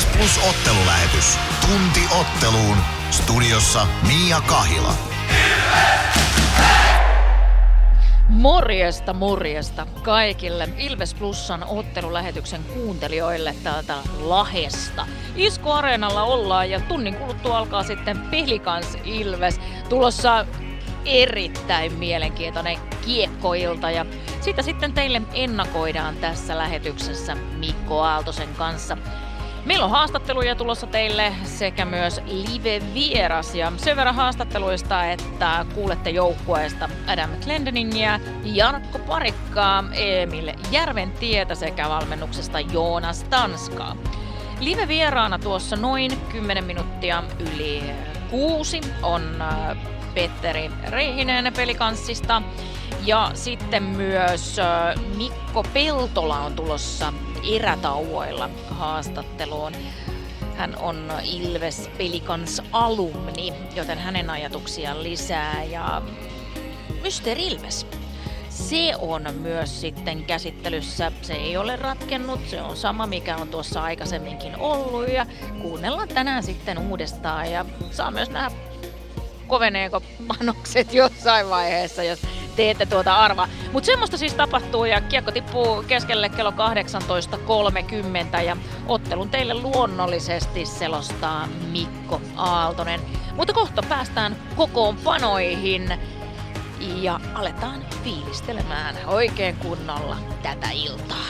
Ilves Plus ottelulähetys. Tunti otteluun. Studiossa Mia Kahila. Morjesta, morjesta kaikille Ilves Plusan ottelulähetyksen kuuntelijoille täältä Lahesta. Isku Areenalla ollaan ja tunnin kuluttua alkaa sitten Pelikans Ilves. Tulossa erittäin mielenkiintoinen kiekkoilta ja sitä sitten teille ennakoidaan tässä lähetyksessä Mikko Aaltosen kanssa. Meillä on haastatteluja tulossa teille sekä myös live-vieras ja sen verran haastatteluista, että kuulette joukkueesta Adam Glendeningia, Jarkko Parikkaa, Emil Järventietä sekä valmennuksesta Joonas Tanskaa. Live-vieraana tuossa noin 10 minuuttia yli kuusi on äh, Petteri Reihinen pelikanssista. Ja sitten myös Mikko Peltola on tulossa erätauoilla haastatteluun. Hän on Ilves Pelikans alumni, joten hänen ajatuksiaan lisää. Ja Myster Ilves, se on myös sitten käsittelyssä. Se ei ole ratkennut, se on sama mikä on tuossa aikaisemminkin ollut ja kuunnellaan tänään sitten uudestaan ja saa myös nähdä koveneeko panokset jossain vaiheessa, jos teette tuota arvaa. Mutta semmoista siis tapahtuu ja kiekko tippuu keskelle kello 18.30 ja ottelun teille luonnollisesti selostaa Mikko Aaltonen. Mutta kohta päästään kokoonpanoihin ja aletaan fiilistelemään oikein kunnolla tätä iltaa.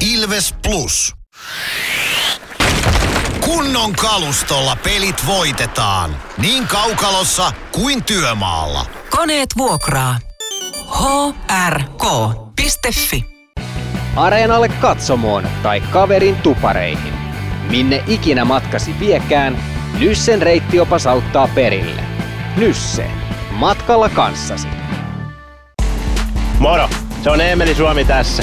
Ilves Plus. Kunnon kalustolla pelit voitetaan. Niin kaukalossa kuin työmaalla. Koneet vuokraa. hrk.fi Areenalle katsomoon tai kaverin tupareihin. Minne ikinä matkasi viekään, Nyssen reittiopas auttaa perille. Nysse. Matkalla kanssasi. Moro! Se on Eemeli Suomi tässä.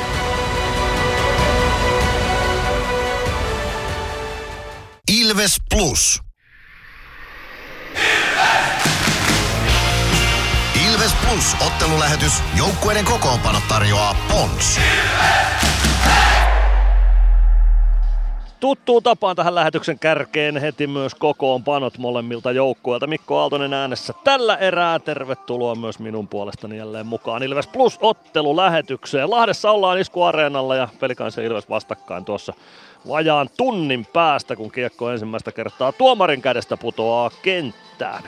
Ilves Plus. Ilves Plus ottelulähetys. Joukkueiden kokoonpano tarjoaa Pons. Tuttuun tapaan tähän lähetyksen kärkeen heti myös kokoonpanot molemmilta joukkueilta. Mikko Aaltonen äänessä tällä erää. Tervetuloa myös minun puolestani jälleen mukaan Ilves Plus ottelu lähetykseen. Lahdessa ollaan Isku Areenalla ja Pelikansa Ilves vastakkain tuossa vajaan tunnin päästä, kun kiekko ensimmäistä kertaa tuomarin kädestä putoaa kenttään.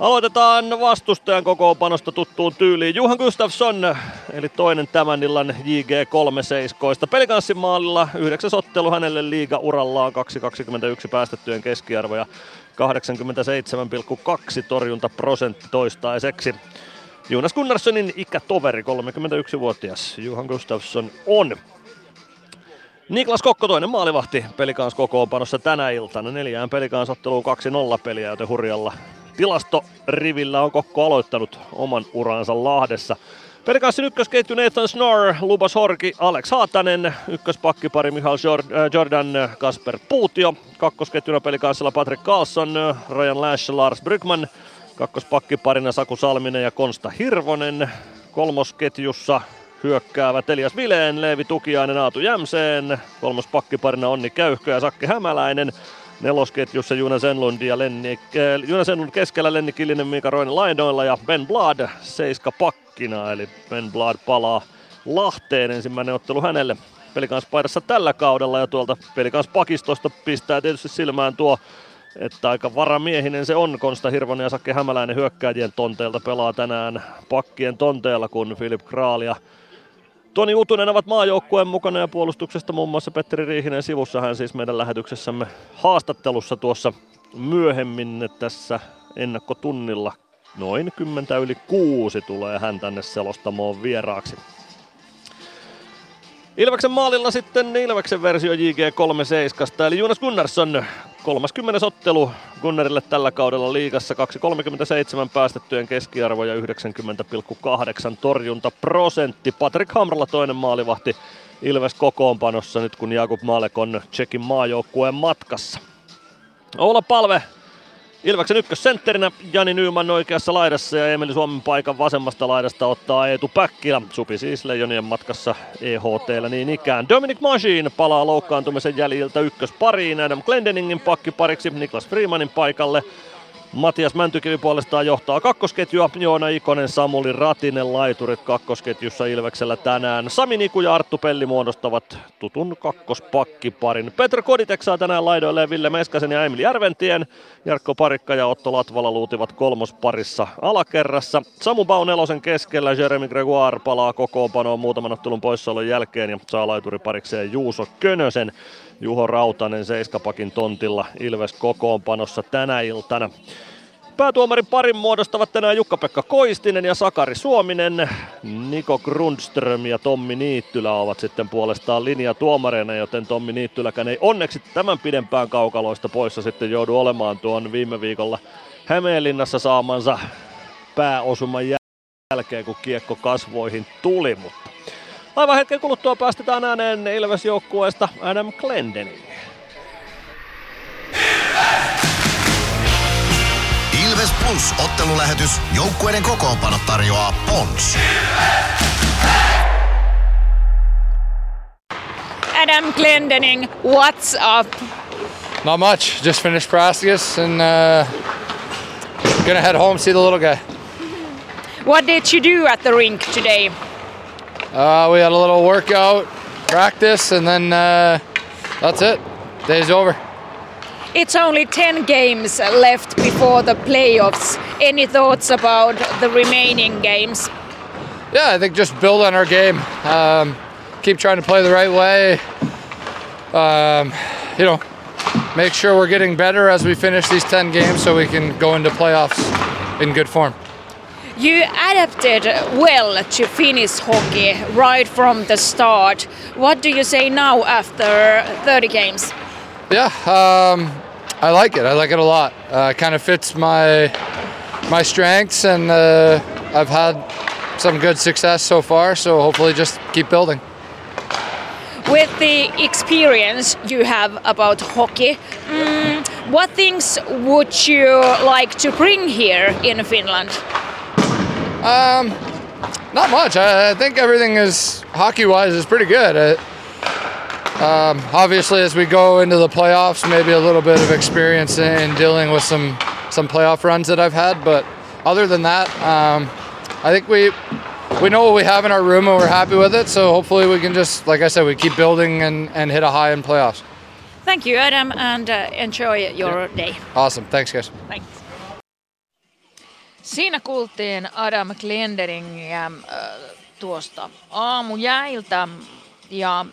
Aloitetaan vastustajan kokoonpanosta tuttuun tyyliin. Juhan Gustafsson, eli toinen tämän illan JG37. Pelikanssin maalilla yhdeksäs ottelu hänelle liiga urallaan 2,21 päästettyjen keskiarvo ja 87,2 torjuntaprosentti toistaiseksi. Jonas Gunnarssonin ikätoveri, 31-vuotias Juhan Gustafsson on. Niklas Kokko toinen maalivahti pelikans kokoonpanossa tänä iltana. Neljään pelikans otteluun 2-0 peliä, joten hurjalla tilastorivillä on Kokko aloittanut oman uransa Lahdessa. Pelikanssin ykkösketju Nathan Snor, Lubas Horki, Alex Haatanen, ykköspakkipari Mihail Jordan, Kasper Puutio, kakkosketjuna pelikanssilla Patrick Carlson, Ryan Lash, Lars Brygman, kakkospakkiparina Saku Salminen ja Konsta Hirvonen, kolmosketjussa hyökkäävät Elias Vileen, Leevi Tukiainen, Aatu Jämseen, kolmospakkiparina Onni Käyhkö ja Sakke Hämäläinen, Nelosketjussa Juna Senlund ja Lenni, äh, Juna Senlund keskellä, Lenni Killinen, Mika Roinen laidoilla ja Ben Blad seiska pakkina, eli Ben Blad palaa Lahteen ensimmäinen ottelu hänelle pelikans paidassa tällä kaudella ja tuolta pelikans pakistosta pistää tietysti silmään tuo että aika varamiehinen se on. Konsta Hirvonen ja Sakke Hämäläinen hyökkääjien tonteelta pelaa tänään pakkien tonteella, kun Filip Kraal ja Toni Utunen ovat maajoukkueen mukana ja puolustuksesta muun muassa Petteri Riihinen sivussa hän siis meidän lähetyksessämme haastattelussa tuossa myöhemmin tässä ennakkotunnilla. Noin 10 yli kuusi tulee hän tänne selostamoon vieraaksi. Ilveksen maalilla sitten Ilveksen versio JG37, eli Jonas Gunnarsson 30. ottelu Gunnarille tällä kaudella liigassa 2,37 päästettyjen keskiarvo ja 90,8 torjunta prosentti. Patrick Hamralla toinen maalivahti Ilves kokoonpanossa nyt kun Jakub Malek on Tsekin maajoukkueen matkassa. Oula Palve Ilveksen ykkössentterinä Jani Nyyman oikeassa laidassa ja Emeli Suomen paikan vasemmasta laidasta ottaa Eetu Päkkilä. Supi siis Leijonien matkassa EHTllä niin ikään. Dominic Machine palaa loukkaantumisen jäljiltä ykköspariin Adam Glendeningin pakkipariksi Niklas Freemanin paikalle. Matias Mäntykivi puolestaan johtaa kakkosketjua. Joona Ikonen, Samuli Ratinen, laiturit kakkosketjussa Ilveksellä tänään. Sami Niku ja Arttu Pelli muodostavat tutun kakkospakkiparin. Petr Koditek saa tänään laidoilleen Ville Meskasen ja Emil Järventien. Jarkko Parikka ja Otto Latvala luutivat kolmosparissa alakerrassa. Samu Bau nelosen keskellä, Jeremy Gregoire palaa kokoonpanoon muutaman ottelun poissaolon jälkeen ja saa laituriparikseen Juuso Könösen. Juho Rautanen seiskapakin tontilla Ilves kokoonpanossa tänä iltana. Päätuomarin parin muodostavat tänään Jukka-Pekka Koistinen ja Sakari Suominen. Niko Grundström ja Tommi Niittylä ovat sitten puolestaan linjatuomareina, joten Tommi Niittyläkään ei onneksi tämän pidempään kaukaloista poissa sitten joudu olemaan tuon viime viikolla Hämeenlinnassa saamansa pääosuman jälkeen, kun kiekko kasvoihin tuli, mutta Aivan hetken kuluttua päästetään ääneen Ilves-joukkueesta Adam Glendening. Ilves Plus ottelulähetys. Joukkueiden kokoonpano tarjoaa Pons. Adam Glendening, what's up? Not much. Just finished practice and uh, gonna head home see the little guy. What did you do at the rink today? Uh, we had a little workout, practice, and then uh, that's it. Day's over. It's only 10 games left before the playoffs. Any thoughts about the remaining games? Yeah, I think just build on our game. Um, keep trying to play the right way. Um, you know, make sure we're getting better as we finish these 10 games so we can go into playoffs in good form. You adapted well to Finnish hockey right from the start. What do you say now after 30 games? Yeah, um, I like it. I like it a lot. Uh, kind of fits my my strengths, and uh, I've had some good success so far. So hopefully, just keep building. With the experience you have about hockey, mm, what things would you like to bring here in Finland? Um, not much. I, I think everything is hockey wise is pretty good. Uh, um, obviously, as we go into the playoffs, maybe a little bit of experience in dealing with some some playoff runs that I've had. But other than that, um, I think we we know what we have in our room and we're happy with it. So hopefully we can just, like I said, we keep building and, and hit a high in playoffs. Thank you, Adam, and uh, enjoy your day. Awesome. Thanks, guys. Thanks. Siinä kuultiin Adam Glenderingiä äh, tuosta aamujäiltä ja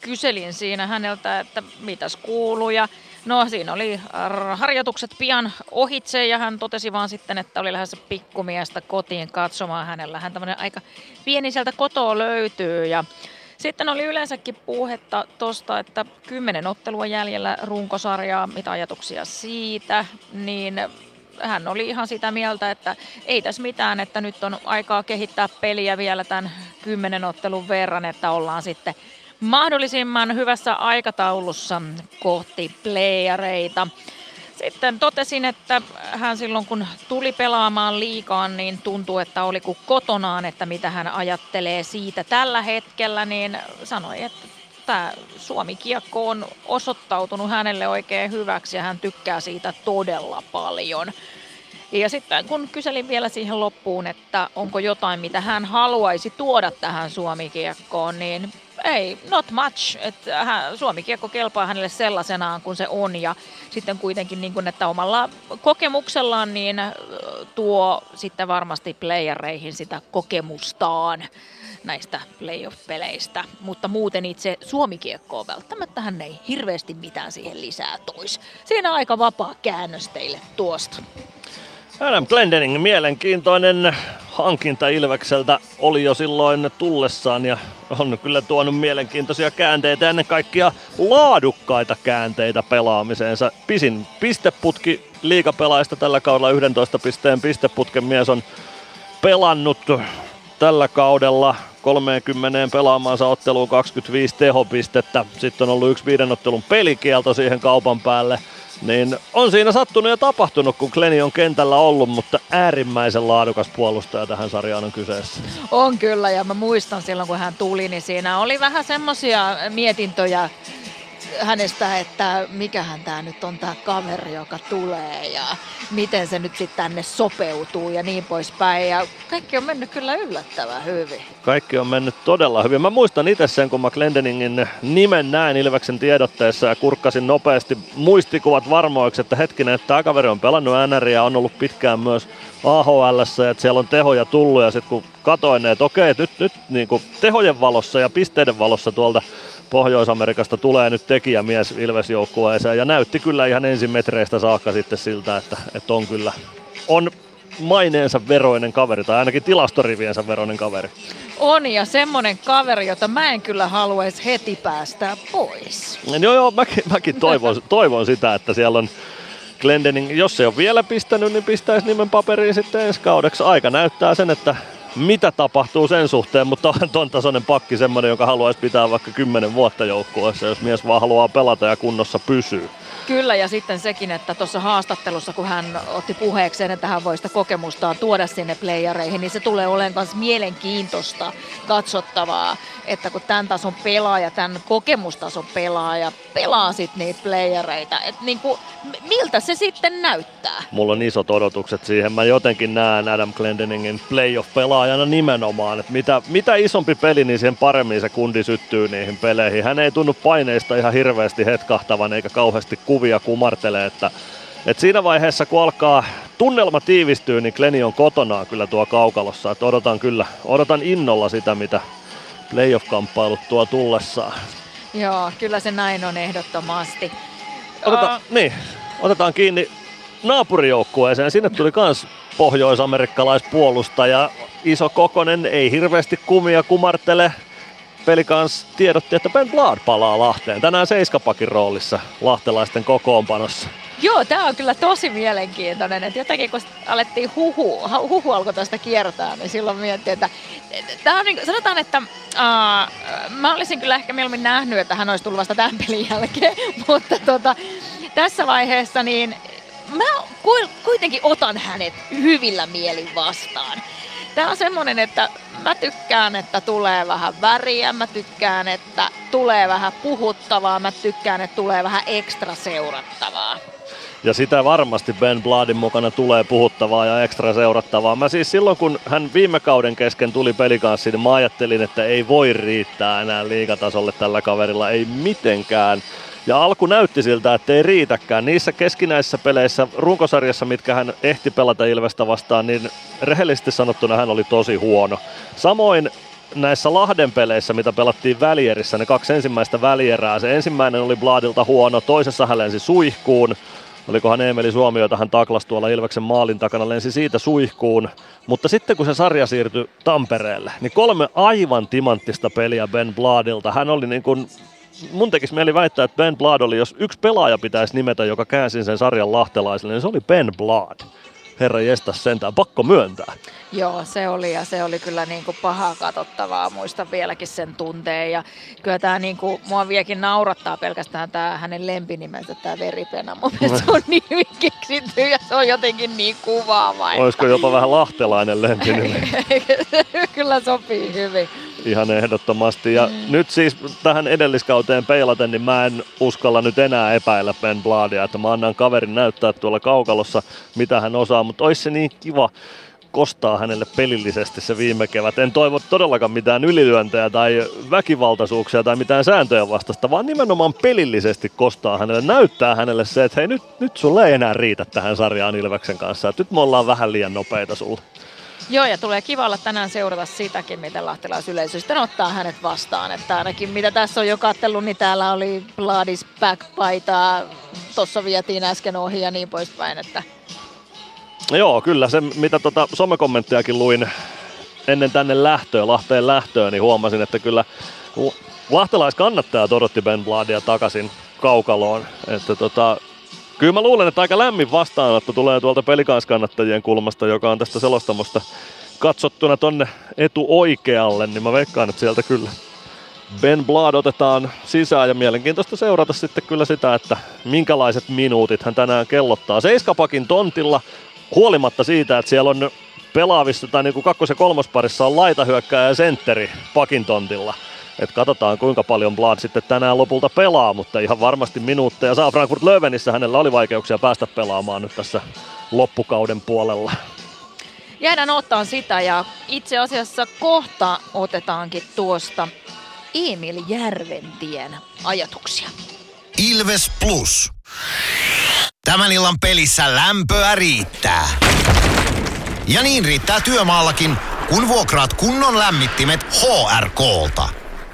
kyselin siinä häneltä, että mitäs kuuluu ja no siinä oli harjoitukset pian ohitse ja hän totesi vaan sitten, että oli lähes pikkumiestä kotiin katsomaan hänellä. Hän tämmöinen aika pieni sieltä kotoa löytyy ja sitten oli yleensäkin puhetta tuosta, että kymmenen ottelua jäljellä runkosarjaa, mitä ajatuksia siitä, niin hän oli ihan sitä mieltä, että ei tässä mitään, että nyt on aikaa kehittää peliä vielä tämän kymmenen ottelun verran, että ollaan sitten mahdollisimman hyvässä aikataulussa kohti playereita. Sitten totesin, että hän silloin kun tuli pelaamaan liikaan, niin tuntuu, että oli kuin kotonaan, että mitä hän ajattelee siitä tällä hetkellä, niin sanoi, että tämä Suomi-kiekko on osoittautunut hänelle oikein hyväksi ja hän tykkää siitä todella paljon. Ja sitten kun kyselin vielä siihen loppuun, että onko jotain, mitä hän haluaisi tuoda tähän Suomi-kiekkoon, niin ei, not much. Että Suomi-kiekko kelpaa hänelle sellaisenaan kuin se on ja sitten kuitenkin niin kuin, että omalla kokemuksellaan niin tuo sitten varmasti playereihin sitä kokemustaan näistä playoff-peleistä, mutta muuten itse Suomi-kiekkoon välttämättä hän ei hirveästi mitään siihen lisää tois. Siinä aika vapaa käännös teille tuosta. Adam Glendening, mielenkiintoinen hankinta Ilvekseltä oli jo silloin tullessaan ja on kyllä tuonut mielenkiintoisia käänteitä, ennen kaikkea laadukkaita käänteitä pelaamiseensa. Pisin pisteputki liikapelaista tällä kaudella 11 pisteen pisteputken mies on pelannut tällä kaudella 30 pelaamaansa otteluun 25 tehopistettä. Sitten on ollut yksi viiden ottelun pelikielto siihen kaupan päälle. Niin on siinä sattunut ja tapahtunut, kun Kleni on kentällä ollut, mutta äärimmäisen laadukas puolustaja tähän sarjaan on kyseessä. On kyllä, ja mä muistan silloin, kun hän tuli, niin siinä oli vähän semmosia mietintöjä hänestä, että mikähän tämä nyt on tämä kaveri, joka tulee ja miten se nyt sitten tänne sopeutuu ja niin poispäin. Ja kaikki on mennyt kyllä yllättävän hyvin. Kaikki on mennyt todella hyvin. Mä muistan itse sen, kun mä Glendeningin nimen näin Ilveksen tiedotteessa ja kurkkasin nopeasti muistikuvat varmoiksi, että hetkinen, että tämä kaveri on pelannut NR ja on ollut pitkään myös AHL, että siellä on tehoja tullut ja sitten kun katoin että okei, nyt, nyt niin kuin tehojen valossa ja pisteiden valossa tuolta Pohjois-Amerikasta tulee nyt tekijämies Ilves-joukkueeseen ja näytti kyllä ihan ensimetreistä saakka sitten siltä, että, että on kyllä on maineensa veroinen kaveri, tai ainakin tilastoriviensä veroinen kaveri. On, ja semmonen kaveri, jota mä en kyllä haluaisi heti päästää pois. Joo, joo, mäkin, mäkin toivon, toivon sitä, että siellä on Glendening, jos se on vielä pistänyt, niin pistäisi nimen paperiin sitten ensi kaudeksi. Aika näyttää sen, että mitä tapahtuu sen suhteen, mutta on ton tasoinen pakki semmoinen, joka haluaisi pitää vaikka 10 vuotta joukkueessa, jos mies vaan haluaa pelata ja kunnossa pysyy. Kyllä, ja sitten sekin, että tuossa haastattelussa, kun hän otti puheekseen, että hän voi sitä kokemustaan tuoda sinne playereihin, niin se tulee olemaan myös mielenkiintoista katsottavaa, että kun tämän tason pelaaja, tämän kokemustason pelaaja pelaa sitten niitä playereita, että niin kuin, miltä se sitten näyttää? Mulla on isot odotukset siihen. Mä jotenkin näen Adam Glendeningin playoff-pelaajana nimenomaan, että mitä, mitä isompi peli, niin sen paremmin se kundi syttyy niihin peleihin. Hän ei tunnu paineista ihan hirveästi hetkahtavan eikä kauheasti kuvia kumartele, että et siinä vaiheessa, kun alkaa tunnelma tiivistyy, niin Kleni on kotonaan kyllä tuo kaukalossa. Et odotan kyllä, odotan innolla sitä, mitä playoff-kamppailut tuo tullessaan. Joo, kyllä se näin on ehdottomasti. Oteta, uh, niin, otetaan kiinni naapurijoukkueeseen. Sinne tuli kans pohjoisamerikkalaispuolustaja. Iso kokonen, ei hirveästi kumia kumartele. Pelikans tiedotti, että Ben Blad palaa Lahteen. Tänään seiskapakin roolissa lahtelaisten kokoonpanossa. Joo, tämä on kyllä tosi mielenkiintoinen. Että jotenkin kun alettiin huhu, huhu alkoi tästä kiertää, niin silloin miettii, että tämä on niin, sanotaan, että uh, mä olisin kyllä ehkä mieluummin nähnyt, että hän olisi tullut vasta tämän pelin jälkeen, mutta tota, tässä vaiheessa niin mä kuitenkin otan hänet hyvillä mielin vastaan. Tämä on semmonen, että mä tykkään, että tulee vähän väriä, mä tykkään, että tulee vähän puhuttavaa, mä tykkään, että tulee vähän ekstra seurattavaa. Ja sitä varmasti Ben Bladin mukana tulee puhuttavaa ja ekstra seurattavaa. Mä siis silloin, kun hän viime kauden kesken tuli pelikanssiin, niin mä ajattelin, että ei voi riittää enää liigatasolle tällä kaverilla, ei mitenkään. Ja alku näytti siltä, että ei riitäkään. Niissä keskinäisissä peleissä runkosarjassa, mitkä hän ehti pelata Ilvestä vastaan, niin rehellisesti sanottuna hän oli tosi huono. Samoin näissä Lahden peleissä, mitä pelattiin välierissä, ne kaksi ensimmäistä välierää. Se ensimmäinen oli Bladilta huono, toisessa hän lensi suihkuun. Olikohan Emeli Suomi, jota hän taklas tuolla Ilveksen maalin takana, lensi siitä suihkuun. Mutta sitten kun se sarja siirtyi Tampereelle, niin kolme aivan timanttista peliä Ben Bladilta. Hän oli niin kuin mun tekisi mieli väittää, että Ben Blad oli, jos yksi pelaaja pitäisi nimetä, joka käänsi sen sarjan lahtelaiselle, niin se oli Ben Blad. Herra jestas sentään, pakko myöntää. Joo, se oli ja se oli kyllä niin kuin pahaa katsottavaa. Muistan vieläkin sen tunteen ja kyllä tämä niin kuin, mua vieläkin naurattaa pelkästään tämä hänen lempinimensä, tämä veripena. Mun mielestä se on niin keksitty ja se on jotenkin niin kuvaava. Olisiko jopa vähän lahtelainen lempinimi? kyllä sopii hyvin. Ihan ehdottomasti. Ja mm. nyt siis tähän edelliskauteen peilaten, niin mä en uskalla nyt enää epäillä Ben Bladia, että mä annan kaverin näyttää tuolla kaukalossa, mitä hän osaa, mutta olisi se niin kiva, kostaa hänelle pelillisesti se viime kevät. En toivo todellakaan mitään ylilyöntejä tai väkivaltaisuuksia tai mitään sääntöjä vastasta, vaan nimenomaan pelillisesti kostaa hänelle, näyttää hänelle se, että hei nyt, nyt sulle ei enää riitä tähän sarjaan Ilveksen kanssa, että nyt me ollaan vähän liian nopeita sulle. Joo, ja tulee kiva olla tänään seurata sitäkin, miten lahtelaisyleisö sitten ottaa hänet vastaan. Että ainakin mitä tässä on jo kattellut, niin täällä oli Bladis backpaita, tuossa vietiin äsken ohi ja niin poispäin. Että Joo, kyllä se mitä tota somekommenttejakin luin ennen tänne lähtöä, Lahteen lähtöön, niin huomasin, että kyllä lahtelaiskannattajat odotti Ben Bladia takaisin kaukaloon. Että tota, kyllä mä luulen, että aika lämmin vastaanotto tulee tuolta pelikaiskannattajien kulmasta, joka on tästä selostamosta katsottuna tonne etu oikealle, niin mä veikkaan, että sieltä kyllä Ben Blad otetaan sisään ja mielenkiintoista seurata sitten kyllä sitä, että minkälaiset minuutit hän tänään kellottaa. Seiskapakin tontilla, huolimatta siitä, että siellä on pelaavissa tai niin kuin kakkos- ja kolmosparissa on laitahyökkääjä ja sentteri pakin tontilla. Et katsotaan kuinka paljon Blad sitten tänään lopulta pelaa, mutta ihan varmasti minuutteja saa Frankfurt Löwenissä. Hänellä oli vaikeuksia päästä pelaamaan nyt tässä loppukauden puolella. Jäädään ottaa sitä ja itse asiassa kohta otetaankin tuosta Emil Järventien ajatuksia. Ilves Plus. Tämän illan pelissä lämpöä riittää. Ja niin riittää työmaallakin, kun vuokraat kunnon lämmittimet HRK-lta.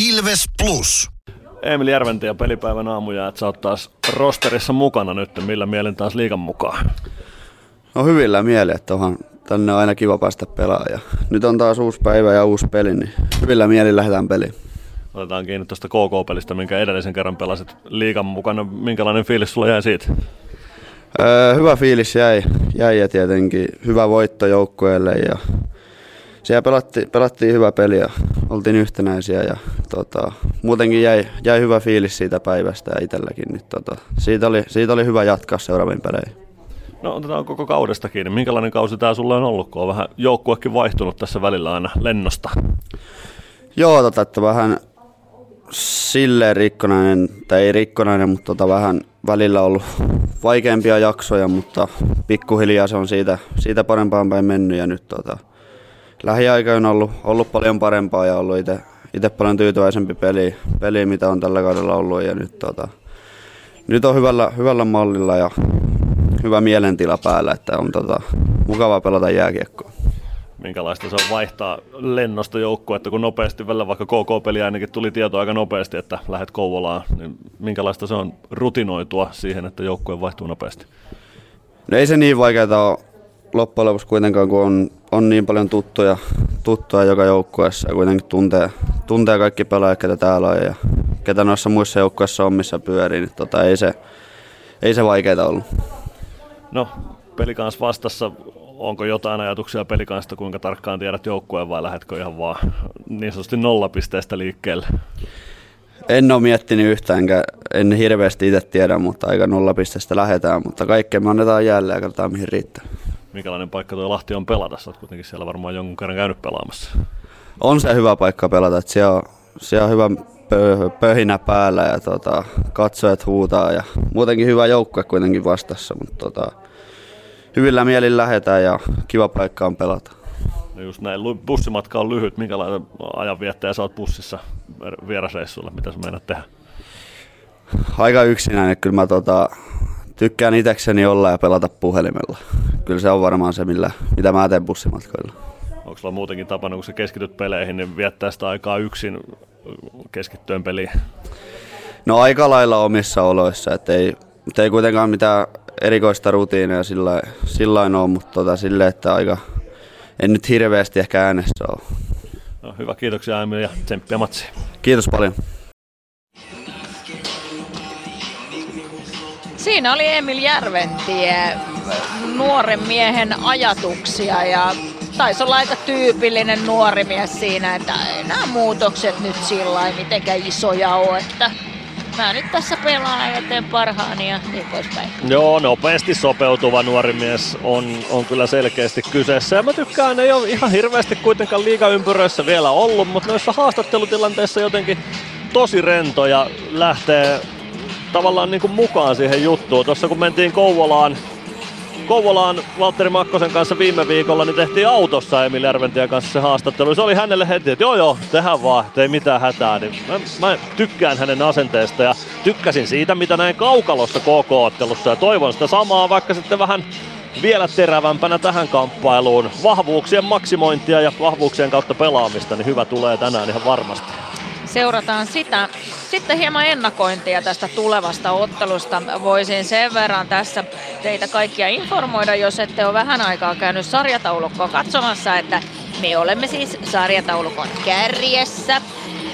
Ilves Plus. Emil Järventi ja pelipäivän aamuja, että sä oot taas rosterissa mukana nyt, millä mielin taas liikan mukaan? No hyvillä mieli, että onhan tänne on aina kiva päästä pelaamaan. Nyt on taas uusi päivä ja uusi peli, niin hyvillä mieli lähdetään peliin. Otetaan kiinni tuosta KK-pelistä, minkä edellisen kerran pelasit liikan mukana. Minkälainen fiilis sulla jäi siitä? Öö, hyvä fiilis jäi, jäi ja tietenkin hyvä voitto joukkueelle ja siellä pelattiin, pelattiin hyvä peli ja oltiin yhtenäisiä ja tota, muutenkin jäi, jäi hyvä fiilis siitä päivästä ja itselläkin. Niin, tota, siitä, oli, siitä oli hyvä jatkaa seuraaviin peleihin. No otetaan koko kaudesta kiinni. Minkälainen kausi tämä sulle on ollut, kun on vähän joukkuekin vaihtunut tässä välillä aina lennosta? Joo, tota, että vähän silleen rikkonainen, tai ei rikkonainen, mutta tota vähän välillä ollut vaikeampia jaksoja, mutta pikkuhiljaa se on siitä, siitä parempaan päin mennyt ja nyt tota, lähiaikoina on ollut, ollut paljon parempaa ja ollut itse paljon tyytyväisempi peli, peli, mitä on tällä kaudella ollut ja nyt, tota, nyt on hyvällä, hyvällä mallilla ja hyvä mielentila päällä, että on tota, mukava pelata jääkiekkoa. Minkälaista se on vaihtaa lennosta joukkuetta, kun nopeasti välillä vaikka KK-peli ainakin tuli tieto aika nopeasti, että lähdet Kouvolaan, niin minkälaista se on rutinoitua siihen, että joukkue vaihtuu nopeasti? No ei se niin vaikeaa ole loppujen lopuksi kuitenkaan, kun on, on niin paljon tuttuja, tuttuja joka joukkueessa ja kuitenkin tuntee, tuntee kaikki pelaajat, ketä täällä on ja ketä noissa muissa joukkueissa on, missä pyörii, niin tota, ei se, ei se vaikeaa ollut. No, pelikans vastassa, onko jotain ajatuksia pelikansta, kuinka tarkkaan tiedät joukkueen vai lähdetkö ihan vaan niin sanotusti nollapisteestä liikkeelle? En ole miettinyt yhtään, en hirveästi itse tiedä, mutta aika nollapisteestä lähdetään, mutta kaikkea me annetaan jälleen ja katsotaan mihin riittää. Minkälainen paikka tuo Lahti on pelata? Sä oot kuitenkin siellä varmaan jonkun kerran käynyt pelaamassa. On se hyvä paikka pelata, että siellä on, siellä on hyvä pöhinä päällä ja tota, katsojat huutaa ja muutenkin hyvä joukkue kuitenkin vastassa, mutta tota, hyvillä mielin lähetään ja kiva paikka on pelata. No just näin, bussimatka on lyhyt. Minkälainen ajanviettäjä sä oot bussissa vierasreissulla? Mitä sä meinaat tehdä? Aika yksinäinen. Kyllä mä tota, tykkään itsekseni olla ja pelata puhelimella. Kyllä se on varmaan se, millä, mitä mä teen bussimatkoilla. Onko sulla muutenkin tapana, kun sä keskityt peleihin, niin viettää sitä aikaa yksin keskittyen peliin? No aika lailla omissa oloissa, että ei, ei kuitenkaan mitään erikoista rutiineja sillä, sillä ole, mutta tota, sille, että aika, en nyt hirveästi ehkä äänessä ole. No, hyvä, kiitoksia Emil ja tsemppiä matsi. Kiitos paljon. Siinä oli Emil Järventie, nuoren miehen ajatuksia ja taisi olla aika tyypillinen nuori mies siinä, että ei nämä muutokset nyt sillä mitenkään isoja ole, että mä nyt tässä pelaan ja teen parhaani ja niin poispäin. Joo, nopeasti sopeutuva nuori mies on, on kyllä selkeästi kyseessä. Ja mä tykkään, ei ole ihan hirveästi kuitenkaan liigaympyröissä vielä ollut, mutta noissa haastattelutilanteissa jotenkin tosi rento ja lähtee tavallaan niin kuin mukaan siihen juttuun. Tuossa kun mentiin Kouvolaan Kouvolaan Valtteri Makkosen kanssa viime viikolla, niin tehtiin autossa Emil Järventien kanssa se haastattelu. Se oli hänelle heti, että joo joo, tehdään vaan, ei mitään hätää. Niin mä, mä, tykkään hänen asenteesta ja tykkäsin siitä, mitä näin kaukalossa KK-ottelussa ja toivon sitä samaa, vaikka sitten vähän vielä terävämpänä tähän kamppailuun. Vahvuuksien maksimointia ja vahvuuksien kautta pelaamista, niin hyvä tulee tänään ihan varmasti. Seurataan sitä. Sitten hieman ennakointia tästä tulevasta ottelusta. Voisin sen verran tässä teitä kaikkia informoida, jos ette ole vähän aikaa käynyt sarjataulukkoa katsomassa, että me olemme siis sarjataulukon kärjessä.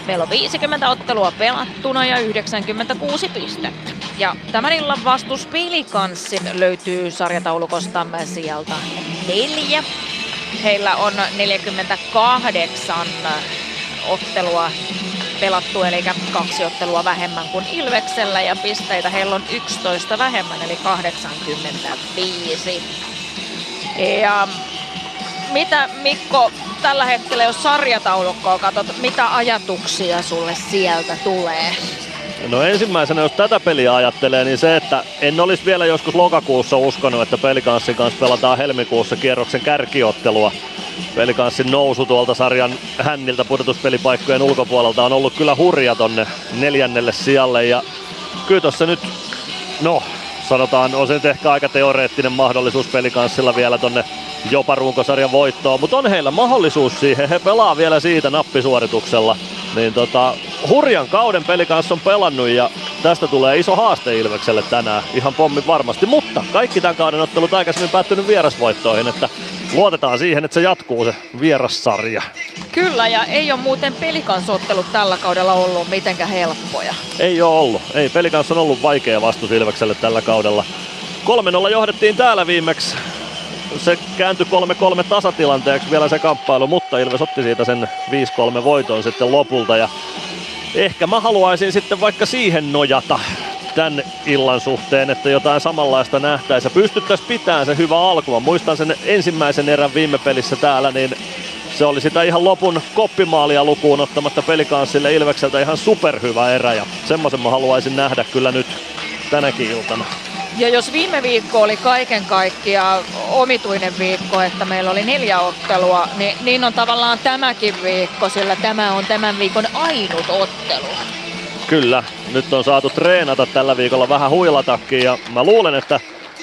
Meillä on 50 ottelua pelattuna ja 96 pistettä. Ja tämän illan vastus Pilikanssin löytyy sarjataulukostamme sieltä neljä. Heillä on 48 ottelua pelattu, eli kaksi ottelua vähemmän kuin Ilveksellä ja pisteitä heillä on 11 vähemmän, eli 85. Ja mitä Mikko tällä hetkellä, jos sarjataulukkoa katsot, mitä ajatuksia sulle sieltä tulee? No ensimmäisenä, jos tätä peliä ajattelee, niin se, että en olisi vielä joskus lokakuussa uskonut, että pelikanssin kanssa pelataan helmikuussa kierroksen kärkiottelua. Pelikanssin nousu tuolta sarjan hänniltä pudotuspelipaikkojen ulkopuolelta on ollut kyllä hurja tonne neljännelle sijalle. Ja kyllä tossa nyt, no sanotaan, on se nyt ehkä aika teoreettinen mahdollisuus pelikanssilla vielä tonne jopa runkosarjan voittoon, mutta on heillä mahdollisuus siihen. He pelaa vielä siitä nappisuorituksella. Niin tota, hurjan kauden peli kanssa on pelannut ja tästä tulee iso haaste Ilvekselle tänään, ihan pommi varmasti. Mutta kaikki tämän kauden ottelut aikaisemmin päättynyt vierasvoittoihin, että luotetaan siihen, että se jatkuu se vierassarja. Kyllä, ja ei ole muuten pelikansottelut tällä kaudella ollut mitenkään helppoja. Ei ole ollut. Ei, pelikans on ollut vaikea vastus Ilvekselle tällä kaudella. 3-0 johdettiin täällä viimeksi se kääntyi 3-3 tasatilanteeksi vielä se kamppailu, mutta Ilves otti siitä sen 5-3 voiton sitten lopulta. Ja ehkä mä haluaisin sitten vaikka siihen nojata tämän illan suhteen, että jotain samanlaista nähtäisiin. Pystyttäisiin pitämään se hyvä alku. Mä muistan sen ensimmäisen erän viime pelissä täällä, niin se oli sitä ihan lopun koppimaalia lukuun ottamatta pelikanssille Ilvekseltä ihan superhyvä erä ja semmoisen mä haluaisin nähdä kyllä nyt tänäkin iltana. Ja jos viime viikko oli kaiken kaikkiaan omituinen viikko, että meillä oli neljä ottelua, niin, niin on tavallaan tämäkin viikko, sillä tämä on tämän viikon ainut ottelu. Kyllä, nyt on saatu treenata tällä viikolla vähän huilatakin ja mä luulen, että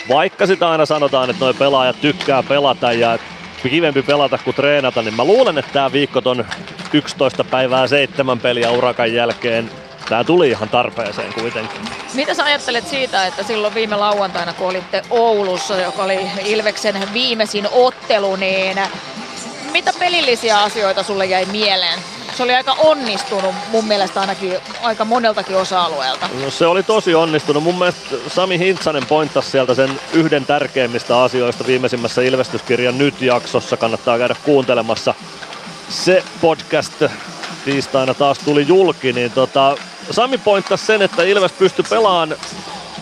vaikka sitä aina sanotaan, että noi pelaajat tykkää pelata ja kivempi pelata kuin treenata, niin mä luulen, että tämä viikko ton 11 päivää seitsemän peliä urakan jälkeen Tää tuli ihan tarpeeseen kuitenkin. Mitä sä ajattelet siitä, että silloin viime lauantaina, kun olitte Oulussa, joka oli Ilveksen viimeisin ottelu, niin mitä pelillisiä asioita sulle jäi mieleen? Se oli aika onnistunut mun mielestä ainakin aika moneltakin osa-alueelta. No se oli tosi onnistunut. Mun mielestä Sami Hintsanen pointtasi sieltä sen yhden tärkeimmistä asioista viimeisimmässä Ilvestyskirjan nyt-jaksossa. Kannattaa käydä kuuntelemassa se podcast tiistaina taas tuli julki, niin tota, Sami pointtasi sen, että Ilves pystyi pelaamaan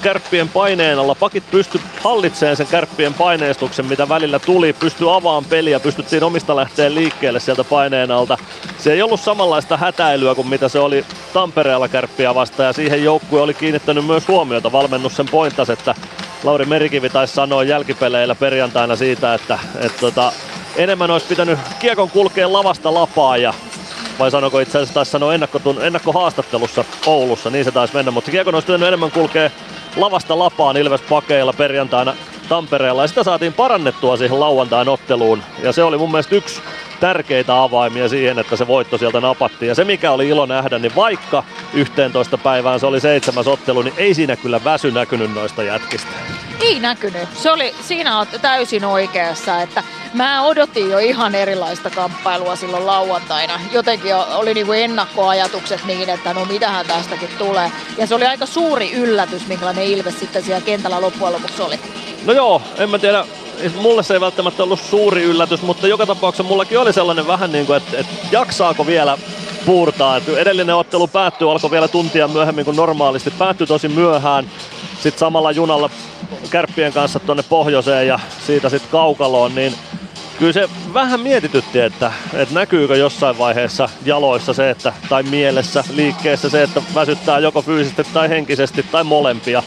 kärppien paineen alla. Pakit pysty hallitsemaan sen kärppien paineistuksen, mitä välillä tuli. Pysty avaamaan peliä, pystyttiin omista lähteen liikkeelle sieltä paineen alta. Se ei ollut samanlaista hätäilyä kuin mitä se oli Tampereella kärppiä vastaan. Ja siihen joukkue oli kiinnittänyt myös huomiota. Valmennus sen pointas, että Lauri Merikivi taisi sanoa jälkipeleillä perjantaina siitä, että, että tota, enemmän olisi pitänyt kiekon kulkea lavasta lapaa ja vai sanoko itse asiassa taisi sanoa ennakkotun, ennakkohaastattelussa Oulussa, niin se taisi mennä, mutta kiekon olisi pitänyt enemmän kulkea lavasta lapaan Ilves pakeilla perjantaina Tampereella. Ja sitä saatiin parannettua siihen lauantain otteluun. Ja se oli mun mielestä yksi tärkeitä avaimia siihen, että se voitto sieltä napattiin. Ja se mikä oli ilo nähdä, niin vaikka 11 päivään se oli seitsemäs ottelu, niin ei siinä kyllä väsy näkynyt noista jätkistä. Ei näkynyt. Se oli, siinä olet täysin oikeassa, että mä odotin jo ihan erilaista kamppailua silloin lauantaina. Jotenkin oli niinku ennakkoajatukset niin, että no mitähän tästäkin tulee. Ja se oli aika suuri yllätys, minkälainen Ilves sitten siellä kentällä loppujen lopuksi oli. No joo, en mä tiedä, mulle se ei välttämättä ollut suuri yllätys, mutta joka tapauksessa mullakin oli sellainen vähän niin kuin, että, että jaksaako vielä puurtaa. Että edellinen ottelu päättyi, alkoi vielä tuntia myöhemmin kuin normaalisti, päättyi tosi myöhään. Sitten samalla junalla kärppien kanssa tuonne pohjoiseen ja siitä sitten kaukaloon, niin kyllä se vähän mietitytti, että, että näkyykö jossain vaiheessa jaloissa se, että, tai mielessä, liikkeessä se, että väsyttää joko fyysisesti tai henkisesti tai molempia.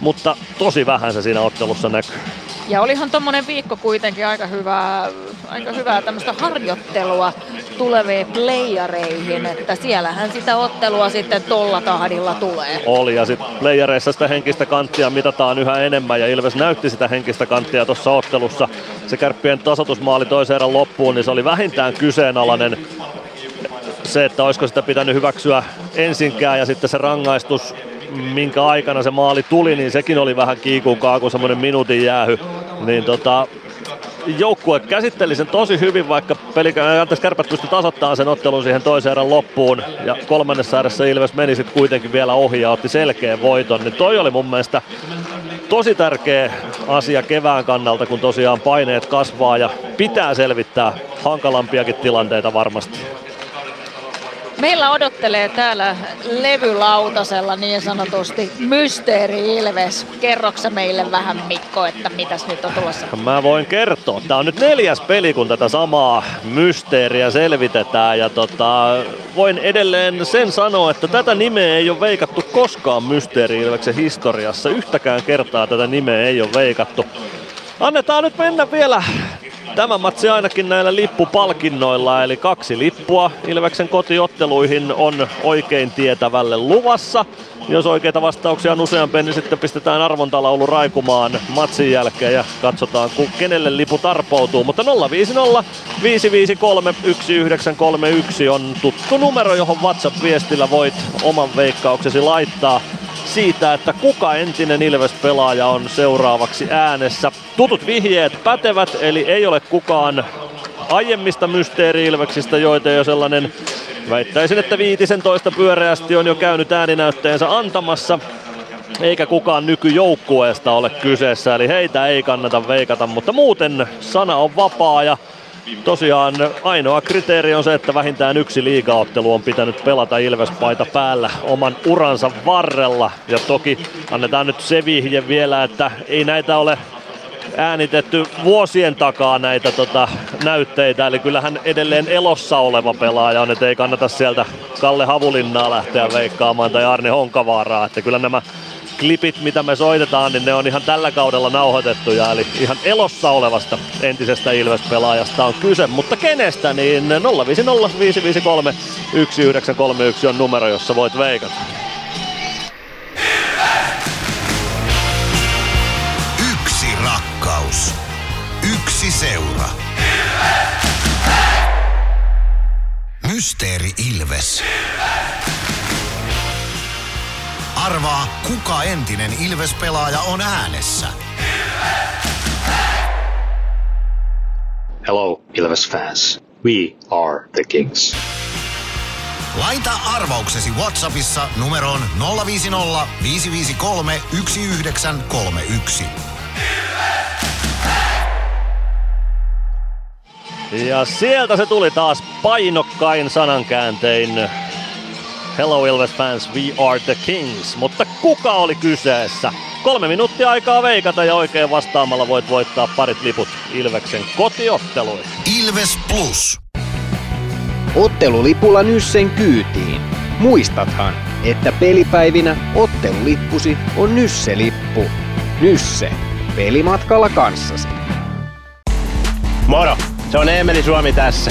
Mutta tosi vähän se siinä ottelussa näkyy. Ja olihan tuommoinen viikko kuitenkin aika hyvää, aika hyvää tämmöistä harjoittelua tuleviin playareihin, että siellähän sitä ottelua sitten tolla tahdilla tulee. Oli ja sitten playareissa sitä henkistä kanttia mitataan yhä enemmän ja Ilves näytti sitä henkistä kanttia tuossa ottelussa. Se kärppien tasotusmaali toisen erän loppuun, niin se oli vähintään kyseenalainen se, että olisiko sitä pitänyt hyväksyä ensinkään ja sitten se rangaistus minkä aikana se maali tuli, niin sekin oli vähän kiikun kaaku, semmoinen minuutin jäähy. Niin tota, joukkue käsitteli sen tosi hyvin, vaikka pelikään, anteeksi, kärpät pystyi tasoittamaan sen ottelun siihen toisen erän loppuun. Ja kolmannessa erässä Ilves meni sitten kuitenkin vielä ohi ja otti selkeän voiton. Niin toi oli mun mielestä tosi tärkeä asia kevään kannalta, kun tosiaan paineet kasvaa ja pitää selvittää hankalampiakin tilanteita varmasti. Meillä odottelee täällä levylautasella niin sanotusti Mysteeri Ilves. Kerroksa meille vähän Mikko, että mitäs nyt on tulossa? Mä voin kertoa. Tää on nyt neljäs peli, kun tätä samaa mysteeriä selvitetään. Ja tota, voin edelleen sen sanoa, että tätä nimeä ei ole veikattu koskaan Mysteeri Ilveksen historiassa. Yhtäkään kertaa tätä nimeä ei ole veikattu. Annetaan nyt mennä vielä Tämä matsi ainakin näillä lippupalkinnoilla, eli kaksi lippua Ilveksen kotiotteluihin on oikein tietävälle luvassa. Jos oikeita vastauksia on useampi, niin sitten pistetään arvontalaulu raikumaan matsin jälkeen ja katsotaan, kenelle lipu tarpoutuu. Mutta 050 553 1931 on tuttu numero, johon WhatsApp-viestillä voit oman veikkauksesi laittaa siitä, että kuka entinen Ilves-pelaaja on seuraavaksi äänessä. Tutut vihjeet pätevät, eli ei ole kukaan aiemmista mysteeri-ilveksistä, joita jo sellainen väittäisin, että viitisen toista pyöreästi on jo käynyt ääninäytteensä antamassa eikä kukaan nykyjoukkueesta ole kyseessä, eli heitä ei kannata veikata, mutta muuten sana on vapaa ja Tosiaan ainoa kriteeri on se, että vähintään yksi liigaottelu on pitänyt pelata Ilvespaita päällä oman uransa varrella. Ja toki annetaan nyt se vihje vielä, että ei näitä ole äänitetty vuosien takaa näitä tota, näytteitä, eli kyllähän edelleen elossa oleva pelaaja on, että ei kannata sieltä Kalle Havulinnaa lähteä veikkaamaan tai Arne Honkavaaraa, että kyllä nämä klipit, mitä me soitetaan, niin ne on ihan tällä kaudella nauhoitettuja, eli ihan elossa olevasta entisestä Ilves-pelaajasta on kyse, mutta kenestä, niin 050 553 1931 on numero, jossa voit veikata. Yksi rakkaus. Yksi seura. Mysteeri Ilves. Arvaa, kuka entinen Ilves-pelaaja on äänessä. Hello, Ilves fans. We are the Kings. Laita arvauksesi Whatsappissa numeroon 050 553 1931. Ja sieltä se tuli taas painokkain sanankääntein Hello Ilves fans, we are the Kings. Mutta kuka oli kyseessä? Kolme minuuttia aikaa veikata ja oikein vastaamalla voit voittaa parit liput Ilveksen kotiotteluihin. Ilves Plus. Ottelulipulla Nyssen kyytiin. Muistathan, että pelipäivinä ottelulippusi on Nysse-lippu. Nysse. Pelimatkalla kanssasi. Moro! Se on Eemeli Suomi tässä.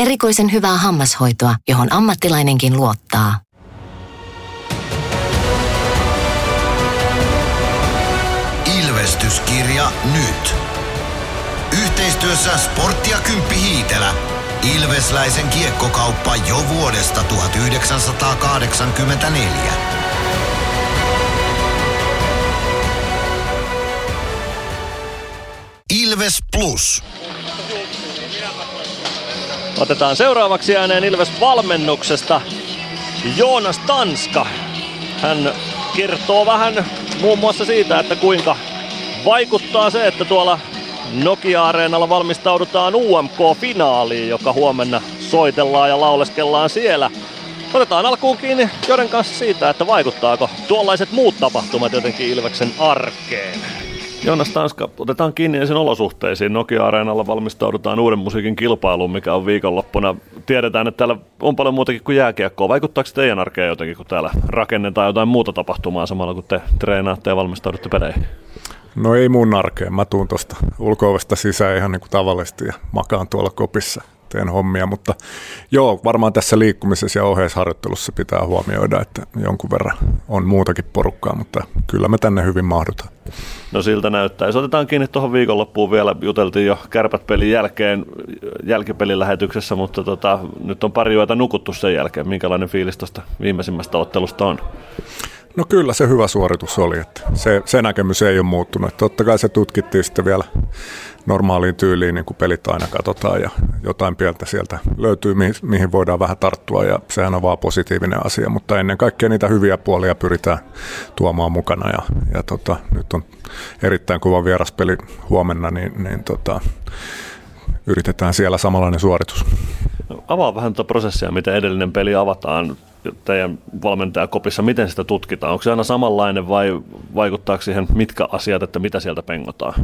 Erikoisen hyvää hammashoitoa, johon ammattilainenkin luottaa. Ilvestyskirja nyt. Yhteistyössä Sportti ja Kymppi Hiitelä. Ilvesläisen kiekkokauppa jo vuodesta 1984. Ilves Plus. Otetaan seuraavaksi ääneen Ilves valmennuksesta Joonas Tanska. Hän kertoo vähän muun muassa siitä, että kuinka vaikuttaa se, että tuolla Nokia-areenalla valmistaudutaan UMK-finaaliin, joka huomenna soitellaan ja lauleskellaan siellä. Otetaan alkuun kiinni Joden kanssa siitä, että vaikuttaako tuollaiset muut tapahtumat jotenkin Ilveksen arkeen. Jonas Tanska, otetaan kiinni ensin olosuhteisiin. Nokia-areenalla valmistaudutaan uuden musiikin kilpailuun, mikä on viikonloppuna. Tiedetään, että täällä on paljon muutakin kuin jääkiekkoa. Vaikuttaako teidän arkeen jotenkin, kun täällä rakennetaan jotain muuta tapahtumaa samalla, kun te treenaatte ja valmistaudutte peleihin? No ei mun arkeen. Mä tuun tuosta ulko sisään ihan niin kuin tavallisesti ja makaan tuolla kopissa teen hommia, mutta joo, varmaan tässä liikkumisessa ja ohjeisharjoittelussa pitää huomioida, että jonkun verran on muutakin porukkaa, mutta kyllä me tänne hyvin mahdutaan. No siltä näyttää. Jos otetaan kiinni tuohon viikonloppuun vielä, juteltiin jo kärpät pelin jälkeen jälkipelin lähetyksessä, mutta tota, nyt on pari yötä nukuttu sen jälkeen. Minkälainen fiilis tuosta viimeisimmästä ottelusta on? No kyllä se hyvä suoritus oli, että se, se näkemys ei ole muuttunut. Että totta kai se tutkittiin sitten vielä normaaliin tyyliin, niin kuin pelit aina katsotaan ja jotain pientä sieltä löytyy, mihin, mihin voidaan vähän tarttua ja sehän on vaan positiivinen asia, mutta ennen kaikkea niitä hyviä puolia pyritään tuomaan mukana ja, ja tota, nyt on erittäin kuva vieraspeli huomenna, niin, niin tota, yritetään siellä samanlainen suoritus. No, avaa vähän tuota prosessia, miten edellinen peli avataan teidän valmentajakopissa, miten sitä tutkitaan? Onko se aina samanlainen vai vaikuttaako siihen mitkä asiat, että mitä sieltä pengotaan?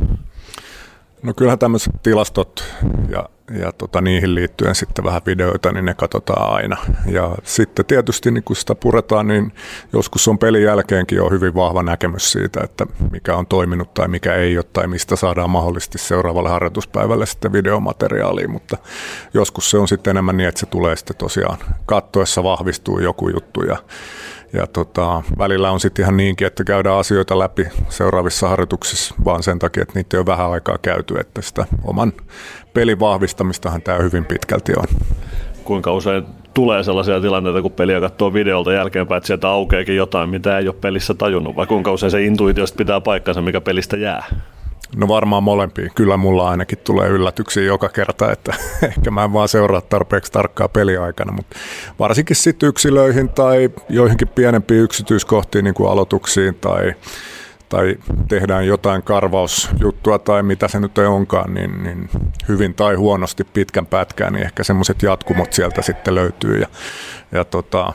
No kyllähän tämmöiset tilastot ja, ja tota, niihin liittyen sitten vähän videoita, niin ne katsotaan aina. Ja sitten tietysti niin kun sitä puretaan, niin joskus on pelin jälkeenkin jo hyvin vahva näkemys siitä, että mikä on toiminut tai mikä ei ole, tai mistä saadaan mahdollisesti seuraavalle harjoituspäivälle sitten videomateriaalia, mutta joskus se on sitten enemmän niin, että se tulee sitten tosiaan kattoessa vahvistuu joku juttu ja ja tota, välillä on sitten ihan niinkin, että käydään asioita läpi seuraavissa harjoituksissa vaan sen takia, että niitä ole vähän aikaa käyty, että sitä oman pelin vahvistamistahan tämä hyvin pitkälti on. Kuinka usein tulee sellaisia tilanteita, kun peliä katsoo videolta jälkeenpäin, että sieltä aukeakin jotain, mitä ei ole pelissä tajunnut, vai kuinka usein se intuitiosta pitää paikkansa, mikä pelistä jää? No varmaan molempia. Kyllä mulla ainakin tulee yllätyksiä joka kerta, että ehkä mä en vaan seuraa tarpeeksi tarkkaa peliaikana, mutta varsinkin sitten yksilöihin tai joihinkin pienempiin yksityiskohtiin, niin kuin aloituksiin tai, tai tehdään jotain karvausjuttua tai mitä se nyt ei onkaan, niin, niin hyvin tai huonosti pitkän pätkään, niin ehkä semmoiset jatkumot sieltä sitten löytyy. Ja, ja tota,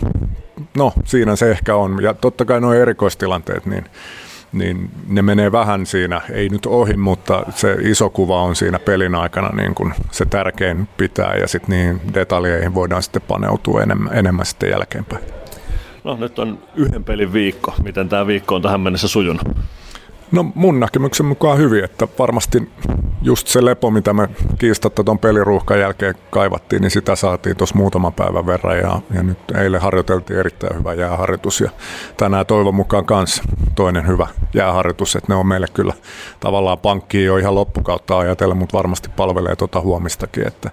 no siinä se ehkä on. Ja totta kai nuo erikoistilanteet, niin niin ne menee vähän siinä, ei nyt ohi, mutta se iso kuva on siinä pelin aikana niin kuin se tärkein pitää ja sitten niihin detaljeihin voidaan sitten paneutua enemmän, enemmän sitten jälkeenpäin. No nyt on yhden pelin viikko. Miten tämä viikko on tähän mennessä sujunut? No mun näkemyksen mukaan hyvin, että varmasti just se lepo, mitä me kiistatta tuon peliruuhkan jälkeen kaivattiin, niin sitä saatiin tuossa muutaman päivän verran ja, ja nyt eilen harjoiteltiin erittäin hyvä jääharjoitus ja tänään toivon mukaan kanssa toinen hyvä jääharjoitus, että ne on meille kyllä tavallaan pankkiin jo ihan loppukautta ajatellen, mutta varmasti palvelee tuota huomistakin, että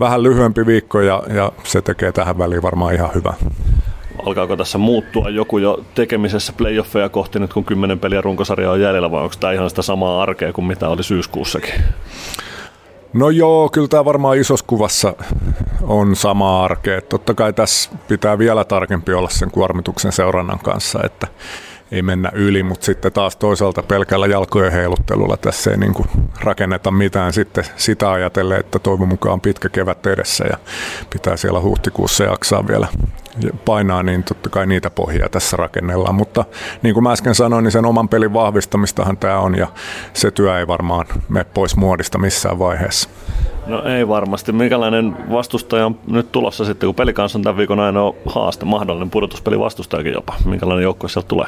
vähän lyhyempi viikko ja, ja se tekee tähän väliin varmaan ihan hyvä alkaako tässä muuttua joku jo tekemisessä playoffeja kohti nyt kun kymmenen peliä runkosarjaa on jäljellä vai onko tämä ihan sitä samaa arkea kuin mitä oli syyskuussakin? No joo, kyllä tämä varmaan isossa kuvassa on sama arkea. Totta kai tässä pitää vielä tarkempi olla sen kuormituksen seurannan kanssa, että ei mennä yli, mutta sitten taas toisaalta pelkällä jalkojen heiluttelulla tässä ei niin kuin rakenneta mitään sitten sitä ajatellen, että toivon mukaan pitkä kevät edessä ja pitää siellä huhtikuussa jaksaa vielä painaa, niin totta kai niitä pohjia tässä rakennellaan. Mutta niin kuin mä äsken sanoin, niin sen oman pelin vahvistamistahan tämä on ja se työ ei varmaan mene pois muodista missään vaiheessa. No ei varmasti. Minkälainen vastustaja on nyt tulossa sitten, kun peli kanssa on tämän viikon aina haaste, mahdollinen pudotuspeli vastustajakin jopa. Minkälainen joukkue sieltä tulee?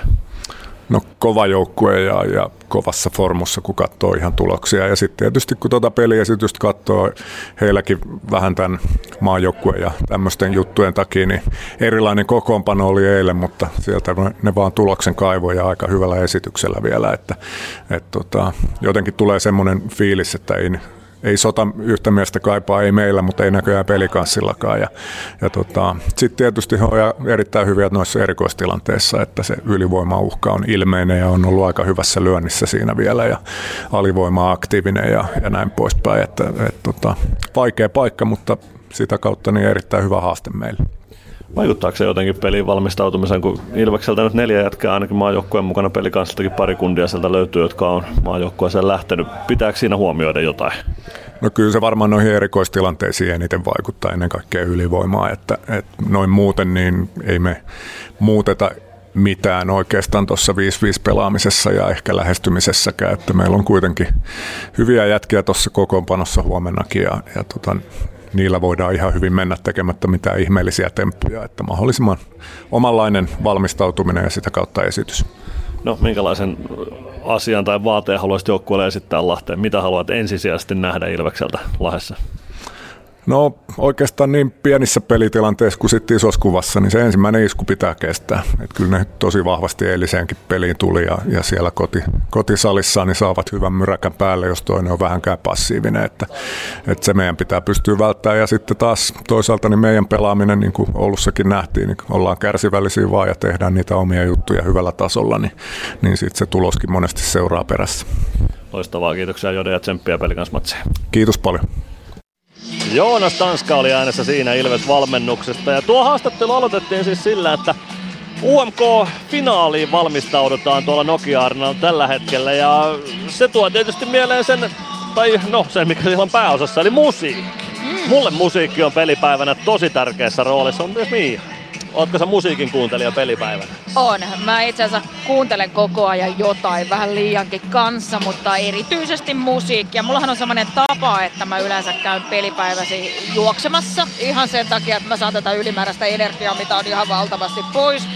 No kova joukkue ja, ja kovassa formussa, kun katsoo ihan tuloksia. Ja sitten tietysti kun tuota peliesitystä katsoo, heilläkin vähän tämän maajoukkueen ja tämmöisten juttujen takia, niin erilainen kokoonpano oli eilen, mutta sieltä ne vaan tuloksen kaivoja aika hyvällä esityksellä vielä. Että, et tota, jotenkin tulee semmoinen fiilis, että ei ei sota yhtä miestä kaipaa, ei meillä, mutta ei näköjään pelikanssillakaan. Ja, ja tota, sitten tietysti on erittäin hyviä noissa erikoistilanteissa, että se ylivoimauhka on ilmeinen ja on ollut aika hyvässä lyönnissä siinä vielä ja alivoima aktiivinen ja, ja näin poispäin. Että, et, tota, vaikea paikka, mutta sitä kautta niin erittäin hyvä haaste meille. Vaikuttaako se jotenkin peliin valmistautumisen, kun Ilvekseltä nyt neljä jätkää ainakin maajoukkueen mukana pelikanssistakin pari kundia sieltä löytyy, jotka on maajoukkueeseen lähtenyt. Pitääkö siinä huomioida jotain? No kyllä se varmaan noihin erikoistilanteisiin eniten vaikuttaa ennen kaikkea ylivoimaa, että, että noin muuten niin ei me muuteta mitään oikeastaan tuossa 5-5 pelaamisessa ja ehkä lähestymisessäkään, että meillä on kuitenkin hyviä jätkiä tuossa kokoonpanossa huomennakin ja, ja tota, niillä voidaan ihan hyvin mennä tekemättä mitään ihmeellisiä temppuja, että mahdollisimman omanlainen valmistautuminen ja sitä kautta esitys. No, minkälaisen asian tai vaateen haluaisit joukkueelle esittää Lahteen? Mitä haluat ensisijaisesti nähdä Ilvekseltä Lahdessa? No oikeastaan niin pienissä pelitilanteissa kuin sitten isossa kuvassa, niin se ensimmäinen isku pitää kestää. Et kyllä ne tosi vahvasti eiliseenkin peliin tuli ja, ja siellä koti, kotisalissa niin saavat hyvän myräkän päälle, jos toinen on vähänkään passiivinen. Että, että se meidän pitää pystyä välttämään ja sitten taas toisaalta niin meidän pelaaminen, niin kuin Oulussakin nähtiin, niin ollaan kärsivällisiä vaan ja tehdään niitä omia juttuja hyvällä tasolla, niin, niin sitten se tuloskin monesti seuraa perässä. Loistavaa, kiitoksia Jode ja tsemppiä pelikansmatsiin. Kiitos paljon. Joonas Tanska oli äänessä siinä Ilves-valmennuksesta. Ja tuo haastattelu aloitettiin siis sillä, että UMK-finaaliin valmistaudutaan tuolla nokia tällä hetkellä. Ja se tuo tietysti mieleen sen, tai no sen mikä siellä on pääosassa, eli musiikki. Mm. Mulle musiikki on pelipäivänä tosi tärkeässä roolissa, on myös Miia. Ootko sä musiikin kuuntelija pelipäivänä? On. Mä itse asiassa kuuntelen koko ajan jotain, vähän liiankin kanssa, mutta erityisesti musiikkia. Mullahan on semmoinen tapa, että mä yleensä käyn pelipäiväsi juoksemassa ihan sen takia, että mä saan tätä ylimääräistä energiaa, mitä on ihan valtavasti pois,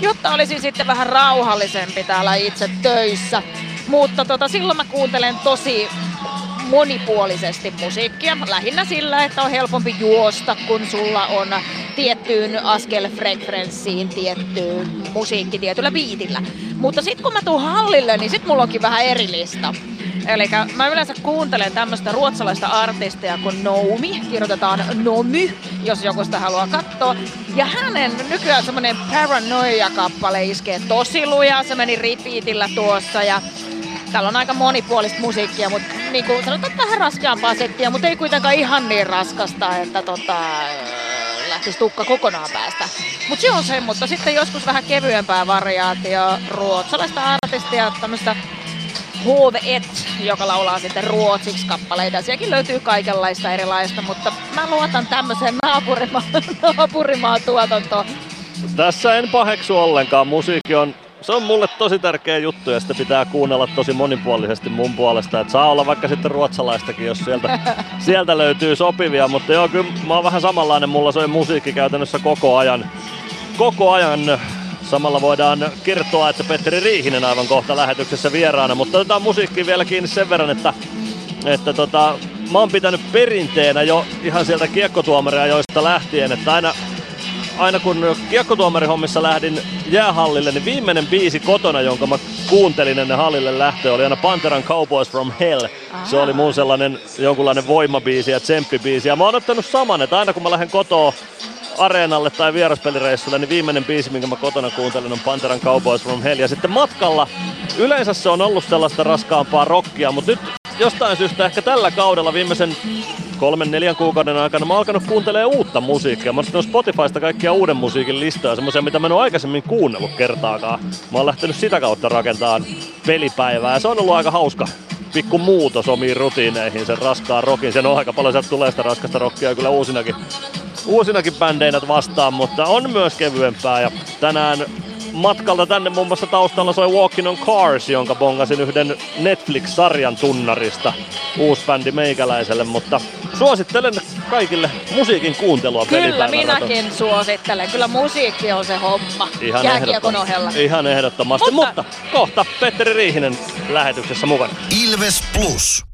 jotta olisin sitten vähän rauhallisempi täällä itse töissä. Mutta tota, silloin mä kuuntelen tosi monipuolisesti musiikkia. Lähinnä sillä, että on helpompi juosta, kun sulla on tiettyyn askelfrekvenssiin tietty musiikki tietyllä biitillä. Mutta sitten kun mä tuun hallille, niin sitten mulla onkin vähän eri lista. Eli mä yleensä kuuntelen tämmöistä ruotsalaista artistia kuin Noumi, kirjoitetaan Nomy, jos joku sitä haluaa katsoa. Ja hänen nykyään semmonen Paranoia-kappale iskee tosi lujaa, se meni repeatillä tuossa ja täällä on aika monipuolista musiikkia, mutta niin kuin sanotaan vähän raskaampaa settiä, mutta ei kuitenkaan ihan niin raskasta, että tota, lähtisi tukka kokonaan päästä. Mutta se on se, mutta sitten joskus vähän kevyempää variaatio ruotsalaista artistia, tämmöistä HV1, joka laulaa sitten ruotsiksi kappaleita. Sielläkin löytyy kaikenlaista erilaista, mutta mä luotan tämmöiseen naapurimaa, naapurimaa tuotantoon. Tässä en paheksu ollenkaan. Musiikki on se on mulle tosi tärkeä juttu ja sitä pitää kuunnella tosi monipuolisesti mun puolesta. Että saa olla vaikka sitten ruotsalaistakin, jos sieltä, sieltä löytyy sopivia. Mutta joo, kyllä mä oon vähän samanlainen. Mulla soi musiikki käytännössä koko ajan. Koko ajan Samalla voidaan kertoa, että Petteri Riihinen aivan kohta lähetyksessä vieraana, mutta otetaan musiikki vielä kiinni sen verran, että, että tota, mä oon pitänyt perinteenä jo ihan sieltä kiekkotuomaria joista lähtien, että aina aina kun kiekkotuomarihommissa lähdin jäähallille, niin viimeinen biisi kotona, jonka mä kuuntelin ennen hallille lähtöä, oli aina Panteran Cowboys from Hell. Aha. Se oli mun sellainen jonkunlainen voimabiisi ja tsemppibiisi. Ja mä oon ottanut saman, että aina kun mä lähden kotoa areenalle tai vieraspelireissulle, niin viimeinen biisi, minkä mä kotona kuuntelen, on Panteran Cowboys from Hell. Ja sitten matkalla, yleensä se on ollut sellaista raskaampaa rockia, mutta nyt jostain syystä ehkä tällä kaudella viimeisen kolmen neljän kuukauden aikana mä oon alkanut kuuntelemaan uutta musiikkia. Mä oon Spotifysta kaikkia uuden musiikin listoja, semmoisia mitä mä en ole aikaisemmin kuunnellut kertaakaan. Mä oon lähtenyt sitä kautta rakentamaan pelipäivää ja se on ollut aika hauska pikku muutos omiin rutiineihin, sen raskaan rokin. Sen on aika paljon, sieltä tulee sitä raskasta rockia kyllä uusinakin, uusinakin bändeinä vastaan, mutta on myös kevyempää. Ja tänään matkalta tänne muun muassa taustalla soi Walking on Cars, jonka bongasin yhden Netflix-sarjan tunnarista. Uusi bändi meikäläiselle, mutta suosittelen kaikille musiikin kuuntelua Kyllä minäkin suosittelen. Kyllä musiikki on se homma. Ihan ehdottomasti. ohella. Ihan ehdottomasti, mutta... mutta kohta Petteri Riihinen lähetyksessä mukana. Ilves Plus.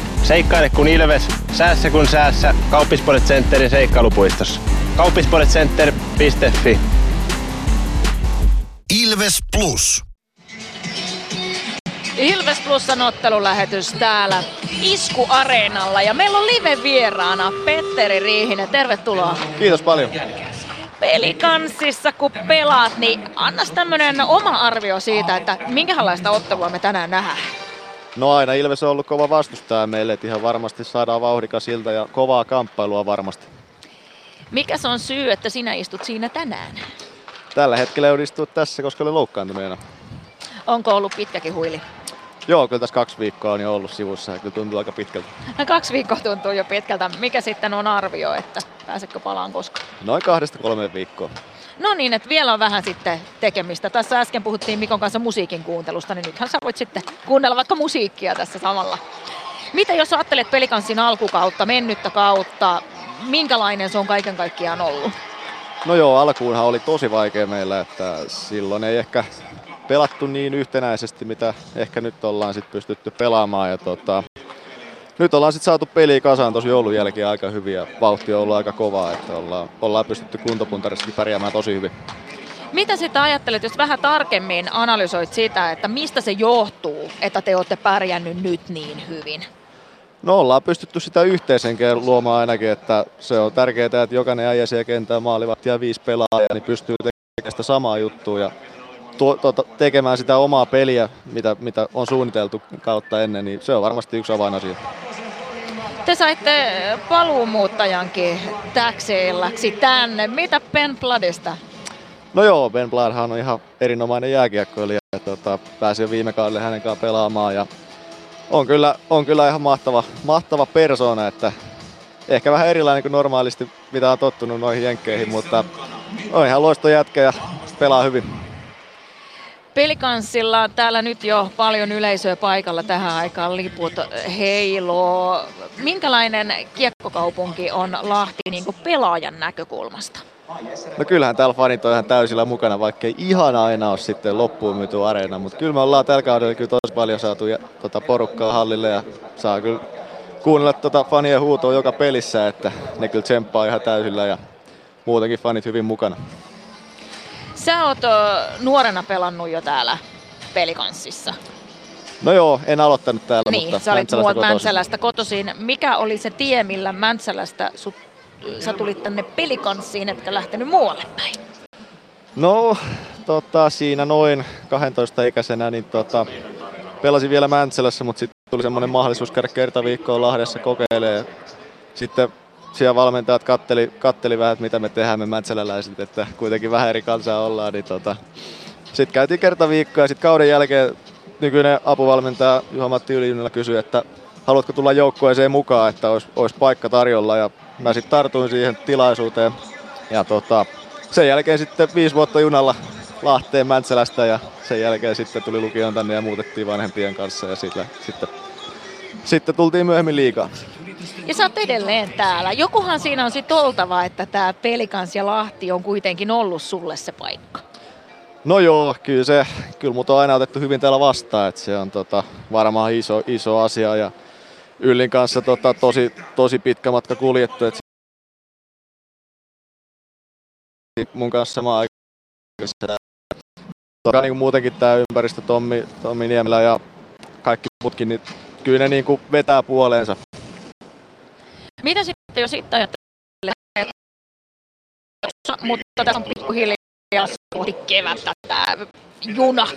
Seikkaile kun Ilves, säässä kun säässä. Kauppispoilet Centerin seikkailupuistossa. Kauppispoiletcenter.fi Ilves Plus. Ilves Plusan ottelulähetys täällä Isku Areenalla ja meillä on live vieraana Petteri Riihinen. Tervetuloa. Kiitos paljon. Pelikanssissa kun pelaat, niin annas tämmönen oma arvio siitä, että minkälaista ottelua me tänään nähdään. No aina Ilves on ollut kova vastustaja meille, että ihan varmasti saadaan vauhdikas siltä ja kovaa kamppailua varmasti. Mikä se on syy, että sinä istut siinä tänään? Tällä hetkellä joudun istua tässä, koska oli loukkaantuneena. Onko ollut pitkäkin huili? Joo, kyllä tässä kaksi viikkoa on jo ollut sivussa ja kyllä tuntuu aika pitkältä. No, kaksi viikkoa tuntuu jo pitkältä. Mikä sitten on arvio, että pääsekö palaan koskaan? Noin kahdesta kolmeen viikkoa. No niin, että vielä on vähän sitten tekemistä. Tässä äsken puhuttiin Mikon kanssa musiikin kuuntelusta, niin nythän sä voit sitten kuunnella vaikka musiikkia tässä samalla. Mitä jos ajattelet pelikanssin alkukautta, mennyttä kautta, minkälainen se on kaiken kaikkiaan ollut? No joo, alkuunhan oli tosi vaikea meillä, että silloin ei ehkä pelattu niin yhtenäisesti, mitä ehkä nyt ollaan sitten pystytty pelaamaan. Ja tota, nyt ollaan sitten saatu peli kasaan tosi joulun jälkeen aika hyvin ja vauhti on ollut aika kovaa, että ollaan, ollaan pystytty kuntopuntarissakin pärjäämään tosi hyvin. Mitä sitten ajattelet, jos vähän tarkemmin analysoit sitä, että mistä se johtuu, että te olette pärjännyt nyt niin hyvin? No ollaan pystytty sitä yhteisenkin luomaan ainakin, että se on tärkeää, että jokainen äijä siellä kentään maalivahti ja viisi pelaajaa, niin pystyy tekemään sitä samaa juttua ja tuo, tuota, tekemään sitä omaa peliä, mitä, mitä on suunniteltu kautta ennen, niin se on varmasti yksi avainasia. Te saitte paluumuuttajankin täkseilläksi tänne. Mitä Ben Bladista? No joo, Ben Bladhan on ihan erinomainen jääkiekkoilija. Ja, tota, pääsin viime kaudelle hänen kanssaan pelaamaan ja on kyllä, on kyllä ihan mahtava, mahtava persona, että ehkä vähän erilainen kuin normaalisti, mitä on tottunut noihin jenkkeihin, mutta on ihan loisto jätkä ja pelaa hyvin. Pelikanssilla täällä nyt jo paljon yleisöä paikalla tähän aikaan liput heiloo. Minkälainen kiekkokaupunki on Lahti niin kuin pelaajan näkökulmasta? No kyllähän täällä fanit on ihan täysillä mukana, vaikka ei ihan aina ole sitten loppuun myyty areena, mutta kyllä me ollaan tällä kaudella kyllä tosi paljon saatu ja, tota, porukkaa hallille ja saa kyllä kuunnella tota fanien huutoa joka pelissä, että ne kyllä tsemppaa ihan täysillä ja muutenkin fanit hyvin mukana. Sä oot nuorena pelannut jo täällä pelikanssissa. No joo, en aloittanut täällä, niin, mutta sä olit Mäntsälästä kotoisin. Mäntsälästä kotoisin. Mikä oli se tie, millä Mäntsälästä sut, sä tulit tänne pelikanssiin, etkä lähtenyt muualle päin? No, tota, siinä noin 12 ikäisenä, niin tota, pelasin vielä Mäntsälässä, mutta sitten tuli semmoinen mahdollisuus käydä kerta viikkoa Lahdessa kokeilemaan. Sitten siellä valmentajat katteli, katteli vähän, että mitä me tehdään me mäntsäläläiset, että kuitenkin vähän eri kansaa ollaan. Niin tota, sitten käytiin kerta viikkoa ja sitten kauden jälkeen nykyinen apuvalmentaja Juha-Matti Ylijunilla kysyi, että haluatko tulla joukkueeseen mukaan, että olisi, olisi paikka tarjolla. Ja mä sitten tartuin siihen tilaisuuteen. Ja tota, sen jälkeen sitten viisi vuotta junalla Lahteen Mäntsälästä ja sen jälkeen sitten tuli lukion tänne ja muutettiin vanhempien kanssa ja sitten, sitten tultiin myöhemmin liikaa. Ja sä oot edelleen täällä. Jokuhan siinä on sitten oltava, että tämä Pelikans ja Lahti on kuitenkin ollut sulle se paikka. No joo, kyllä se, kyllä mut on aina otettu hyvin täällä vastaan, että se on tota, varmaan iso, iso asia ja Yllin kanssa tota, tosi, tosi pitkä matka kuljettu, että mun kanssa samaan aikaan. Toki niin muutenkin tämä ympäristö Tommi, Tommi Niemelä ja kaikki muutkin, niin kyllä ne niin kuin vetää puoleensa. Mitä sitten jos sitten ajattelee, mutta tässä on pikkuhiljaa kohti kevättä tämä juna.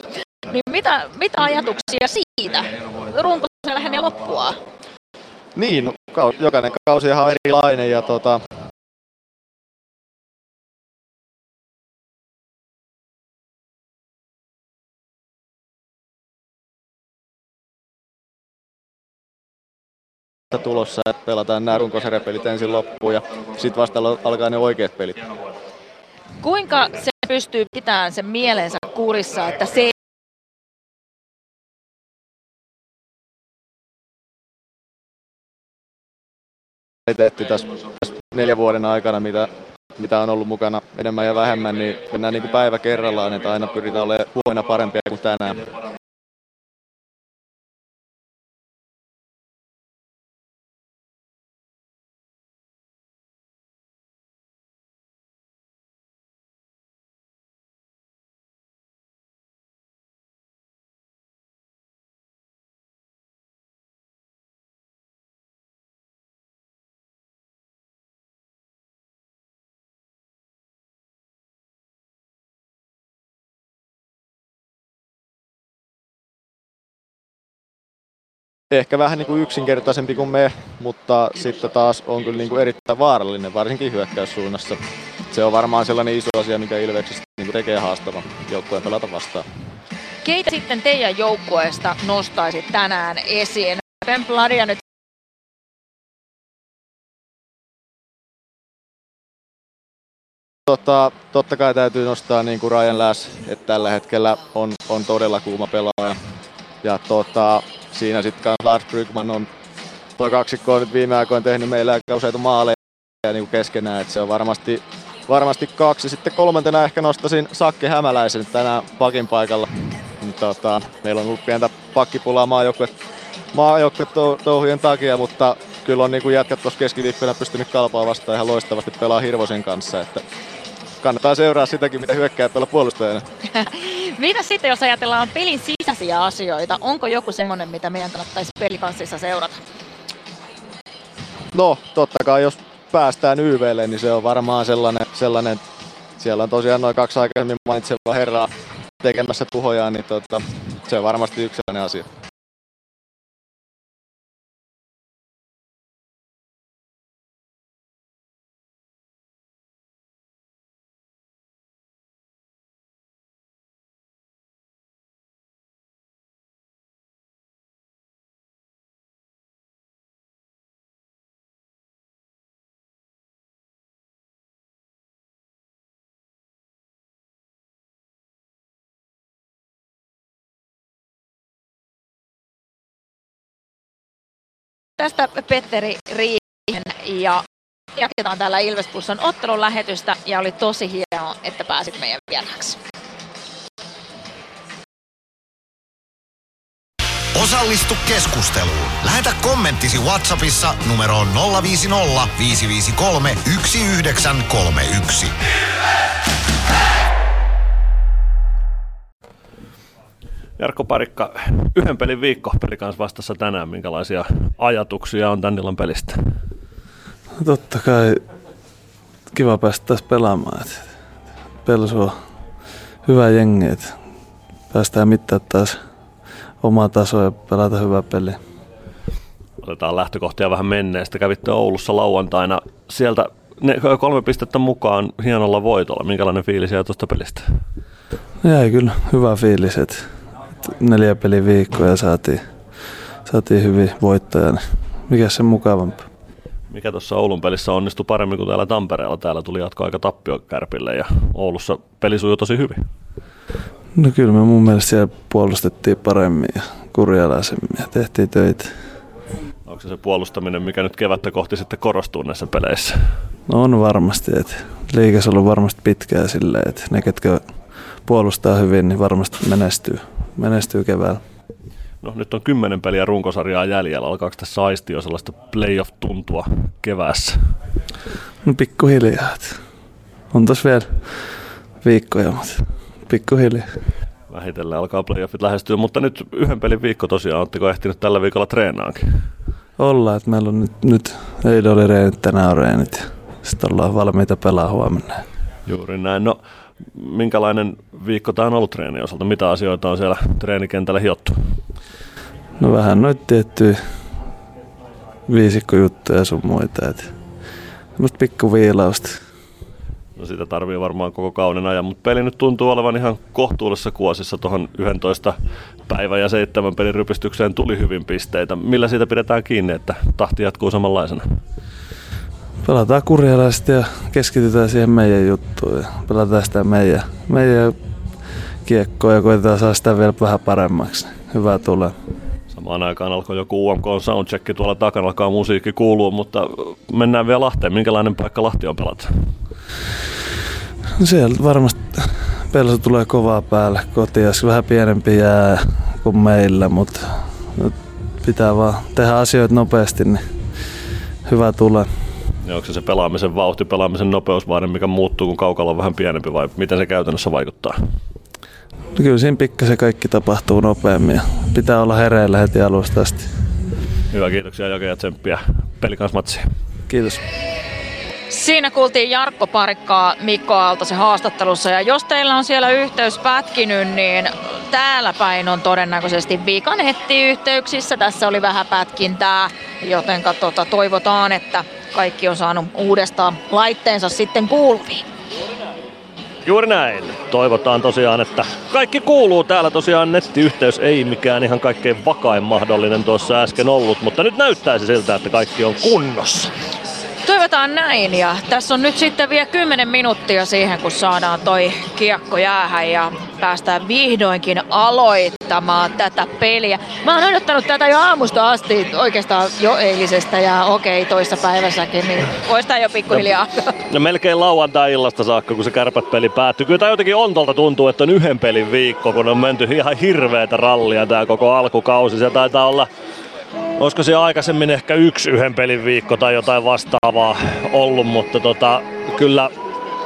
Niin mitä, mitä ajatuksia siitä? Runko se lähenee loppua? Niin, no, jokainen kausi on erilainen ja tota, tulossa, että pelataan nämä runkosarjapelit ensin loppuun ja sitten vasta alkaa ne oikeat pelit. Kuinka se pystyy pitämään sen mielensä kurissa, että se ei tehty tässä, tässä neljän vuoden aikana, mitä, mitä on ollut mukana enemmän ja vähemmän, niin mennään niin kuin päivä kerrallaan, että aina pyritään olemaan huomenna parempia kuin tänään. Ehkä vähän niin kuin yksinkertaisempi kuin me, mutta sitten taas on kyllä niin kuin erittäin vaarallinen, varsinkin hyökkäyssuunnassa. Se on varmaan sellainen iso asia, mikä Ilveksestä niin kuin tekee haastava joukkueen pelata vastaan. Keitä sitten teidän joukkueesta nostaisit tänään esiin? Templaria nyt Tota, totta kai täytyy nostaa niin kuin Ryan Lass, että tällä hetkellä on, on todella kuuma pelaaja. Ja tota, siinä sitten Lars Brygman on tuo kaksikko on nyt viime aikoina tehnyt meillä aika useita maaleja niin keskenään, että se on varmasti, varmasti kaksi. Sitten kolmantena ehkä nostasin Sakke Hämäläisen tänään pakin paikalla. Tota, meillä on ollut pientä pakkipulaa maajoukkue, maajoukkue touhujen takia, mutta kyllä on niin jätkät tuossa keskiviikkona pystynyt kalpaa vastaan ihan loistavasti pelaa Hirvosen kanssa. Että kannattaa seuraa sitäkin, mitä hyökkää tuolla puolustajana. Mitä sitten, jos ajatellaan pelin sisäisiä asioita? Onko joku semmoinen, mitä meidän kannattaisi pelikanssissa seurata? No, totta kai jos päästään YVlle, niin se on varmaan sellainen, sellainen siellä on tosiaan noin kaksi aikaisemmin mainitsevaa herraa tekemässä tuhojaan, niin tota, se on varmasti yksi sellainen asia. Tästä Petteri Riihen ja jatketaan täällä Ilves ottelun lähetystä ja oli tosi hienoa, että pääsit meidän vieraaksi. Osallistu keskusteluun. Lähetä kommenttisi Whatsappissa numeroon 050 553 1931. Jarkko Parikka, yhden pelin viikko pelikans vastassa tänään. Minkälaisia ajatuksia on tän illan pelistä? No totta kai kiva päästä taas pelaamaan. Pelsu on hyvä jengi, että päästään mittaa taas omaa tasoa ja pelata hyvää peliä. Otetaan lähtökohtia vähän menneestä. Kävitte Oulussa lauantaina. Sieltä ne kolme pistettä mukaan hienolla voitolla. Minkälainen fiilis jäi tuosta pelistä? Jäi kyllä hyvä fiilis, että neljä peli viikkoa ja saatiin, saatiin hyvin voittoja. Niin mikä se mukavampi? Mikä tuossa Oulun pelissä onnistui paremmin kuin täällä Tampereella? Täällä tuli jatko aika tappio Kärpille ja Oulussa peli sujui tosi hyvin. No kyllä me mun mielestä siellä puolustettiin paremmin ja kurjalaisemmin ja tehtiin töitä. Onko se se puolustaminen, mikä nyt kevättä kohti sitten korostuu näissä peleissä? No on varmasti, että liikas on ollut varmasti pitkään silleen, että ne ketkä puolustaa hyvin, niin varmasti menestyy, menestyy keväällä. No nyt on kymmenen peliä runkosarjaa jäljellä. Alkaako tässä aisti jo sellaista playoff-tuntua keväässä? No pikkuhiljaa. On tos vielä viikkoja, mutta pikkuhiljaa. Vähitellen alkaa playoffit lähestyä, mutta nyt yhden pelin viikko tosiaan. Oletteko ehtinyt tällä viikolla treenaankin? Ollaan, että meillä on nyt, nyt eilen oli reenit, tänään on reenit sitten ollaan valmiita pelaa huomenna. Juuri näin. No, minkälainen viikko tämä on ollut treenin osalta? Mitä asioita on siellä treenikentällä hiottu? No vähän noita tiettyjä viisikkojuttuja sun muita. Et semmoista pikku viilausta. No sitä tarvii varmaan koko kauden ajan, mutta peli nyt tuntuu olevan ihan kohtuullisessa kuosissa tuohon 11 päivän ja seitsemän pelin rypistykseen tuli hyvin pisteitä. Millä siitä pidetään kiinni, että tahti jatkuu samanlaisena? Pelataan kurjalaisesti ja keskitytään siihen meidän juttuun ja pelataan sitä meidän, meidän kiekkoa ja koitetaan saada sitä vielä vähän paremmaksi. Hyvä tulee. Samaan aikaan alkoi joku UMK soundcheck tuolla takana, alkaa musiikki kuuluu, mutta mennään vielä Lahteen. Minkälainen paikka Lahti on pelata? No siellä varmasti Pelso tulee kovaa päälle. Kotias vähän pienempi jää kuin meillä, mutta pitää vaan tehdä asioita nopeasti, niin hyvä tulee. Ja onko se, se pelaamisen vauhti, pelaamisen nopeusvaade, mikä muuttuu, kun kaukalla on vähän pienempi vai miten se käytännössä vaikuttaa? No kyllä siinä pikkasen kaikki tapahtuu nopeammin ja pitää olla hereillä heti alusta asti. Hyvä, kiitoksia Jake ja tsemppiä pelikansmatsiin. Kiitos. Siinä kuultiin Jarkko Parikkaa Mikko Aaltosen haastattelussa ja jos teillä on siellä yhteys pätkinyt, niin täällä päin on todennäköisesti vika nettiyhteyksissä. Tässä oli vähän pätkintää, joten tota, toivotaan, että kaikki on saanut uudestaan laitteensa sitten kuuluviin. Juuri näin. Toivotaan tosiaan, että kaikki kuuluu täällä tosiaan. Nettiyhteys ei mikään ihan kaikkein vakain mahdollinen tuossa äsken ollut, mutta nyt näyttäisi siltä, että kaikki on kunnossa. Toivotaan näin ja tässä on nyt sitten vielä 10 minuuttia siihen, kun saadaan toi kiekko jäähän ja päästään vihdoinkin aloittamaan tätä peliä. Mä oon odottanut tätä jo aamusta asti, oikeastaan jo eilisestä ja okei toissa päivässäkin, niin vois tää jo pikkuhiljaa. No, no melkein lauantai-illasta saakka, kun se kärpät peli päättyy. Kyllä tää jotenkin ontolta tuntuu, että on yhden pelin viikko, kun on menty ihan hirveätä rallia tää koko alkukausi. Se taitaa olla olisiko se aikaisemmin ehkä yksi yhden pelin viikko tai jotain vastaavaa ollut, mutta tota, kyllä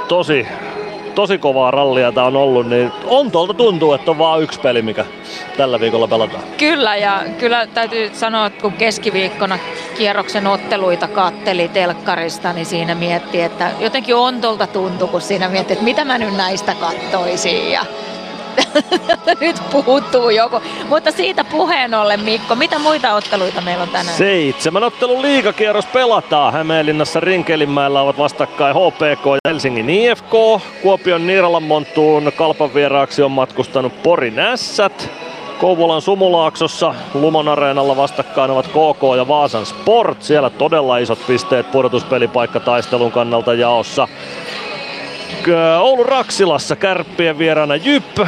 tosi, tosi kovaa rallia tämä on ollut, niin on tuolta tuntuu, että on vaan yksi peli, mikä tällä viikolla pelataan. Kyllä, ja kyllä täytyy sanoa, että kun keskiviikkona kierroksen otteluita katteli telkkarista, niin siinä mietti, että jotenkin ontolta tuntuu, kun siinä mietti, että mitä mä nyt näistä kattoisin. Ja nyt puuttuu joku. Mutta siitä puheen ollen, Mikko, mitä muita otteluita meillä on tänään? Seitsemän ottelun liigakierros pelataan. Hämeenlinnassa Rinkelinmäellä ovat vastakkain HPK ja Helsingin IFK. Kuopion Niiralan monttuun kalpan vieraaksi on matkustanut Porin Ässät. Kouvolan Sumulaaksossa Lumon areenalla vastakkain ovat KK ja Vaasan Sport. Siellä todella isot pisteet pudotuspelipaikka taistelun kannalta jaossa. Oulun Raksilassa kärppien vieraana Jyp.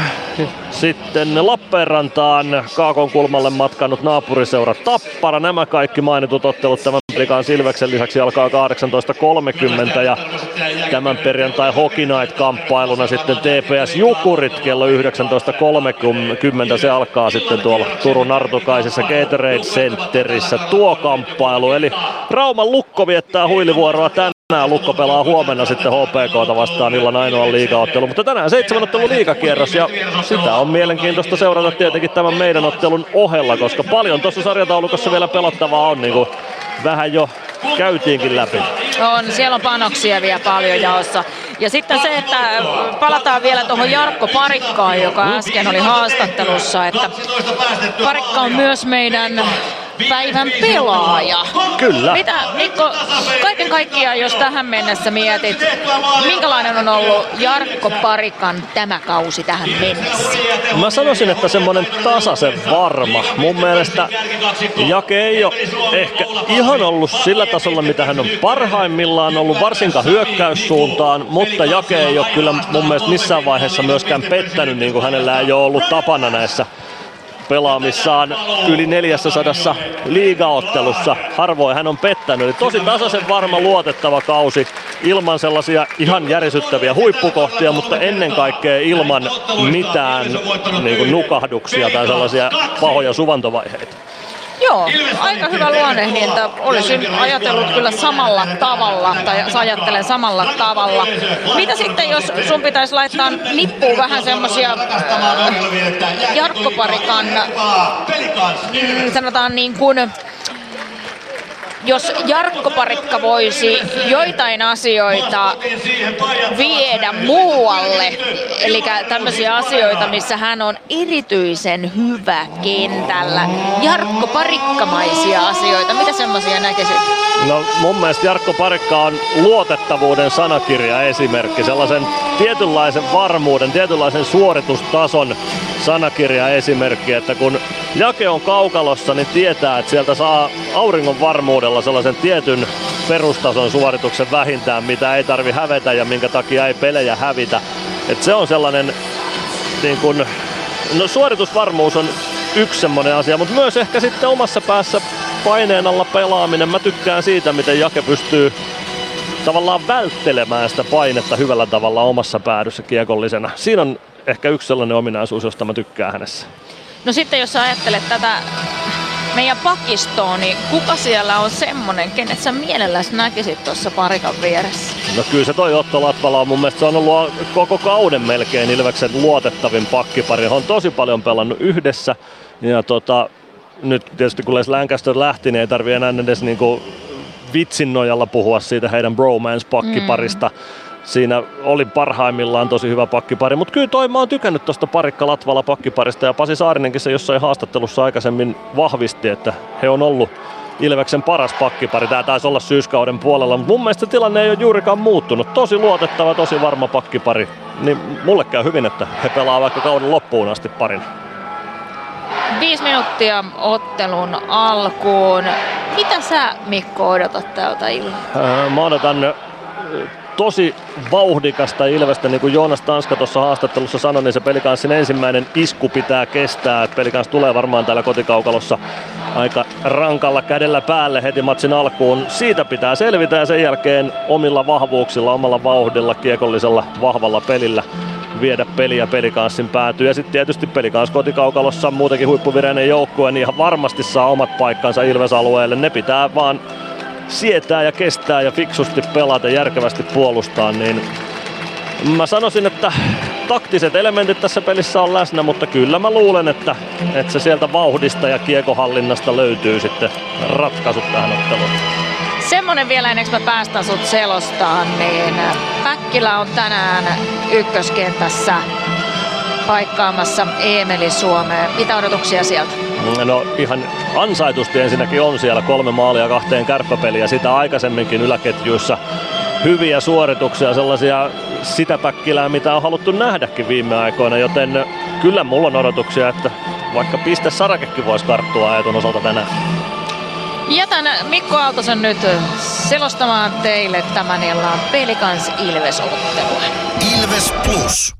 Sitten Lappeenrantaan Kaakon kulmalle matkannut naapuriseura Tappara. Nämä kaikki mainitut ottelut tämän pelikaan Silveksen lisäksi alkaa 18.30 ja tämän perjantai Hockey Night kamppailuna sitten TPS Jukurit kello 19.30. Se alkaa sitten tuolla Turun Artukaisessa Gatorade Centerissä tuo kamppailu. Eli Rauman lukko viettää huilivuoroa tänään. Tänään Lukko pelaa huomenna sitten HPKta vastaan illan ainoa liigaottelu, mutta tänään seitsemän ottelu liigakierros ja sitä on mielenkiintoista seurata tietenkin tämän meidän ottelun ohella, koska paljon tuossa sarjataulukossa vielä pelattavaa on, niin kuin vähän jo käytiinkin läpi. On, siellä on panoksia vielä paljon jaossa. Ja sitten se, että palataan vielä tuohon Jarkko Parikkaan, joka äsken oli haastattelussa, että Parikka on myös meidän päivän pelaaja. Kyllä. Mitä, Mikko, kaiken kaikkiaan, jos tähän mennessä mietit, minkälainen on ollut Jarkko Parikan tämä kausi tähän mennessä? Mä sanoisin, että semmoinen tasaisen varma. Mun mielestä Jake ei ole ehkä ihan ollut sillä tasolla, mitä hän on parhaimmillaan ollut, varsinkaan hyökkäyssuuntaan, mutta Jake ei ole kyllä mun mielestä missään vaiheessa myöskään pettänyt, niin kuin hänellä ei ole ollut tapana näissä pelaamissaan yli 400 liigaottelussa. Harvoin hän on pettänyt. Eli tosi tasaisen varma luotettava kausi ilman sellaisia ihan järisyttäviä huippukohtia, mutta ennen kaikkea ilman mitään niin kuin nukahduksia tai sellaisia pahoja suvantovaiheita. Joo, aika hyvä luonnehdinta. Olisin ajatellut kyllä samalla tavalla, tai ajattelen samalla tavalla. Mitä sitten, jos sun pitäisi laittaa nippuun vähän semmosia Jarkko Parikan, sanotaan niin kuin jos Jarkko Parikka voisi joitain asioita viedä muualle, eli tämmöisiä asioita, missä hän on erityisen hyvä kentällä, Jarkko Parikkamaisia asioita, mitä semmoisia näkisit? No mun mielestä Jarkko Parikka on luotettavuuden sanakirja esimerkki, sellaisen tietynlaisen varmuuden, tietynlaisen suoritustason sanakirja esimerkki, että kun Jake on kaukalossa, niin tietää, että sieltä saa auringon varmuudella sellaisen tietyn perustason suorituksen vähintään, mitä ei tarvi hävetä ja minkä takia ei pelejä hävitä. Et se on sellainen, niin kun, no suoritusvarmuus on yksi semmoinen asia, mutta myös ehkä sitten omassa päässä paineen alla pelaaminen. Mä tykkään siitä, miten Jake pystyy tavallaan välttelemään sitä painetta hyvällä tavalla omassa päädyssä kiekollisena. Siinä on ehkä yksi sellainen ominaisuus, josta mä tykkään hänessä. No sitten jos ajattelet tätä meidän pakistoon, niin kuka siellä on semmonen, kenet sä mielelläsi näkisit tuossa parikan vieressä? No kyllä se toi Otto Latvala on mun mielestä se on ollut koko kauden melkein Ilveksen luotettavin pakkipari. Hän on tosi paljon pelannut yhdessä ja tota, nyt tietysti kun Les Lancaster lähti, niin ei tarvi enää edes niinku vitsin nojalla puhua siitä heidän bromance-pakkiparista. Mm siinä oli parhaimmillaan tosi hyvä pakkipari, mutta kyllä toi mä oon tykännyt tuosta parikka Latvala pakkiparista ja Pasi Saarinenkin se jossain haastattelussa aikaisemmin vahvisti, että he on ollut Ilveksen paras pakkipari. Tämä taisi olla syyskauden puolella, mutta mun mielestä tilanne ei ole juurikaan muuttunut. Tosi luotettava, tosi varma pakkipari. Niin mulle käy hyvin, että he pelaa vaikka kauden loppuun asti parin. Viisi minuuttia ottelun alkuun. Mitä sä Mikko odotat tältä illalta? Mä odotan tosi vauhdikasta Ilvestä, niin kuin Joonas Tanska tuossa haastattelussa sanoi, niin se pelikanssin ensimmäinen isku pitää kestää. Pelikans tulee varmaan täällä kotikaukalossa aika rankalla kädellä päälle heti matsin alkuun. Siitä pitää selvitä ja sen jälkeen omilla vahvuuksilla, omalla vauhdilla, kiekollisella, vahvalla pelillä viedä peliä pelikanssin päätyy. Ja sitten tietysti pelikans kotikaukalossa muutenkin huippuvireinen joukkue, niin ihan varmasti saa omat paikkansa Ilves-alueelle. Ne pitää vaan sietää ja kestää ja fiksusti pelata, järkevästi puolustaa, niin mä sanoisin, että taktiset elementit tässä pelissä on läsnä, mutta kyllä mä luulen, että, että se sieltä vauhdista ja kiekohallinnasta löytyy sitten ratkaisut tähän otteluun. Semmonen vielä ennen kuin mä päästän sut selostaan, niin Päkkilä on tänään ykköskentässä paikkaamassa Eemeli Suomeen. Mitä odotuksia sieltä? No ihan ansaitusti ensinnäkin on siellä kolme maalia kahteen kärppäpeliä. Sitä aikaisemminkin yläketjuissa hyviä suorituksia, sellaisia sitä päkkilää, mitä on haluttu nähdäkin viime aikoina, joten kyllä mulla on odotuksia, että vaikka piste Sarakekin voisi karttua ajetun osalta tänään. Jätän Mikko Aaltosen nyt selostamaan teille tämän illan Pelikans Ilves-ottelun. Ilves Plus.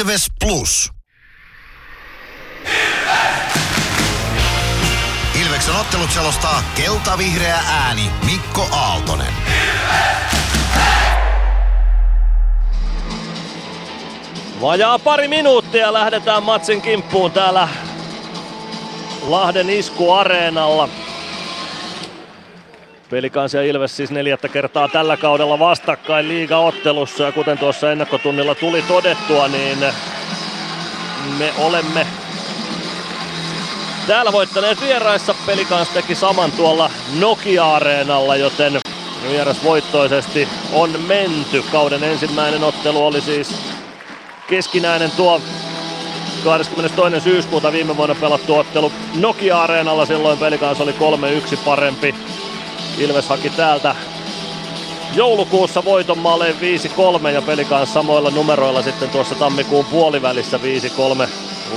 Ilves Plus. Ilveksen ottelut selostaa kelta-vihreä ääni Mikko Aaltonen. Vajaa pari minuuttia lähdetään matsin kimppuun täällä Lahden iskuareenalla. Pelikans ja Ilves siis neljättä kertaa tällä kaudella vastakkain liigaottelussa ja kuten tuossa ennakkotunnilla tuli todettua, niin me olemme täällä voittaneet vieraissa. Pelikans teki saman tuolla Nokia-areenalla, joten vierasvoittoisesti on menty. Kauden ensimmäinen ottelu oli siis keskinäinen tuo 22. syyskuuta viime vuonna pelattu ottelu Nokia-areenalla. Silloin pelikans oli 3-1 parempi. Ilves haki täältä joulukuussa voiton maaleen 5-3 ja pelikans samoilla numeroilla sitten tuossa tammikuun puolivälissä 5-3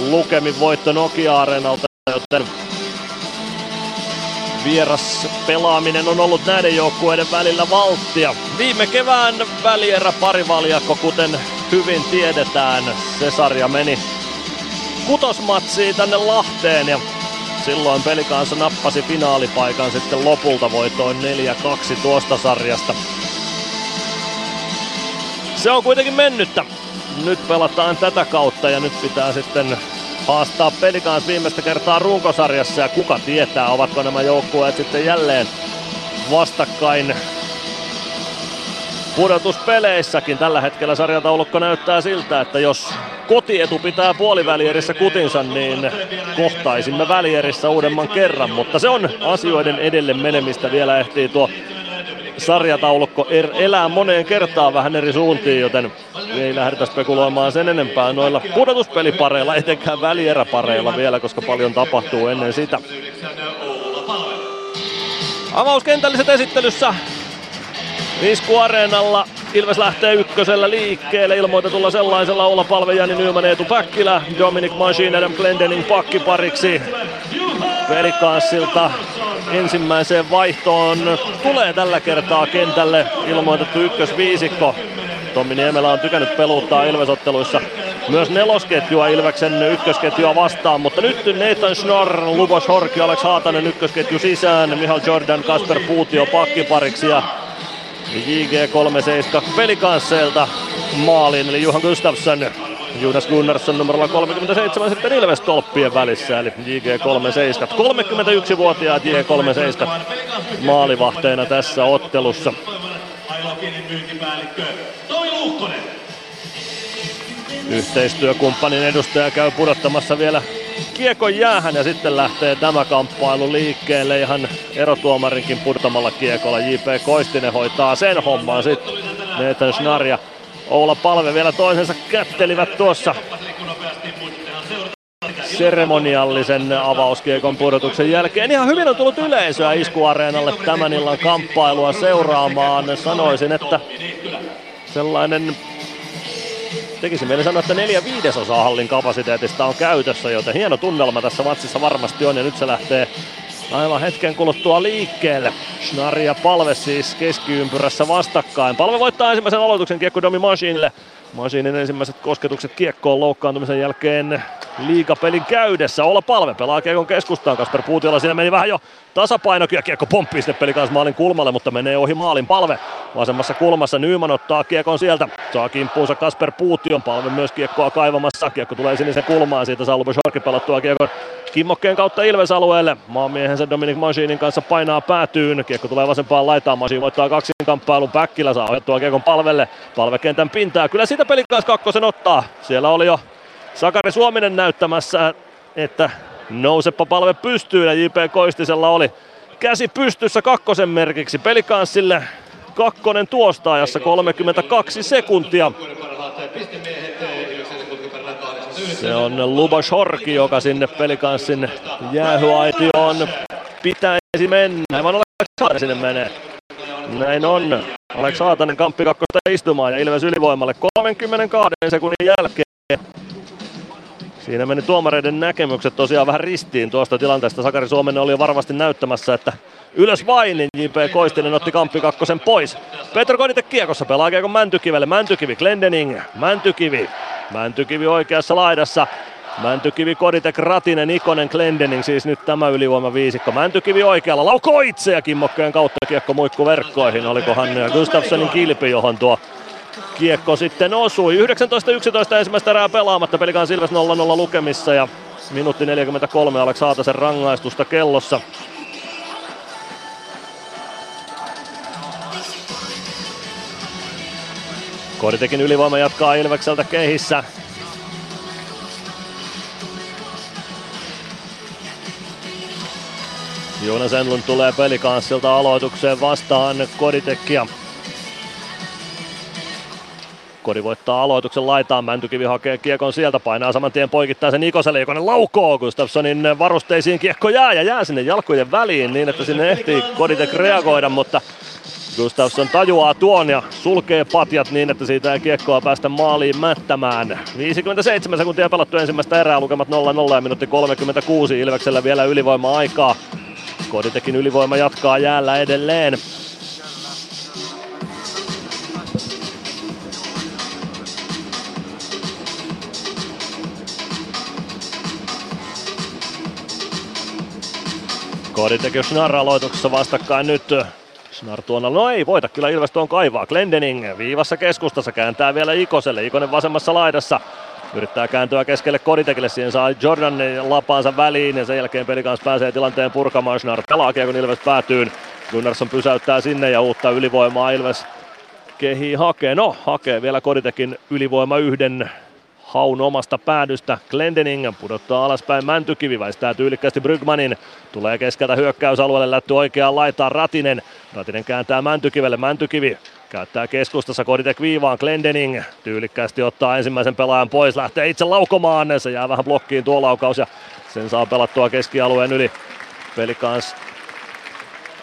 lukemin voitto Nokia-areenalta, joten vieras pelaaminen on ollut näiden joukkueiden välillä valttia. Viime kevään välierä parivaljakko, kuten hyvin tiedetään, se sarja meni kutosmatsiin tänne Lahteen ja silloin pelikansa nappasi finaalipaikan sitten lopulta voitoin 4-2 tuosta sarjasta. Se on kuitenkin mennyttä. Nyt pelataan tätä kautta ja nyt pitää sitten haastaa pelikans viimeistä kertaa runkosarjassa ja kuka tietää, ovatko nämä joukkueet sitten jälleen vastakkain pudotuspeleissäkin. Tällä hetkellä sarjataulukko näyttää siltä, että jos kotietu pitää puolivälierissä kutinsa, niin kohtaisimme välierissä uudemman kerran, mutta se on asioiden edelle menemistä. Vielä ehtii tuo sarjataulukko er, elää moneen kertaan vähän eri suuntiin, joten ei lähdetä spekuloimaan sen enempää noilla pudotuspelipareilla, etenkään välieräpareilla vielä, koska paljon tapahtuu ennen sitä. Avauskentälliset esittelyssä Isku Areenalla Ilves lähtee ykkösellä liikkeelle ilmoitetulla sellaisella olla palve Jani Nyman Eetu Päkkilä, Dominic Machine Adam Glendening pakkipariksi. Pelikanssilta ensimmäiseen vaihtoon tulee tällä kertaa kentälle ilmoitettu ykkösviisikko. Tommi Niemelä on tykännyt peluuttaa Ilvesotteluissa myös nelosketjua Ilveksen ykkösketjua vastaan, mutta nyt Nathan Schnorr, Lubos Horki, Alex Haatanen ykkösketju sisään, Mihal Jordan, Kasper Puutio pakkipariksi ja JG37 pelikansseilta maalin, eli Juhan Gustafsson Jonas Gunnarsson numerolla 37 sitten Ilves tolppien välissä, eli JG37. 31-vuotiaat JG37 maalivahteina tässä ottelussa. Yhteistyökumppanin edustaja käy pudottamassa vielä kiekon jäähän ja sitten lähtee tämä kamppailu liikkeelle ihan erotuomarinkin pudottamalla kiekolla. J.P. Koistinen hoitaa sen homman sitten. Nathan Schnarr ja Oula Palve vielä toisensa kättelivät tuossa seremoniallisen avauskiekon pudotuksen jälkeen. Ihan hyvin on tullut yleisöä iskuareenalle tämän illan kamppailua seuraamaan. Sanoisin, että sellainen tekisi mieli sanoa, että neljä viidesosaa hallin kapasiteetista on käytössä, joten hieno tunnelma tässä matsissa varmasti on ja nyt se lähtee aivan hetken kuluttua liikkeelle. Schnarr ja Palve siis keskiympyrässä vastakkain. Palve voittaa ensimmäisen aloituksen kiekko Domi Machinelle. Machinin ensimmäiset kosketukset kiekkoon loukkaantumisen jälkeen liigapelin käydessä. Olla palve pelaa kiekon keskustaan. Kasper Puutiola siinä meni vähän jo tasapainokin ja kiekko pomppii sitten peli kanssa maalin kulmalle, mutta menee ohi maalin palve. Vasemmassa kulmassa Nyman ottaa kiekon sieltä. Saa kimppuunsa Kasper Puution. Palve myös kiekkoa kaivamassa. Kiekko tulee sinisen kulmaan. Siitä saa Lubos pelattua kiekon kimmokkeen kautta Ilves-alueelle. Maamiehensä Dominic Machinin kanssa painaa päätyyn. Kiekko tulee vasempaan laitaan. Machine voittaa kaksin kamppailun. Päkkilä saa ohjattua kiekon palvelle. Palvekentän pintaa. Kyllä sitä pelin kanssa kakkosen ottaa. Siellä oli jo Sakari Suominen näyttämässä, että nousepa palve pystyy ja JP Koistisella oli käsi pystyssä kakkosen merkiksi. Pelikanssille kakkonen tuosta ajassa 32 sekuntia. Se on Lubas Horki, joka sinne pelikanssin jäähyaitioon pitäisi mennä. Aivan Alex sinne menee. Näin on. Alex Haatanen kamppi kakkosta istumaan ja Ilves ylivoimalle 32 sekunnin jälkeen. Siinä meni tuomareiden näkemykset tosiaan vähän ristiin tuosta tilanteesta. Sakari Suomen oli jo varmasti näyttämässä, että ylös vain, niin J.P. Koistinen otti kamppi kakkosen pois. Petro Kodite kiekossa pelaa kiekon Mäntykivelle. Mäntykivi, Glendening, Mäntykivi. Mäntykivi oikeassa laidassa. Mäntykivi, Koditek, Ratinen, Ikonen, Glendening, siis nyt tämä ylivoima viisikko. Mäntykivi oikealla, laukoo itse ja kautta kiekko muikku verkkoihin. Olikohan Gustafssonin kilpi, johon tuo kiekko sitten osui. 19-11 ensimmäistä erää pelaamatta, pelikaan Silves 0-0 lukemissa ja minuutti 43 Alex Haatasen rangaistusta kellossa. Koditekin ylivoima jatkaa Ilvekseltä kehissä. Jonas Enlund tulee pelikanssilta aloitukseen vastaan Koditekia. Kodi voittaa aloituksen laitaan, Mäntykivi hakee kiekon sieltä, painaa saman tien poikittaa sen Ikoselle, joka laukoo Gustafssonin varusteisiin kiekko jää ja jää sinne jalkojen väliin niin, että sinne ehtii Koditek reagoida, mutta Gustafsson tajuaa tuon ja sulkee patjat niin, että siitä ei kiekkoa päästä maaliin mättämään. 57 sekuntia pelattu ensimmäistä erää, lukemat 0-0 ja minuutti 36 Ilveksellä vielä ylivoima-aikaa. Koditekin ylivoima jatkaa jäällä edelleen. Koditekin Schnarr aloituksessa vastakkain nyt. Schnarr tuona, no ei voita kyllä Ilves tuon kaivaa. Glendening viivassa keskustassa kääntää vielä Ikoselle. Ikonen vasemmassa laidassa. Yrittää kääntyä keskelle Koditekille, siihen saa Jordan lapaansa väliin ja sen jälkeen peli kanssa pääsee tilanteen purkamaan. Schnarr pelaa kun Ilves päätyy. Gunnarsson pysäyttää sinne ja uutta ylivoimaa Ilves kehi hakee. No, hakee vielä Koditekin ylivoima yhden haun omasta päädystä. Glendening pudottaa alaspäin Mäntykivi, väistää tyylikkästi Brygmanin. Tulee keskeltä hyökkäysalueelle, lätty oikeaan laitaan Ratinen. Ratinen kääntää Mäntykivelle, Mäntykivi käyttää keskustassa Koditek viivaan, Glendening tyylikkäästi ottaa ensimmäisen pelaajan pois, lähtee itse laukomaan, se jää vähän blokkiin tuo laukaus ja sen saa pelattua keskialueen yli. Pelikans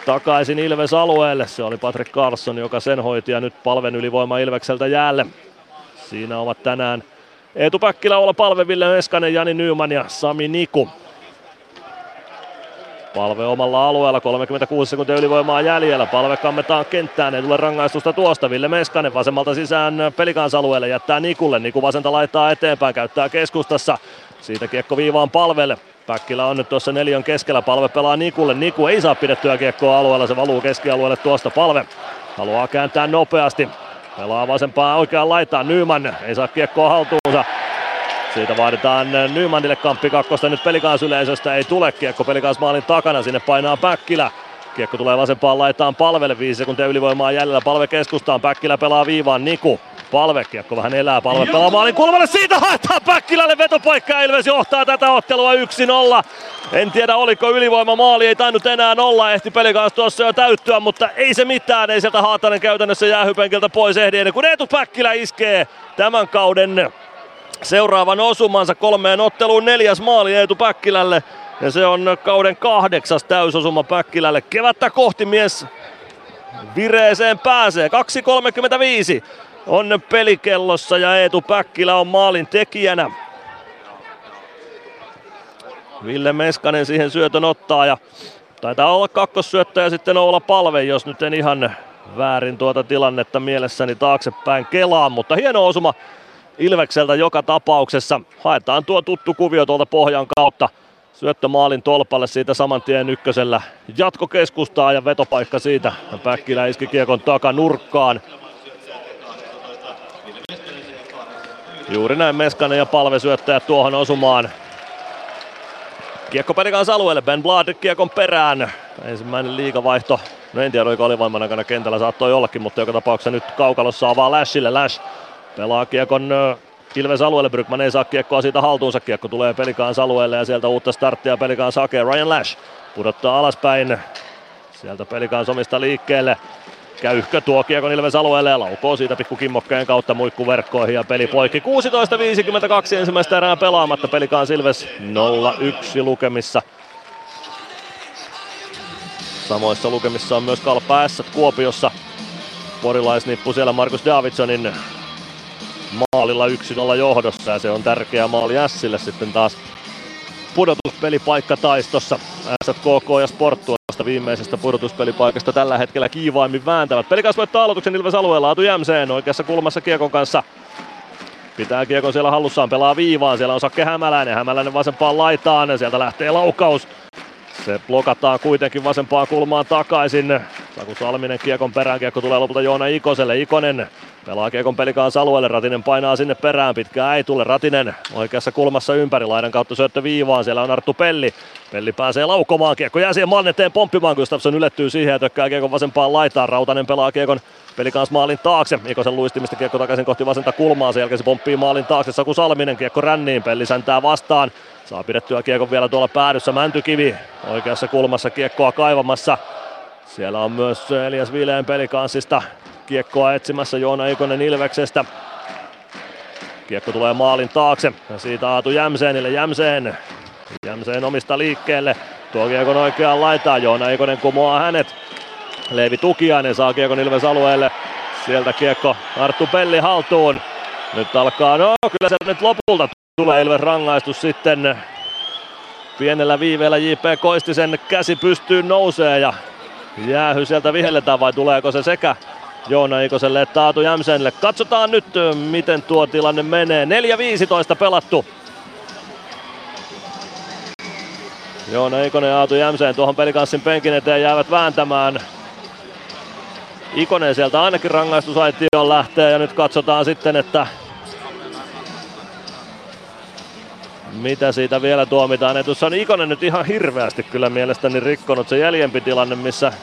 takaisin Ilves alueelle. Se oli Patrick Carlson, joka sen hoiti ja nyt palven ylivoima Ilvekseltä jäälle. Siinä ovat tänään Eetu Päkkilä, olla Palve, Ville Meskanen, Jani Nyman ja Sami Niku. Palve omalla alueella, 36 sekuntia ylivoimaa jäljellä. Palve kammetaan kenttään, ei tule rangaistusta tuosta. Ville Meskanen vasemmalta sisään pelikansalueelle, jättää Nikulle. Niku vasenta laittaa eteenpäin, käyttää keskustassa. Siitä kiekko viivaan palvelle. Päkkilä on nyt tuossa neljän keskellä, palve pelaa Nikulle. Niku ei saa pidettyä kiekkoa alueella, se valuu keskialueelle tuosta palve. Haluaa kääntää nopeasti. Pelaa vasempaa oikeaan laitaan Nyman, ei saa kiekkoa haltuunsa. Siitä vaaditaan Nymanille kamppi kakkosta nyt yleisöstä ei tule kiekko pelikans maalin takana, sinne painaa Päkkilä. Kiekko tulee vasempaan laitaan. Palvelle, viisi sekuntia ylivoimaa jäljellä, palve keskustaan, Päkkilä pelaa viivaan, Niku. Palve, kiekko vähän elää, palve pelaa maalin kulmalle, siitä haetaan Päkkilälle vetopaikka, Ilves johtaa tätä ottelua 1-0. En tiedä oliko ylivoima maali, ei tainnut enää olla, ehti pelikas tuossa jo täyttyä, mutta ei se mitään, ei sieltä Haatanen käytännössä jäähypenkiltä pois ehdi ennen kuin Eetu Päkkilä iskee tämän kauden seuraavan osumansa kolmeen otteluun. Neljäs maali Eetu Päkkilälle. Ja se on kauden kahdeksas täysosuma Päkkilälle. Kevättä kohti mies vireeseen pääsee. 2.35 on pelikellossa ja Eetu Päkkilä on maalin tekijänä. Ville Meskanen siihen syötön ottaa ja taitaa olla kakkossyöttäjä sitten olla Palve, jos nyt en ihan väärin tuota tilannetta mielessäni taaksepäin kelaan, mutta hieno osuma Ilvekseltä joka tapauksessa. Haetaan tuo tuttu kuvio tuolta pohjan kautta. Syöttö maalin tolpalle siitä saman tien ykkösellä. Jatko keskustaa ja vetopaikka siitä. Päkkilä iski kiekon takanurkkaan. Juuri näin Meskanen ja Palve syöttää tuohon osumaan. Kiekko Pelikas alueelle, Ben Blad kiekon perään. Ensimmäinen liigavaihto. No en tiedä, oliko alivoiman aikana kentällä, saattoi ollakin, mutta joka tapauksessa nyt kaukalossa avaa Lashille. Lash pelaa kiekon Ilves alueelle, Brygman ei saa kiekkoa siitä haltuunsa, kiekko tulee Pelikaans alueelle ja sieltä uutta starttia Pelikaans hakee. Ryan Lash pudottaa alaspäin, sieltä Pelikaans omista liikkeelle. Käyhkö tuo kiekon Ilves alueelle ja laukoo siitä pikku kimmokkeen kautta muikkuverkkoihin ja peli poikki. 16.52 ensimmäistä erää pelaamatta. Pelikaan Ilves 0-1 lukemissa. Samoissa lukemissa on myös Kalpa Kuopiossa. Porilaisnippu siellä Markus Davidsonin maalilla 1-0 johdossa ja se on tärkeä maali Sille sitten taas pudotuspelipaikka taistossa. SKK ja Sport tuosta viimeisestä pudotuspelipaikasta tällä hetkellä kiivaimmin vääntävät. Pelikas voittaa aloituksen Ilves alueella, Atu Jämseen oikeassa kulmassa Kiekon kanssa. Pitää Kiekon siellä hallussaan, pelaa viivaan, siellä on Sakke Hämäläinen, Hämäläinen vasempaan laitaan, sieltä lähtee laukaus. Se blokataan kuitenkin vasempaan kulmaan takaisin. Saku Salminen kiekon perään, kiekko tulee lopulta Joona Ikoselle. Ikonen pelaa kiekon pelikaan alueelle, Ratinen painaa sinne perään, pitkää ei tule. Ratinen oikeassa kulmassa ympäri, laidan kautta syöttö viivaan, siellä on Arttu Pelli. Pelli pääsee laukomaan, kiekko jää siihen Manneteen pomppimaan, Gustafsson ylettyy siihen ja tökkää kiekon vasempaan laitaan. Rautanen pelaa kiekon Pelikans maalin taakse. Ikosen luistimista kiekko takaisin kohti vasenta kulmaa. Sen jälkeen se pomppii maalin taakse. Saku Salminen kiekko ränniin. Pelli säntää vastaan. Saa pidettyä kiekon vielä tuolla päädyssä. Mäntykivi oikeassa kulmassa kiekkoa kaivamassa. Siellä on myös Elias Vileen pelikanssista kiekkoa etsimässä Joona Ikonen Ilveksestä. Kiekko tulee maalin taakse ja siitä Aatu Jämseenille. Jämseen, Jämseen omista liikkeelle. Tuo kiekon oikeaan laitaan. Joona Ikonen kumoaa hänet. Leevi Tukiainen saa kiekon Ilves alueelle. Sieltä kiekko Arttu Pelli haltuun. Nyt alkaa, no kyllä se nyt lopulta tulee Ilves rangaistus sitten. Pienellä viiveellä JP Koistisen käsi pystyy nousee ja jäähy sieltä vihelletään vai tuleeko se sekä Joona Ikoselle että Aatu Jämsenille. Katsotaan nyt miten tuo tilanne menee. 4-15 pelattu. Joona Ikonen ja Aatu Jämseen tuohon pelikanssin penkin eteen jäävät vääntämään. Ikonen sieltä ainakin rangaistusaitioon lähtee ja nyt katsotaan sitten, että mitä siitä vielä tuomitaan. Ja tuossa on Ikonen nyt ihan hirveästi kyllä mielestäni rikkonut se jäljempi tilanne, missä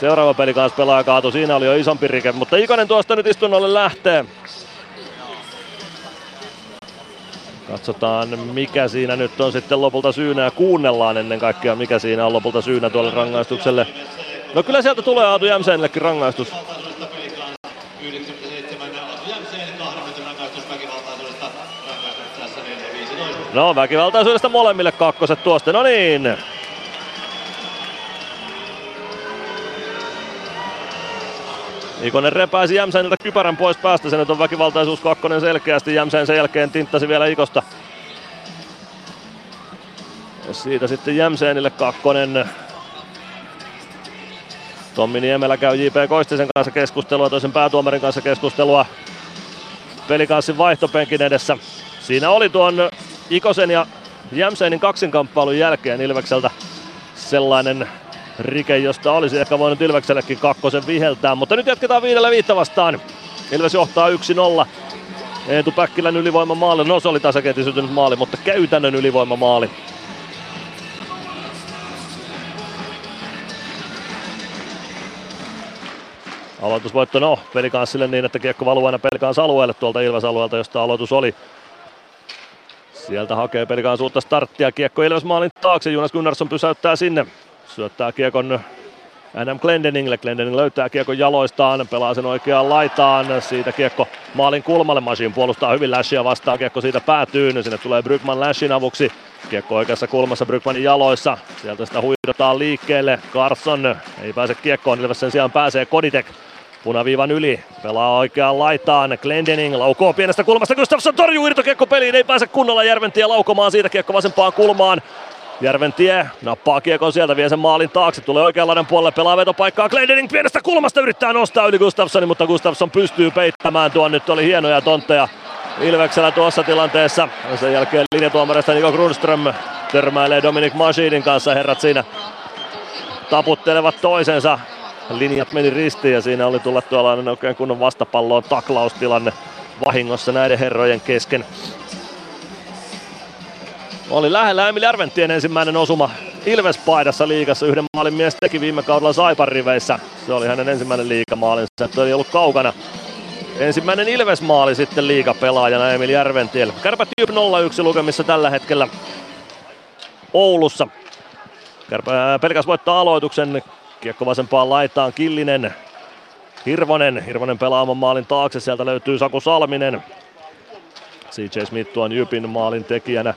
seuraava peli kanssa pelaa kaatu. Siinä oli jo isompi rike, mutta Ikonen tuosta nyt istunnolle lähtee. Katsotaan mikä siinä nyt on sitten lopulta syynä ja kuunnellaan ennen kaikkea mikä siinä on lopulta syynä tuolle rangaistukselle. No kyllä sieltä tulee Aatu Jämseenillekin rangaistus. No väkivaltaisuudesta molemmille kakkoset tuosta, no niin. Ikonen repäisi Jämsäniltä kypärän pois päästä, se nyt on väkivaltaisuus kakkonen selkeästi. Jämsän sen jälkeen tinttasi vielä Ikosta. Ja siitä sitten Jämseenille kakkonen. Tommi Niemelä käy J.P. Koistisen kanssa keskustelua, toisen päätuomarin kanssa keskustelua pelikanssin vaihtopenkin edessä. Siinä oli tuon Ikosen ja Jämseenin kaksinkamppailun jälkeen Ilvekseltä sellainen rike, josta olisi ehkä voinut Ilveksellekin kakkosen viheltää, mutta nyt jatketaan viidellä viittä vastaan. Ilves johtaa 1-0. Eetu Päkkilän ylivoimamaali, no se oli tasakettisytynyt maali, mutta käytännön ylivoimamaali. Aloitusvoitto no pelikanssille niin, että kiekko valuu aina pelikans alueelle tuolta Ilves-alueelta, josta aloitus oli. Sieltä hakee pelikans uutta starttia. Kiekko Ilves maalin taakse. Jonas Gunnarsson pysäyttää sinne. Syöttää kiekon NM Glendeningille. Glendening löytää kiekon jaloistaan, pelaa sen oikeaan laitaan. Siitä kiekko maalin kulmalle. Masin puolustaa hyvin Lashia vastaan. Kiekko siitä päätyy. Sinne tulee Brygman Lashin avuksi. Kiekko oikeassa kulmassa Brygmanin jaloissa. Sieltä sitä huidotaan liikkeelle. Carson ei pääse kiekkoon. Ilves sen sijaan pääsee Koditek punaviivan yli. Pelaa oikeaan laitaan. Glendening laukoo pienestä kulmasta. Gustafsson torjuu irtokiekko peliin. Ei pääse kunnolla Järventie laukomaan siitä kiekko vasempaan kulmaan. Järventie nappaa kiekon sieltä, vie sen maalin taakse, tulee oikeanlainen puolelle, pelaa vetopaikkaa, Glendening pienestä kulmasta yrittää nostaa yli Gustafssonin, mutta Gustafsson pystyy peittämään tuon, nyt oli hienoja tontteja Ilveksellä tuossa tilanteessa. Sen jälkeen linjatuomarista Niko Grundström törmäilee Dominic Machinin kanssa, herrat siinä taputtelevat toisensa. Linjat meni ristiin ja siinä oli tullut tuollainen oikein kunnon vastapalloon taklaustilanne vahingossa näiden herrojen kesken. Oli lähellä Emil Järventien ensimmäinen osuma Ilves-paidassa liigassa. Yhden maalin mies teki viime kaudella Saipan riveissä. Se oli hänen ensimmäinen liigamaalinsa. Se oli ollut kaukana. Ensimmäinen Ilves-maali sitten liigapelaajana Emil Järventiel. Kärpät Jyp 0-1 lukemissa tällä hetkellä Oulussa. Kärpä, pelkäs voittaa aloituksen. Kiekko vasempaan laitaan Killinen. Hirvonen. Hirvonen pelaa oman maalin taakse. Sieltä löytyy Saku Salminen. CJ Smith tuon Jypin maalin tekijänä.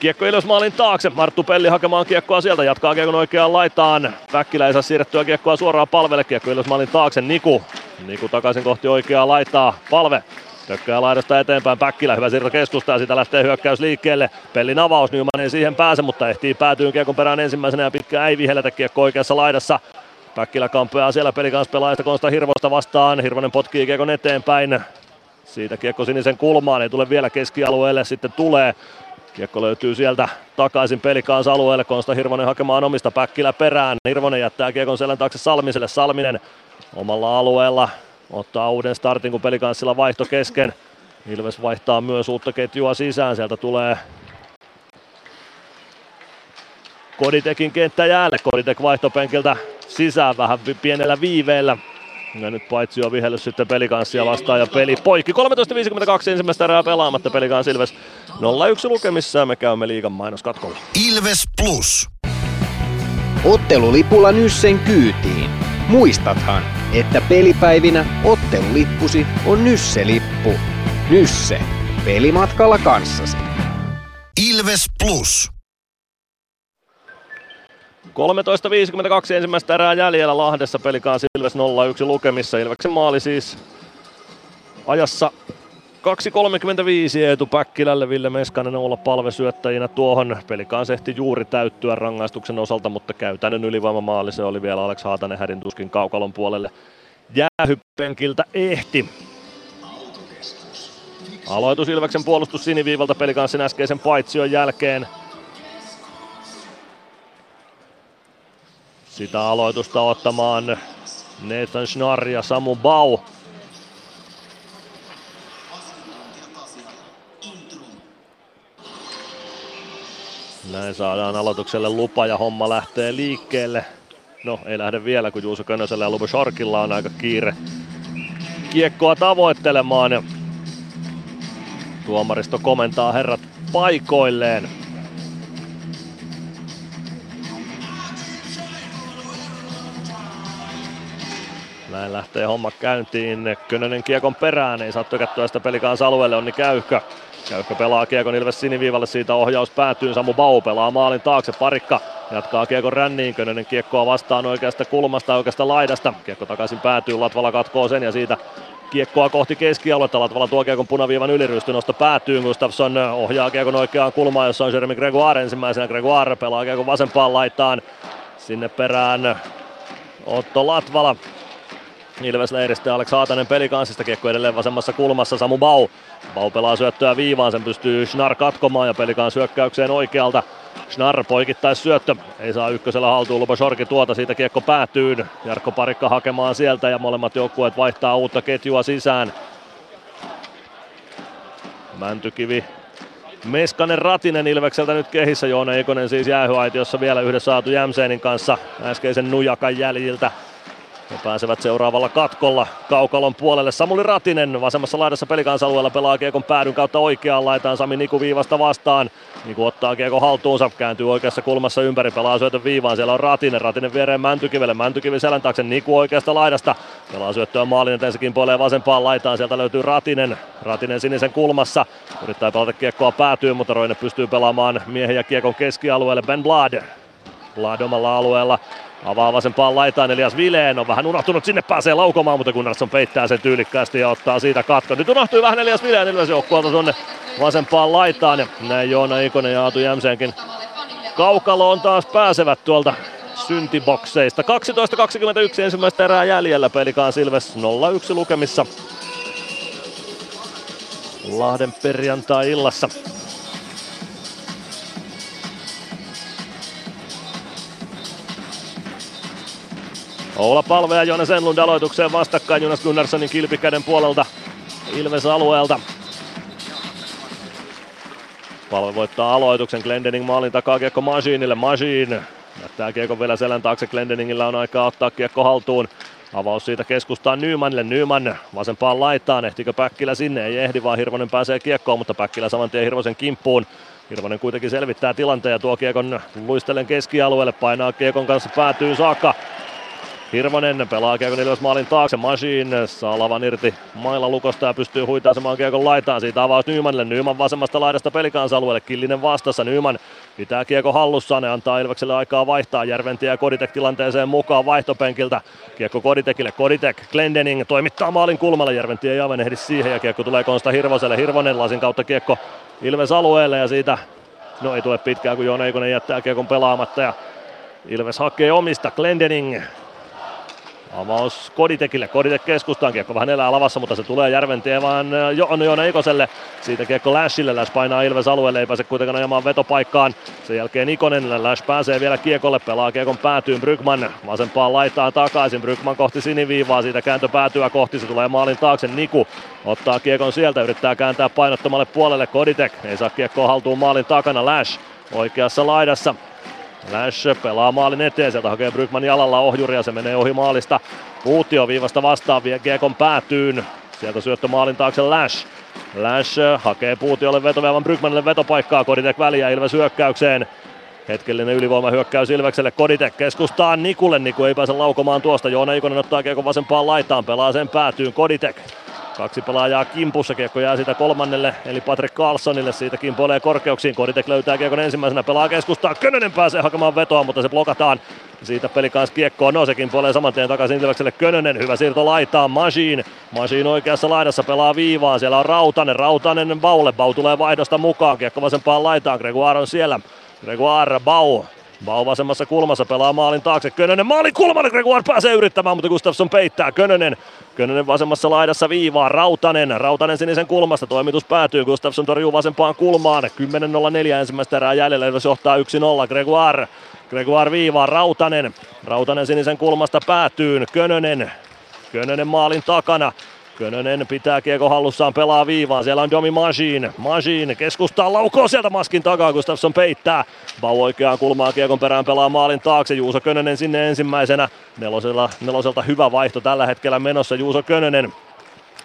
Kiekko Ilves maalin taakse. Marttu Pelli hakemaan kiekkoa sieltä. Jatkaa kiekon oikeaan laitaan. Päkkilä ei saa siirrettyä kiekkoa suoraan palvelle. Kiekko Ilves maalin taakse. Niku. Niku takaisin kohti oikeaa laitaa. Palve. Tökkää laidasta eteenpäin. Päkkilä hyvä siirto keskusta ja siitä lähtee hyökkäys liikkeelle. Pellin avaus. Nyman ei siihen pääse, mutta ehtii päätyyn kiekon perään ensimmäisenä ja pitkä ei vihelletä kiekko oikeassa laidassa. Päkkilä kampeaa siellä pelikanssa pelaajista Konsta Hirvosta vastaan. Hirvonen potkii kiekon eteenpäin. Siitä kiekko sinisen kulmaan, ei tule vielä keskialueelle, sitten tulee. Kiekko löytyy sieltä takaisin pelikaans alueelle, Konsta Hirvonen hakemaan omista Päkkilä perään. Hirvonen jättää kiekon selän taakse Salmiselle, Salminen omalla alueella ottaa uuden startin, kun pelikanssilla vaihto kesken. Ilves vaihtaa myös uutta ketjua sisään, sieltä tulee Koditekin kenttä jäälle. Koditek vaihtopenkiltä sisään vähän pienellä viiveellä. Ja nyt paitsi on vihellyt sitten pelikanssia vastaan ja peli poikki. 13.52 ensimmäistä erää pelaamatta pelikans Ilves 0-1 lukemissa ja me käymme liigan mainoskatkolla. Ilves Plus. Ottelulipulla Nyssen kyytiin. Muistathan, että pelipäivinä ottelulippusi on Nysse-lippu. Nysse. Pelimatkalla kanssasi. Ilves Plus. 13.52 ensimmäistä erää jäljellä Lahdessa pelikaan Ilves 0-1 lukemissa. Ilveksen maali siis ajassa 2.35 Eetu Päkkilälle, Ville Meskanen olla palvesyöttäjinä tuohon. Pelikaan ehti juuri täyttyä rangaistuksen osalta, mutta käytännön ylivoimamaali se oli vielä Alex Haatanen hädin tuskin kaukalon puolelle. Jäähypenkiltä ehti. Aloitus Ilveksen puolustus siniviivalta pelikanssin äskeisen paitsion jälkeen. Sitä aloitusta ottamaan Nathan Schnarr ja Samu Bau. Näin saadaan aloitukselle lupa ja homma lähtee liikkeelle. No ei lähde vielä, kun Juuso Könösellä ja Lubo Sharkilla on aika kiire kiekkoa tavoittelemaan. Tuomaristo komentaa herrat paikoilleen. Näin lähtee homma käyntiin. Könönen kiekon perään, ei saa tökättyä sitä pelikaan alueelle, Onni Käyhkö. Käyhkö pelaa kiekon Ilves siniviivalle, siitä ohjaus päätyy. Samu Bau pelaa maalin taakse, parikka Jatkaa Kiekko ränniin, Könönen kiekkoa vastaan oikeasta kulmasta, oikeasta laidasta. Kiekko takaisin päätyy, Latvala katkoo sen ja siitä kiekkoa kohti keskialuetta. Latvala tuo kiekon punaviivan nosto päätyy. Gustafsson ohjaa kiekon oikeaan kulmaan, jossa on Jeremy Gregoire ensimmäisenä. Gregoire pelaa kiekon vasempaan laitaan. Sinne perään Otto Latvala. Ilves leiristä Alex Haatanen pelikansista kiekko edelleen vasemmassa kulmassa Samu Bau. Bau pelaa syöttöä viivaan, sen pystyy Schnar katkomaan ja pelikans hyökkäykseen oikealta. Schnar poikittais syöttö, ei saa ykkösellä haltuun, Lupa Shorki tuota, siitä kiekko päätyy. Jarkko Parikka hakemaan sieltä ja molemmat joukkueet vaihtaa uutta ketjua sisään. Mäntykivi Meskanen Ratinen Ilvekseltä nyt kehissä, Joona Ikonen siis jäähyaitiossa vielä yhdessä saatu Jämseenin kanssa äskeisen nujakan jäljiltä. He pääsevät seuraavalla katkolla Kaukalon puolelle. Samuli Ratinen vasemmassa laidassa pelikansalueella pelaa Kiekon päädyn kautta oikeaan laitaan Sami Niku viivasta vastaan. Niku ottaa Kiekon haltuunsa, kääntyy oikeassa kulmassa ympäri, pelaa syötön viivaan. Siellä on Ratinen, Ratinen viereen Mäntykivelle, Mäntykivi selän taakse, Niku oikeasta laidasta. Pelaa syöttöä maalin eteen, sekin puolee vasempaan laitaan, sieltä löytyy Ratinen. Ratinen sinisen kulmassa, yrittää pelata Kiekkoa päätyy, mutta Roine pystyy pelaamaan miehen ja Kiekon keskialueelle. Ben Blad Blad omalla alueella Avaa vasempaan laitaan Elias Vileen, on vähän unohtunut, sinne pääsee laukomaan, mutta Gunnarsson peittää sen tyylikkäästi ja ottaa siitä katko. Nyt unohtui vähän Elias Vileen Ilves joukkueelta tuonne vasempaan laitaan ja näin Joona Ikonen ja Aatu Jämseenkin kaukaloon taas pääsevät tuolta syntibokseista. 12.21 ensimmäistä erää jäljellä pelikaan Silves 0-1 lukemissa. Lahden perjantai-illassa. Oula Palve ja Jonas Enlund aloitukseen vastakkain Jonas Gunnarssonin kilpikäden puolelta Ilves alueelta. Palve voittaa aloituksen, Glendening maalin takaa kiekko Masiinille, Masiin jättää kiekko vielä selän taakse, Glendeningillä on aikaa ottaa kiekko haltuun. Avaus siitä keskustaan Nymanille, Nyman vasempaan laitaan, ehtikö Päkkilä sinne, ei ehdi vaan Hirvonen pääsee kiekkoon, mutta Päkkilä saman tien Hirvosen kimppuun. Hirvonen kuitenkin selvittää tilanteen ja tuo kiekon luistellen keskialueelle, painaa kiekon kanssa päätyy saakka. Hirvonen pelaa Kiekon Ilves maalin taakse. Machine saa lavan irti mailla lukosta ja pystyy huitaisemaan Kiekon laitaan. Siitä avaus Nymanille. Nyman vasemmasta laidasta pelikansalueelle. Killinen vastassa. Nyman pitää Kiekko hallussaan ja antaa Ilvekselle aikaa vaihtaa. Järventie ja Koditek tilanteeseen mukaan vaihtopenkiltä. Kiekko Koditekille. Koditek, Glendening toimittaa maalin kulmalla. Järventie ei aivan ehdi siihen ja Kiekko tulee Konsta Hirvoselle. Hirvonen lasin kautta Kiekko Ilves alueelle ja siitä No ei tule pitkään, kun Joona Eikonen jättää kiekon pelaamatta ja Ilves hakee omista. Glendening Avaus Koditekille, Koditek keskustaan, kiekko vähän elää lavassa, mutta se tulee Järventie vaan äh, jo, on Joona Ikoselle. Siitä kiekko Lashille, Lash painaa Ilves alueelle, ei pääse kuitenkaan ajamaan vetopaikkaan. Sen jälkeen Ikonen, Lash pääsee vielä kiekolle, pelaa kiekon päätyyn. Brygman vasempaan laitaan takaisin, Brygman kohti siniviivaa, siitä kääntö päätyä kohti, se tulee maalin taakse, Niku ottaa kiekon sieltä, yrittää kääntää painottomalle puolelle, Koditek ei saa kiekkoa haltuun maalin takana, Lash oikeassa laidassa, Lash pelaa maalin eteen, sieltä hakee Brygman jalalla ohjuria, se menee ohi maalista. Puutio viivasta vastaan, vie Kiekon päätyyn. Sieltä syöttö maalin taakse Lash. Lash hakee Puutiolle vetoveavan Brygmanille vetopaikkaa, Koditek väliä Ilves hyökkäykseen. Hetkellinen ylivoimahyökkäys Ilvekselle, Koditek keskustaan Nikulle, Niku ei pääse laukomaan tuosta, Joona Ikonen ottaa Kiekon vasempaan laitaan, pelaa sen päätyyn, Koditek Kaksi pelaajaa kimpussa, kiekko jää siitä kolmannelle, eli Patrick Carlsonille, siitä kimpoilee korkeuksiin, Koditek löytää kiekon ensimmäisenä, pelaa keskustaa, Könönen pääsee hakemaan vetoa, mutta se blokataan. Siitä peli kanssa kiekkoa, no se kimpoilee saman tien takaisin Ilvekselle Könönen, hyvä siirto laittaa Machine. Machine oikeassa laidassa pelaa viivaa, siellä on Rautanen, Rautanen Baulle, Bau tulee vaihdosta mukaan, kiekko vasempaan laitaan, Gregoire on siellä. Gregoire, Bau, Bau vasemmassa kulmassa pelaa maalin taakse. Könönen maalin kulmana. Gregoire pääsee yrittämään, mutta Gustafsson peittää. Könönen. Könönen vasemmassa laidassa viivaa. Rautanen. Rautanen sinisen kulmasta. Toimitus päätyy. Gustafsson torjuu vasempaan kulmaan. 10.04 ensimmäistä erää jäljellä. Ilves johtaa 1-0. Gregoire. Gregoire viivaa. Rautanen. Rautanen sinisen kulmasta päätyy. Könönen. Könönen maalin takana. Könönen pitää kiekko hallussaan, pelaa viivaan. Siellä on Domi Majin. Majin keskustaa laukoo sieltä maskin takaa. Gustafsson peittää. Bau oikeaan kulmaan kiekon perään pelaa maalin taakse. Juuso Könönen sinne ensimmäisenä. Nelosella, neloselta hyvä vaihto tällä hetkellä menossa. Juuso Könönen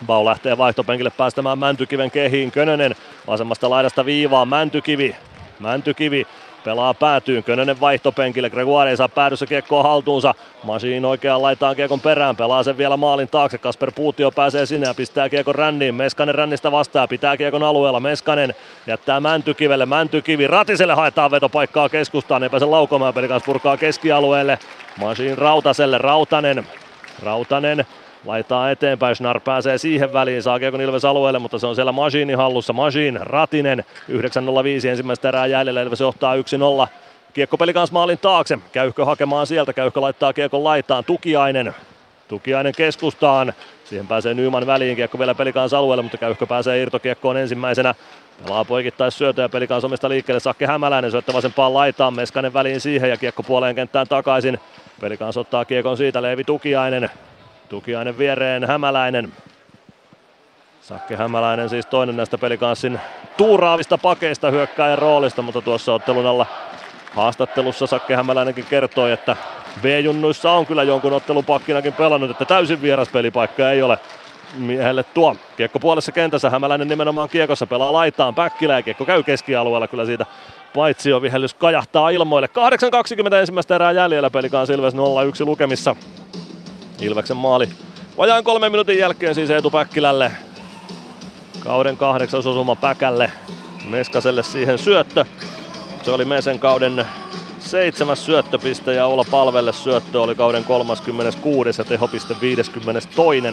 Bau lähtee vaihtopenkille päästämään Mäntykiven kehiin. Könönen vasemmasta laidasta viivaa. Mäntykivi. Mäntykivi pelaa päätyyn. Könönen vaihtopenkille, Gregoire ei saa päädyssä kiekkoa haltuunsa. Masiin oikeaan laitaan kiekon perään, pelaa sen vielä maalin taakse. Kasper Puutio pääsee sinne ja pistää kiekon ränniin. Meskanen rännistä vastaa, pitää kiekon alueella. Meskanen jättää Mäntykivelle, Mäntykivi Ratiselle haetaan vetopaikkaa keskustaan, ei pääse laukomaan, peli purkaa keskialueelle. Masiin Rautaselle, Rautanen, Rautanen Laitaa eteenpäin, Schnar pääsee siihen väliin, saa Kiekon Ilves alueelle, mutta se on siellä Masiinin hallussa. Masiin, Ratinen, 9.05 ensimmäistä erää jäljellä, Ilves johtaa 1-0. Kiekko peli kanssa maalin taakse, Käyhkö hakemaan sieltä, Käyhkö laittaa Kiekon laitaan, Tukiainen, Tukiainen keskustaan, siihen pääsee Nyman väliin, Kiekko vielä pelikaan alueelle, mutta Käyhkö pääsee irtokiekkoon ensimmäisenä. Pelaa poikittais syötä ja pelikaan omista liikkeelle, Sakke Hämäläinen syöttää vasempaan laitaan, Meskanen väliin siihen ja kiekko puoleen kenttään takaisin. Pelikaan ottaa kiekon siitä, Leevi Tukiainen Tukiainen viereen Hämäläinen. Sakke Hämäläinen siis toinen näistä pelikanssin tuuraavista pakeista hyökkääjän roolista, mutta tuossa ottelun alla haastattelussa Sakke Hämäläinenkin kertoi, että B-junnuissa on kyllä jonkun ottelun pakkinakin pelannut, että täysin vieras pelipaikka ei ole miehelle tuo. Kiekko puolessa kentässä, Hämäläinen nimenomaan kiekossa pelaa laitaan, Päkkilä ja kiekko käy keskialueella kyllä siitä paitsi jo vihellys kajahtaa ilmoille. 8.20 ensimmäistä erää jäljellä pelikaan Silves 0-1 lukemissa. Ilveksen maali vajaan kolmen minuutin jälkeen siis Eetu Päkkilälle. Kauden kahdeksas osuma Päkälle. Meskaselle siihen syöttö. Se oli Mesen kauden seitsemäs syöttöpiste ja olla Palvelle syöttö oli kauden 36 ja tehopiste 52.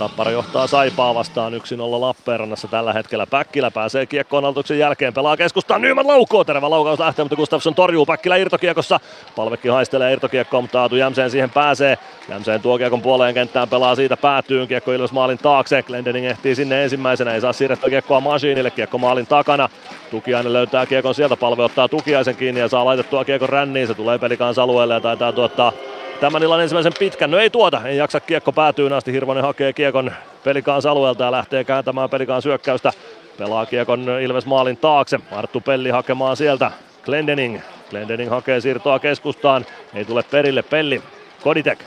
Tappara johtaa Saipaa vastaan 1-0 Lappeenrannassa tällä hetkellä. Päkkilä pääsee kiekkoon aloituksen jälkeen, pelaa keskustaan, Nyman laukoo, terävä laukaus lähtee, mutta Gustafsson torjuu Päkkilä irtokiekossa. Palvekki haistelee irtokiekkoa, mutta Aatu Jämseen siihen pääsee. Jämseen tuo kiekon puoleen kenttään, pelaa siitä päätyyn, kiekko Ilves maalin taakse. Glendening ehtii sinne ensimmäisenä, ei saa siirrettyä kiekkoa Masiinille, kiekko maalin takana. Tukiainen löytää kiekon sieltä, palve ottaa Tukiaisen kiinni ja saa laitettua kiekon ränniin, se tulee pelikans alueelle ja taitaa tuottaa Tämän illan ensimmäisen pitkän, no ei tuota, ei jaksa. Kiekko päätyy asti, Hirvonen hakee kiekon pelikaans alueelta ja lähtee kääntämään pelikaan syökkäystä. Pelaa kiekon Ilves maalin taakse, Arttu Pelli hakemaan sieltä, Glendening. Glendening hakee siirtoa keskustaan, ei tule perille, Pelli, Koditek.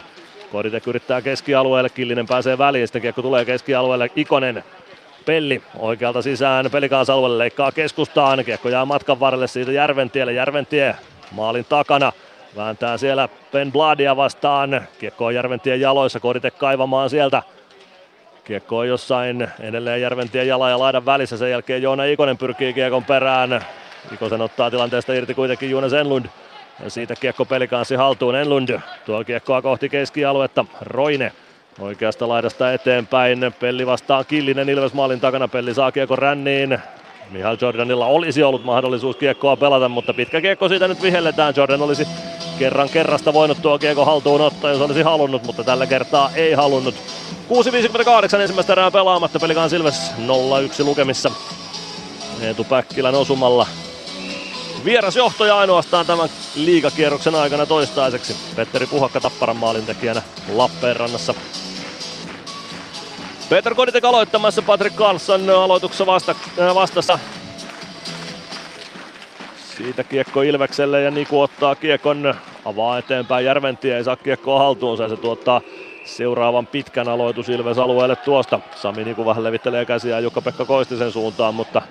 Koditek yrittää keskialueelle, Killinen pääsee väliin, sitten kiekko tulee keskialueelle, Ikonen. Pelli oikealta sisään. Pelikaans alueelle leikkaa keskustaan. Kiekko jää matkan varrelle siitä Järventielle. Järventie maalin takana. Vääntää siellä Ben Bladia vastaan. Kiekko on Järventien jaloissa, Kodite kaivamaan sieltä. Kiekko on jossain edelleen Järventien jala ja laidan välissä. Sen jälkeen Joona Ikonen pyrkii kiekon perään. Ikosen ottaa tilanteesta irti kuitenkin Jonas Enlund. Ja siitä kiekko pelikanssi haltuun Enlund. Tuo kiekkoa kohti keskialuetta. Roine oikeasta laidasta eteenpäin. Pelli vastaan Killinen Ilves maalin takana. Pelli saa kiekko ränniin. Mihail Jordanilla olisi ollut mahdollisuus kiekkoa pelata, mutta pitkä kiekko siitä nyt vihelletään. Jordan olisi kerran kerrasta voinut tuo kiekko haltuun ottaa, jos olisi halunnut, mutta tällä kertaa ei halunnut. 6.58 ensimmäistä erää pelaamatta, pelikaan Silves 0-1 lukemissa. Eetu Päkkilän osumalla. Vieras johtoja ainoastaan tämän liigakierroksen aikana toistaiseksi. Petteri Puhakka Tapparan maalintekijänä Lappeenrannassa. Peter Koditek aloittamassa, Patrick Carlson aloituksessa vasta, äh, vastassa siitä kiekko Ilvekselle ja Niku ottaa kiekon, avaa eteenpäin Järventie, ei saa kiekkoa haltuunsa ja se tuottaa seuraavan pitkän aloitus Ilves alueelle tuosta. Sami Niku vähän levittelee käsiä Jukka-Pekka Koistisen suuntaan, mutta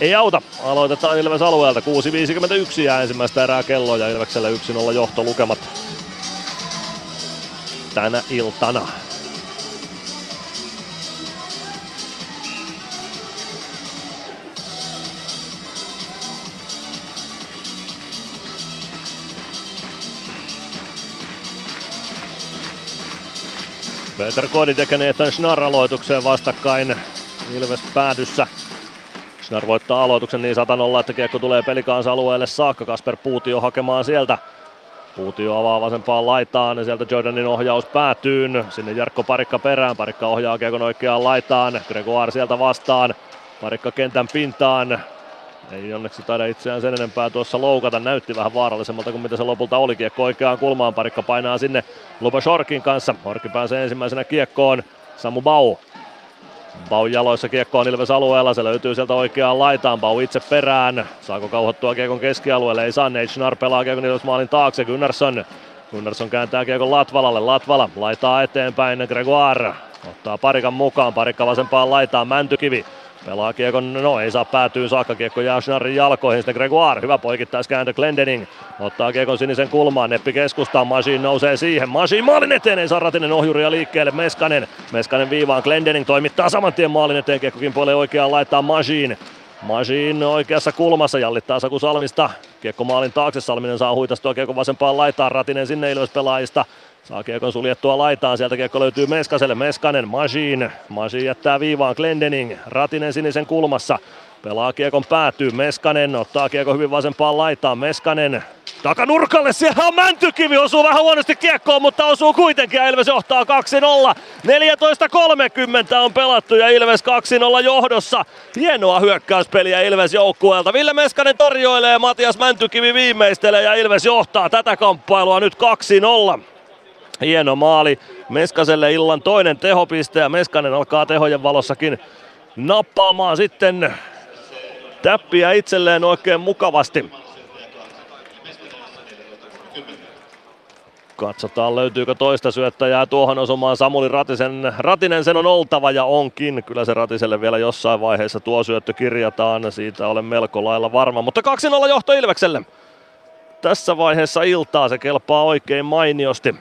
ei auta. Aloitetaan Ilves alueelta. 6.51 jää ensimmäistä erää kelloa ja Ilvekselle 1-0 johto lukemat tänä iltana. Peter Koditek ja Nathan Schnarr aloitukseen vastakkain Ilves päädyssä. Schnarr voittaa aloituksen niin satanolla, että kiekko tulee pelikaansa alueelle saakka. Kasper Puutio hakemaan sieltä. Puutio avaa vasempaan laitaan ja sieltä Jordanin ohjaus päätyy. Sinne Jarkko Parikka perään. Parikka ohjaa kiekon oikeaan laitaan. Gregoire sieltä vastaan. Parikka kentän pintaan. Ei onneksi taida itseään sen enempää tuossa loukata. Näytti vähän vaarallisemmalta kuin mitä se lopulta oli. Kiekko oikeaan kulmaan. Parikka painaa sinne Lupa Shorkin kanssa. Horkki pääsee ensimmäisenä kiekkoon. Samu Bau. Bau jaloissa kiekko on Ilves alueella. Se löytyy sieltä oikeaan laitaan. Bau itse perään. Saako kauhottua kiekon keskialueelle? Ei saa. Schnarr pelaa kiekon Ilves maalin taakse. Gunnarsson. Gunnarsson kääntää kiekon Latvalalle. Latvala laitaa eteenpäin. Gregoire ottaa parikan mukaan. Parikka vasempaan laitaan. Mäntykivi Pelaa kiekon, no ei saa päätyä saakka, kiekko jää Schnarin jalkoihin, sitten Gregoire, hyvä poikittaiskääntö Glendening, ottaa kiekon sinisen kulmaan, Neppi keskustaa, Masin nousee siihen, Masin maalin eteen, ei saa Ratinen ohjuria liikkeelle, Meskanen, Meskanen viivaan, Glendening toimittaa saman tien maalin eteen, kiekkokin puolelle oikeaan laittaa Masin, Masin oikeassa kulmassa jallittaa Saku Salmista. Kiekko maalin taakse, Salminen saa huitastua kiekko vasempaan laitaan, Ratinen sinne Ilves pelaajista. Saa kiekon suljettua laitaan, sieltä kiekko löytyy Meskaselle, Meskanen, Majin. Majin jättää viivaan Glendening, Ratinen sinisen kulmassa. Pelaa kiekon päätyy, Meskanen ottaa kiekko hyvin vasempaan laitaan, Meskanen takanurkalle, siellä on Mäntykivi, osuu vähän huonosti kiekkoon, mutta osuu kuitenkin ja Ilves johtaa 2-0. 14.30 on pelattu ja Ilves 2-0 johdossa. Hienoa hyökkäyspeliä Ilves joukkueelta. Ville Meskanen torjoilee, Matias Mäntykivi viimeistelee ja Ilves johtaa tätä kamppailua nyt 2-0. Hieno maali Meskaselle illan toinen tehopiste ja Meskanen alkaa tehojen valossakin nappaamaan sitten täppiä itselleen oikein mukavasti. Katsotaan löytyykö toista syöttäjää tuohon osumaan Samuli Ratisen. Ratinen sen on oltava ja onkin. Kyllä se Ratiselle vielä jossain vaiheessa tuo syöttö kirjataan. Siitä olen melko lailla varma. Mutta 2-0 johto Ilvekselle. Tässä vaiheessa iltaa se kelpaa oikein mainiosti.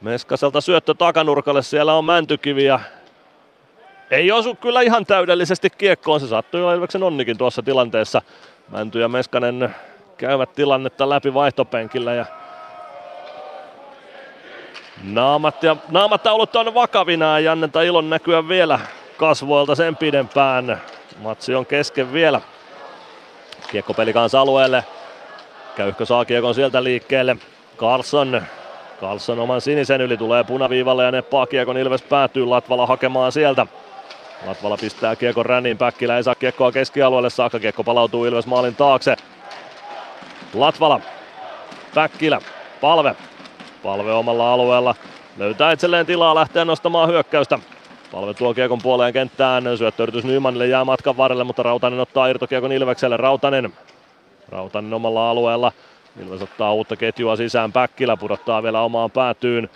Meskaselta syöttö takanurkalle, siellä on Mäntykivi ja ei osu kyllä ihan täydellisesti kiekkoon, se sattui jo Ilveksen onnikin tuossa tilanteessa. Mänty ja Meskanen käyvät tilannetta läpi vaihtopenkillä ja naamat, ja, naamat taulut on vakavina ja anneta ilon näkyä vielä kasvoilta sen pidempään. Matsi on kesken vielä. Kiekko kanssa alueelle. Käyhkö saa kiekon sieltä liikkeelle. Carlson Carlson oman sinisen yli tulee punaviivalle ja neppaa kiekon Ilves päätyy Latvala hakemaan sieltä. Latvala pistää kiekon ränniin, Päkkilä ei saa kiekkoa keskialueelle saakka, kiekko palautuu Ilves maalin taakse. Latvala, Päkkilä, palve, palve omalla alueella, löytää itselleen tilaa lähteä nostamaan hyökkäystä. Palve tuo kiekon puoleen kenttään, syöttöyritys Nymanille jää matkan varrelle, mutta Rautanen ottaa irtokiekon Ilvekselle, Rautanen, Rautanen omalla alueella, Ilves ottaa uutta ketjua sisään, Päkkilä pudottaa vielä omaan päätyyn.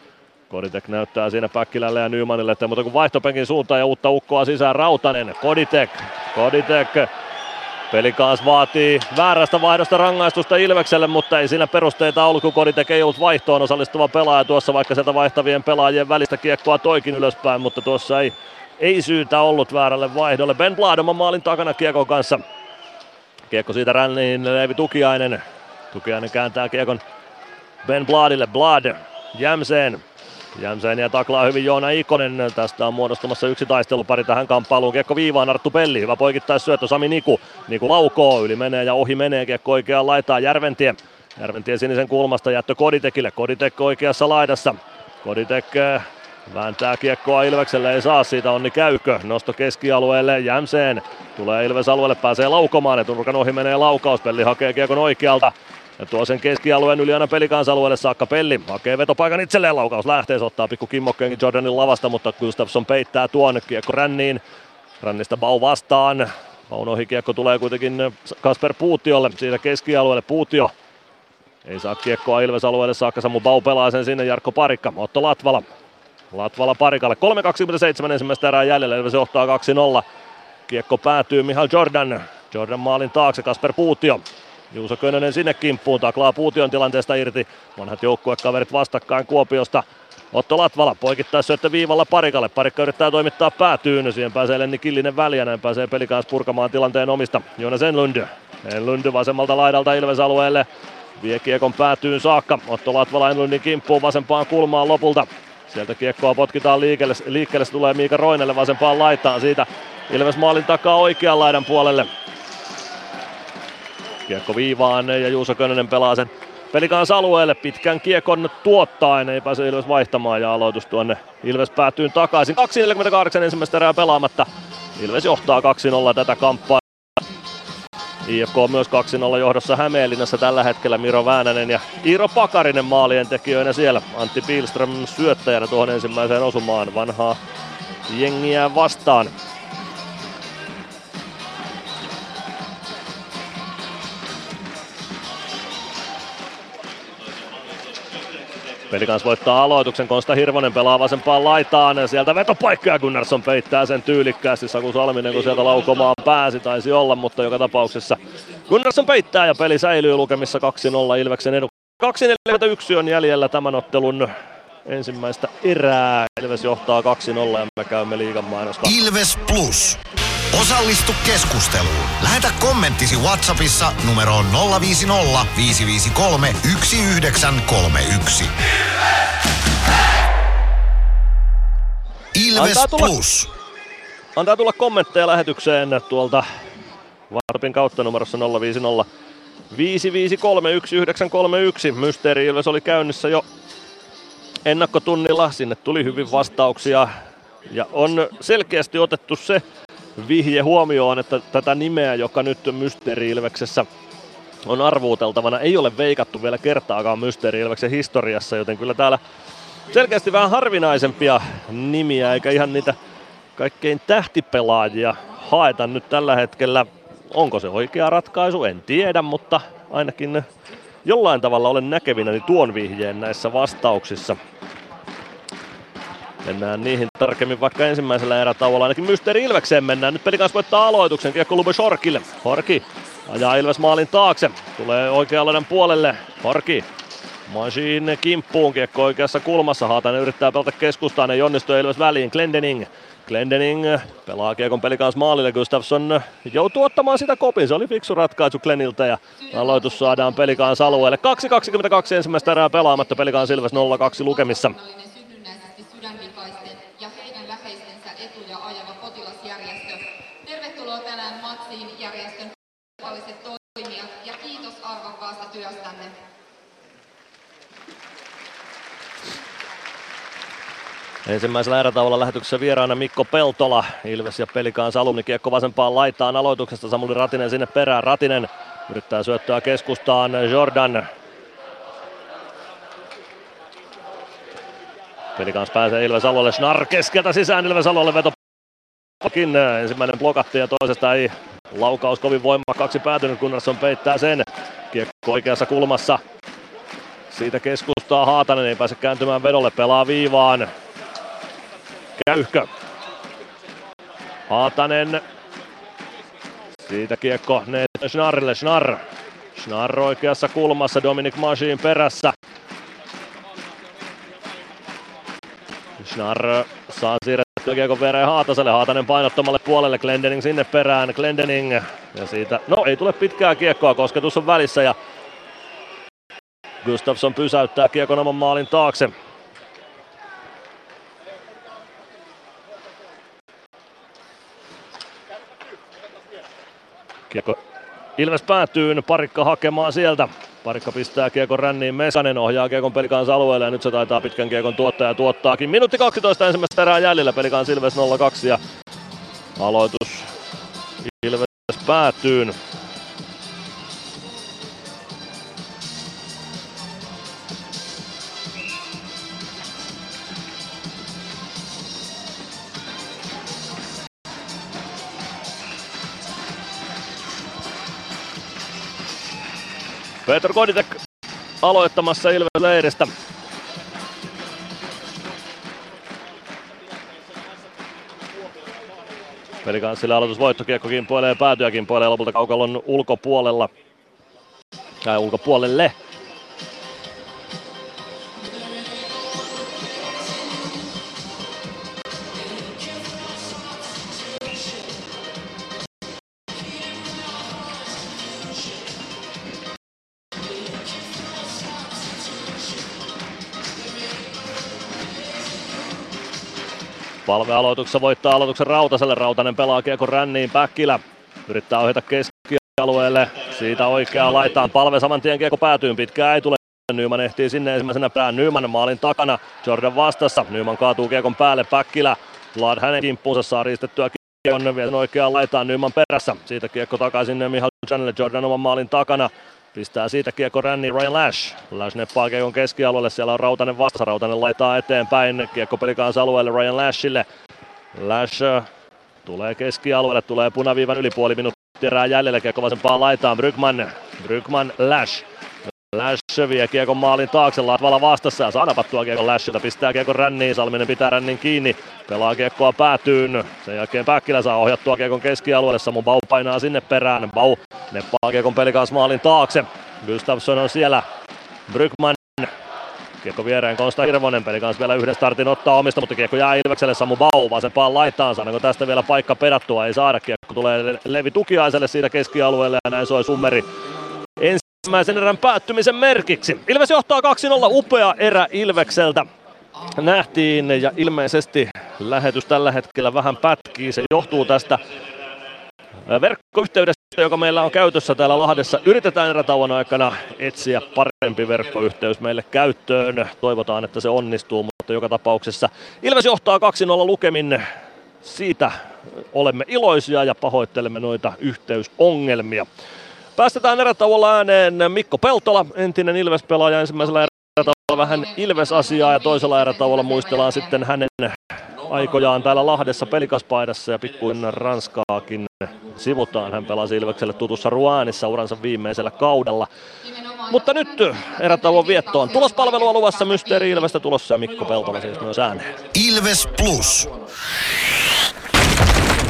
Koditek näyttää siinä Päkkilälle ja Nymanille, että mutta kun vaihtopenkin suuntaan ja uutta ukkoa sisään Rautanen, Koditek, Koditek Pelikaas vaatii väärästä vaihdosta rangaistusta Ilvekselle, mutta ei siinä perusteita ollut, kun Koditek ei ollut vaihtoon osallistuva pelaaja tuossa, vaikka sieltä vaihtavien pelaajien välistä kiekkoa toikin ylöspäin, mutta tuossa ei, ei syytä ollut väärälle vaihdolle. Ben Bladom maalin takana kiekon kanssa. Kiekko siitä ränniin, Leevi Tukiainen Tukiainen kääntää kiekon Ben Bladille. Blad Jämseen. Jämseen ja taklaa hyvin Joona Ikonen. Tästä on muodostumassa yksi taistelupari tähän kamppailuun. Kiekko viivaan Arttu Pelli. Hyvä syöttö Sami Niku. Niku laukoo. Yli menee ja ohi menee. Kiekko oikeaan laitaa Järventie. Järventie sinisen kulmasta jättö Koditekille. Koditek oikeassa laidassa. Koditek eh, Vääntää kiekkoa Ilvekselle, ei saa siitä onni käykö. Nosto keskialueelle Jämseen. Tulee Ilves alueelle, pääsee laukomaan ja Turkan ohi menee laukaus. Pelli hakee kiekon oikealta. Ja tuo sen keskialueen yli aina pelikansalueelle saakka Pelli. Hakee vetopaikan itselleen laukaus lähtee, se ottaa pikku kimmokkeenkin Jordanin lavasta, mutta Gustafsson peittää tuon kiekko ränniin. Rännistä Bau vastaan. Baun ohi kiekko tulee kuitenkin Kasper Puutiolle, siitä keskialueelle Puutio. Ei saa kiekkoa Ilves alueelle saakka, Samu Bau pelaa sen sinne, Jarkko Parikka, Otto Latvala. Latvala Parikalle, 3.27 ensimmäistä erää jäljellä, Ilves johtaa 2-0. Kiekko päätyy Mihal Jordan, Jordan maalin taakse, Kasper Puutio. Juuso Könönen sinne kimppuun, taklaa Puution tilanteesta irti. Vanhat joukkuekaverit vastakkain Kuopiosta. Otto Latvala poikittaa syöttö viivalla Parikalle. Parikka yrittää toimittaa päätyyn. Siihen pääsee Lenni Killinen väliä. Näin pääsee pelikanssa purkamaan tilanteen omista. Jonas Enlund. Enlund vasemmalta laidalta Ilves alueelle. Vie kiekon päätyyn saakka. Otto Latvala Enlundin kimppuun vasempaan kulmaan lopulta. Sieltä kiekkoa potkitaan liikkeelle. Liikkeelle tulee Miika Roinelle vasempaan laitaan. Siitä Ilves maalin takaa oikean laidan puolelle. Kiekko viivaan ja Juuso Könönen pelaa sen pelikans alueelle pitkän kiekon tuottaen, ei pääse Ilves vaihtamaan ja aloitus tuonne Ilves päätyy takaisin. 2.48 ensimmäistä erää pelaamatta. Ilves johtaa 2-0 tätä kamppaa. IFK on myös 2-0 johdossa Hämeenlinnassa tällä hetkellä Miro Väänänen ja Iiro Pakarinen maalien tekijöinä siellä. Antti Pilström syöttäjänä tuohon ensimmäiseen osumaan vanhaa jengiä vastaan. Pelikans voittaa aloituksen, Konsta Hirvonen pelaa vasempaan laitaan, sieltä vetopaikka ja Gunnarsson peittää sen tyylikkäästi, Saku Salminen kun sieltä laukomaan pääsi taisi olla, mutta joka tapauksessa Gunnarsson peittää ja peli säilyy lukemissa 2-0 Ilveksen edu. 2.41 on jäljellä tämän ottelun ensimmäistä erää. Ilves johtaa 2-0 ja me käymme liigan mainosta. Ilves Plus. Osallistu keskusteluun. Lähetä kommenttisi Whatsappissa numeroon 050 553 1931. Ilves Antaa tulla- Plus. Antaa tulla kommentteja lähetykseen tuolta Varpin kautta numerossa 050 553 1931. Mysteeri Ilves oli käynnissä jo ennakkotunnilla. Sinne tuli hyvin vastauksia ja on selkeästi otettu se vihje huomioon, että tätä nimeä, joka nyt Mysteeri Ilveksessä on arvuuteltavana, ei ole veikattu vielä kertaakaan Mysteeri Ilveksen historiassa, joten kyllä täällä selkeästi vähän harvinaisempia nimiä, eikä ihan niitä kaikkein tähtipelaajia haeta nyt tällä hetkellä. Onko se oikea ratkaisu? En tiedä, mutta ainakin jollain tavalla olen näkevinäni tuon vihjeen näissä vastauksissa. Mennään niihin tarkemmin vaikka ensimmäisellä erätauolla. Ainakin Mysteeri Ilvekseen mennään. Nyt Pelikans voittaa aloituksen. Kiekko Lube Shorkille. Horki ajaa Ilves maalin taakse. Tulee oikean puolelle. Horki Machine kimppuun, kiekko oikeassa kulmassa. Haatainen yrittää pelata keskustaan, ei onnistu Ilves väliin. Glendening. Glendening pelaa kiekon pelikans maalille. Gustafsson joutuu ottamaan sitä kopin. Se oli fiksu ratkaisu Gleniltä ja aloitus saadaan pelikans alueelle. 2.22 ensimmäistä erää pelaamatta. Pelikans Ilves 0-2 lukemissa. synnynnäisesti sydänvikaisten ja heidän läheistensä etuja ajava potilasjärjestö. Tervetuloa tänään Matsiin järjestön kaupalliset toimijat ja kiitos arvokkaasta työstänne. Ensimmäisellä erätaululla lähetyksessä vieraana Mikko Peltola. Ilves ja Pelikaan Salumi kiekko vasempaan laitaan aloituksesta. Samuli Ratinen sinne perään. Ratinen yrittää syöttöä keskustaan. Jordan. Pelikans pääsee Ilves alueelle. Schnarr keskeltä sisään Ilves alueelle veto. Ensimmäinen blokatti ja toisesta ei laukaus kovin voimakkaaksi päätynyt. Gunnarsson peittää sen. Kiekko oikeassa kulmassa. Siitä keskustaa Haatanen, ei pääse kääntymään vedolle, pelaa viivaan. Käyhkö. Haatanen. Siitä kiekko Neet Schnarrille. Schnarr. Schnarr oikeassa kulmassa, Dominic Masin perässä. Schnarr saa siirrettyä kiekon viereen Haataselle. Haatanen painottomalle puolelle, Glendening sinne perään. Glendening. Ja siitä, no ei tule pitkää kiekkoa, kosketus on välissä ja Gustafsson pysäyttää kiekon oman maalin taakse. Kiekko Ilves päätyy, parikka hakemaan sieltä. Parikka pistää kiekon ränniin, Meskanen ohjaa kiekon pelikans alueelle ja nyt se taitaa pitkän kiekon tuottaja tuottaakin. Minuutti 12 ensimmäistä erää jäljellä, pelikans Ilves 0-2 ja aloitus Ilves päätyy. Petr Koditek aloittamassa Ilves leiristä. Pelikanssille aloitus voittokiekko kimpoilee päätyä kimpoilee lopulta kaukalon ulkopuolella. Tai ulkopuolelle. Palvealoituksessa voittaa aloituksen Rautaselle. Rautanen pelaa kiekon ränniin. Päkkilä yrittää ohjata keskialueelle. Siitä oikeaa laitaan. Palve saman tien kiekko päätyy. Pitkään ei tule. Nyman ehtii sinne ensimmäisenä perään. Nyman maalin takana. Jordan vastassa. Nyman kaatuu kiekon päälle. Päkkilä. Vlad hänen kimppuunsa saa riistettyä kiekon vielä oikeaan laitaan Nyman perässä. Siitä kiekko takaisin Mihal Janelle. Jordan oman maalin takana. Pistää siitä kiekko ränniin Ryan Lash. Lash neppaa kiekon keskialueelle, siellä on Rautanen vastassa. Rautanen laittaa eteenpäin, kiekko pelikaansa alueelle Ryan Lashille. Lash äh, tulee keskialueelle, tulee punaviivan yli puoli minuuttia erää jäljellä, kiekko vasempaan laitaan Brygman. Brygman Lash. Lash vie kiekon maalin taakse, Latvala vastassa ja saa napattua kiekon Lashilta, pistää kiekon ränniin, Salminen pitää rännin kiinni, pelaa kiekkoa päätyyn, sen jälkeen Päkkilä saa ohjattua kiekon keskialueelle, Samu Bau painaa sinne perään, Bau neppaa kiekon pelikas maalin taakse, Gustafsson on siellä, Brykman Kiekko viereen. Konsta Hirvonen, peli kanssa vielä yhden startin ottaa omista, mutta kiekko jää Ilvekselle. Samu Bau vasempaan laitaan. Saadaanko tästä vielä paikka pedattua? Ei saada. Kiekko tulee Levi Tukiaiselle siitä keskialueelle ja näin soi Summeri ensimmäisen erän päättymisen merkiksi. Ilves johtaa 2-0, upea erä Ilvekseltä. Nähtiin ja ilmeisesti lähetys tällä hetkellä vähän pätkii. Se johtuu tästä verkkoyhteydestä, joka meillä on käytössä täällä Lahdessa. Yritetään erätauon aikana etsiä parempi verkkoyhteys meille käyttöön. Toivotaan, että se onnistuu, mutta joka tapauksessa Ilves johtaa 2-0 lukemin. Siitä olemme iloisia ja pahoittelemme noita yhteysongelmia. Päästetään erätauolla ääneen Mikko Peltola, entinen Ilves-pelaaja ensimmäisellä erätauolla vähän Ilves-asiaa ja toisella erätauolla muistellaan sitten hänen aikojaan täällä Lahdessa pelikaspaidassa ja pikkuin Ranskaakin sivutaan. Hän pelasi Ilvekselle tutussa Ruanissa uransa viimeisellä kaudella. Mutta nyt erätauon viettoon. Tulospalvelua luvassa Mysteeri Ilvestä tulossa ja Mikko Peltola siis myös ääneen. Ilves Plus.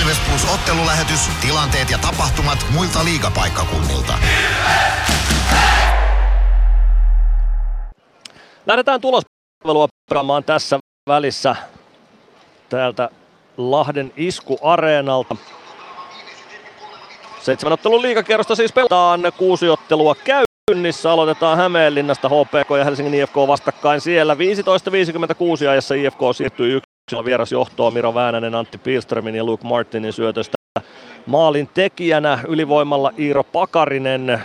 Ilves Plus ottelulähetys, tilanteet ja tapahtumat muilta liigapaikkakunnilta. Lähdetään tulospalvelua pelaamaan tässä välissä täältä Lahden iskuareenalta. Seitsemän ottelun liigakierrosta siis pelataan kuusi ottelua käynnissä. Aloitetaan Hämeenlinnasta HPK ja Helsingin IFK vastakkain siellä. 15.56 ajassa IFK siirtyy yksilön vierasjohtoon Miro Väänänen, Antti Pilströmin ja Luke Martinin syötöstä. Maalin tekijänä ylivoimalla Iiro Pakarinen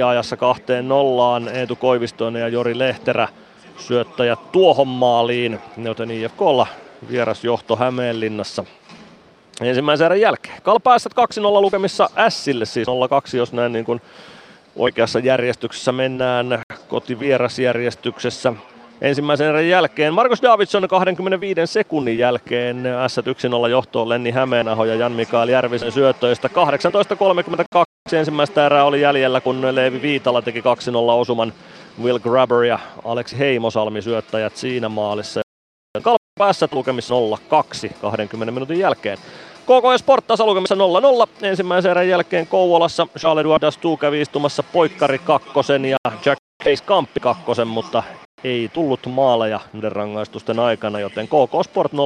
18.44 ajassa kahteen nollaan Eetu Koivistoinen ja Jori Lehterä syöttäjät tuohon maaliin, joten IFKlla vierasjohto Hämeenlinnassa ensimmäisen erän jälkeen. Kalpaässät 2-0 lukemissa Ässille, siis 0-2 jos näin niin kuin oikeassa järjestyksessä mennään kotivierasjärjestyksessä. Ensimmäisen erän jälkeen Markus Davidson 25 sekunnin jälkeen S 1-0 johtoon Lenni Hämeenaho ja Jan-Mikael Järvisen syöttöistä. 18.32 ensimmäistä erää oli jäljellä, kun Leevi Viitala teki 2-0 osuman Will Grabber ja Aleksi Heimosalmi syöttäjät siinä maalissa. Kalpa lukemissa 0-2 20 minuutin jälkeen. KK Sport tasalukemissa 0-0. Ensimmäisen erän jälkeen Kouvolassa Charles Edouard Dastu kävi istumassa poikkari kakkosen ja Jack Case Kamppi kakkosen, mutta ei tullut maaleja niiden rangaistusten aikana, joten KK Sport 0-0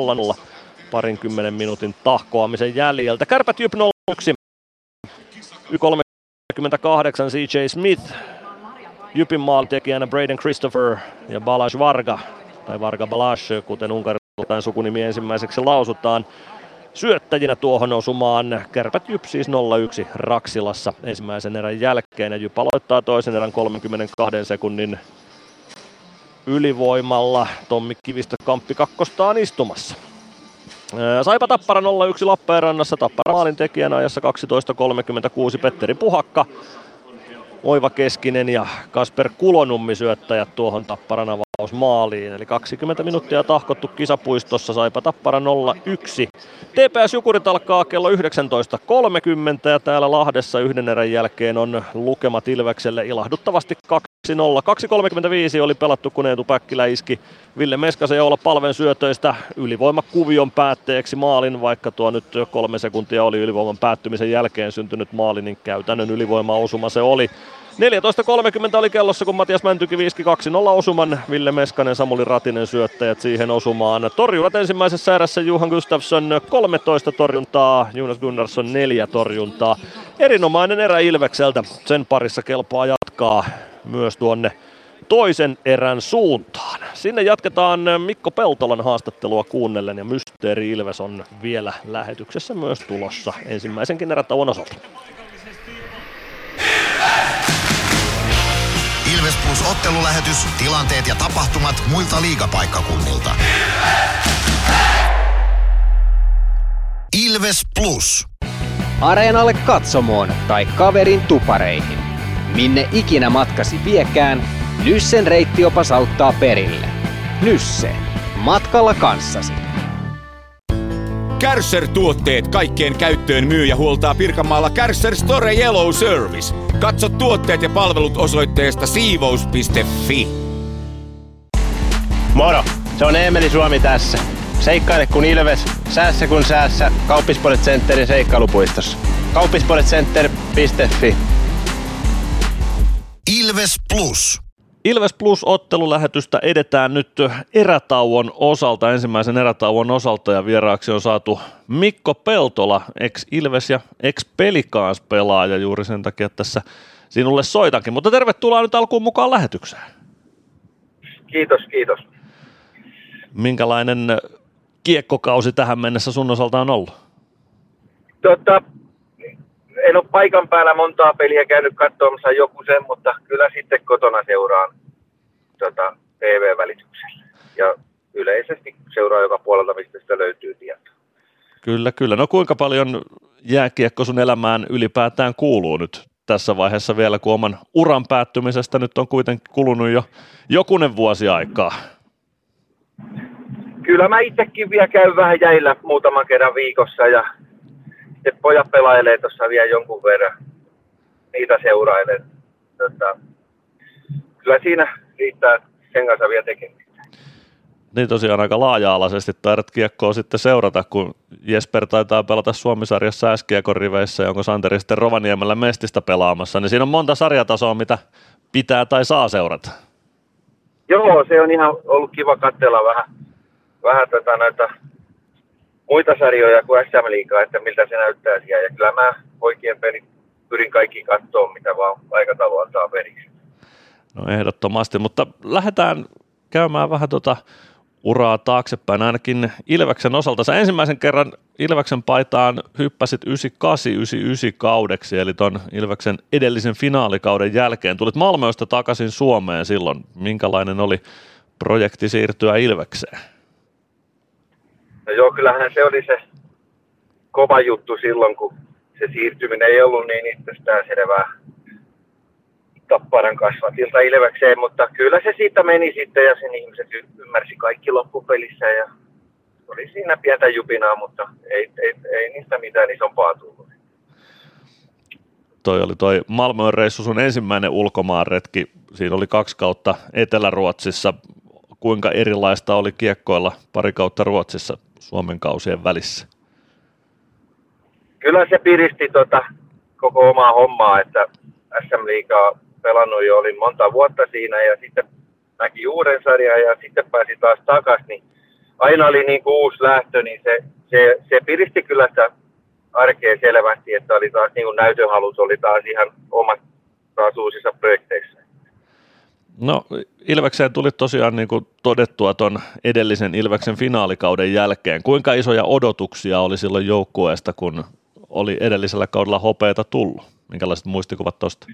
parinkymmenen minuutin tahkoamisen jäljeltä. Kärpät Jyp 0-1. Y38 CJ Smith Jypin maalintekijänä Braden Christopher ja Balaj Varga, tai Varga Balaj, kuten unkarilainen sukunimi ensimmäiseksi lausutaan. Syöttäjinä tuohon osumaan Kärpät Jyp siis 0-1 Raksilassa ensimmäisen erän jälkeen. Ja Jyp aloittaa toisen erän 32 sekunnin ylivoimalla. Tommi Kivistö Kamppi kakkostaan istumassa. Saipa Tappara 0-1 Lappeenrannassa. Tappara maalin tekijänä ajassa 12.36 Petteri Puhakka. Oiva Keskinen ja Kasper Kulonummi syöttäjät tuohon Tapparan avausmaaliin. Eli 20 minuuttia tahkottu kisapuistossa, saipa Tappara 0-1. TPS Jukurit alkaa kello 19.30 ja täällä Lahdessa yhden erän jälkeen on lukemat Ilvekselle ilahduttavasti 2-0. 2.35 oli pelattu, kun Eetu Päkkilä iski Ville Meskasen olla palven syötöistä ylivoimakuvion päätteeksi maalin, vaikka tuo nyt kolme sekuntia oli ylivoiman päättymisen jälkeen syntynyt maali, niin käytännön ylivoimaosuma se oli. 14.30 oli kellossa, kun Matias Mäntyki viiski 2-0 osuman. Ville Meskanen, Samuli Ratinen syöttäjät siihen osumaan. Torjuvat ensimmäisessä erässä Juhan Gustafsson 13 torjuntaa, Jonas Gunnarsson 4 torjuntaa. Erinomainen erä Ilvekseltä. Sen parissa kelpaa jatkaa myös tuonne toisen erän suuntaan. Sinne jatketaan Mikko Peltolan haastattelua kuunnellen ja Mysteeri Ilves on vielä lähetyksessä myös tulossa ensimmäisenkin erätauon osalta. Ilves Plus ottelulähetys, tilanteet ja tapahtumat muilta liigapaikkakunnilta. Ilves Plus. Areenalle katsomoon tai kaverin tupareihin. Minne ikinä matkasi viekään, Nyssen reittiopas auttaa perille. Nysse. Matkalla kanssasi. Kärsser-tuotteet kaikkeen käyttöön myy ja huoltaa Pirkanmaalla Kärsser Store Yellow Service. Katso tuotteet ja palvelut osoitteesta siivous.fi. Moro! Se on Eemeli Suomi tässä. Seikkaile kun ilves, säässä kun säässä. Kauppispoilet Centerin seikkailupuistossa. Kauppispoiletcenter.fi Ilves Plus. Ilves Plus ottelulähetystä edetään nyt erätauon osalta, ensimmäisen erätauon osalta ja vieraaksi on saatu Mikko Peltola, ex-Ilves ja ex-Pelikaans pelaaja juuri sen takia, että tässä sinulle soitankin. Mutta tervetuloa nyt alkuun mukaan lähetykseen. Kiitos, kiitos. Minkälainen kiekkokausi tähän mennessä sun osalta on ollut? Tota, en ole paikan päällä montaa peliä käynyt katsomassa joku sen, mutta kyllä sitten kotona seuraan tota, TV-välityksellä. Ja yleisesti seuraa joka puolelta, mistä sitä löytyy tietoa. Kyllä, kyllä. No kuinka paljon jääkiekko sun elämään ylipäätään kuuluu nyt tässä vaiheessa vielä, kun oman uran päättymisestä nyt on kuitenkin kulunut jo jokunen vuosi aikaa? Kyllä mä itsekin vielä käyn vähän jäillä muutaman kerran viikossa ja sitten pojat pelailee tuossa vielä jonkun verran. Niitä seurailen. Tota, kyllä siinä riittää sen kanssa vielä tekemistä. Niin tosiaan aika laaja-alaisesti taidat kiekkoa sitten seurata, kun Jesper taitaa pelata Suomisarjassa S-kiekon riveissä ja onko Santeri sitten Rovaniemellä Mestistä pelaamassa, niin siinä on monta sarjatasoa, mitä pitää tai saa seurata. Joo, se on ihan ollut kiva katsella vähän, vähän tota noita muita sarjoja kuin SM Liigaa, että miltä se näyttää siellä. Ja kyllä mä poikien pelit pyrin kaikki katsoa, mitä vaan aikataulu antaa periksi. No ehdottomasti, mutta lähdetään käymään vähän tota uraa taaksepäin, ainakin Ilveksen osalta. Sä ensimmäisen kerran Ilveksen paitaan hyppäsit 98-99 kaudeksi, eli ton Ilveksen edellisen finaalikauden jälkeen. Tulit Malmöstä takaisin Suomeen silloin. Minkälainen oli projekti siirtyä Ilvekseen? No joo, kyllähän se oli se kova juttu silloin, kun se siirtyminen ei ollut niin itsestään selvää Tapparan kasvatilta Ilvekseen, mutta kyllä se siitä meni sitten ja sen ihmiset ymmärsi kaikki loppupelissä ja oli siinä pientä jupinaa, mutta ei, ei, ei niistä mitään isompaa tullut. Toi oli toi Malmöön reissu sun ensimmäinen ulkomaanretki. Siinä oli kaksi kautta Etelä-Ruotsissa. Kuinka erilaista oli kiekkoilla pari kautta Ruotsissa Suomen kausien välissä? Kyllä se piristi tota koko omaa hommaa, että SM Liigaa pelannut jo, olin monta vuotta siinä ja sitten näki uuden sarjan ja sitten pääsi taas takaisin, niin aina oli niin kuin uusi lähtö, niin se, se, se piristi kyllä sitä arkea selvästi, että oli taas niin kuin näytönhalut, oli taas ihan omat taas uusissa projekteissa. No Ilvekseen tuli tosiaan niin kuin todettua tuon edellisen Ilveksen finaalikauden jälkeen. Kuinka isoja odotuksia oli silloin joukkueesta, kun oli edellisellä kaudella hopeita tullut? Minkälaiset muistikuvat tuosta?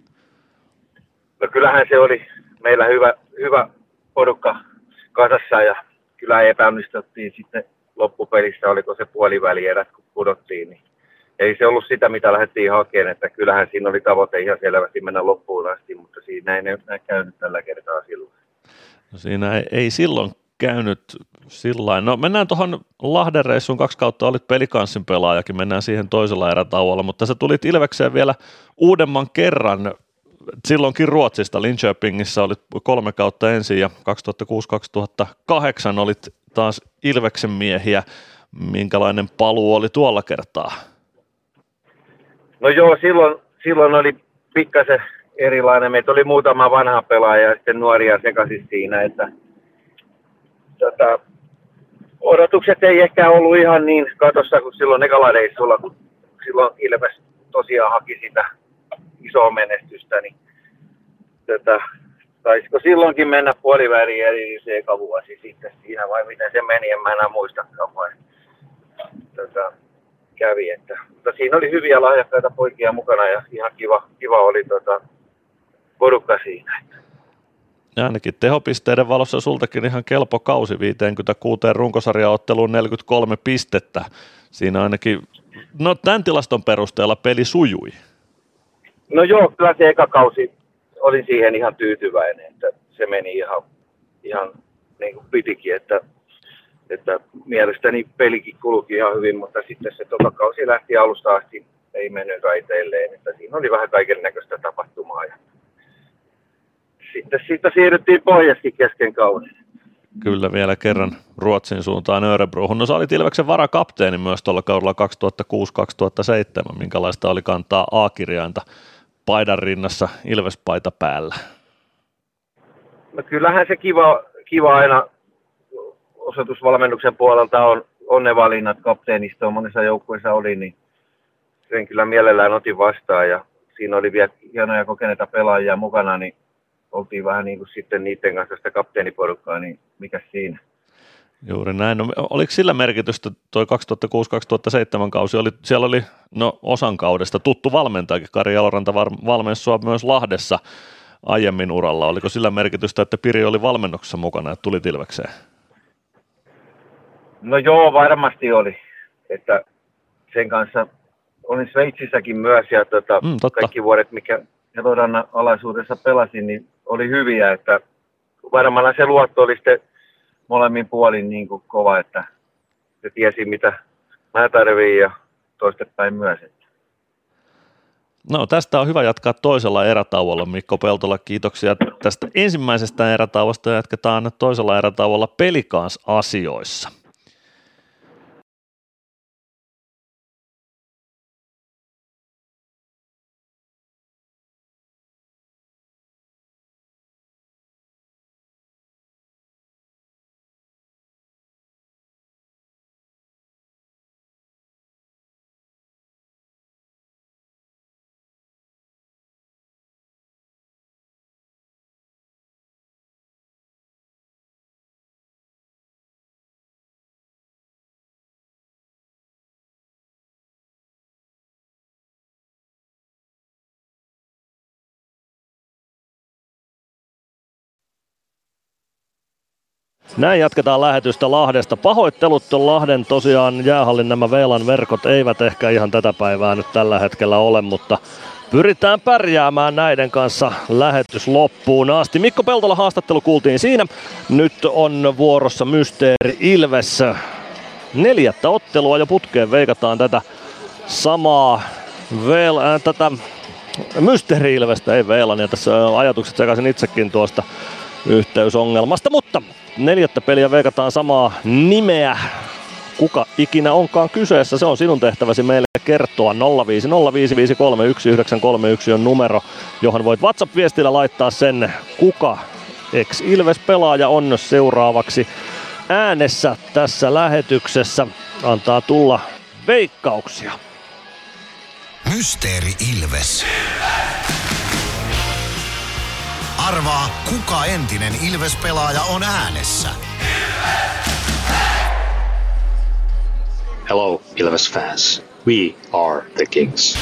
No kyllähän se oli meillä hyvä, hyvä porukka kasassa ja kyllä epäonnistuttiin sitten loppupelissä, oliko se puoliväli erät, kun pudottiin, niin ei se ollut sitä, mitä lähdettiin hakemaan, että kyllähän siinä oli tavoite ihan selvästi mennä loppuun asti, mutta siinä ei näy käynyt tällä kertaa silloin. No siinä ei, ei silloin käynyt sillä No mennään tuohon Lahden reissuun, kaksi kautta olit pelikanssin pelaajakin, mennään siihen toisella erätauolla, mutta sä tulit Ilvekseen vielä uudemman kerran, silloinkin Ruotsista, Linköpingissä olit kolme kautta ensin ja 2006-2008 olit taas Ilveksen miehiä. Minkälainen paluu oli tuolla kertaa? No joo, silloin, silloin oli pikkasen erilainen. Meitä oli muutama vanha pelaaja ja sitten nuoria sekaisin siinä, että tota, odotukset ei ehkä ollut ihan niin katossa kuin silloin ekalla reissulla, kun silloin Ilves tosiaan haki sitä isoa menestystä, niin tota, taisiko silloinkin mennä puoliväliin eli se eka vuosi sitten siinä vai miten se meni, en mä enää muistakaan vai tota, kävi. Että, mutta siinä oli hyviä lahjakkaita poikia mukana ja ihan kiva, kiva oli tota, porukka siinä. Ja ainakin tehopisteiden valossa sultakin ihan kelpo kausi 56 runkosarjaotteluun 43 pistettä. Siinä ainakin, no tämän tilaston perusteella peli sujui. No joo, kyllä se eka kausi olin siihen ihan tyytyväinen, että se meni ihan, ihan niin kuin pitikin, että, että mielestäni pelikin kulki ihan hyvin, mutta sitten se toka kausi lähti alusta asti, ei mennyt raiteilleen, että siinä oli vähän kaiken näköistä tapahtumaa ja sitten siitä siirryttiin pohjasti kesken kauden. Kyllä vielä kerran Ruotsin suuntaan Örebrohun. No sä olit Ilveksen varakapteeni myös tuolla kaudella 2006-2007. Minkälaista oli kantaa A-kirjainta paidan rinnassa Ilvespaita päällä? No kyllähän se kiva, kiva aina osoitusvalmennuksen puolelta on, on ne valinnat kapteenistoon monissa joukkueissa oli, niin sen kyllä mielellään otin vastaan ja siinä oli vielä hienoja kokeneita pelaajia mukana, niin oltiin vähän niin kuin sitten niiden kanssa sitä kapteeniporukkaa, niin mikä siinä? Juuri näin. No, oliko sillä merkitystä tuo 2006-2007 kausi? Oli, siellä oli no, osan kaudesta tuttu valmentajakin, Kari Jaloranta valmensi myös Lahdessa aiemmin uralla. Oliko sillä merkitystä, että Piri oli valmennuksessa mukana ja tuli Tilvekseen? No joo, varmasti oli. Että sen kanssa olin Sveitsissäkin myös ja tota, mm, kaikki vuodet, mikä Elorannan alaisuudessa pelasin, niin oli hyviä, että varmaan se luotto oli sitten molemmin puolin niin kuin kova, että se tiesi mitä mä tarviin ja toistepäin myös. No tästä on hyvä jatkaa toisella erätauolla. Mikko Peltola, kiitoksia tästä ensimmäisestä erätauosta ja jatketaan toisella erätauolla pelikans asioissa. Näin jatketaan lähetystä Lahdesta. Pahoittelut Lahden tosiaan jäähallin nämä VLAN verkot eivät ehkä ihan tätä päivää nyt tällä hetkellä ole, mutta pyritään pärjäämään näiden kanssa lähetys loppuun asti. Mikko Peltola haastattelu kuultiin siinä. Nyt on vuorossa Mysteeri Ilves. Neljättä ottelua jo putkeen veikataan tätä samaa VL, äh, tätä Mysteeri Ilvestä, ei VLAnia. Tässä ajatukset sekaisin itsekin tuosta yhteysongelmasta, mutta neljättä peliä veikataan samaa nimeä. Kuka ikinä onkaan kyseessä, se on sinun tehtäväsi meille kertoa. 0505531931 on numero, johon voit WhatsApp-viestillä laittaa sen, kuka ex-Ilves-pelaaja on seuraavaksi äänessä tässä lähetyksessä. Antaa tulla veikkauksia. Mysteeri Ilves. Arvaa, kuka entinen Ilves-pelaaja on äänessä. Hello, Ilves fans. We are the Kings.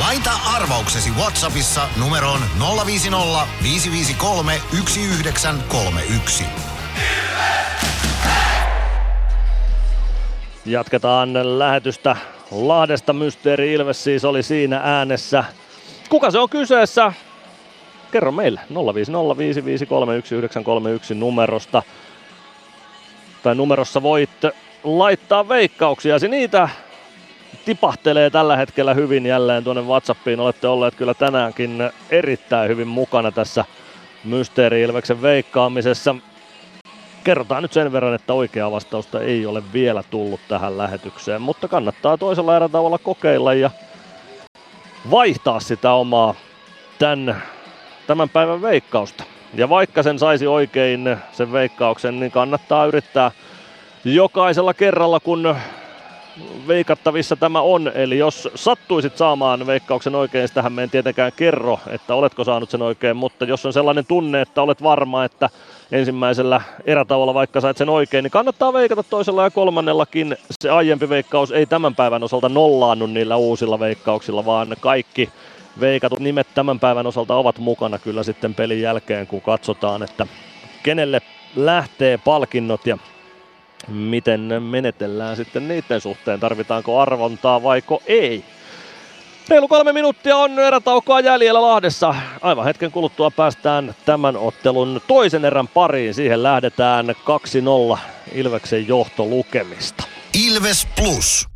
Laita arvauksesi Whatsappissa numeroon 050 553 1931. Jatketaan lähetystä Lahdesta. Mysteeri Ilves siis oli siinä äänessä. Kuka se on kyseessä? Kerro meille 0505531 numerosta. Tai numerossa voit laittaa veikkauksia. Niitä tipahtelee tällä hetkellä hyvin jälleen tuonne Whatsappiin. Olette olleet kyllä tänäänkin erittäin hyvin mukana tässä Mysteeri Ilveksen veikkaamisessa. Kerrotaan nyt sen verran, että oikea vastausta ei ole vielä tullut tähän lähetykseen, mutta kannattaa toisella erätavalla kokeilla ja vaihtaa sitä omaa tämän tämän päivän veikkausta. Ja vaikka sen saisi oikein sen veikkauksen, niin kannattaa yrittää jokaisella kerralla, kun veikattavissa tämä on. Eli jos sattuisit saamaan veikkauksen oikein, tähän me en tietenkään kerro, että oletko saanut sen oikein, mutta jos on sellainen tunne, että olet varma, että ensimmäisellä erätavolla vaikka sait sen oikein, niin kannattaa veikata toisella ja kolmannellakin. Se aiempi veikkaus ei tämän päivän osalta nollaannut niillä uusilla veikkauksilla, vaan kaikki veikatut nimet tämän päivän osalta ovat mukana kyllä sitten pelin jälkeen, kun katsotaan, että kenelle lähtee palkinnot ja miten menetellään sitten niiden suhteen. Tarvitaanko arvontaa vaiko ei? Reilu kolme minuuttia on erätaukoa jäljellä Lahdessa. Aivan hetken kuluttua päästään tämän ottelun toisen erän pariin. Siihen lähdetään 2-0 Ilveksen johtolukemista. Ilves Plus.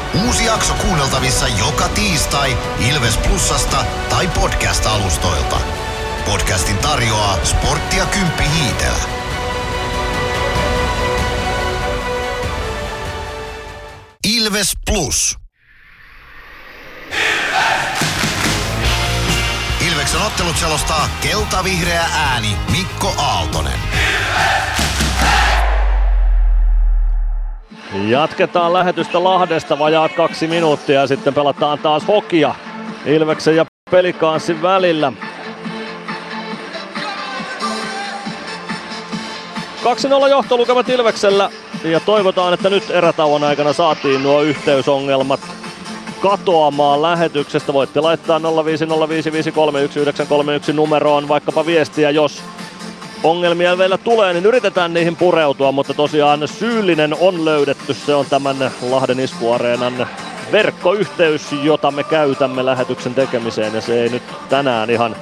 Uusi jakso kuunneltavissa joka tiistai Ilves Plusasta tai podcast-alustoilta. Podcastin tarjoaa sporttia Kymppi Hiitellä. Ilves Plus. Ilveksen ottelut selostaa kelta-vihreä ääni Mikko Aaltonen. Jatketaan lähetystä Lahdesta vajaat kaksi minuuttia ja sitten pelataan taas hokia Ilveksen ja Pelikanssin välillä. 2-0 johtolukemat Ilveksellä ja toivotaan, että nyt erätauon aikana saatiin nuo yhteysongelmat katoamaan lähetyksestä. Voitte laittaa 0505531931 numeroon vaikkapa viestiä, jos ongelmia vielä tulee, niin yritetään niihin pureutua, mutta tosiaan syyllinen on löydetty. Se on tämän Lahden iskuareenan verkkoyhteys, jota me käytämme lähetyksen tekemiseen ja se ei nyt tänään ihan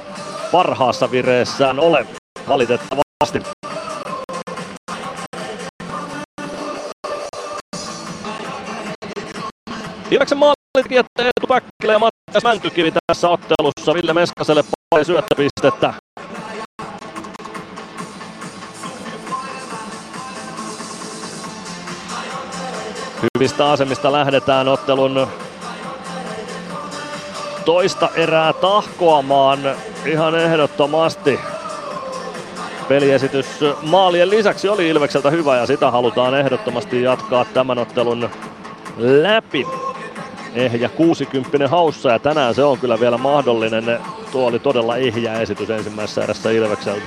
parhaassa vireessään ole valitettavasti. Ilveksen maalintekijät Eetu Päkkilä ja Mattias Mäntykivi tässä ottelussa. Ville Meskaselle pari syöttöpistettä. Hyvistä asemista lähdetään ottelun toista erää tahkoamaan ihan ehdottomasti. Peliesitys maalien lisäksi oli Ilvekseltä hyvä ja sitä halutaan ehdottomasti jatkaa tämän ottelun läpi. Ehjä 60 haussa ja tänään se on kyllä vielä mahdollinen. Tuo oli todella ehjä esitys ensimmäisessä erässä Ilvekseltä.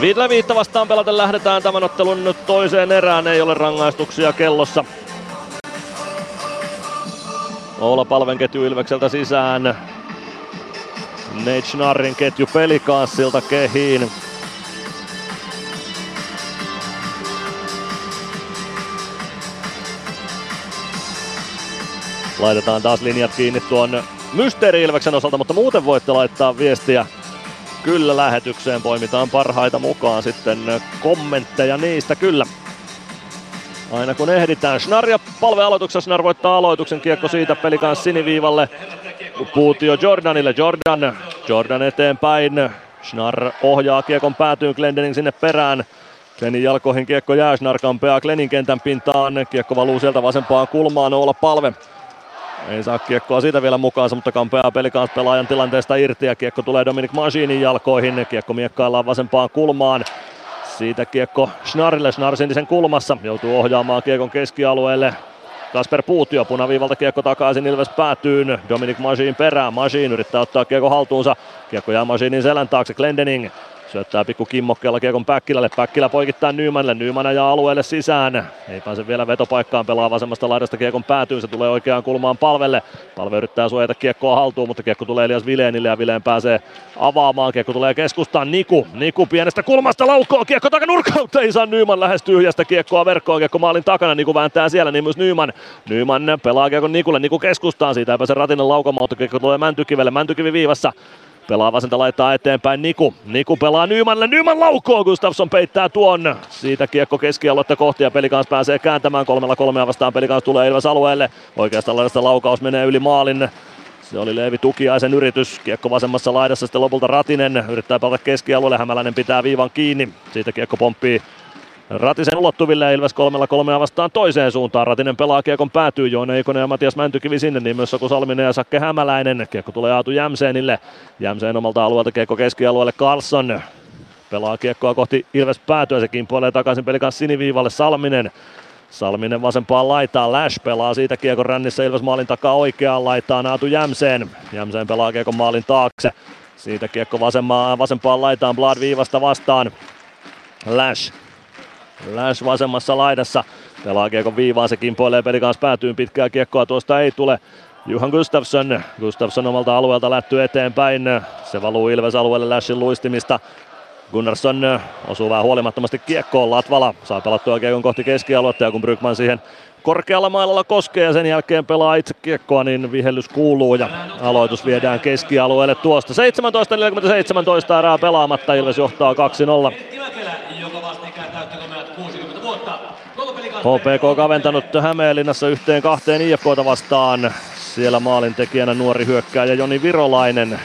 Viidellä viitta vastaan pelaten lähdetään tämän ottelun nyt toiseen erään. Ei ole rangaistuksia kellossa. Oula Palven ketju Ilvekseltä sisään. Nate Schnarrin ketju pelikanssilta kehiin. Laitetaan taas linjat kiinni tuon Mysteeri Ilveksen osalta, mutta muuten voitte laittaa viestiä kyllä lähetykseen. Poimitaan parhaita mukaan sitten kommentteja niistä kyllä. Aina kun ehditään. Schnaria palve aloituksessa. Schnar voittaa aloituksen. Kiekko siitä peli kanssa siniviivalle. Puutio Jordanille. Jordan. Jordan eteenpäin. Schnar ohjaa kiekon päätyyn. Glendening sinne perään. Glenin jalkoihin kiekko jää. Schnar kampeaa Glenin kentän pintaan. Kiekko valuu sieltä vasempaan kulmaan. Olla palve. Ei saa kiekkoa siitä vielä mukaansa, mutta kampeaa peli kanssa pelaajan tilanteesta irti ja kiekko tulee Dominic Machinin jalkoihin. Kiekko miekkaillaan vasempaan kulmaan. Siitä kiekko Schnarille, Schnar sinisen kulmassa, joutuu ohjaamaan kiekon keskialueelle. Kasper Puutio punaviivalta kiekko takaisin Ilves päätyyn. Dominic Machine perään. Machine yrittää ottaa kiekko haltuunsa. Kiekko jää Machinin selän taakse. Glendening Syöttää pikku kimmokkeella kiekon Päkkilälle. Päkkilä poikittaa Nymanille. Nyman ajaa alueelle sisään. Ei pääse vielä vetopaikkaan. Pelaa vasemmasta laidasta kiekon päätyyn. Se tulee oikeaan kulmaan palvelle. Palve yrittää suojata kiekkoa haltuun, mutta kiekko tulee Elias Vileenille ja Vileen pääsee avaamaan. Kiekko tulee keskustaan. Niku. Niku pienestä kulmasta laukoo. Kiekko takanurkautta. Ei saa Nyman lähes tyhjästä kiekkoa verkkoon. Kiekko maalin takana. Niku vääntää siellä. Niin myös Nyman. Nyman pelaa kiekon Nikulle. Niku keskustaan. Siitä ei pääse Ratinen laukomaan, kiekko tulee Mäntykivelle. Mäntykivi viivassa Pelaa vasenta laittaa eteenpäin Niku. Niku pelaa Nymanille. Nyman laukoo. Gustafsson peittää tuon. Siitä kiekko keskialuetta kohti ja Pelikans pääsee kääntämään. Kolmella kolmea vastaan Pelikans tulee Ilves alueelle. Oikeasta laidasta laukaus menee yli maalin. Se oli Leevi Tukiaisen yritys. Kiekko vasemmassa laidassa sitten lopulta Ratinen. Yrittää palata keskialueelle. Hämäläinen pitää viivan kiinni. Siitä kiekko pomppii Ratisen ulottuville Ilves kolmella kolmea vastaan toiseen suuntaan. Ratinen pelaa kiekon päätyy Joona Ikonen ja Matias Mäntykivi sinne, niin myös Saku Salminen ja Sakke Hämäläinen. Kiekko tulee Aatu Jämseenille. Jämseen omalta alueelta kiekko keskialueelle Carlson. Pelaa kiekkoa kohti Ilves päätyä, se kimpoilee takaisin pelikan siniviivalle Salminen. Salminen vasempaan laitaan, Lash pelaa siitä kiekon rännissä Ilves maalin takaa oikeaan laitaan Aatu Jämseen. Jämseen pelaa kiekon maalin taakse. Siitä kiekko vasempaan, vasempaan laitaan Blad viivasta vastaan. Lash Lash vasemmassa laidassa. Pelaa kiekon viivaan, se kimpoilee peli kanssa päätyyn. Pitkää kiekkoa tuosta ei tule. Juhan Gustafsson. Gustafsson omalta alueelta lähtyy eteenpäin. Se valuu Ilves alueelle Lashin luistimista. Gunnarsson osuu vähän huolimattomasti kiekkoon. Latvala saa pelattua kiekon kohti keskialuetta ja kun Brygman siihen korkealla mailalla koskee ja sen jälkeen pelaa itse kiekkoa, niin vihellys kuuluu ja aloitus viedään keskialueelle tuosta. 17.47 erää pelaamatta, Ilves johtaa 2-0. HPK kaventanut Hämeenlinnassa yhteen kahteen IFKta vastaan. Siellä maalintekijänä nuori hyökkääjä Joni Virolainen.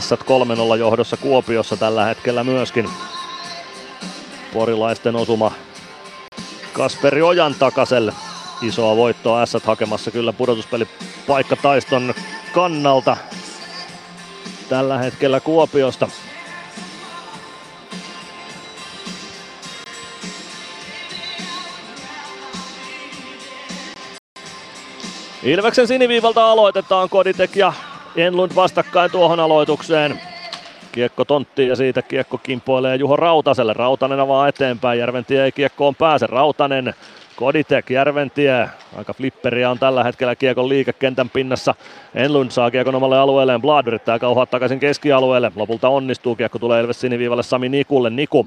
s 3-0 johdossa Kuopiossa tällä hetkellä myöskin. Porilaisten osuma Kasperi Ojan takaselle. Isoa voittoa S hakemassa kyllä pudotuspeli paikka taiston kannalta tällä hetkellä Kuopiosta. Ilveksen siniviivalta aloitetaan Koditek ja Enlund vastakkain tuohon aloitukseen. Kiekko tontti ja siitä kiekko kimpoilee Juho Rautaselle. Rautanen avaa eteenpäin, Järventie ei kiekkoon pääse. Rautanen Koditek, Järventie, aika flipperiä on tällä hetkellä kiekon liikekentän pinnassa. Enlund saa kiekon omalle alueelleen, Blad yrittää kauhaa takaisin keskialueelle. Lopulta onnistuu, kiekko tulee Elves siniviivalle Sami Nikulle, Niku.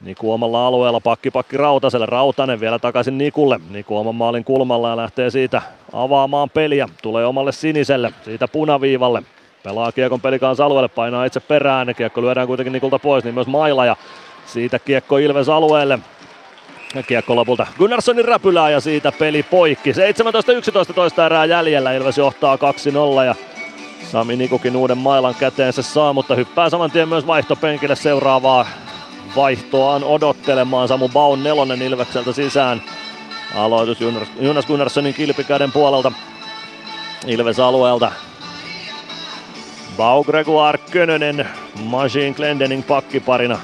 Niku omalla alueella, pakki pakki Rautaselle, Rautanen vielä takaisin Nikulle. Niku oman maalin kulmalla ja lähtee siitä avaamaan peliä. Tulee omalle siniselle, siitä punaviivalle. Pelaa kiekon pelikaan alueelle, painaa itse perään. Kiekko lyödään kuitenkin Nikulta pois, niin myös Maila ja siitä kiekko Ilves alueelle. Kiekko lopulta Gunnarssonin räpylää ja siitä peli poikki. 17-11 toista erää jäljellä. Ilves johtaa 2-0 ja Sami Nikukin uuden mailan käteensä saa, mutta hyppää saman tien myös vaihtopenkille seuraavaa vaihtoaan odottelemaan. Samu Baun nelonen Ilvekseltä sisään. Aloitus Jonas Gunnarssonin kilpikäden puolelta Ilves alueelta. Bau Gregoire Könönen, Machine Glendening pakkiparina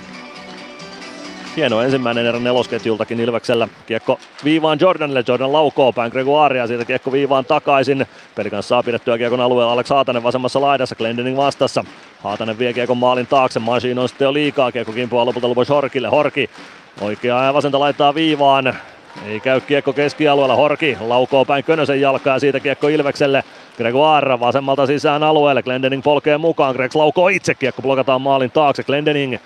Hieno ensimmäinen erä nelosketjultakin Ilveksellä. Kiekko viivaan Jordanille, Jordan laukoo päin Gregoiria, siitä kiekko viivaan takaisin. Pelikan saa pidettyä kiekon alueella. Alex Haatanen vasemmassa laidassa, Glendening vastassa. Haatanen vie kiekon maalin taakse, Machine on sitten jo liikaa, kiekko kimpoaa lopulta Lubos Horkille, Horki oikeaa ja vasenta laittaa viivaan. Ei käy kiekko keskialueella, Horki laukoo päin Könösen jalkaa ja siitä kiekko Ilvekselle. Gregoire vasemmalta sisään alueelle, Glendening polkee mukaan, Greg laukoo itse, kiekko blokataan maalin taakse, Glendening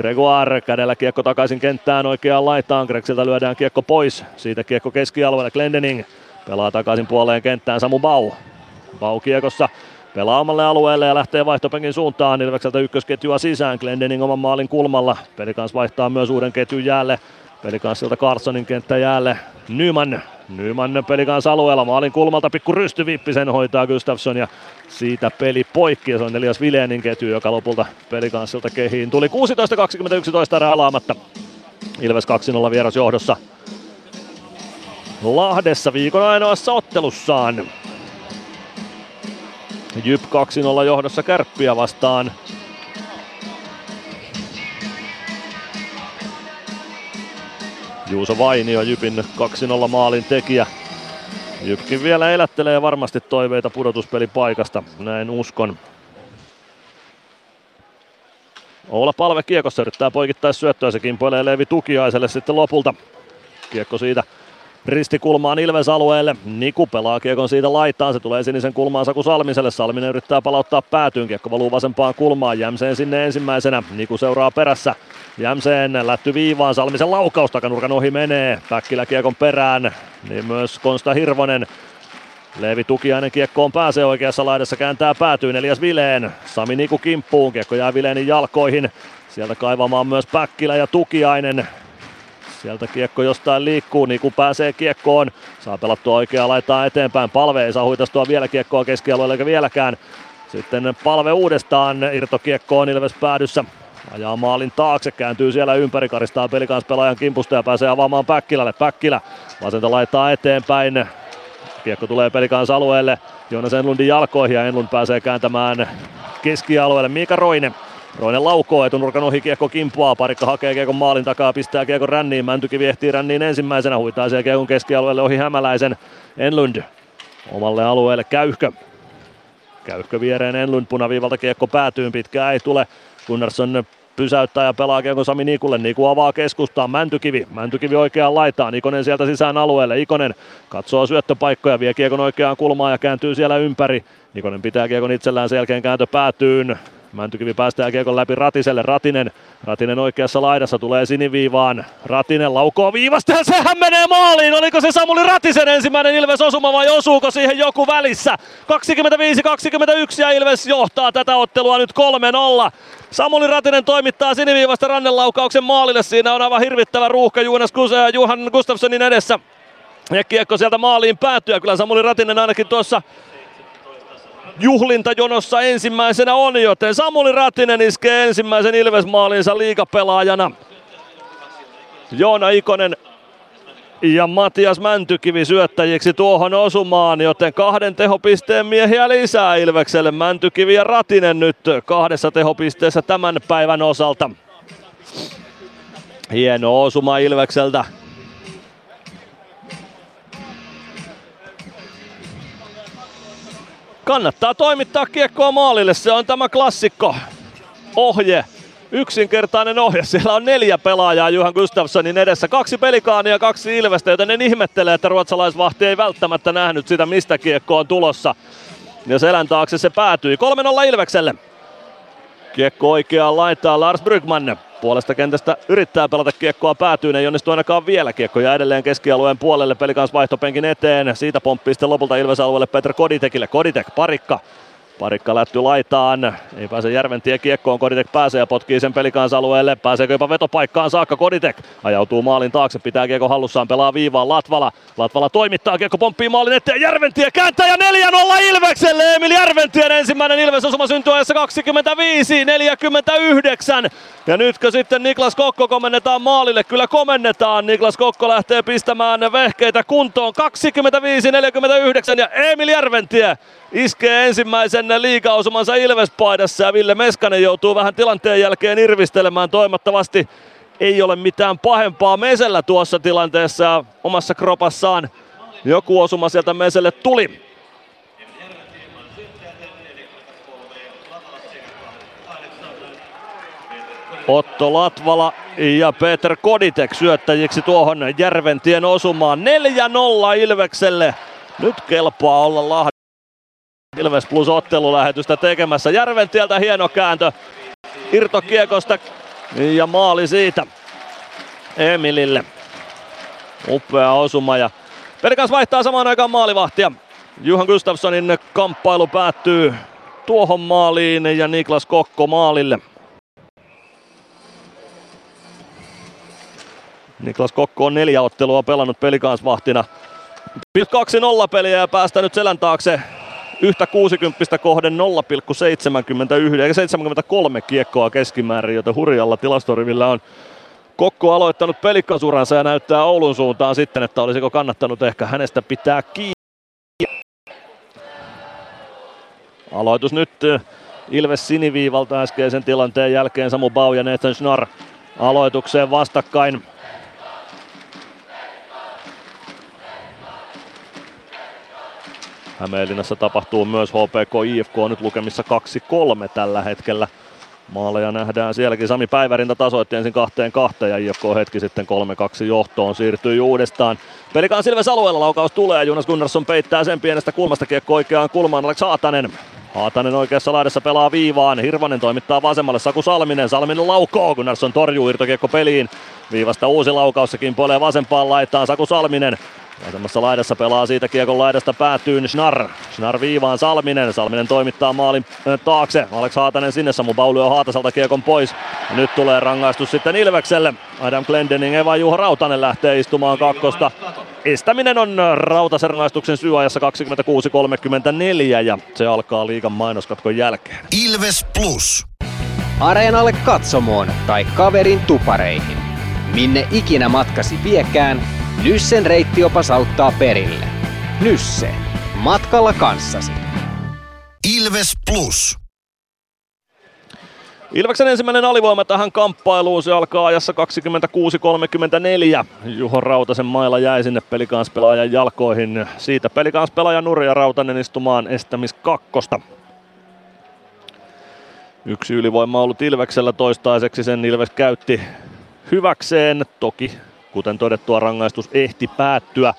Gregoire kädellä kiekko takaisin kenttään oikeaan laitaan. Greksiltä lyödään kiekko pois. Siitä kiekko keskialueelle. Glendening pelaa takaisin puoleen kenttään Samu Bau. Bau kiekossa pelaa omalle alueelle ja lähtee vaihtopenkin suuntaan. Ilvekseltä ykkösketjua sisään. Glendening oman maalin kulmalla. Pelikans vaihtaa myös uuden ketjun jäälle. Pelikanssilta Carsonin kenttä jäälle. Nyman. Nyman pelikans alueella maalin kulmalta pikku rystywippi sen hoitaa Gustafsson ja siitä peli poikki ja se on Elias Vilenin ketju, joka lopulta pelikanssilta kehiin tuli 16-21 erää. Ilves 2-0 vieras johdossa. Lahdessa viikon ainoassa ottelussaan. Jyp 2-0 johdossa kärppiä vastaan. Juuso Vainio Jypin 2-0 maalin tekijä. Jypkin vielä elättelee varmasti toiveita pudotuspelipaikasta, näin uskon. Oula palve kiekossa yrittää poikittaa syöttöä, se kimpoilee Leevi Tukiaiselle sitten lopulta. Kiekko siitä ristikulmaan Ilves alueelle. Niku pelaa kiekon siitä laittaan. Se tulee sinisen kulmaan Saku Salmiselle. Salminen yrittää palauttaa päätyyn. Kiekko valuu vasempaan kulmaan. Jämseen sinne ensimmäisenä. Niku seuraa perässä. Jämseen lätty viivaan. Salmisen laukaus takanurkan ohi menee. Päkkilä kiekon perään. Niin myös Konsta Hirvonen. Leevi Tukiainen kiekkoon pääsee oikeassa laidassa, kääntää päätyyn Elias Vileen. Sami Niku kimppuun, kiekko jää Vileenin jalkoihin. Sieltä kaivamaan myös Päkkilä ja Tukiainen. Sieltä kiekko jostain liikkuu, niin kun pääsee kiekkoon. Saa pelattua oikeaa laittaa eteenpäin. Palve ei saa huitastua vielä kiekkoa keskialueelle eikä vieläkään. Sitten palve uudestaan irtokiekkoon Ilves päädyssä. Ajaa maalin taakse, kääntyy siellä ympäri, karistaa pelikans pelaajan kimpusta ja pääsee avaamaan Päkkilälle. Päkkilä vasenta laittaa eteenpäin. Kiekko tulee pelikans alueelle. Joonas Enlundin jalkoihin ja Enlund pääsee kääntämään keskialueelle. Miika Roine Roinen laukoo etunurkan ohi, kiekko kimpuaa, parikka hakee kiekon maalin takaa, pistää kiekon ränniin, Mäntyki viehtii ränniin ensimmäisenä, huitaa siellä kiekon keskialueelle ohi Hämäläisen, Enlund omalle alueelle Käyhkö. Käyhkö viereen Enlund punaviivalta kiekko päätyyn, pitkää ei tule, Gunnarsson pysäyttää ja pelaa kiekon Sami Niikulle. Niku avaa keskustaan, Mäntykivi. Mäntykivi oikeaan laitaan, Ikonen sieltä sisään alueelle. Ikonen katsoo syöttöpaikkoja, vie kiekon oikeaan kulmaan ja kääntyy siellä ympäri. Ikonen pitää kiekon itsellään, sen jälkeen kääntö päätyyn. Mäntykivi päästää kiekon läpi Ratiselle. Ratinen, Ratinen oikeassa laidassa tulee siniviivaan. Ratinen laukoo viivasta ja sehän menee maaliin. Oliko se Samuli Ratisen ensimmäinen Ilves osuma vai osuuko siihen joku välissä? 25-21 ja Ilves johtaa tätä ottelua nyt 3-0. Samuli Ratinen toimittaa siniviivasta rannelaukauksen maalille. Siinä on aivan hirvittävä ruuhka Juunas Juhan Gustafssonin edessä. Ja kiekko sieltä maaliin päätyy. Kyllä Samuli Ratinen ainakin tuossa juhlintajonossa ensimmäisenä on, joten Samuli Ratinen iskee ensimmäisen Ilves-maalinsa liigapelaajana. Joona Ikonen ja Matias Mäntykivi syöttäjiksi tuohon osumaan, joten kahden tehopisteen miehiä lisää Ilvekselle. Mäntykivi ja Ratinen nyt kahdessa tehopisteessä tämän päivän osalta. Hieno osuma Ilvekseltä. Kannattaa toimittaa kiekkoa maalille, se on tämä klassikko ohje. Yksinkertainen ohje. Siellä on neljä pelaajaa Juhan Gustafssonin edessä. Kaksi pelikaania ja kaksi Ilvestä, joten ne ihmettelee, että ruotsalaisvahti ei välttämättä nähnyt sitä, mistä kiekko on tulossa. Ja selän taakse se päätyi. 3-0 Ilvekselle. Kiekko oikeaan laittaa Lars Brygman. Puolesta kentästä yrittää pelata kiekkoa päätyyn, ei onnistu ainakaan vielä. Kiekko jää edelleen keskialueen puolelle, pelikans vaihtopenkin eteen. Siitä pomppii sitten lopulta Ilves alueelle Petr Koditekille. Koditek, parikka, Parikka lätty laitaan, ei pääse Järventie kiekkoon, Koditek pääsee ja potkii sen pelikansalueelle, pääseekö jopa vetopaikkaan saakka? Koditek, ajautuu maalin taakse, pitää kiekko hallussaan, pelaa viivaan Latvala, Latvala toimittaa, kiekko pomppii maalin eteen, Järventie kääntää ja 4-0 Ilvekselle, Emil Järventien ensimmäinen Ilves osuma syntyy ajassa 25-49, ja nytkö sitten Niklas Kokko komennetaan maalille, kyllä komennetaan, Niklas Kokko lähtee pistämään vehkeitä kuntoon, 25-49 ja Emil Järventie iskee ensimmäisen liigaosumansa Ilves-paidassa ja Ville Meskanen joutuu vähän tilanteen jälkeen irvistelemään toivottavasti. Ei ole mitään pahempaa Mesellä tuossa tilanteessa ja omassa kropassaan joku osuma sieltä Meselle tuli. Otto Latvala ja Peter Koditek syöttäjiksi tuohon Järventien osumaan. 4-0 Ilvekselle. Nyt kelpaa olla Lahden. Ilves Plus ottelulähetystä tekemässä. Järventieltä hieno kääntö irtokiekosta ja maali siitä Emilille. Upea osuma ja Perikas vaihtaa samaan aikaan maalivahtia. Juhan Gustafssonin kamppailu päättyy tuohon maaliin ja Niklas Kokko maalille. Niklas Kokko on neljä ottelua pelannut pelikansvahtina. 2-0 peliä ja päästänyt selän taakse yhtä 60 kohden 0,71 73 kiekkoa keskimäärin, joten hurjalla tilastorivillä on Kokko aloittanut pelikkasuransa ja näyttää Oulun suuntaan sitten, että olisiko kannattanut ehkä hänestä pitää kiinni. Aloitus nyt Ilves siniviivalta äskeisen tilanteen jälkeen Samu Bau ja Nathan Schnarr aloitukseen vastakkain. Hämeenlinnassa tapahtuu myös HPK IFK on nyt lukemissa 2-3 tällä hetkellä. Maaleja nähdään sielläkin. Sami Päivärinta tasoitti ensin kahteen kahteen ja IFK hetki sitten 3-2 johtoon siirtyy uudestaan. Pelikaan Silves alueella laukaus tulee. Jonas Gunnarsson peittää sen pienestä kulmasta kiekko oikeaan kulmaan. Alex Haatanen Haatanen oikeassa laidassa pelaa viivaan. Hirvanen toimittaa vasemmalle. Saku Salminen. Salminen laukoo. Gunnarsson torjuu irtokiekko peliin. Viivasta uusi laukaus. Se kimpoilee vasempaan laitaan. Saku Salminen. Vasemmassa laidassa pelaa siitä kiekon laidasta päätyyn Schnar. Schnar viivaan Salminen. Salminen toimittaa maalin taakse. Alex Haatanen sinne. Samu Paulio Haataselta kiekon pois. Ja nyt tulee rangaistus sitten Ilvekselle. Adam Glendening Eva Juha Rautanen lähtee istumaan kakkosta. Estäminen on Rautasen rangaistuksen syöajassa 26-34 ja se alkaa liigan mainoskatkon jälkeen. Ilves Plus. Areenalle katsomoon tai kaverin tupareihin. Minne ikinä matkasi viekään, Nyssen reittiopas auttaa perille. Nysse. Matkalla kanssasi. Ilves Plus. Ilveksen ensimmäinen alivoima tähän kamppailuun, se alkaa ajassa 26-34. Juho Rautasen mailla jäi sinne pelikanspelaajan jalkoihin. Siitä pelikanspelaaja Nurja Rautanen istumaan estämis kakkosta. Yksi ylivoima on ollut Ilveksellä toistaiseksi, sen Ilves käytti hyväkseen. Toki, kuten todettua, rangaistus ehti päättyä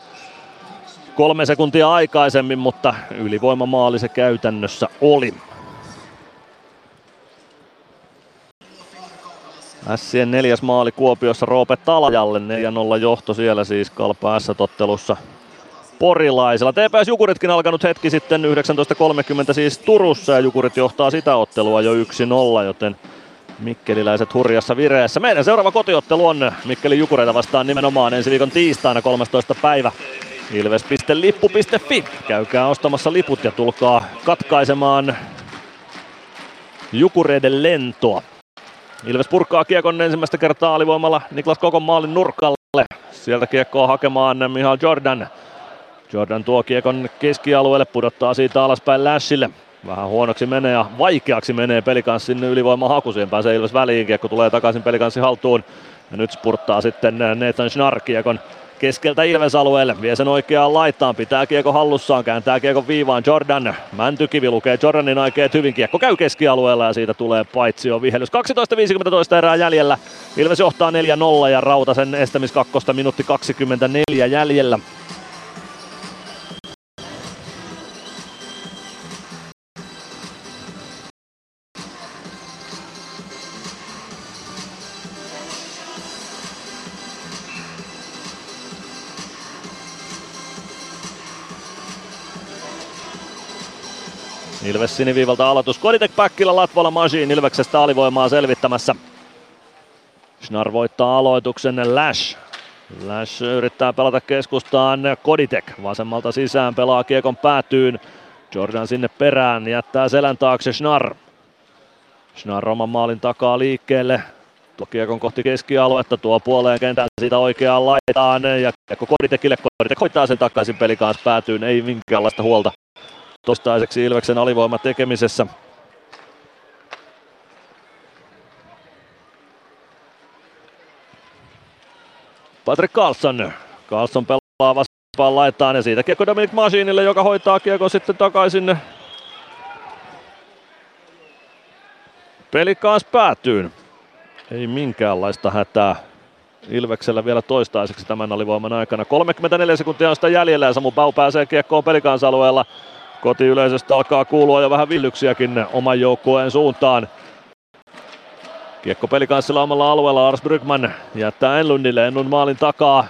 kolme sekuntia aikaisemmin, mutta ylivoimamaali se käytännössä oli. Sien neljäs maali Kuopiossa Roope Talajalle, 4-0 johto siellä siis Kalpa S-tottelussa porilaisilla. TPS Jukuritkin alkanut hetki sitten 19.30 siis Turussa ja Jukurit johtaa sitä ottelua jo 1-0, joten Mikkeliläiset hurjassa vireessä. Meidän seuraava kotiottelu on Mikkeli Jukureita vastaan nimenomaan ensi viikon tiistaina 13. päivä. Ilves.lippu.fi. Käykää ostamassa liput ja tulkaa katkaisemaan Jukureiden lentoa. Ilves purkaa kiekon ensimmäistä kertaa alivoimalla Niklas Kokon maalin nurkalle. Sieltä kiekkoa hakemaan Mihal Jordan. Jordan tuo kiekon keskialueelle, pudottaa siitä alaspäin Lashille. Vähän huonoksi menee ja vaikeaksi menee pelikanssi sinne ylivoima haku. Siihen pääsee Ilves väliin, kiekko tulee takaisin pelikanssi haltuun. Ja nyt spurttaa sitten Nathan Schnarr kiekon keskeltä Ilves alueelle. Vie sen oikeaan laitaan, pitää kiekko hallussaan, kääntää kiekon viivaan Jordan. Mäntykivi lukee Jordanin aikeet hyvin. Kiekko käy keskialueella ja siitä tulee paitsio vihellys. 12.15 erää jäljellä. Ilves johtaa 4-0 ja Rautasen estämiskakkosta minuutti 24 jäljellä. Ilves siniviivalta aloitus. Koditek Päkkilä Latvala Machine Ilveksestä alivoimaa selvittämässä. Schnar voittaa aloituksen Lash. Lash yrittää pelata keskustaan Koditek. Vasemmalta sisään pelaa kiekon päätyyn. Jordan sinne perään jättää selän taakse Schnar. Schnar oman maalin takaa liikkeelle. Tuo kiekon kohti keskialuetta, tuo puoleen kentän siitä oikeaan laitaan ja Koditekille. Koditek hoitaa sen takaisin pelikaan päätyyn, ei minkäänlaista huolta toistaiseksi Ilveksen alivoima tekemisessä. Patrick Carlson. Carlson pelaa vasempaan laitaan ja siitä kiekko Dominic Machinille, joka hoitaa kiekko sitten takaisin Peli kanssa päätyyn. Ei minkäänlaista hätää. Ilveksellä vielä toistaiseksi tämän alivoiman aikana. 34 sekuntia on sitä jäljellä ja Samu Bau pääsee kiekkoon pelikansalueella. Kotiyleisöstä alkaa kuulua jo vähän villyksiäkin oman joukkueen suuntaan. Kiekko pelikanssilla omalla alueella Ars Brygman jättää Enlundille Ennun maalin takaa.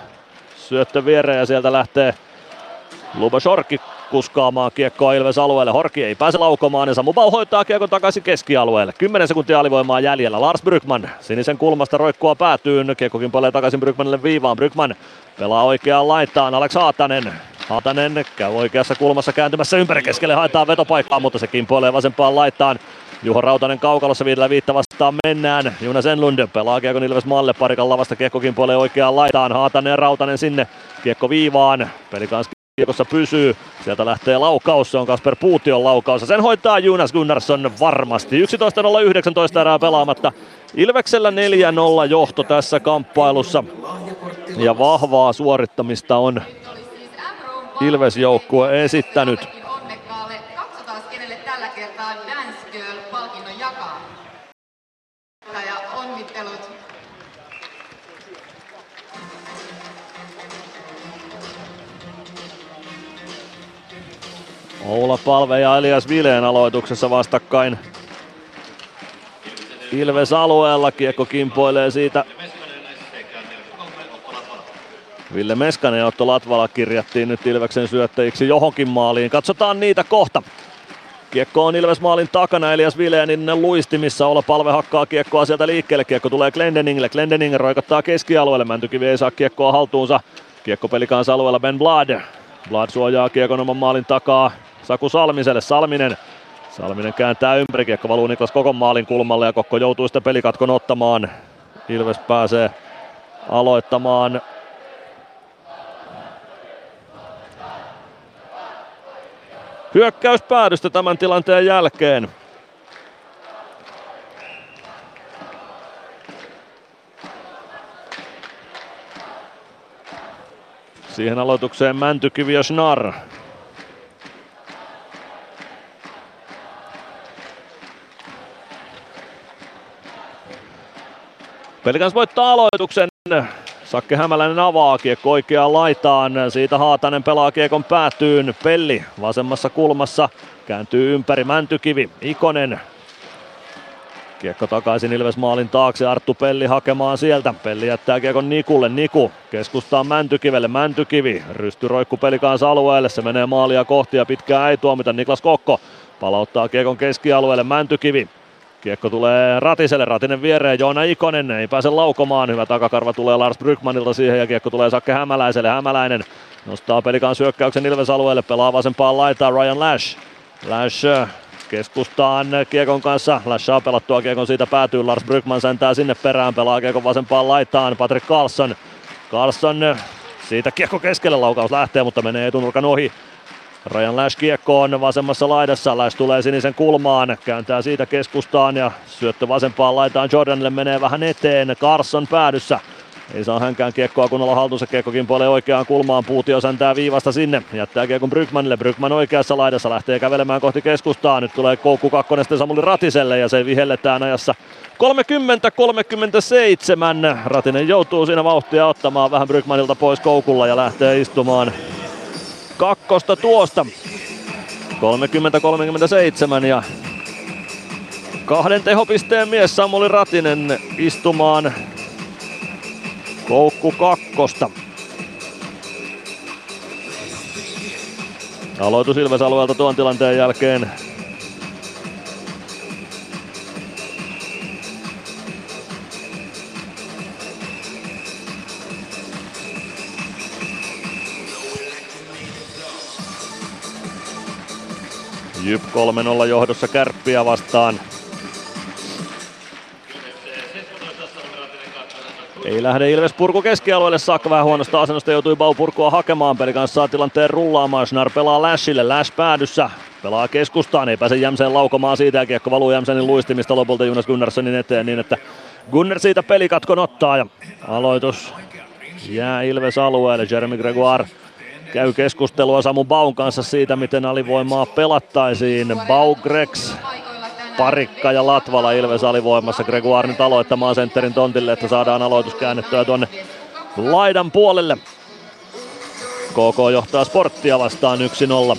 Syöttö viereen ja sieltä lähtee Luba Shorki kuskaamaan kiekkoa Ilves alueelle. Horki ei pääse laukomaan ja Samu Bau hoitaa kiekon takaisin keskialueelle. 10 sekuntia alivoimaa jäljellä. Lars Brygman sinisen kulmasta roikkua päätyyn. Kiekkokin paljon takaisin Brygmanille viivaan. Brygman pelaa oikeaan laitaan. Alex Haatanen Haatanen käy oikeassa kulmassa kääntymässä ympäri keskelle, haetaan vetopaikkaa, mutta se kimpoilee vasempaan laitaan. Juho Rautanen kaukalossa viidellä viittä vastaan mennään. Jonas Enlund pelaa Kiekko Ilves maalle parikan lavasta. Kiekko kimpoilee oikeaan laitaan. Haatanen ja Rautanen sinne. Kiekko viivaan. Peli kiekossa pysyy. Sieltä lähtee laukaus. Se on Kasper Puution laukaus. Sen hoitaa Jonas Gunnarsson varmasti. 11.019 erää pelaamatta. Ilveksellä 4-0 johto tässä kamppailussa. Ja vahvaa suorittamista on Ilves-joukkue esittänyt. Tällä kertaa Oula Palve ja Elias Vileen aloituksessa vastakkain Ilves alueella. Kiekko kimpoilee siitä Ville Meskanen ja Otto Latvala kirjattiin nyt Ilveksen syöttäjiksi johonkin maaliin. Katsotaan niitä kohta. Kiekko on Ilves maalin takana, Elias Vileenin luistimissa. Olla palve hakkaa kiekkoa sieltä liikkeelle. Kiekko tulee Glendeningille. Glendening roikottaa keskialueelle. Mäntykivi ei saa kiekkoa haltuunsa. Kiekko pelikansa alueella Ben Blad. Blad suojaa kiekon oman maalin takaa. Saku Salmiselle. Salminen. Salminen kääntää ympäri. Kiekko valuu Niklas Kokon maalin kulmalle ja Kokko joutuu sitten pelikatkon ottamaan. Ilves pääsee aloittamaan hyökkäyspäädystä tämän tilanteen jälkeen. Siihen aloitukseen Mäntykivi ja Schnarr. Pelikans voittaa aloituksen. Sakke Hämäläinen avaa kiekko oikeaan laitaan. Siitä Haatanen pelaa kiekon päätyyn. Pelli vasemmassa kulmassa. Kääntyy ympäri Mäntykivi. Ikonen. Kiekko takaisin Ilves maalin taakse. Arttu Pelli hakemaan sieltä. Pelli jättää kiekon Nikulle. Niku keskustaa Mäntykivelle. Mäntykivi. Rysty roikku pelikansa alueelle. Se menee maalia kohti ja pitkää ei tuomita. Niklas Kokko palauttaa kiekon keskialueelle. Mäntykivi Kiekko tulee Ratiselle, Ratinen viereen, Joona Ikonen ei pääse laukomaan, hyvä takakarva tulee Lars Brykmanilta siihen ja kiekko tulee Sakke Hämäläiselle, Hämäläinen nostaa pelikaan syökkäyksen Ilves alueelle, pelaa vasempaan laitaan Ryan Lash. Lash äh, keskustaan Kiekon kanssa. Lash saa pelattua Kiekon siitä päätyy. Lars Brykman sentää sinne perään. Pelaa Kiekon vasempaan laitaan. Patrick Carlson. Carlson äh, siitä Kiekko keskelle laukaus lähtee, mutta menee etunurkan ohi. Rajan Lash kiekko on vasemmassa laidassa. Lash tulee sinisen kulmaan, kääntää siitä keskustaan ja syöttö vasempaan laitaan Jordanille menee vähän eteen. Carson päädyssä. Ei saa hänkään kiekkoa kunnolla haltuunsa. Kiekko kimpoilee oikeaan kulmaan. Puutio säntää viivasta sinne. Jättää kiekon Brykmanille. Brykman oikeassa laidassa lähtee kävelemään kohti keskustaa. Nyt tulee koukku kakkonen sitten Samuli Ratiselle ja se vihelletään ajassa 30-37. Ratinen joutuu siinä vauhtia ottamaan vähän Brykmanilta pois koukulla ja lähtee istumaan kakkosta tuosta. 30-37 ja kahden tehopisteen mies Samuli Ratinen istumaan koukku kakkosta. Aloitus Ilves alueelta tuon tilanteen jälkeen Jyp 3-0 johdossa kärppiä vastaan. Ei lähde Ilves purku keskialueelle saakka vähän huonosta asennosta joutui Bau purkua hakemaan. Peli kanssa saa tilanteen rullaamaan. Schnar pelaa Lashille, Lash päädyssä. Pelaa keskustaan, ei pääse Jämseen laukomaan siitä ja kiekko valuu Jämsenin luistimista lopulta Jonas Gunnarssonin eteen niin, että Gunnar siitä pelikatkon ottaa ja aloitus jää Ilves alueelle. Jeremy Gregoire käy keskustelua Samu Baun kanssa siitä, miten alivoimaa pelattaisiin. Bau, Grex, Parikka ja Latvala Ilves alivoimassa. Gregoire nyt aloittamaan sentterin tontille, että saadaan aloitus käännettyä tuonne laidan puolelle. KK johtaa sporttia vastaan 1-0.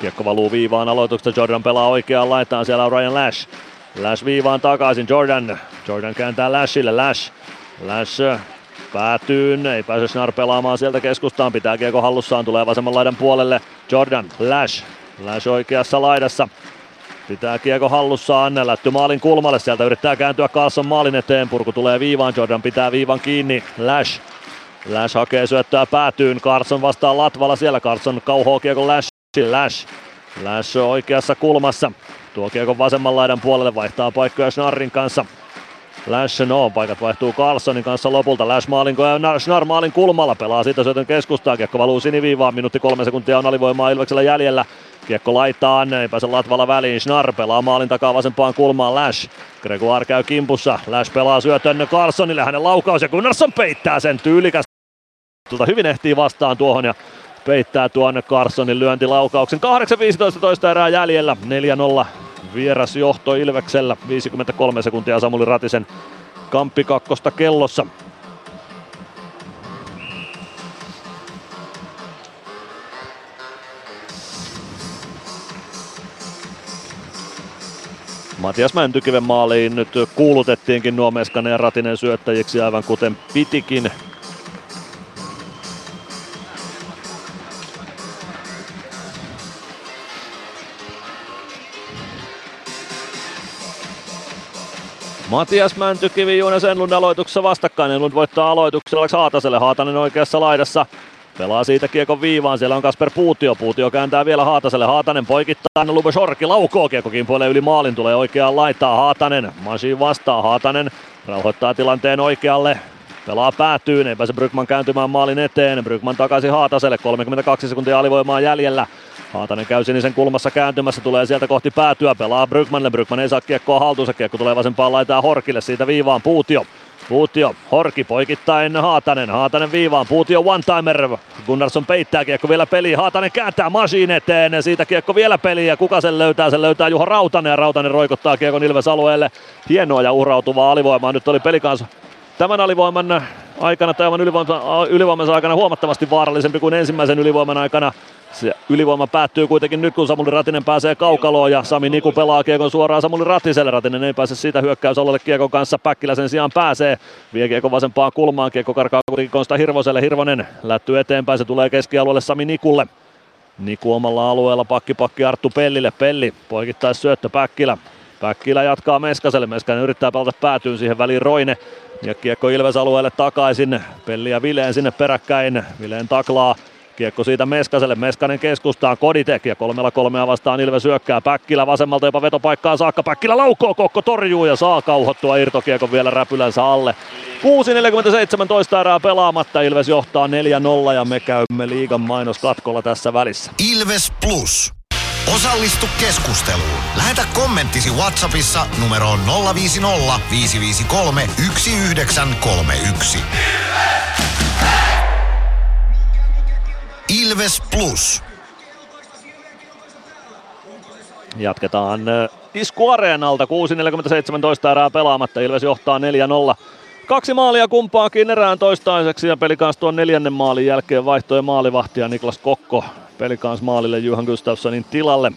Kiekko valuu viivaan aloituksesta, Jordan pelaa oikeaan laitaan, siellä on Ryan Lash. Lash viivaan takaisin, Jordan. Jordan kääntää Lashille, Lash. Lash päätyy, ei pääse Snar pelaamaan sieltä keskustaan, pitää kiekko hallussaan, tulee vasemman laidan puolelle. Jordan, Lash. Lash oikeassa laidassa. Pitää kiekko hallussaan, lätty maalin kulmalle, sieltä yrittää kääntyä Carlson maalin eteen, purku tulee viivaan, Jordan pitää viivan kiinni, Lash. Lash hakee syöttää päätyyn, Carson vastaa Latvala siellä, Carson kauhoo kiekon Lash. Lash. Lash oikeassa kulmassa. Tuo kiekon vasemman laidan puolelle vaihtaa paikkoja Schnarrin kanssa. Lash no, paikat vaihtuu Carlsonin kanssa lopulta. Lash maalin, Schnarr maalin kulmalla pelaa siitä syötön keskustaa. Kiekko valuu siniviivaan, minuutti kolme sekuntia on alivoimaa Ilveksellä jäljellä. Kiekko laitaan, ei pääse Latvala väliin. Schnarr pelaa maalin takaa vasempaan kulmaan Lash. Gregoire käy kimpussa. Lash pelaa syötön Carlsonille, hänen laukaus ja Gunnarsson peittää sen tyylikäs. Hyvin ehtii vastaan tuohon ja peittää tuonne Carsonin lyöntilaukauksen. 8.15 toista erää jäljellä, 4-0 Vieras johto Ilveksellä. 53 sekuntia Samuli Ratisen kamppi kakkosta kellossa. Matias Mäntykiven maaliin nyt kuulutettiinkin nuo Meskanen ja Ratinen syöttäjiksi aivan kuten pitikin. Matias Mäntykivi Juunes Enlund aloituksessa vastakkain. Enlund voittaa aloituksella Haataselle. Haatanen oikeassa laidassa. Pelaa siitä kiekon viivaan. Siellä on Kasper Puutio. Puutio kääntää vielä Haataselle. Haatanen poikittaa. Lube Shorki laukoo kiekokin puolelle yli maalin. Tulee oikeaan laittaa Haatanen. Masi vastaa. Haatanen rauhoittaa tilanteen oikealle. Pelaa päätyyn, ei pääse Brygman kääntymään maalin eteen. Brygman takaisin Haataselle, 32 sekuntia alivoimaa jäljellä. Haatanen käy sinisen kulmassa kääntymässä, tulee sieltä kohti päätyä, pelaa Brygmanille. Brygman ei saa kiekkoa haltuunsa, kiekko tulee vasempaan laitaan Horkille, siitä viivaan Puutio. Puutio, Horki poikittain Haatanen, Haatanen viivaan, Puutio one-timer, Gunnarsson peittää kiekko vielä peliin, Haatanen kääntää Masiin eteen, siitä kiekko vielä peliin ja kuka sen löytää, sen löytää Juha Rautanen ja Rautanen roikottaa kiekon Ilves alueelle. Hienoa ja uhrautuvaa alivoimaa, nyt oli pelikansa tämän alivoiman aikana, tämän ylivoiman, ylivoimansa aikana huomattavasti vaarallisempi kuin ensimmäisen ylivoiman aikana. Se ylivoima päättyy kuitenkin nyt, kun Samuli Ratinen pääsee kaukaloon ja Sami Niku pelaa kiekon suoraan Samuli Ratiselle. Ratinen ei pääse siitä hyökkäysalueelle kiekon kanssa. Päkkilä sen sijaan pääsee. Vie kiekon vasempaan kulmaan. Kiekko karkaa kuitenkin Konsta Hirvoselle. Hirvonen lättyy eteenpäin. Se tulee keskialueelle Sami Nikulle. Niku omalla alueella pakki pakki Arttu Pellille. Pelli poikittaisi syöttö Päkkilä. Päkkilä jatkaa Meskaselle. Meskanen yrittää pelata päätyyn siihen väliin Roine. Ja kiekko Ilves alueelle takaisin. Pelli ja Vileen sinne peräkkäin. Vileen taklaa. Kiekko siitä Meskaselle, Meskanen keskustaan, Koditek ja kolmella kolmea vastaan Ilves syökkää, Päkkilä vasemmalta jopa vetopaikkaan saakka, Päkkilä laukoo, Kokko torjuu ja saa kauhottua irtokiekon vielä räpylänsä alle. 6.47 toista erää pelaamatta, Ilves johtaa 4-0 ja me käymme liigan mainoskatkolla tässä välissä. Ilves Plus. Osallistu keskusteluun. Lähetä kommenttisi Whatsappissa numeroon 050 553 1931. Ilves Plus. Jatketaan Isku Areenalta, 6.47 erää pelaamatta, Ilves johtaa 4-0. Kaksi maalia kumpaakin erään toistaiseksi ja pelikans tuon neljännen maalin jälkeen vaihtoi maalivahtia Niklas Kokko pelikans maalille Juhan Gustafssonin tilalle.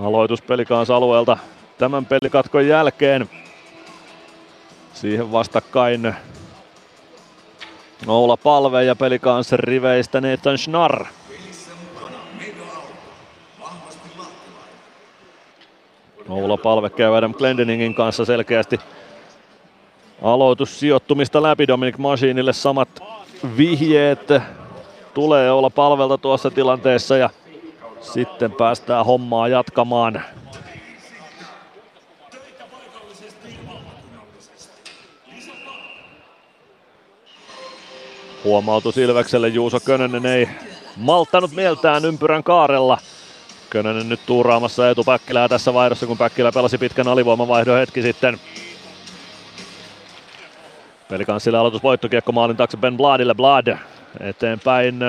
Aloitus pelikans alueelta tämän pelikatkon jälkeen. Siihen vastakkain Oula Palve ja pelikanssin riveistä Nathan Schnarr. Oula Palve käy Adam Glendeningin kanssa selkeästi aloitus sijoittumista läpi Dominic Machinille samat vihjeet tulee olla palvelta tuossa tilanteessa ja sitten päästään hommaa jatkamaan. Huomautus Ilvekselle, Juuso Könönen ei malttanut mieltään ympyrän kaarella. Könönen nyt tuuraamassa Eetu Päkkilää tässä vaihdossa, kun Päkkilä pelasi pitkän alivoimavaihdon hetki sitten. Pelikanssille aloitus voittokiekko maalin taakse Ben Bladille. Blad eteenpäin.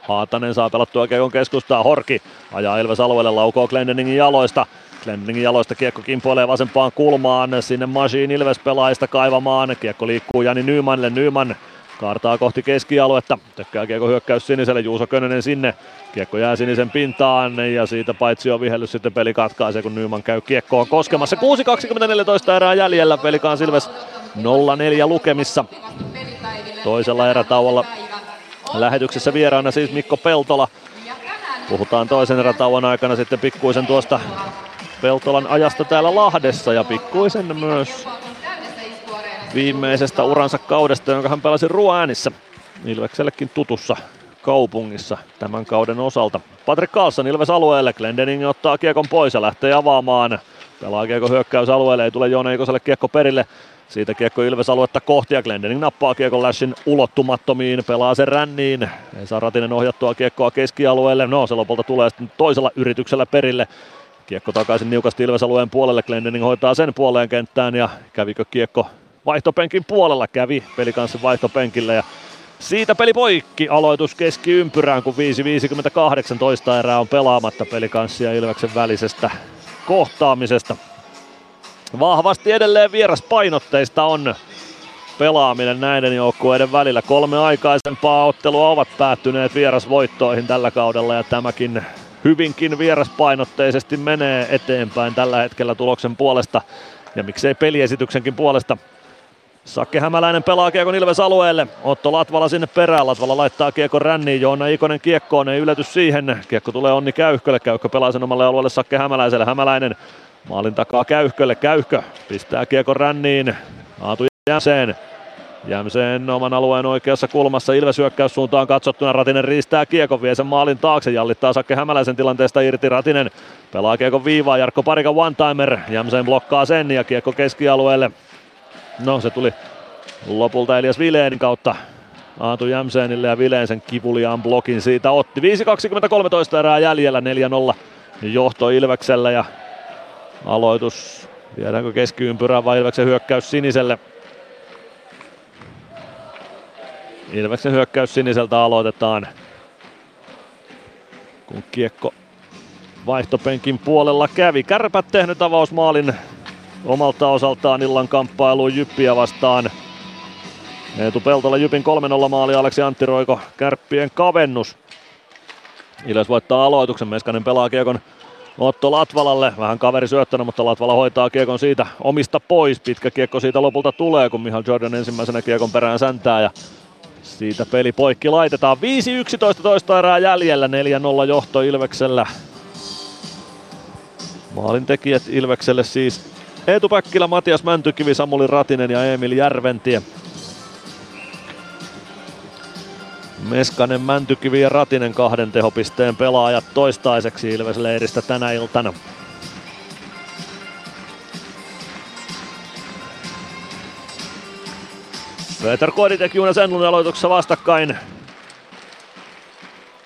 Haatanen saa pelattua kiekon keskustaa. Horki ajaa Ilves alueelle, laukoo Glendeningin jaloista. Glendeningin jaloista kiekko kimpoilee vasempaan kulmaan. Sinne Machine Ilves pelaajista kaivamaan. Kiekko liikkuu Jani Nymanille. Nyman Kaartaa kohti keskialuetta. Tökkää kiekko hyökkäys siniselle. Juuso Könönen sinne. Kiekko jää sinisen pintaan ja siitä paitsi on vihellys sitten peli katkaisee, kun Nyman käy kiekkoon koskemassa. 6.24 erää jäljellä. Pelikaan Silves 0-4 lukemissa. Toisella erätauolla lähetyksessä vieraana siis Mikko Peltola. Puhutaan toisen erätauon aikana sitten pikkuisen tuosta Peltolan ajasta täällä Lahdessa ja pikkuisen myös viimeisestä uransa kaudesta, jonka hän pelasi Ruoäänissä Ilveksellekin tutussa kaupungissa tämän kauden osalta. Patrick Carlson Ilves alueelle, Glendening ottaa kiekon pois ja lähtee avaamaan. Pelaa kiekko hyökkäysalueelle, ei tule Joona Ikoselle kiekko perille. Siitä kiekko Ilves aluetta kohti ja Glendening nappaa kiekon Lashin ulottumattomiin, pelaa sen ränniin. Ei saa Ratinen ohjattua kiekkoa keskialueelle. No se lopulta tulee sitten toisella yrityksellä perille. Kiekko takaisin niukasti Ilves-alueen puolelle, Glendening hoitaa sen puoleen kenttään ja kävikö kiekko vaihtopenkin puolella kävi pelikanssin vaihtopenkillä ja siitä peli poikki, aloitus keskiympyrään, kun 5.58 toista erää on pelaamatta pelikanssi ja Ilveksen välisestä kohtaamisesta. Vahvasti edelleen vieraspainotteista on pelaaminen näiden joukkueiden välillä. Kolme aikaisempaa ottelua ovat päättyneet vierasvoittoihin tällä kaudella ja tämäkin hyvinkin vieraspainotteisesti menee eteenpäin tällä hetkellä tuloksen puolesta ja miksei peliesityksenkin puolesta. Sakke Hämäläinen pelaa Kiekon Ilves alueelle. Otto Latvala sinne perään. Latvala laittaa Kiekon ränniin. Joona Ikonen kiekkoon. Ei ylety siihen. Kiekko tulee Onni Käyhkölle. Käyhkö pelaa sen omalle alueelle Sakke Hämäläiselle. Hämäläinen maalin takaa Käyhkölle. Käyhkö pistää Kiekon ränniin. Aatu Jämseen. Jämseen oman alueen oikeassa kulmassa Ilves hyökkäyssuuntaan katsottuna. Ratinen riistää Kiekon, vie sen maalin taakse. Jallittaa Sakke Hämäläisen tilanteesta irti. Ratinen pelaa Kiekon viivaa. Jarkko Parika one-timer. Jämseen blokkaa sen ja Kiekko keskialueelle. No se tuli lopulta Elias Vileenin kautta Aatu Jämseenille ja Vileen sen kivuliaan blokin siitä otti. 5.20-13 erää jäljellä 4-0 johto Ilveksellä ja aloitus. Viedäänkö keskiympyrään vai Ilveksen hyökkäys siniselle? Ilveksen hyökkäys siniseltä aloitetaan. Kun kiekko vaihtopenkin puolella kävi. Kärpät tehnyt avausmaalin omalta osaltaan illan kamppailuun Jyppiä vastaan. Eetu Peltola Jypin 3-0 maali, Aleksi Antti Roiko Kärppien kavennus. Ilves voittaa aloituksen, Meskanen pelaa kiekon Otto Latvalalle, vähän kaveri syöttänyt, mutta Latvala hoitaa kiekon siitä omista pois. Pitkä kiekko siitä lopulta tulee, kun Mihal Jordan ensimmäisenä kiekon perään säntää ja siitä peli poikki laitetaan. 5-11 toista erää jäljellä, 4-0 johto Ilveksellä. Maalin tekijät Ilvekselle siis Eetu Päkkilä, Matias Mäntykivi, Samuli Ratinen ja Emil Järventie. Meskanen, Mäntykivi ja Ratinen kahden tehopisteen pelaajat toistaiseksi Ilves-leiristä tänä iltana. Peter Koditek Juunas Enlun aloituksessa vastakkain.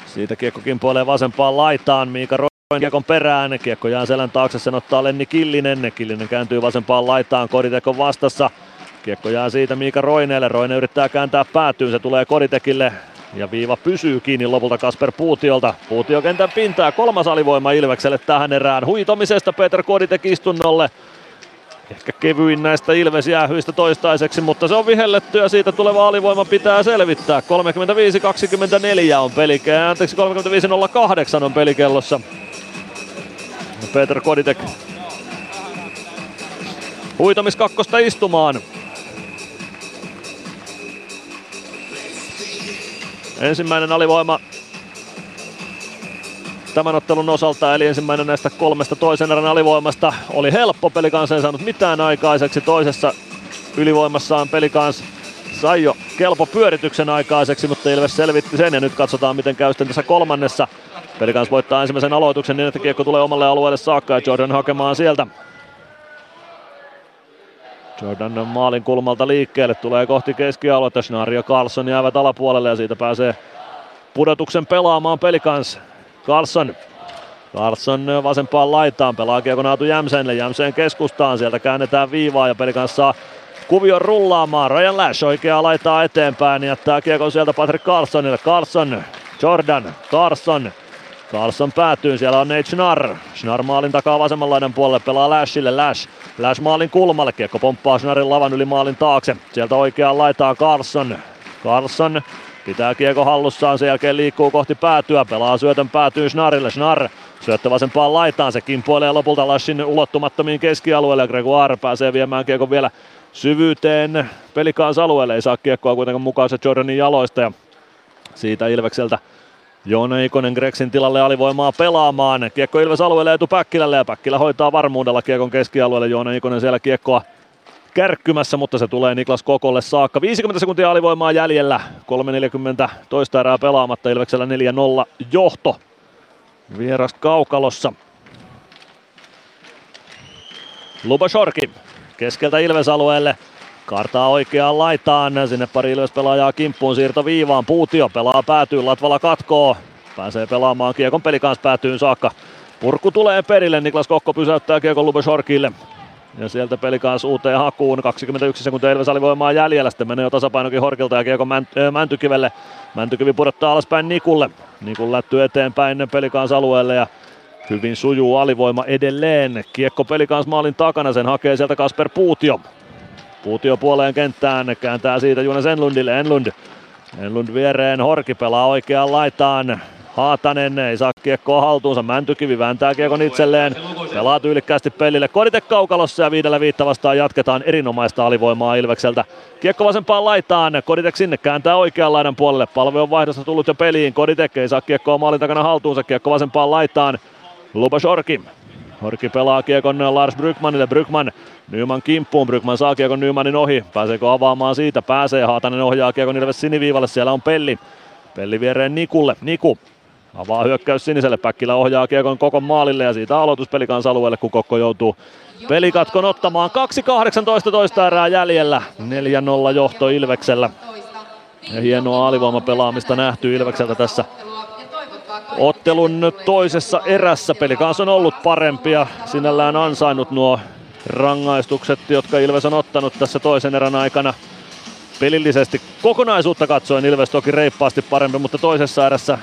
Siitä kiekko kimpoilee vasempaan laitaan. Miika kiekon perään. Kiekko jää selän taakse, sen ottaa Lenni Killinen. Killinen kääntyy vasempaan laitaan. Koditek on vastassa. Kiekko jää siitä Miika Roineelle. Roine yrittää kääntää päätyyn. Se tulee Koditekille. Ja viiva pysyy kiinni lopulta Kasper Puutiolta. Puutio kentän pintaa. Kolmas alivoima Ilvekselle tähän erään. Huitomisesta Peter Koditek istunnolle. Ehkä kevyin näistä Ilves jäähyistä toistaiseksi, mutta se on vihelletty ja siitä tuleva alivoima pitää selvittää. 35-24 on pelikä, anteeksi 35-08 on pelikellossa. Peter Koditek huitomiskakkosta istumaan. Ensimmäinen alivoima tämän ottelun osalta, eli ensimmäinen näistä kolmesta toisen erän alivoimasta oli helppo. Pelikans ei saanut mitään aikaiseksi. Toisessa ylivoimassaan Pelikans sai jo kelpo pyörityksen aikaiseksi, mutta Ilves selvitti sen ja nyt katsotaan miten käy sitten tässä kolmannessa. Pelikans voittaa ensimmäisen aloituksen niin, että kiekko tulee omalle alueelle saakka ja Jordan hakemaan sieltä. Jordan maalin kulmalta liikkeelle, tulee kohti keskialuetta, Schnarr ja Carlson jäävät alapuolelle ja siitä pääsee pudotuksen pelaamaan Pelikans. Carlson Carlson vasempaan laitaan, pelaa kiekon Aatu Jämseenille, Jämseen keskustaan, sieltä käännetään viivaa ja Pelikans saa kuvion rullaamaan. Ryan Lash oikeaa laitaa eteenpäin, jättää kiekon sieltä Patrick Carlsonille. Carlson, Jordan, Carlson, Carlson päätyy, siellä on Nate Schnarr. Schnarr maalin takaa vasemmanlainen puolelle, pelaa Lashille, Lash. Lash maalin kulmalle, kiekko pomppaa Schnarrin lavan yli maalin taakse. Sieltä oikeaan laitaa Carlson. Carlson pitää kiekko hallussaan, sen jälkeen liikkuu kohti päätyä, pelaa syötön päätyy Schnarrille. Schnarr syöttö vasempaan laitaan, se kimpoilee lopulta Lashin ulottumattomiin keskialueelle. Gregoire pääsee viemään kiekon vielä syvyyteen pelikaans alueelle. Ei saa kiekkoa kuitenkaan mukaan se Jordanin jaloista ja siitä Ilvekseltä Joona Ikonen Greksin tilalle alivoimaa pelaamaan. Kiekko Ilves alueelle etu Päkkilälle ja Päkkilä hoitaa varmuudella kiekon keskialueelle. Joona Ikonen siellä kiekkoa kärkkymässä, mutta se tulee Niklas Kokolle saakka. 50 sekuntia alivoimaa jäljellä. 3.40 toista erää pelaamatta. Ilveksellä 4-0 johto. Vieras Kaukalossa. Lubashorki keskeltä Ilves-alueelle. Kartaa oikeaan laitaan, sinne pari Ilves-pelaajaa kimppuun, siirto viivaan, Puutio pelaa päätyy, Latvala katkoo, pääsee pelaamaan Kiekon peli kanssa päätyyn saakka. Purku tulee perille, Niklas Kokko pysäyttää Kiekon Lubashorkille. Ja sieltä peli kanssa uuteen hakuun, 21 sekuntia Ilves alivoimaa jäljellä, sitten menee jo tasapainokin Horkilta ja Kiekon Mäntykivelle. Mäntykivi pudottaa alaspäin Nikulle. Nikun lätty eteenpäin pelikans alueelle ja hyvin sujuu alivoima edelleen. Kiekko pelikans maalin takana, sen hakee sieltä Kasper Puutio. Puutio puoleen kenttään, kääntää siitä Jonas Enlundille, Enlund. Enlund viereen, Horki pelaa oikeaan laitaan. Haatanen ei saa kiekkoa haltuunsa. Mäntykivi vääntää kiekon itselleen. Pelaa tyylikkäästi pelille. Koditek kaukalossa ja viidellä viitta vastaan jatketaan erinomaista alivoimaa Ilvekseltä. Kiekko vasempaan laitaan. Koditek sinne kääntää oikean laidan puolelle. Palve on vaihdosta tullut jo peliin. Koditek ei saa kiekkoa maalin takana haltuunsa. Kiekko vasempaan laitaan. Luba Shorki. Horki pelaa kiekon Lars Brykmanille. Brykman Nyman kimppuun. Brykman saa kiekon Nymanin ohi. Pääseekö avaamaan siitä? Pääsee. Haatanen ohjaa kiekon Ilves siniviivalle. Siellä on Pelli. Pelli viereen Nikulle. Niku avaa hyökkäys siniselle. Päkkilä ohjaa kiekon koko maalille ja siitä aloitus pelikans alueelle, kun Kokko joutuu pelikatkon ottamaan. 2.18 toista erää jäljellä. 4-0 johto Ilveksellä. Ja hienoa alivoimapelaamista nähty Ilvekseltä tässä ottelun toisessa erässä. Pelikans on ollut parempia, sinällään ansainnut nuo rangaistukset, jotka Ilves on ottanut tässä toisen erän aikana. Pelillisesti kokonaisuutta katsoen Ilves toki reippaasti parempi, mutta toisessa erässä,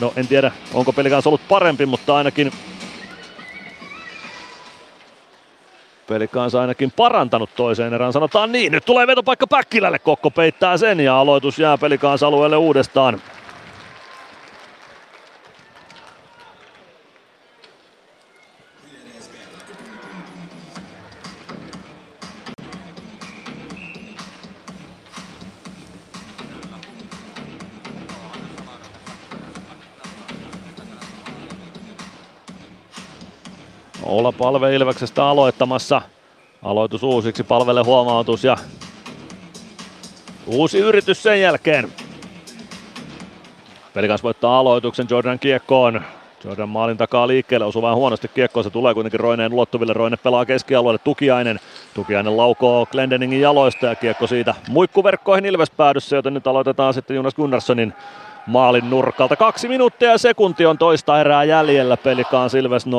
no en tiedä onko Pelikans ollut parempi, mutta ainakin Pelikans ainakin parantanut toiseen erään, sanotaan niin. Nyt tulee vetopaikka Päkkilälle, Kokko peittää sen ja aloitus jää Pelikans alueelle uudestaan. Olla palve Ilveksestä aloittamassa. Aloitus uusiksi, palvelle huomautus ja uusi yritys sen jälkeen. Pelikas voittaa aloituksen Jordan kiekkoon. Jordan maalin takaa liikkeelle, osuu vähän huonosti kiekkoon, se tulee kuitenkin Roineen ulottuville. Roine pelaa keskialueelle, Tukiainen. Tukiainen laukoo Glendeningin jaloista ja kiekko siitä muikkuverkkoihin Ilves päädyssä, joten nyt aloitetaan sitten Jonas Gunnarssonin maalin nurkalta. Kaksi minuuttia ja sekunti on toista erää jäljellä. Pelikaan Ilves 0-4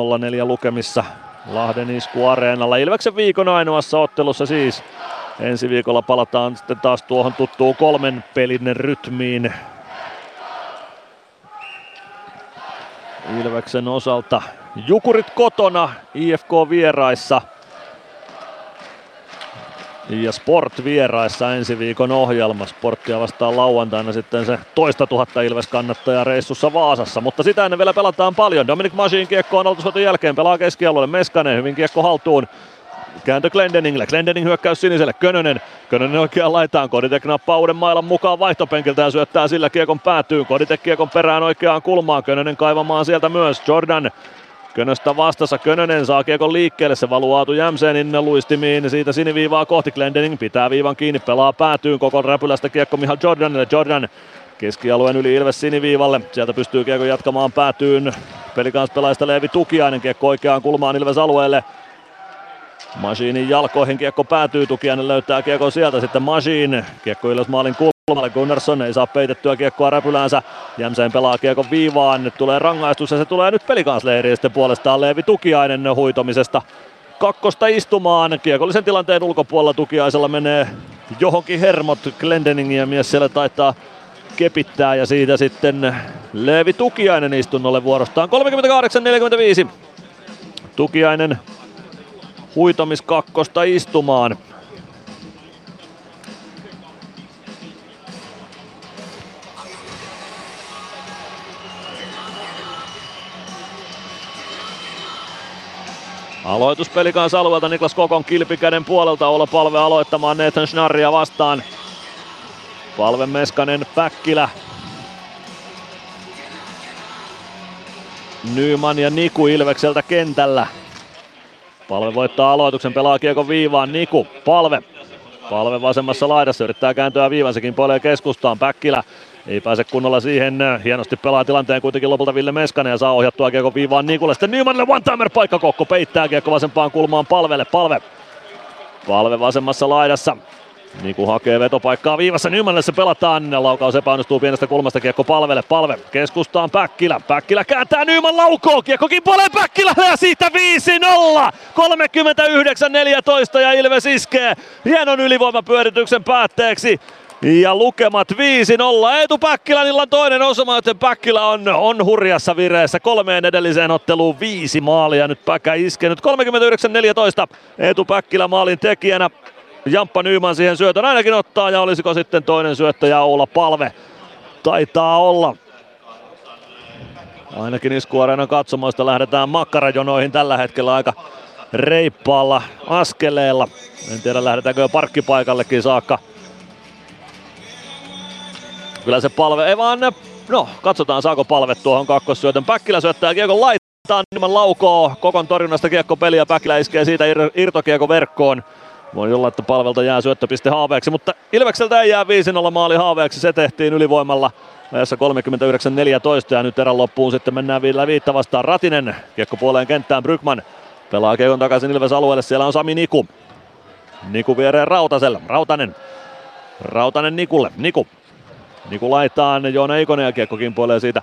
lukemissa Lahden isku areenalla. Ilveksen viikon ainoassa ottelussa siis. Ensi viikolla palataan sitten taas tuohon tuttuun kolmen pelin rytmiin. Ilveksen osalta Jukurit kotona, IFK vieraissa – ja Sport vieraissa ensi viikon ohjelma. Sporttia vastaan lauantaina sitten se toista tuhatta Ilves kannattajaa reissussa Vaasassa. Mutta sitä ennen vielä pelataan paljon. Dominic Masin kiekko on aloitusvoiton jälkeen. Pelaa keskialueelle Meskanen. Hyvin kiekko haltuun. Kääntö Glendeningille. Glendening hyökkäys siniselle. Könönen. Könönen oikeaan laitaan. Koditek nappaa uuden mailan mukaan vaihtopenkiltä ja syöttää sillä kiekon päätyyn. Koditek kiekon perään oikeaan kulmaan. Könönen kaivamaan sieltä myös. Jordan Könöstä vastassa, Könönen saa kiekon liikkeelle, se valuu Aatu Jämsenin luistimiin, siitä siniviivaa kohti. Glendening, pitää viivan kiinni, pelaa päätyyn koko räpylästä kiekko Mihal Jordanille, Jordan keskialueen yli Ilves siniviivalle, sieltä pystyy kiekko jatkamaan päätyyn, pelikans pelaista Leevi Tukiainen, kiekko oikeaan kulmaan Ilves alueelle, Masiinin jalkoihin kiekko päätyy, Tukiainen löytää kiekko sieltä, sitten Masiin, kiekko Ilves maalin kulmalle, Gunnarsson ei saa peitettyä kiekkoa räpyläänsä, Jämseen pelaa kiekko viivaan, nyt tulee rangaistus ja se tulee nyt pelikansleiriin sitten puolestaan Leevi Tukiainen huitomisesta. Kakkosta istumaan, kiekollisen tilanteen ulkopuolella Tukiaisella menee johonkin hermot. Glendeningin ja mies siellä taitaa kepittää ja siitä sitten Leevi Tukiainen istunnolle vuorostaan. 38-45. Tukiainen huitomiskakkosta istumaan. Aloitus kanssa alueelta Niklas Kokon kilpikäden puolelta olla palve aloittamaan Nathan Schnarria vastaan. Palve Meskanen Päkkilä. Nyman ja Niku Ilvekseltä kentällä. Palve voittaa aloituksen, pelaa kiekon viivaan, Niku, palve. Palve vasemmassa laidassa, yrittää kääntyä viivan, sekin puolee keskustaan, Päkkilä ei pääse kunnolla siihen. Hienosti pelaa tilanteen kuitenkin lopulta Ville Meskanen ja saa ohjattua kiekon viivaan Nikulle. Sitten Nymanille one-timer paikka Kokko peittää kiekko vasempaan kulmaan palvelle. Palve. Palve vasemmassa laidassa. Niku hakee vetopaikkaa viivassa, Nymanille se pelataan. Laukaus epäonnistuu pienestä kulmasta kiekko palvelle. Palve keskustaan Päkkilä. Päkkilä kääntää Nyman laukoo. Kiekko kimpoilee Päkkilälle ja siitä 5-0. 39-14 ja Ilves iskee hienon ylivoimapyörityksen päätteeksi. Ja lukemat 5-0. Eetu Päkkilänillä toinen osuma, joten Päkkilä on, on hurjassa vireessä. Kolmeen edelliseen otteluun viisi maalia. Nyt Päkä iskenyt 39-14. Eetu Päkkilä maalin tekijänä. Jamppa Nyyman siihen syötön ainakin ottaa ja olisiko sitten toinen syöttäjä Oula Palve? Taitaa olla. Ainakin iskuareenan katsomoista lähdetään makkarajonoihin tällä hetkellä aika reippaalla askeleella. En tiedä lähdetäänkö jo parkkipaikallekin saakka. Kyllä se palve, ei vaan, no katsotaan saako palve tuohon kakkossyötön. Päkkilä syöttää kiekon laittaa, ilman laukoo Kokon torjunnasta kiekko peliä, Päkkilä iskee siitä ir- irtokiekko verkkoon. Voi olla, että palvelta jää syöttöpiste haaveeksi, mutta Ilvekseltä ei jää 5-0 maali haaveeksi. Se tehtiin ylivoimalla ajassa 39-14 ja nyt erän loppuun sitten mennään vielä viittä vastaan. Ratinen kiekko puoleen kenttään Brygman pelaa kiekon takaisin Ilves alueelle. Siellä on Sami Niku. Niku viereen Rautaselle. Rautanen. Rautanen Nikulle. Niku. Niku laittaa Joona Ikonen ja kiekko kimpoilee siitä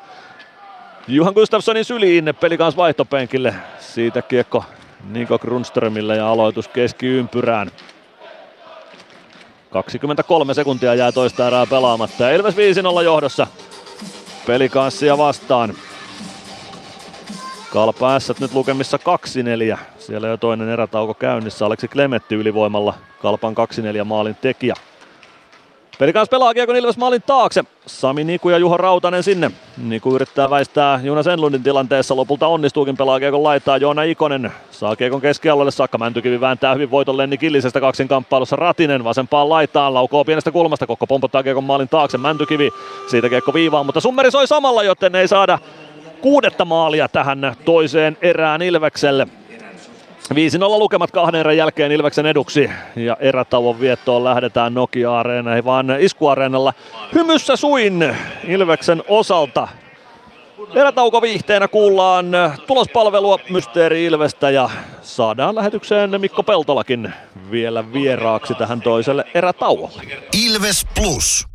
Juhan Gustafssonin syliin peli kanssa vaihtopenkille. Siitä kiekko Niko Grundströmille ja aloitus keskiympyrään. 23 sekuntia jää toista erää pelaamatta ja Ilves 5-0 johdossa pelikanssia vastaan. Kalpa S nyt lukemissa 2-4. Siellä jo toinen erätauko käynnissä. Aleksi Klemetti ylivoimalla Kalpan 2-4 maalin tekijä. Pelikans pelaa Kiekon Ilves maalin taakse. Sami Niku ja Juho Rautanen sinne. Niku yrittää väistää Jonas Enlundin tilanteessa. Lopulta onnistuukin pelaa Kiekon laittaa Joona Ikonen. Saa Kiekon keskialueelle saakka. Mäntykivi vääntää hyvin voiton Lenni Killisestä kaksin kamppailussa. Ratinen vasempaan laitaan. Laukoo pienestä kulmasta. Kokko pompottaa Kiekon maalin taakse. Mäntykivi siitä Kiekko viivaan, mutta summeri soi samalla, joten ei saada kuudetta maalia tähän toiseen erään Ilvekselle. 5-0 lukemat kahden erän jälkeen Ilveksen eduksi ja erätauon viettoon lähdetään Nokia-areenaan, vaan iskuareenalla hymyssä suin Ilveksen osalta. Erätauko viihteenä kuullaan tulospalvelua Mysteeri Ilvestä ja saadaan lähetykseen Mikko Peltolakin vielä vieraaksi tähän toiselle erätauolle. Ilves Plus.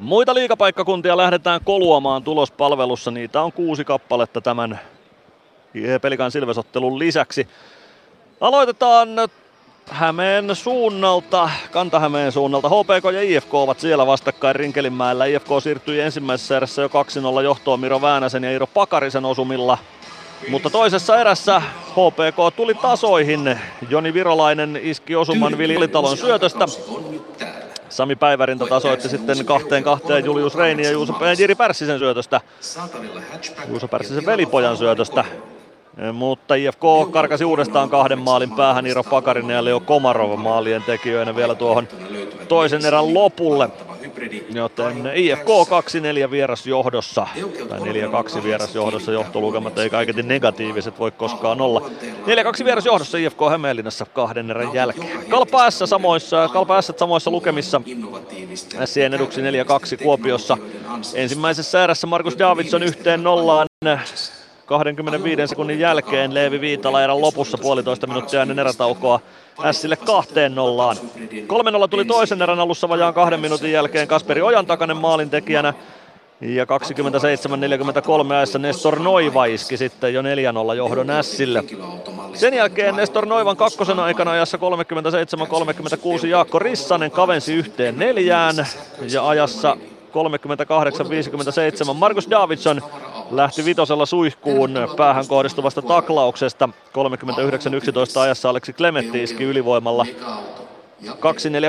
Muita liigapaikkakuntia lähdetään koluamaan tulospalvelussa. Niitä on kuusi kappaletta tämän Pelikan Silvesottelun lisäksi. Aloitetaan Hämeen suunnalta, Kanta-Hämeen suunnalta. HPK ja IFK ovat siellä vastakkain Rinkelinmäellä. IFK siirtyi ensimmäisessä erässä jo 2-0 johtoon Miro Väänäsen ja Iiro Pakarisen osumilla. Mutta toisessa erässä HPK tuli tasoihin. Joni Virolainen iski osuman Vilitalon syötöstä. Sami Päivärinta tasoitti sitten kahteen kahteen Julius Reini ja Juuso, Jiri Pärssisen syötöstä. Juuso Pärssisen velipojan syötöstä. Mutta IFK karkasi uudestaan kahden maalin päähän Iiro Pakarinen ja Leo Komarov maalien tekijöinä vielä tuohon toisen erän lopulle. Joten IFK 2-4 vierasjohdossa, tai 4-2 vierasjohdossa johtolukemat ei kaiketi negatiiviset voi koskaan olla. 4-2 vierasjohdossa IFK Hämeenlinnassa kahden erän jälkeen. Kalpa S samoissa, Kalpa S samoissa lukemissa. Sien eduksi 4-2 Kuopiossa. Ensimmäisessä erässä Markus Davidson yhteen nollaan 25 sekunnin jälkeen Leevi Viitala erän lopussa puolitoista minuuttia ennen erätaukoa Sille kahteen nollaan. 3-0 tuli toisen erän alussa vajaan kahden minuutin jälkeen Kasperi Ojan takainen maalintekijänä. Ja 27-43 ajassa Nestor Noiva iski sitten jo 4-0 johdon Sille. Sen jälkeen Nestor Noivan kakkosen aikana ajassa 37-36 Jaakko Rissanen kavensi yhteen neljään ja ajassa 38-57 Markus Davidson lähti vitosella suihkuun päähän kohdistuvasta taklauksesta. 39-11 ajassa Aleksi Klemetti iski ylivoimalla 2-4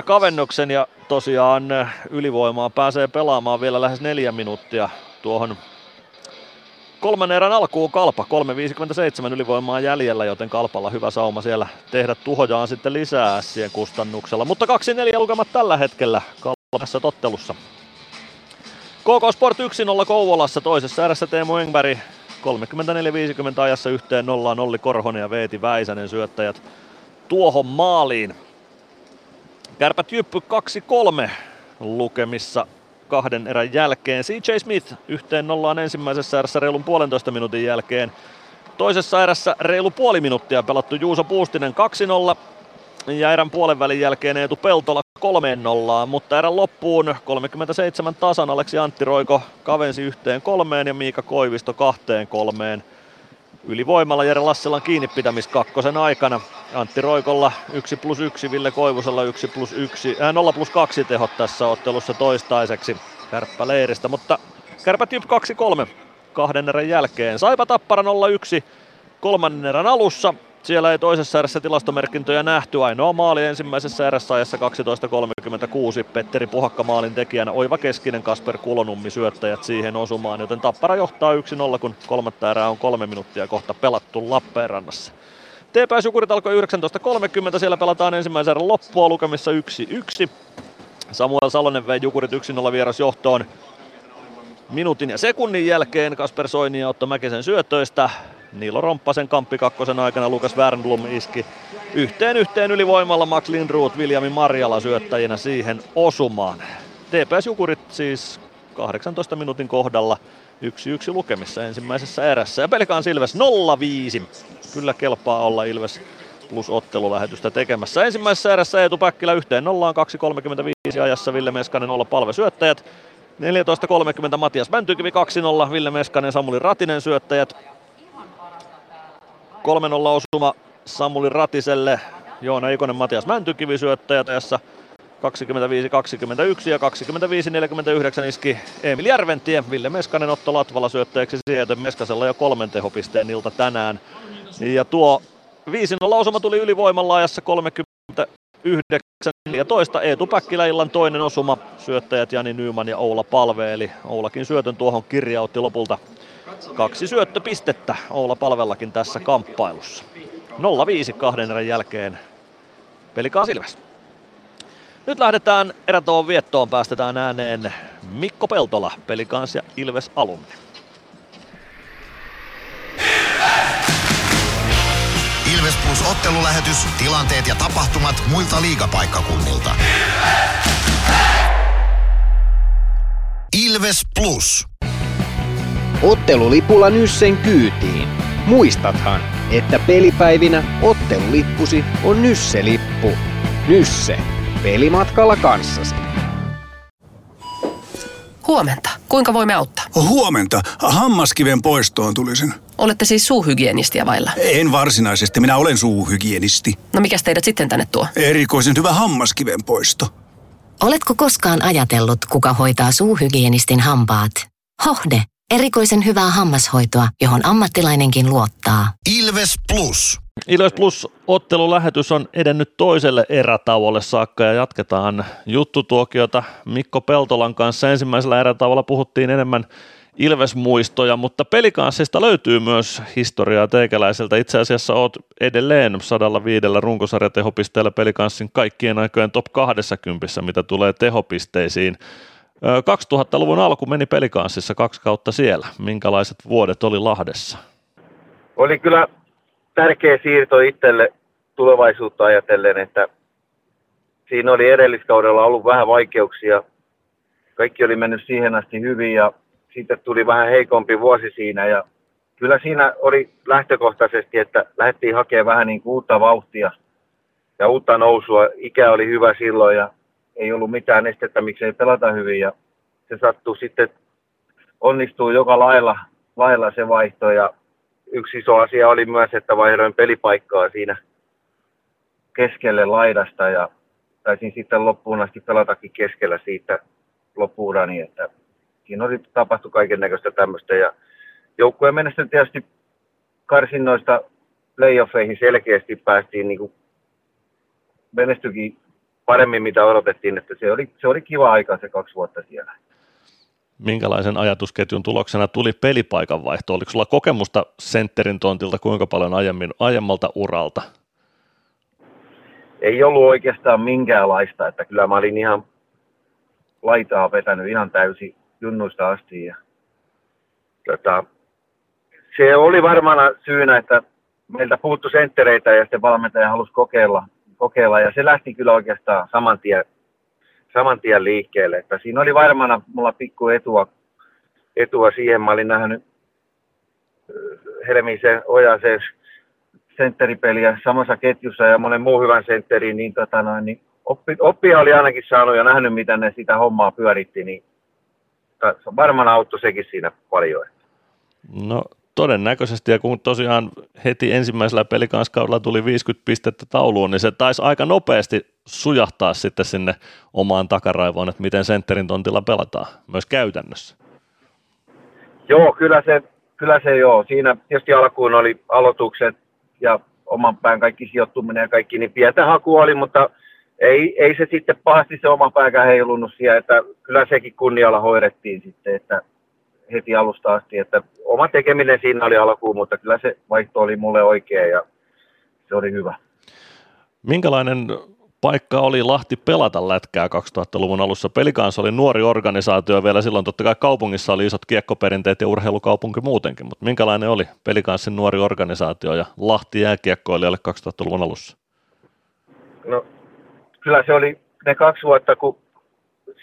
kavennuksen ja tosiaan ylivoimaa pääsee pelaamaan vielä lähes neljä minuuttia tuohon kolmannen erän alkuun Kalpa. 3.57 ylivoimaa jäljellä, joten Kalpalla hyvä sauma siellä tehdä tuhojaan sitten lisää ässien kustannuksella. Mutta 2-4 lukemat tällä hetkellä Kalpassa tottelussa. KK Sport 1-0 Kouvolassa toisessa erässä Teemu Engberg 34-50 ajassa yhteen nollaan Olli Korhonen ja Veeti Väisänen syöttäjät tuohon maaliin. Kärpät Jyppy 2-3 lukemissa kahden erän jälkeen. CJ Smith yhteen nollaan ensimmäisessä erässä reilun puolentoista minuutin jälkeen. Toisessa erässä reilu puoli minuuttia pelattu Juuso Puustinen 2-0 ja erän puolen välin jälkeen Eetu Peltola 3 0 mutta erän loppuun 37 tasan Aleksi Antti Roiko kavensi yhteen kolmeen ja Miika Koivisto kahteen kolmeen. Ylivoimalla Jere Lasselan kiinni pitämis kakkosen aikana. Antti Roikolla 1 plus 1, Ville Koivusella 1 plus 1, äh, 0 plus 2 tehot tässä ottelussa toistaiseksi kärppäleiristä, mutta kärpät 2-3 kahden erän jälkeen. Saipa Tappara 0-1 kolmannen erän alussa. Siellä ei toisessa erässä tilastomerkintöjä nähty. Ainoa maali ensimmäisessä erässä ajassa 12.36. Petteri Puhakka maalin tekijänä. Oiva Keskinen, Kasper Kulonummi syöttäjät siihen osumaan. Joten Tappara johtaa 1-0, kun kolmatta erää on kolme minuuttia kohta pelattu Lappeenrannassa. TPS Jukurit alkoi 19.30. Siellä pelataan ensimmäisen erän loppua lukemissa 1-1. Samuel Salonen vei Jukurit 1-0 vieras johtoon minuutin ja sekunnin jälkeen Kasper Soini ja Otto Mäkisen syötöistä. Niilo Romppasen kamppi kakkosen aikana Lukas Wernblom iski yhteen yhteen ylivoimalla Max Lindroth, Viljami Marjala syöttäjinä siihen osumaan. TPS Jukurit siis 18 minuutin kohdalla 1-1 lukemissa ensimmäisessä erässä. Ja Pelkaan Ilves 0-5. Kyllä kelpaa olla Ilves plus ottelulähetystä tekemässä. Ensimmäisessä erässä Eetu Päkkilä yhteen nollaan 2.35 ajassa Ville Meskanen olla palvesyöttäjät. 14.30 Matias Mäntykivi 2-0, Ville Meskanen, Samuli Ratinen syöttäjät. 3-0 osuma Samuli Ratiselle, Joona Ikonen, Matias Mäntykivi syöttäjät ajassa 25-21 ja 25-49 iski Emil Järventie, Ville Meskanen Otto Latvala syöttäjäksi sieltä Meskasella jo kolmen tehopisteen ilta tänään. Ja tuo 5-0 osuma tuli ylivoimalla ajassa 39-14. Eetu Päkkilä illan toinen osuma, syöttäjät Jani Nyman ja Oula Palve, eli Oulakin syötön tuohon kirjautti lopulta kaksi syöttöpistettä Oula Palvellakin tässä kamppailussa. 0-5 kahden erän jälkeen pelikaa Silväs. Nyt lähdetään erätoon viettoon, päästetään ääneen Mikko Peltola, Pelikans ja Ilves alumni. Ilves Plus ottelulähetys, tilanteet ja tapahtumat muilta liigapaikkakunnilta. Ilves Plus. Ottelulipulla Nyssen kyytiin. Muistathan, että pelipäivinä ottelulippusi on Nysse-lippu. Nysse. Pelimatkalla kanssasi. Huomenta. Kuinka voimme auttaa? Huomenta. Hammaskiven poistoon tulisin. Olette siis suuhygienistiä vailla? En varsinaisesti. Minä olen suuhygienisti. No mikä teidät sitten tänne tuo? Erikoisen hyvä hammaskiven poisto. Oletko koskaan ajatellut, kuka hoitaa suuhygienistin hampaat? Hohde. Erikoisen hyvää hammashoitoa, johon ammattilainenkin luottaa. Ilves Plus. Ilves Plus ottelulähetys on edennyt toiselle erätauolle saakka ja jatketaan juttutuokiota Mikko Peltolan kanssa. Ensimmäisellä erätauolla puhuttiin enemmän Ilves-muistoja, mutta pelikanssista löytyy myös historiaa teikäläiseltä. Itse asiassa oot edelleen 105 runkosarjatehopisteellä pelikanssin kaikkien aikojen top 20, mitä tulee tehopisteisiin. 2000-luvun alku meni pelikanssissa kaksi kautta siellä. Minkälaiset vuodet oli Lahdessa? Oli kyllä tärkeä siirto itselle tulevaisuutta ajatellen, että siinä oli edelliskaudella ollut vähän vaikeuksia. Kaikki oli mennyt siihen asti hyvin ja sitten tuli vähän heikompi vuosi siinä ja kyllä siinä oli lähtökohtaisesti, että lähdettiin hakemaan vähän niin uutta vauhtia ja uutta nousua. Ikä oli hyvä silloin ja ei ollut mitään estettä, miksei pelata hyvin ja se sattui sitten, onnistuu joka lailla, lailla se vaihto ja yksi iso asia oli myös, että vaihdoin pelipaikkaa siinä keskelle laidasta ja taisin sitten loppuun asti pelatakin keskellä siitä loppuurani, että siinä oli tapahtu kaiken näköistä tämmöistä ja joukkueen mennessä tietysti karsinnoista playoffeihin selkeästi päästiin niin kuin menestykin paremmin, mitä odotettiin, että se oli, se oli kiva aika se kaksi vuotta siellä. Minkälaisen ajatusketjun tuloksena tuli pelipaikan vaihto? Oliko sulla kokemusta sentterin tontilta kuinka paljon aiemmin, aiemmalta uralta? Ei ollut oikeastaan minkäänlaista, että kyllä mä olin ihan laitaa vetänyt ihan täysin junnuista asti. Ja, tota, se oli varmana syynä, että meiltä puuttu senttereitä ja sitten valmentaja halusi kokeilla, kokeilla ja se lähti kyllä oikeastaan saman tien, saman tien liikkeelle. Että siinä oli varmana mulla pikku etua, etua siihen. Mä olin nähnyt Helmisen Ojasen sentteripeliä samassa ketjussa ja monen muun hyvän sentterin, niin, tota noin, niin oppi, oppia oli ainakin saanut ja nähnyt, miten ne sitä hommaa pyöritti, niin varmaan auttoi sekin siinä paljon. No todennäköisesti, ja kun tosiaan heti ensimmäisellä pelikanskaudella tuli 50 pistettä tauluun, niin se taisi aika nopeasti sujahtaa sitten sinne omaan takaraivoon, että miten sentterin tontilla pelataan, myös käytännössä. Joo, kyllä se, kyllä se joo. Siinä tietysti alkuun oli aloitukset ja oman pään kaikki sijoittuminen ja kaikki, niin pientä haku oli, mutta ei, ei se sitten pahasti se oma pääkään heilunut siellä, että kyllä sekin kunnialla hoidettiin sitten, että heti alusta asti, että oma tekeminen siinä oli alkuun, mutta kyllä se vaihto oli mulle oikea ja se oli hyvä. Minkälainen paikka oli Lahti pelata lätkää 2000-luvun alussa? Pelikanssa oli nuori organisaatio vielä silloin, totta kai kaupungissa oli isot kiekkoperinteet ja urheilukaupunki muutenkin, mutta minkälainen oli Pelikanssin nuori organisaatio ja Lahti jääkiekkoilijalle 2000-luvun alussa? No kyllä se oli ne kaksi vuotta, kun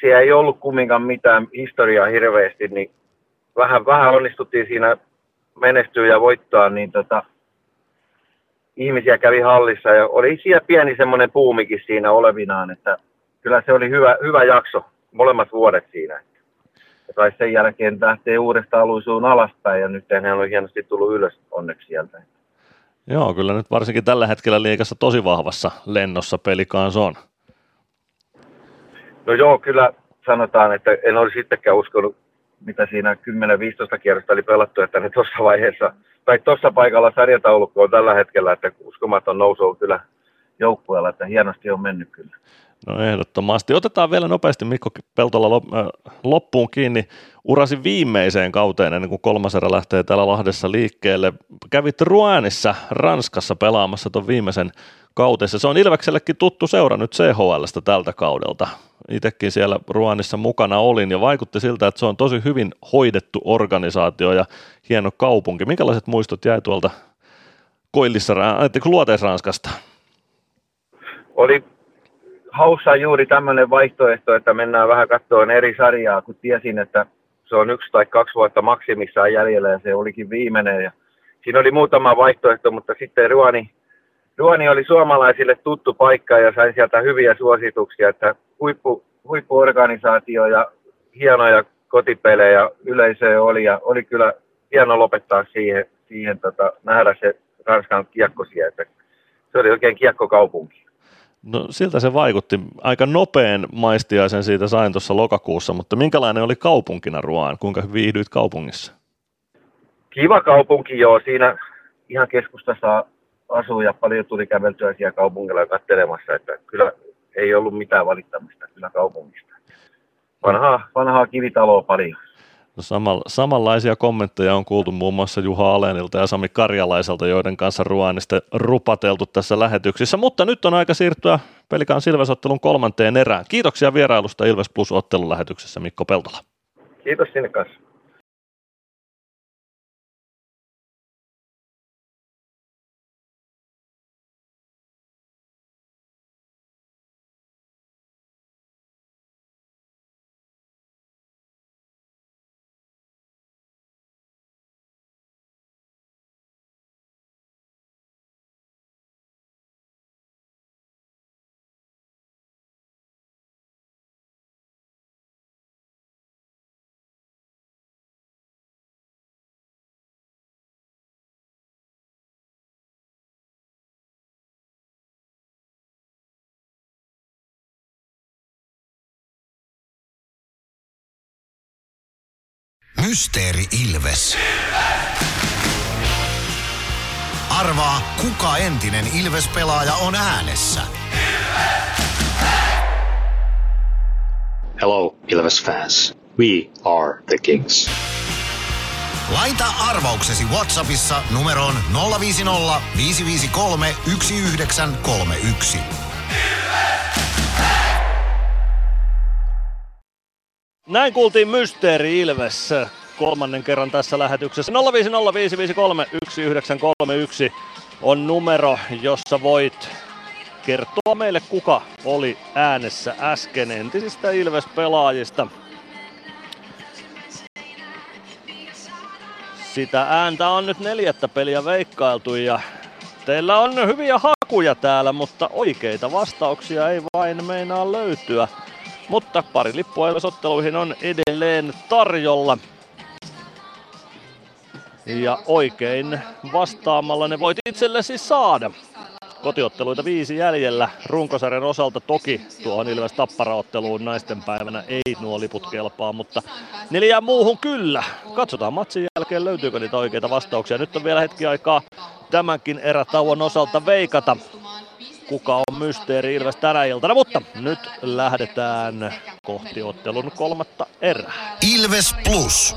siellä ei ollut kumminkaan mitään historiaa hirveästi, niin vähän, vähän onnistuttiin siinä menestyä ja voittaa, niin tota, ihmisiä kävi hallissa ja oli siellä pieni semmoinen puumikin siinä olevinaan, että kyllä se oli hyvä, hyvä jakso, molemmat vuodet siinä. Ja taisi sen jälkeen lähteä uudestaan luisuun alaspäin ja nyt hän on hienosti tullut ylös onneksi sieltä. Joo, kyllä nyt varsinkin tällä hetkellä liikassa tosi vahvassa lennossa pelikaan on. No joo, kyllä sanotaan, että en olisi sittenkään uskonut, mitä siinä 10-15 kierrosta oli pelattu, että ne tuossa vaiheessa, tai tuossa paikalla sarjataulukko on tällä hetkellä, että uskomaton nousu on kyllä joukkueella, että hienosti on mennyt kyllä. No ehdottomasti. Otetaan vielä nopeasti Mikko Peltola äh, loppuun kiinni. Urasi viimeiseen kauteen ennen kuin kolmas erä lähtee täällä Lahdessa liikkeelle. Kävit Ruanissa Ranskassa pelaamassa tuon viimeisen kautensa. Se on Ilveksellekin tuttu seura nyt CHLstä tältä kaudelta. Itsekin siellä Ruanissa mukana olin ja vaikutti siltä, että se on tosi hyvin hoidettu organisaatio ja hieno kaupunki. Minkälaiset muistot jäi tuolta Koillissa, Luoteis-Ranskasta? Oli haussa juuri tämmöinen vaihtoehto, että mennään vähän katsomaan eri sarjaa, kun tiesin, että se on yksi tai kaksi vuotta maksimissaan jäljellä ja se olikin viimeinen. Ja siinä oli muutama vaihtoehto, mutta sitten Ruani, Ruani oli suomalaisille tuttu paikka ja sain sieltä hyviä suosituksia, että huippu, huippuorganisaatio ja hienoja kotipelejä yleisöä oli ja oli kyllä hieno lopettaa siihen, siihen tota, nähdä se Ranskan kiekko sieltä. Se oli oikein kiekkokaupunki. No siltä se vaikutti. Aika nopean maistiaisen siitä sain tuossa lokakuussa, mutta minkälainen oli kaupunkina Ruaan? Kuinka viihdyit kaupungissa? Kiva kaupunki, joo. Siinä ihan keskustassa asuu ja paljon tuli käveltyä siellä kaupungilla katselemassa, että kyllä ei ollut mitään valittamista kyllä kaupungista. Vanhaa, vanhaa kivitaloa paljon. No samal, samanlaisia kommentteja on kuultu muun muassa Juha Alenilta ja Sami Karjalaiselta, joiden kanssa Ruanista rupateltu tässä lähetyksissä. Mutta nyt on aika siirtyä Pelikaan Silvesottelun kolmanteen erään. Kiitoksia vierailusta Ilves Plus ottelun lähetyksessä Mikko Peltola. Kiitos sinne kanssa. Mysteeri Ilves. Arvaa, kuka entinen Ilves-pelaaja on äänessä. Hello, Ilves fans. We are the Kings. Laita arvauksesi Whatsappissa numeroon 050 553 1931. Näin kuultiin Mysteeri Ilves. Kolmannen kerran tässä lähetyksessä. 0505531 on numero, jossa voit kertoa meille kuka oli äänessä äsken entisistä Ilves-pelaajista. Sitä ääntä on nyt neljättä peliä veikkailtu ja teillä on hyviä hakuja täällä, mutta oikeita vastauksia ei vain meinaa löytyä. Mutta pari lippua otteluihin on edelleen tarjolla. Ja oikein vastaamalla ne voit itsellesi saada. Kotiotteluita viisi jäljellä runkosarjan osalta. Toki tuohon Ilves Tapparaotteluun naisten päivänä ei nuo liput kelpaa, mutta neljään muuhun kyllä. Katsotaan matsin jälkeen löytyykö niitä oikeita vastauksia. Nyt on vielä hetki aikaa tämänkin erätauon osalta veikata kuka on mysteeri Ilves tänä iltana, mutta nyt lähdetään kohti ottelun kolmatta erää. Ilves Plus.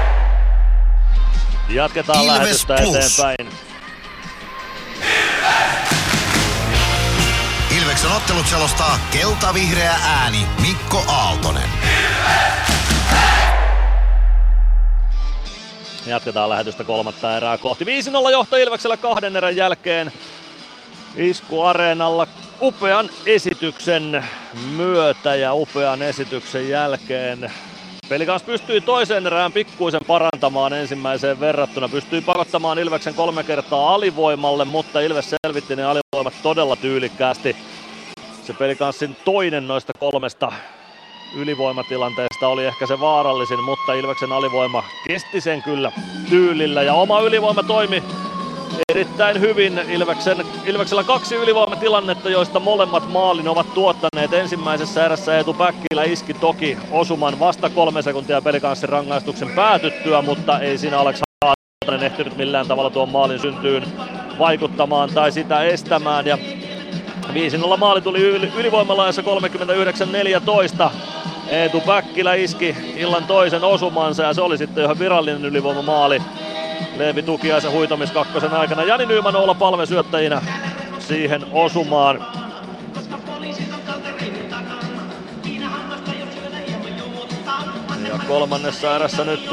Jatketaan Ilves lähetystä Plus. eteenpäin. Ilveksen ottelut selostaa kelta-vihreä ääni Mikko Aaltonen. Jatketaan lähetystä kolmatta erää kohti. 5-0 johto Ilveksellä kahden erän jälkeen. Isku Areenalla upean esityksen myötä ja upean esityksen jälkeen. Pelikans pystyi toiseen erään pikkuisen parantamaan ensimmäiseen verrattuna. Pystyi pakottamaan Ilveksen kolme kertaa alivoimalle, mutta Ilves selvitti ne alivoimat todella tyylikkäästi. Se pelikanssin toinen noista kolmesta ylivoimatilanteesta oli ehkä se vaarallisin, mutta Ilveksen alivoima kesti sen kyllä tyylillä ja oma ylivoima toimi erittäin hyvin. Ilveksen, Ilveksellä kaksi ylivoimatilannetta, joista molemmat maalin ovat tuottaneet. Ensimmäisessä erässä Eetu Päkkilä iski toki osuman vasta kolme sekuntia pelikanssin rangaistuksen päätyttyä, mutta ei siinä Alex Haatanen ehtinyt millään tavalla tuon maalin syntyyn vaikuttamaan tai sitä estämään. Ja 5-0 maali tuli yli, ylivoimalaajassa 39-14. Eetu Päkkilä iski illan toisen osumansa ja se oli sitten ihan virallinen ylivoimamaali. Leevi Tukiaisen huitomis kakkosen aikana. Jani Nyyman olla palvesyöttäjinä siihen osumaan. Ja kolmannessa erässä nyt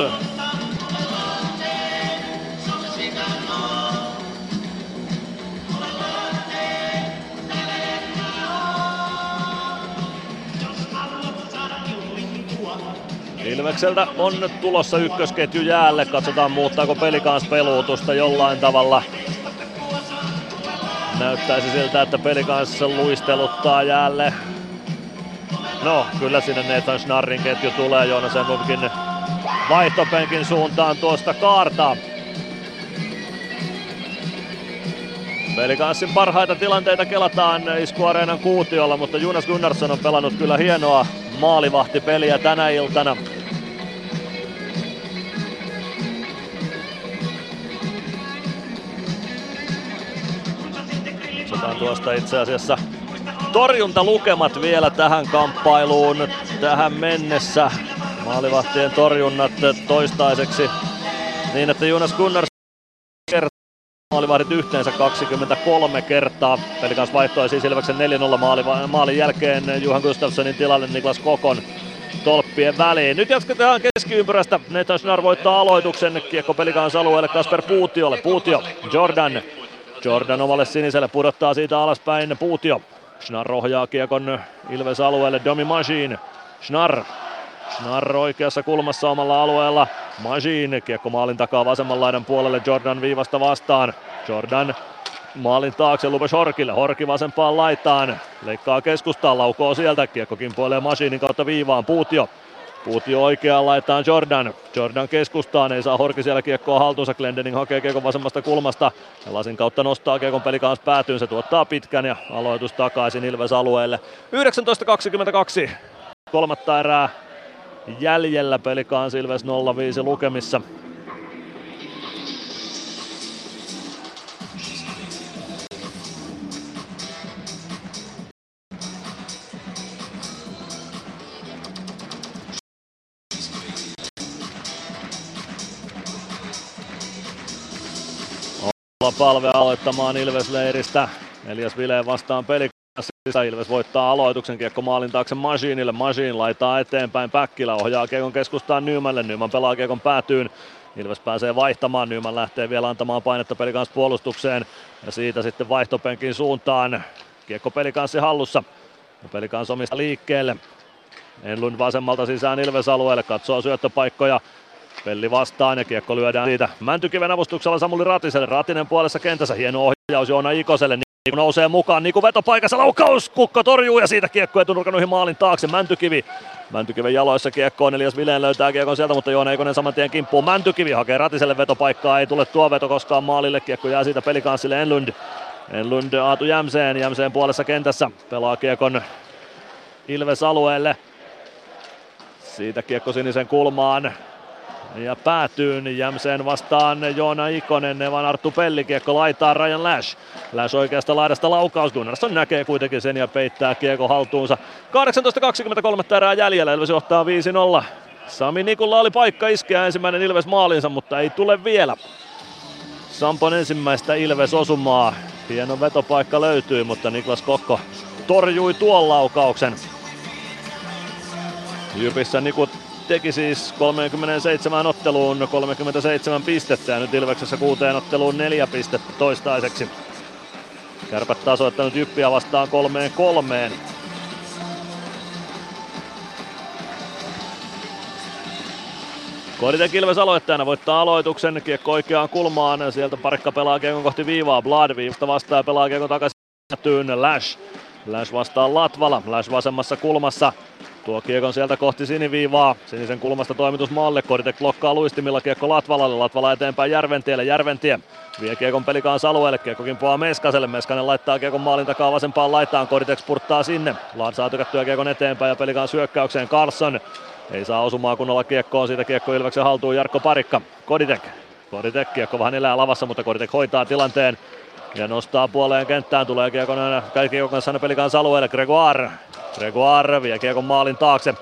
Ilvekseltä on nyt tulossa ykkösketju jäälle. Katsotaan muuttaako peli peluutusta jollain tavalla. Näyttäisi siltä, että peli kanssa luisteluttaa jäälle. No, kyllä sinne Nathan Schnarrin ketju tulee. Joonas Enlundkin vaihtopenkin suuntaan tuosta kaartaa. Pelikanssin parhaita tilanteita kelataan Iskuareenan kuutiolla, mutta Jonas Gunnarsson on pelannut kyllä hienoa maalivahtipeliä tänä iltana. Katsotaan tuosta itse asiassa torjuntalukemat vielä tähän kamppailuun tähän mennessä. Maalivahtien torjunnat toistaiseksi niin, että Jonas Gunnars maalivahdit yhteensä 23 kertaa. Pelikans vaihtoi siis Ilveksen 4-0 maali, maalin jälkeen Juhan Gustafssonin tilalle Niklas Kokon tolppien väliin. Nyt jatketaan keskiympyrästä. Nathan Schnarr voittaa aloituksen. Kiekko Pelikans alueelle Kasper Puutiolle. Puutio, Jordan. Jordan omalle siniselle pudottaa siitä alaspäin Puutio. Schnarr ohjaa kiekon Ilves alueelle Domi Machine. Schnarr Schnarr oikeassa kulmassa omalla alueella. Majin kiekko maalin takaa vasemman laidan puolelle Jordan viivasta vastaan. Jordan maalin taakse Lubes Horkille. Horki vasempaan laitaan. Leikkaa keskustaan, laukoo sieltä. Kiekko kimpoilee Machinin kautta viivaan. Puutio. Puutio oikeaan laitaan Jordan. Jordan keskustaan, ei saa Horki siellä kiekkoa haltuunsa. Glendening hakee kiekon vasemmasta kulmasta. Ja lasin kautta nostaa kiekon peli kanssa päätyyn. Se tuottaa pitkän ja aloitus takaisin Ilves alueelle. 19.22. Kolmatta erää jäljellä pelikaan Ilves 05 lukemissa. Palve aloittamaan Ilves-leiristä. Elias Vileen vastaan peli Ilves voittaa aloituksen kiekko maalin taakse Masiinille. Masiin laitaa eteenpäin Päkkilä, ohjaa kiekon keskustaan Nymanille. Nyman pelaa kiekon päätyyn. Ilves pääsee vaihtamaan. Nyman lähtee vielä antamaan painetta pelikanssi puolustukseen. Ja siitä sitten vaihtopenkin suuntaan. Kiekko pelikanssi hallussa. Ja pelikanssi omista liikkeelle. Enlund vasemmalta sisään Ilves-alueelle. Katsoo syöttöpaikkoja. Pelli vastaan ja kiekko lyödään siitä Mäntykiven avustuksella Samuli Ratiselle. Ratinen puolessa kentässä. Hieno ohjaus Joona Ikoselle. Niku nousee mukaan. Niku vetopaikassa. Laukaus. Kukko torjuu ja siitä kiekko etunurkan maalin taakse. Mäntykivi. Mäntykiven jaloissa kiekkoon. Elias Vileen löytää kiekon sieltä, mutta Joona Ikonen saman tien kimppuu. Mäntykivi hakee Ratiselle vetopaikkaa. Ei tule tuo veto koskaan maalille. Kiekko jää siitä pelikanssille Enlund. Enlund Aatu Jämseen. Jämseen puolessa kentässä. Pelaa kiekon Ilves alueelle. Siitä kiekko sinisen kulmaan. Ja päätyyn Jämseen vastaan Joona Ikonen, Evan Arttu Pelli, kiekko laitaa Ryan Lash. Lash oikeasta laidasta laukaus, Gunnarsson näkee kuitenkin sen ja peittää kiekko haltuunsa. 18.23 erää jäljellä, Ilves johtaa 5-0. Sami Nikulla oli paikka iskeä ensimmäinen Ilves maalinsa, mutta ei tule vielä. Sampon ensimmäistä Ilves osumaa. Hieno vetopaikka löytyy, mutta Niklas Kokko torjui tuon laukauksen. Jypissä Nikut teki siis 37 otteluun 37 pistettä ja nyt Ilveksessä kuuteen otteluun neljä pistettä toistaiseksi. Kärpät tasoittanut Jyppiä vastaan kolmeen kolmeen. Koditek Ilves aloittajana voittaa aloituksen, kiekko oikeaan kulmaan, sieltä parikka pelaa kiekon kohti viivaa, Blad viivasta vastaa ja pelaa kiekon takaisin Lash. Lash vastaa Latvala, Lash vasemmassa kulmassa, Tuo kiekon sieltä kohti siniviivaa. Sinisen kulmasta toimitus maalle. Koditek blokkaa luistimilla kiekko Latvalalle. Latvala eteenpäin Järventielle. Järventie vie kiekon pelikaan alueelle. Kiekko kimpoaa Meskaselle. Meskanen laittaa kiekon maalin takaa vasempaan laitaan. Koditek spurttaa sinne. Laad saa tykättyä kiekon eteenpäin ja pelikaan syökkäykseen. Carlson ei saa osumaa kunnolla kiekkoon. Siitä kiekko Ilveksen haltuun Jarkko Parikka. Koditek. Koditek kiekko vähän elää lavassa, mutta Koditek hoitaa tilanteen. Ja nostaa puoleen kenttään, tulee kiekon kaikki kanssa pelikaan alueelle. Gregoire Gregoire vie kiekon maalin taakse.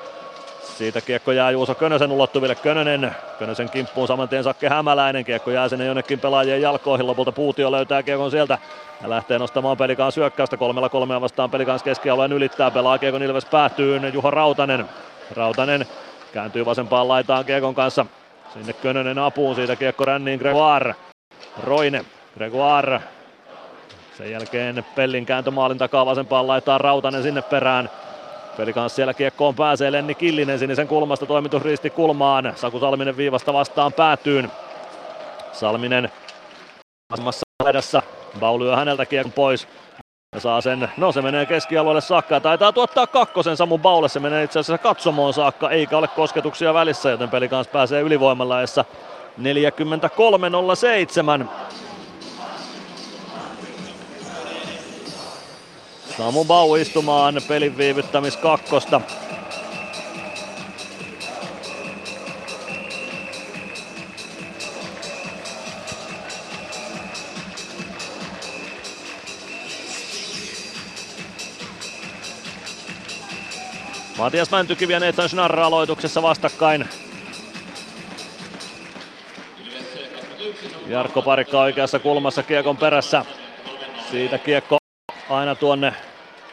Siitä kiekko jää Juuso Könösen ulottuville. Könönen, Könösen kimppuun saman tien Sakke Hämäläinen. Kiekko jää sinne jonnekin pelaajien jalkoihin. Lopulta Puutio löytää kiekon sieltä ja lähtee nostamaan pelikaan syökkäystä. Kolmella kolmea vastaan pelikaan keskialueen ylittää. Pelaa kiekon Ilves päätyyn. Juha Rautanen. Rautanen kääntyy vasempaan laitaan kiekon kanssa. Sinne Könönen apuun. Siitä kiekko ränniin Gregoire. Roine. Gregoire sen jälkeen Pellin kääntö maalin takaa vasempaan laittaa Rautanen sinne perään. Peli kanssa siellä kiekkoon pääsee Lenni Killinen sinisen kulmasta toimitus risti kulmaan. Saku Salminen viivasta vastaan päätyyn. Salminen vasemmassa laidassa. Bau lyö häneltä kiekon pois. Ja saa sen, no se menee keskialueelle saakka ja taitaa tuottaa kakkosen Samu Baulle. Se menee itse asiassa katsomoon saakka, eikä ole kosketuksia välissä, joten peli kanssa pääsee ylivoimalla 43.07. Samu Bau istumaan pelin viivyttämis kakkosta. Matias Mäntykivi ja Nathan Schnarr aloituksessa vastakkain. Jarkko Parikka oikeassa kulmassa kiekon perässä. Siitä kiekko aina tuonne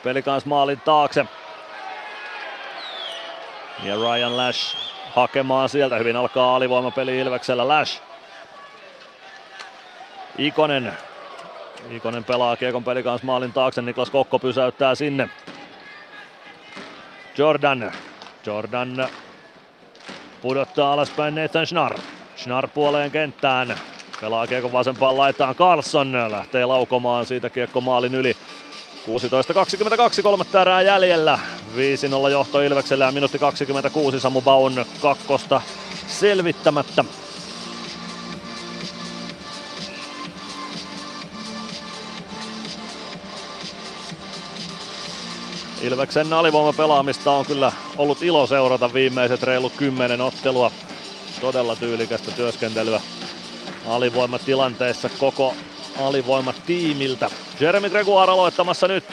pelikans maalin taakse. Ja Ryan Lash hakemaan sieltä. Hyvin alkaa alivoimapeli Ilveksellä Lash. Ikonen. Ikonen pelaa Kiekon pelikans maalin taakse. Niklas Kokko pysäyttää sinne. Jordan. Jordan pudottaa alaspäin Nathan Schnarr. Schnarr puoleen kenttään. Pelaa kiekko vasempaan laitaan Carlson. Lähtee laukomaan siitä kiekko maalin yli. 16.22, kolmatta erää jäljellä. 5-0 johto Ilveksellä ja minuutti 26 Samu Baun kakkosta selvittämättä. Ilveksen alivoimapelaamista on kyllä ollut ilo seurata viimeiset reilut kymmenen ottelua. Todella tyylikästä työskentelyä alivoimatilanteessa koko alivoimatiimiltä. Jeremy Gregoire aloittamassa nyt.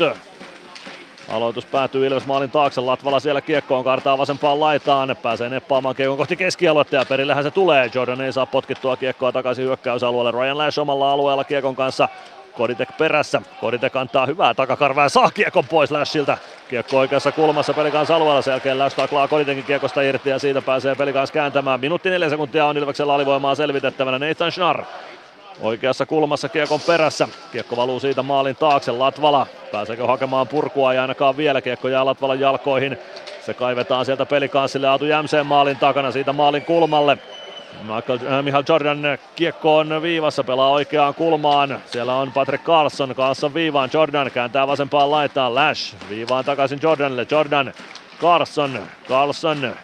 Aloitus päätyy Ilves maalin taakse. Latvala siellä kiekkoon kartaa vasempaan laitaan. Pääsee neppaamaan kiekon kohti keskialuetta ja perillähän se tulee. Jordan ei saa potkittua kiekkoa takaisin hyökkäysalueelle. Ryan Lash omalla alueella kiekon kanssa. Koditek perässä. Koditek antaa hyvää takakarvaa ja saa kiekon pois Lashilta. Kiekko oikeassa kulmassa pelikans alueella. Sen jälkeen Lash taklaa Koditekin kiekosta irti ja siitä pääsee pelikans kääntämään. Minuutti neljä sekuntia on Ilveksellä alivoimaa selvitettävänä. Nathan Schnarr Oikeassa kulmassa Kiekon perässä. Kiekko valuu siitä maalin taakse. Latvala. Pääseekö hakemaan purkua? ja ainakaan vielä. Kiekko jää Latvalan jalkoihin. Se kaivetaan sieltä pelikanssille Aatu Jämseen maalin takana siitä maalin kulmalle. Michael, äh, Michael Jordan kiekko on viivassa, pelaa oikeaan kulmaan. Siellä on Patrick Carlson, Carlson viivaan, Jordan kääntää vasempaan laitaan, Lash viivaan takaisin Jordanille, Jordan, Carlson, Carlson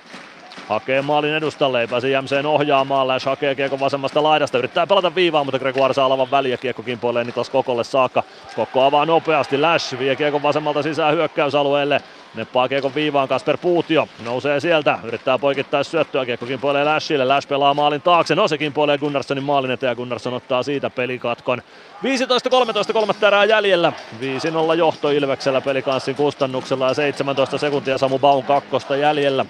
Hakee maalin edustalle, ei pääse Jämseen ohjaamaan. Lash hakee kiekko vasemmasta laidasta, yrittää pelata viivaa, mutta Gregoire saa alavan väliä. Kiekko kimpoilee Niklas Kokolle saakka. Kokko avaa nopeasti, Lash vie kiekon vasemmalta sisään hyökkäysalueelle. Neppaa kiekon viivaan Kasper Puutio. Nousee sieltä, yrittää poikittaa syöttöä. Kiekko kimpoilee Lashille. Lash pelaa maalin taakse. No se kimpoilee Gunnarssonin maalin eteen ja Gunnarsson ottaa siitä pelikatkon. 15-13 kolmatta erää jäljellä. 5-0 johto Ilveksellä pelikanssin kustannuksella ja 17 sekuntia Samu Baun kakkosta jäljellä.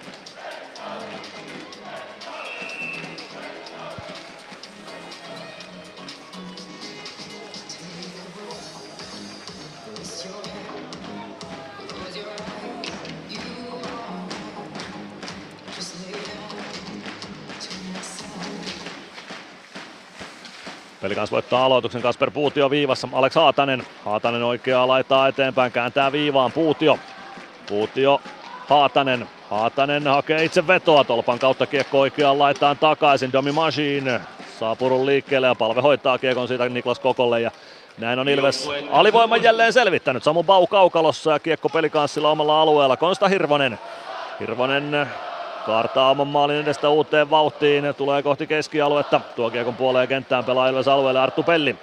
Pelikans voittaa aloituksen Kasper Puutio viivassa. Alex Haatanen. Haatanen oikeaa laittaa eteenpäin, kääntää viivaan Puutio. Puutio Haatanen. Haatanen hakee itse vetoa tolpan kautta kiekko oikeaan laitaan takaisin. Domi Machine saa purun liikkeelle ja palve hoitaa kiekon siitä Niklas Kokolle ja näin on Ilves alivoiman jälleen selvittänyt. Samu Bau kaukalossa ja kiekko pelikanssilla omalla alueella. Konsta Hirvonen. Hirvonen Kaartaa oman maalin edestä uuteen vauhtiin, tulee kohti keskialuetta. Tuo kiekon puoleen kenttään pelaa Ilves alueelle Arttu Pelli.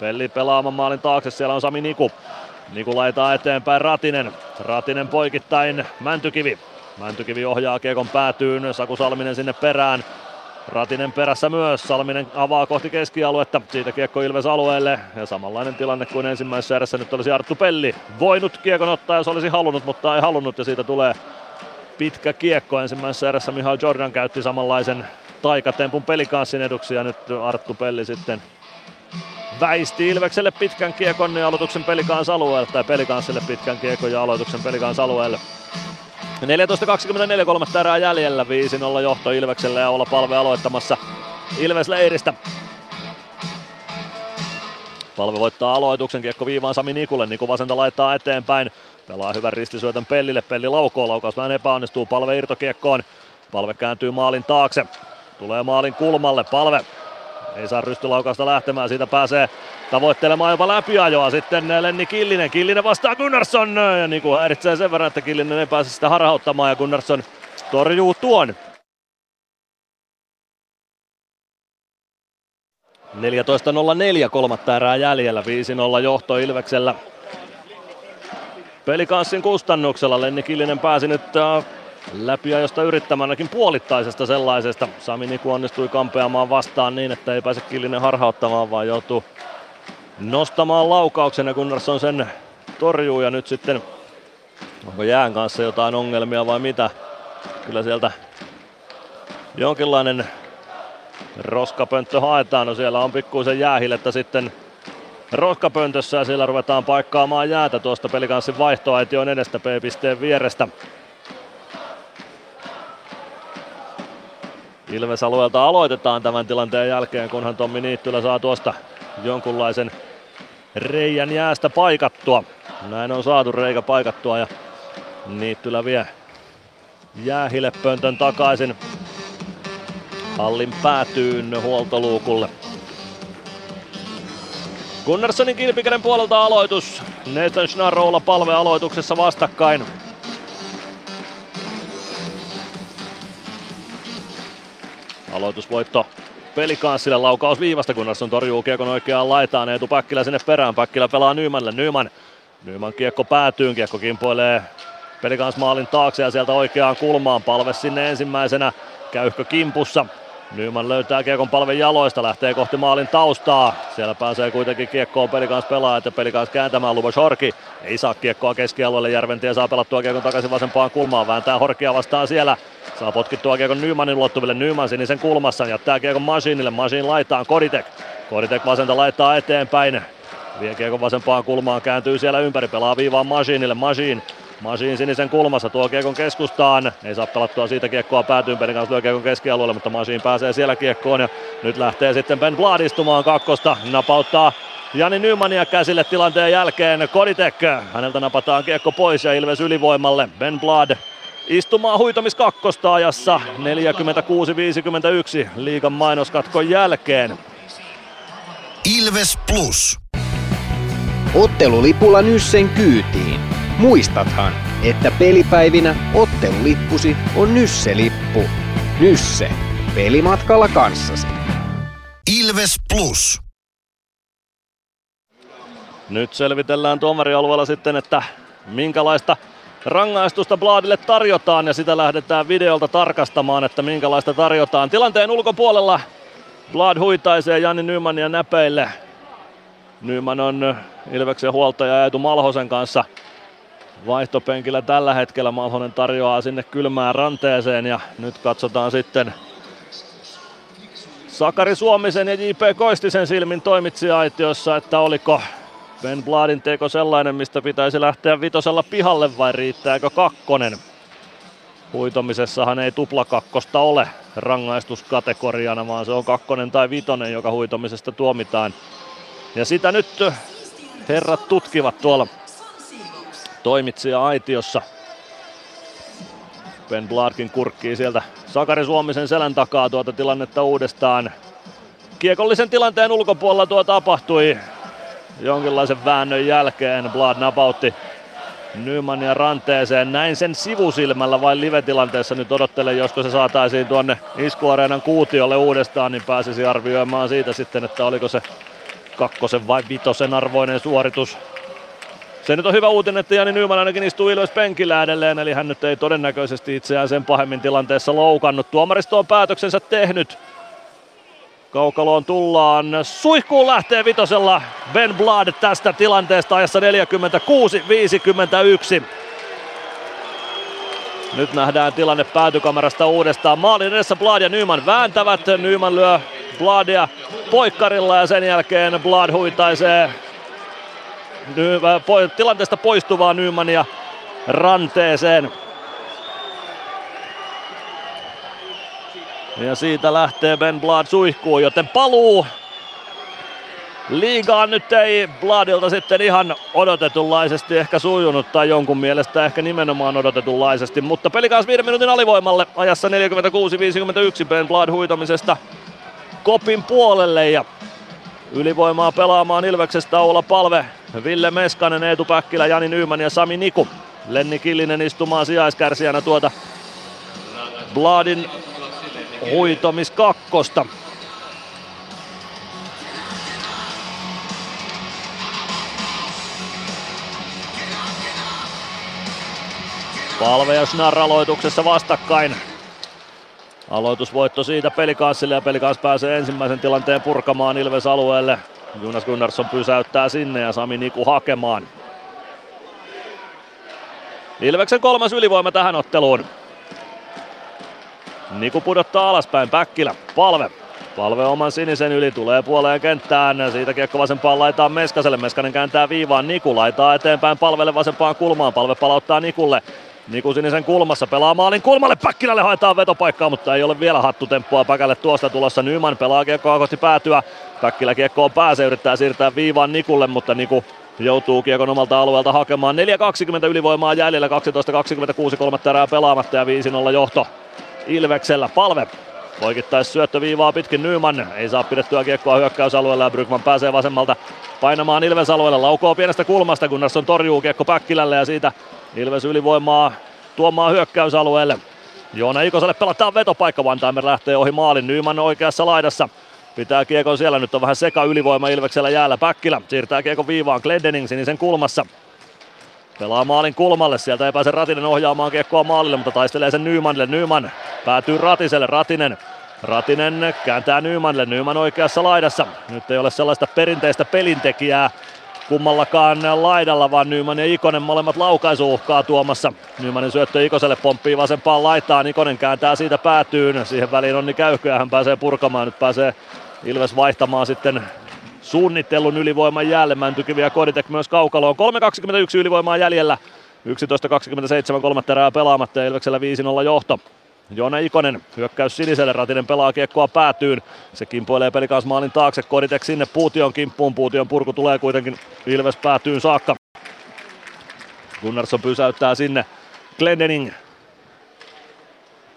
Pelli pelaa oman maalin taakse, siellä on Sami Niku. Niku laitaa eteenpäin Ratinen. Ratinen poikittain Mäntykivi. Mäntykivi ohjaa kiekon päätyyn, Saku Salminen sinne perään. Ratinen perässä myös, Salminen avaa kohti keskialuetta, siitä kiekko Ilves alueelle ja samanlainen tilanne kuin ensimmäisessä erässä nyt olisi Arttu Pelli voinut kiekon ottaa, jos olisi halunnut, mutta ei halunnut ja siitä tulee pitkä kiekko. Ensimmäisessä erässä Mihail Jordan käytti samanlaisen taikatempun pelikanssin eduksi ja nyt Arttu Pelli sitten väisti Ilvekselle pitkän kiekon ja aloituksen pelikans alueelle, tai pelikanssille pitkän kiekon ja aloituksen pelikans alueelle. 14.24 kolmatta erää jäljellä, 5-0 johto Ilvekselle ja olla palve aloittamassa Ilves leiristä. Palve voittaa aloituksen, kiekko viivaan Sami Nikulle, Niku vasenta laittaa eteenpäin. Pelaa hyvän ristisyötön Pellille, Pelli laukoo, laukaus vähän epäonnistuu, palve irtokiekkoon. Palve kääntyy maalin taakse, tulee maalin kulmalle, palve ei saa rystylaukausta lähtemään, siitä pääsee tavoittelemaan jopa läpiajoa. Sitten Lenni Killinen. Killinen vastaa Gunnarsson. Ja niin kuin häiritsee sen verran, että Killinen ei pääse sitä harhauttamaan ja Gunnarsson torjuu tuon. 14.04 kolmatta erää jäljellä, 5-0 johto Ilveksellä pelikanssin kustannuksella. Lenni Killinen pääsi nyt äh, läpi josta yrittämänäkin puolittaisesta sellaisesta. Sami Niku onnistui kampeamaan vastaan niin, että ei pääse Killinen harhauttamaan, vaan joutuu nostamaan laukauksen ja Gunnarsson sen torjuu ja nyt sitten onko jään kanssa jotain ongelmia vai mitä. Kyllä sieltä jonkinlainen roskapönttö haetaan. No siellä on pikkuisen jäähilettä sitten roskapöntössä ja siellä ruvetaan paikkaamaan jäätä tuosta pelikanssin vaihtoaition edestä P-pisteen vierestä. Ilves alueelta aloitetaan tämän tilanteen jälkeen, kunhan Tommi Niittylä saa tuosta jonkunlaisen reijän jäästä paikattua. Näin on saatu reikä paikattua ja Niittylä vie jäähilepöntön takaisin hallin päätyyn huoltoluukulle. Gunnarssonin kilpikäden puolelta aloitus. Nathan Schnarroula palve aloituksessa vastakkain. Aloitusvoitto pelikanssille laukaus viivasta, Gunnarsson torjuu kiekon oikeaan laitaan. Eetu Päkkilä sinne perään. Päkkilä pelaa Nymanille. Nyman. Nyman kiekko päätyyn. Kiekko kimpoilee pelikans maalin taakse ja sieltä oikeaan kulmaan. Palve sinne ensimmäisenä. Käyhkö kimpussa. Nyman löytää kiekon palven jaloista, lähtee kohti maalin taustaa. Siellä pääsee kuitenkin kiekkoon pelikans pelaajat ja pelikans kääntämään Lubos Horki. Ei saa kiekkoa keskialueelle, Järventie saa pelattua kiekon takaisin vasempaan kulmaan, vääntää Horkia vastaan siellä. Saa potkittua kiekon Nymanin ulottuville, Nyman sinisen kulmassa, jättää kiekon Masinille, Masin laitaan Koditek. Koditek vasenta laittaa eteenpäin. Vie kiekon vasempaan kulmaan, kääntyy siellä ympäri, pelaa viivaan Masinille, Masin Masin sinisen kulmassa tuo kiekon keskustaan. Ei saa pelattua siitä kiekkoa päätyyn. Pelin kanssa lyö kiekon keskialueelle, mutta Masin pääsee siellä kiekkoon. Ja nyt lähtee sitten Ben Blad istumaan kakkosta. Napauttaa Jani Nymania käsille tilanteen jälkeen. Koditek. Häneltä napataan kiekko pois ja Ilves ylivoimalle. Ben Blad istumaan huitomis kakkosta ajassa 46-51 liigan mainoskatkon jälkeen. Ilves Plus. Ottelulipulla Nyssen kyytiin. Muistathan, että pelipäivinä ottelulippusi on Nysse-lippu. Nysse. Pelimatkalla kanssasi. Ilves Plus. Nyt selvitellään tuomarialueella sitten, että minkälaista rangaistusta Bladille tarjotaan ja sitä lähdetään videolta tarkastamaan, että minkälaista tarjotaan. Tilanteen ulkopuolella Blad huitaisee Jani Nymania näpeille. Nyman on Ilveksen huoltaja Eetu Malhosen kanssa vaihtopenkillä tällä hetkellä. Malhonen tarjoaa sinne kylmään ranteeseen ja nyt katsotaan sitten Sakari Suomisen ja J.P. Koistisen silmin toimitsija-aitiossa, että oliko Ben Bladin teko sellainen, mistä pitäisi lähteä vitosella pihalle vai riittääkö kakkonen? Huitomisessahan ei tuplakakkosta ole rangaistuskategoriana, vaan se on kakkonen tai vitonen, joka huitomisesta tuomitaan. Ja sitä nyt herrat tutkivat tuolla toimitsija-aitiossa. Ben Bladkin kurkkii sieltä Sakari Suomisen selän takaa tuota tilannetta uudestaan. Kiekollisen tilanteen ulkopuolella tuo tapahtui jonkinlaisen väännön jälkeen. Blad napautti Nyman ja ranteeseen. Näin sen sivusilmällä vai live-tilanteessa nyt odottelen, josko se saataisiin tuonne iskuareenan kuutiolle uudestaan, niin pääsisi arvioimaan siitä sitten, että oliko se kakkosen vai vitosen arvoinen suoritus. Se nyt on hyvä uutinen, että Jani Nyman ainakin istuu Ilves penkillä edelleen, eli hän nyt ei todennäköisesti itseään sen pahemmin tilanteessa loukannut. Tuomaristo on päätöksensä tehnyt. Kaukaloon tullaan. Suihkuun lähtee vitosella Ben Blad tästä tilanteesta ajassa 46-51. Nyt nähdään tilanne päätykamerasta uudestaan. Maalin edessä Blad ja Nyman vääntävät. Nyman lyö Bladia poikkarilla ja sen jälkeen Blad huitaisee tilanteesta poistuvaa Nymania ranteeseen. Ja siitä lähtee Ben Blad suihkuun, joten paluu liigaan nyt ei Bladilta sitten ihan odotetunlaisesti ehkä sujunut tai jonkun mielestä ehkä nimenomaan odotetunlaisesti, mutta peli kanssa viiden minuutin alivoimalle ajassa 46-51 Ben Blad huitamisesta kopin puolelle ja ylivoimaa pelaamaan Ilveksestä Oula Palve, Ville Meskanen, Eetu Päkkilä, Jani Nyyman ja Sami Niku. Lenni Killinen istumaan sijaiskärsijänä tuota Bladin huitomiskakkosta. Palve ja Schnarr aloituksessa vastakkain. Aloitusvoitto siitä pelikanssille ja pelikans pääsee ensimmäisen tilanteen purkamaan Ilves alueelle. Jonas Gunnarsson pysäyttää sinne ja Sami Niku hakemaan. Ilveksen kolmas ylivoima tähän otteluun. Niku pudottaa alaspäin, Päkkilä, palve. Palve oman sinisen yli, tulee puoleen kenttään. Siitä kiekko vasempaan laitaan Meskaselle. Meskanen kääntää viivaan, Niku laitaa eteenpäin palvelle vasempaan kulmaan. Palve palauttaa Nikulle. Niku sinisen kulmassa pelaa maalin kulmalle, Päkkilälle haetaan vetopaikkaa, mutta ei ole vielä hattutemppua Päkälle tuosta tulossa. Nyman pelaa kiekkoa kohti päätyä. Päkkilä kiekkoon pääsee, yrittää siirtää viivaan Nikulle, mutta Niku joutuu kiekon omalta alueelta hakemaan. 4.20 ylivoimaa jäljellä, 12.26 kolmatta erää pelaamatta ja 5-0 johto Ilveksellä. Palve Poikittais syöttöviivaa pitkin Nyman. Ei saa pidettyä kiekkoa hyökkäysalueella ja Brygman pääsee vasemmalta painamaan Ilves alueelle. Laukoo pienestä kulmasta, Gunnarsson torjuu kiekko Päkkilälle ja siitä Ilves ylivoimaa tuomaan hyökkäysalueelle. Joona Ikoselle pelataan vetopaikka, One lähtee ohi maalin, Nyman oikeassa laidassa. Pitää kiekon siellä, nyt on vähän seka ylivoima Ilveksellä jäällä. Päkkilä siirtää kiekon viivaan, Glendening sinisen kulmassa. Pelaa maalin kulmalle, sieltä ei pääse Ratinen ohjaamaan kiekkoa maalille, mutta taistelee sen Nymanille. Nyman päätyy Ratiselle, Ratinen Ratinen kääntää Nymanille, Nyman oikeassa laidassa. Nyt ei ole sellaista perinteistä pelintekijää kummallakaan laidalla, vaan Nyman ja Ikonen molemmat laukaisuuhkaa tuomassa. Nymanin syöttö Ikoselle pomppii vasempaan laitaan, Ikonen kääntää siitä päätyyn. Siihen väliin Onni Käyhköä, hän pääsee purkamaan, nyt pääsee Ilves vaihtamaan sitten suunnittelun ylivoiman jälleen. Mäntykivi ja Koditek myös kaukaloon. 3.21 ylivoimaa jäljellä. 11.27 kolmatta erää pelaamatta ja Ilveksellä 5-0 johto. Joona Ikonen hyökkäys siniselle, Ratinen pelaa kiekkoa päätyyn. Se kimpoilee pelikaas maalin taakse, Koditek sinne Puution kimppuun, Puution purku tulee kuitenkin Ilves päätyyn saakka. Gunnarsson pysäyttää sinne Glendening.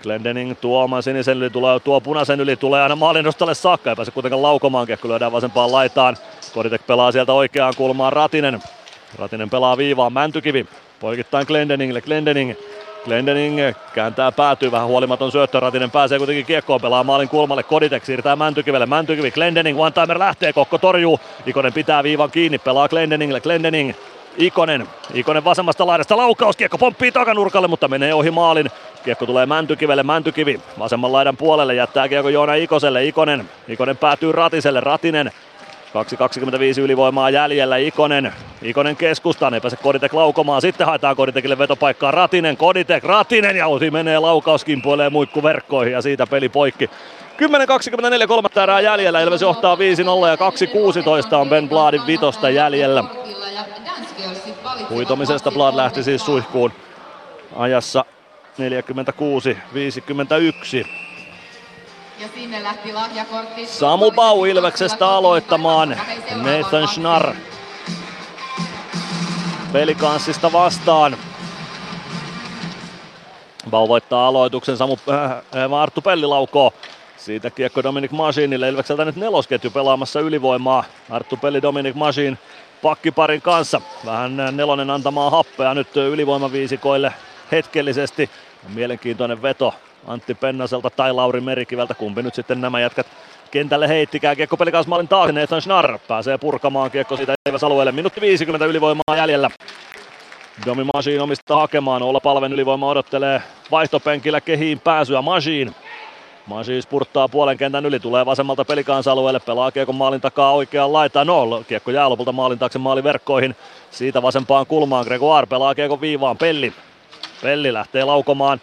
Glendening tuo oman sinisen yli, tulee, tuo punaisen yli, tulee aina maalin nostalle saakka, ei pääse kuitenkaan laukomaan, kiekko lyödään vasempaan laitaan. Koditek pelaa sieltä oikeaan kulmaan Ratinen. Ratinen pelaa viivaan, Mäntykivi poikittain Glendeningille, Glendening Glendening kääntää päätyy vähän huolimaton syöttö. Ratinen pääsee kuitenkin kiekkoon, pelaa maalin kulmalle. Koditek siirtää Mäntykivelle. Mäntykivi, Glendening, one timer lähtee, Kokko torjuu. Ikonen pitää viivan kiinni, pelaa Glendeningille. Glendening, Ikonen, Ikonen vasemmasta laidasta laukaus, kiekko pomppii takanurkalle, mutta menee ohi maalin. Kiekko tulee Mäntykivelle, Mäntykivi vasemman laidan puolelle, jättää kiekko Joona Ikoselle, Ikonen, Ikonen päätyy Ratiselle, Ratinen 2.25 ylivoimaa jäljellä Ikonen. Ikonen keskustaan, ei pääse Koditek laukomaan. Sitten haetaan Koditekille vetopaikkaa Ratinen, Koditek, Ratinen ja ohi menee laukaus kimpoilee muikku verkkoihin ja siitä peli poikki. 10.24 kolmatta erää jäljellä, Ilves johtaa 5-0 ja 2.16 on Ben Bladin vitosta jäljellä. Huitomisesta Blad lähti siis suihkuun ajassa 46-51. Ja sinne lähti lahjakortti. Samu Bau Ilveksestä aloittamaan. Nathan Schnarr. Pelikanssista vastaan. Bau voittaa aloituksen. Samu, äh, äh, Arttu Pelli laukoo. Siitä kiekko Dominic Masinille. Ilvekseltä nyt nelosketju pelaamassa ylivoimaa. Arttu Pelli, Dominic Masin pakkiparin kanssa. Vähän nelonen antamaan happea nyt ylivoimaviisikoille hetkellisesti. Mielenkiintoinen veto Antti Pennaselta tai Lauri Merikiveltä, kumpi nyt sitten nämä jätkät kentälle heittikää. Kiekko pelikaas maalin taakse, Nathan Schnarr pääsee purkamaan kiekko siitä Eivas alueelle. Minuutti 50 ylivoimaa jäljellä. Domi Machine omista hakemaan, olla palven ylivoima odottelee vaihtopenkillä kehiin pääsyä Machine. Machine spurttaa puolen kentän yli, tulee vasemmalta pelikansalueelle, pelaa kiekko maalin takaa oikeaan laitaan. No, kiekko jää lopulta maalin taakse maaliverkkoihin. Siitä vasempaan kulmaan Gregoire pelaa kiekko viivaan, Pelli. Pelli lähtee laukomaan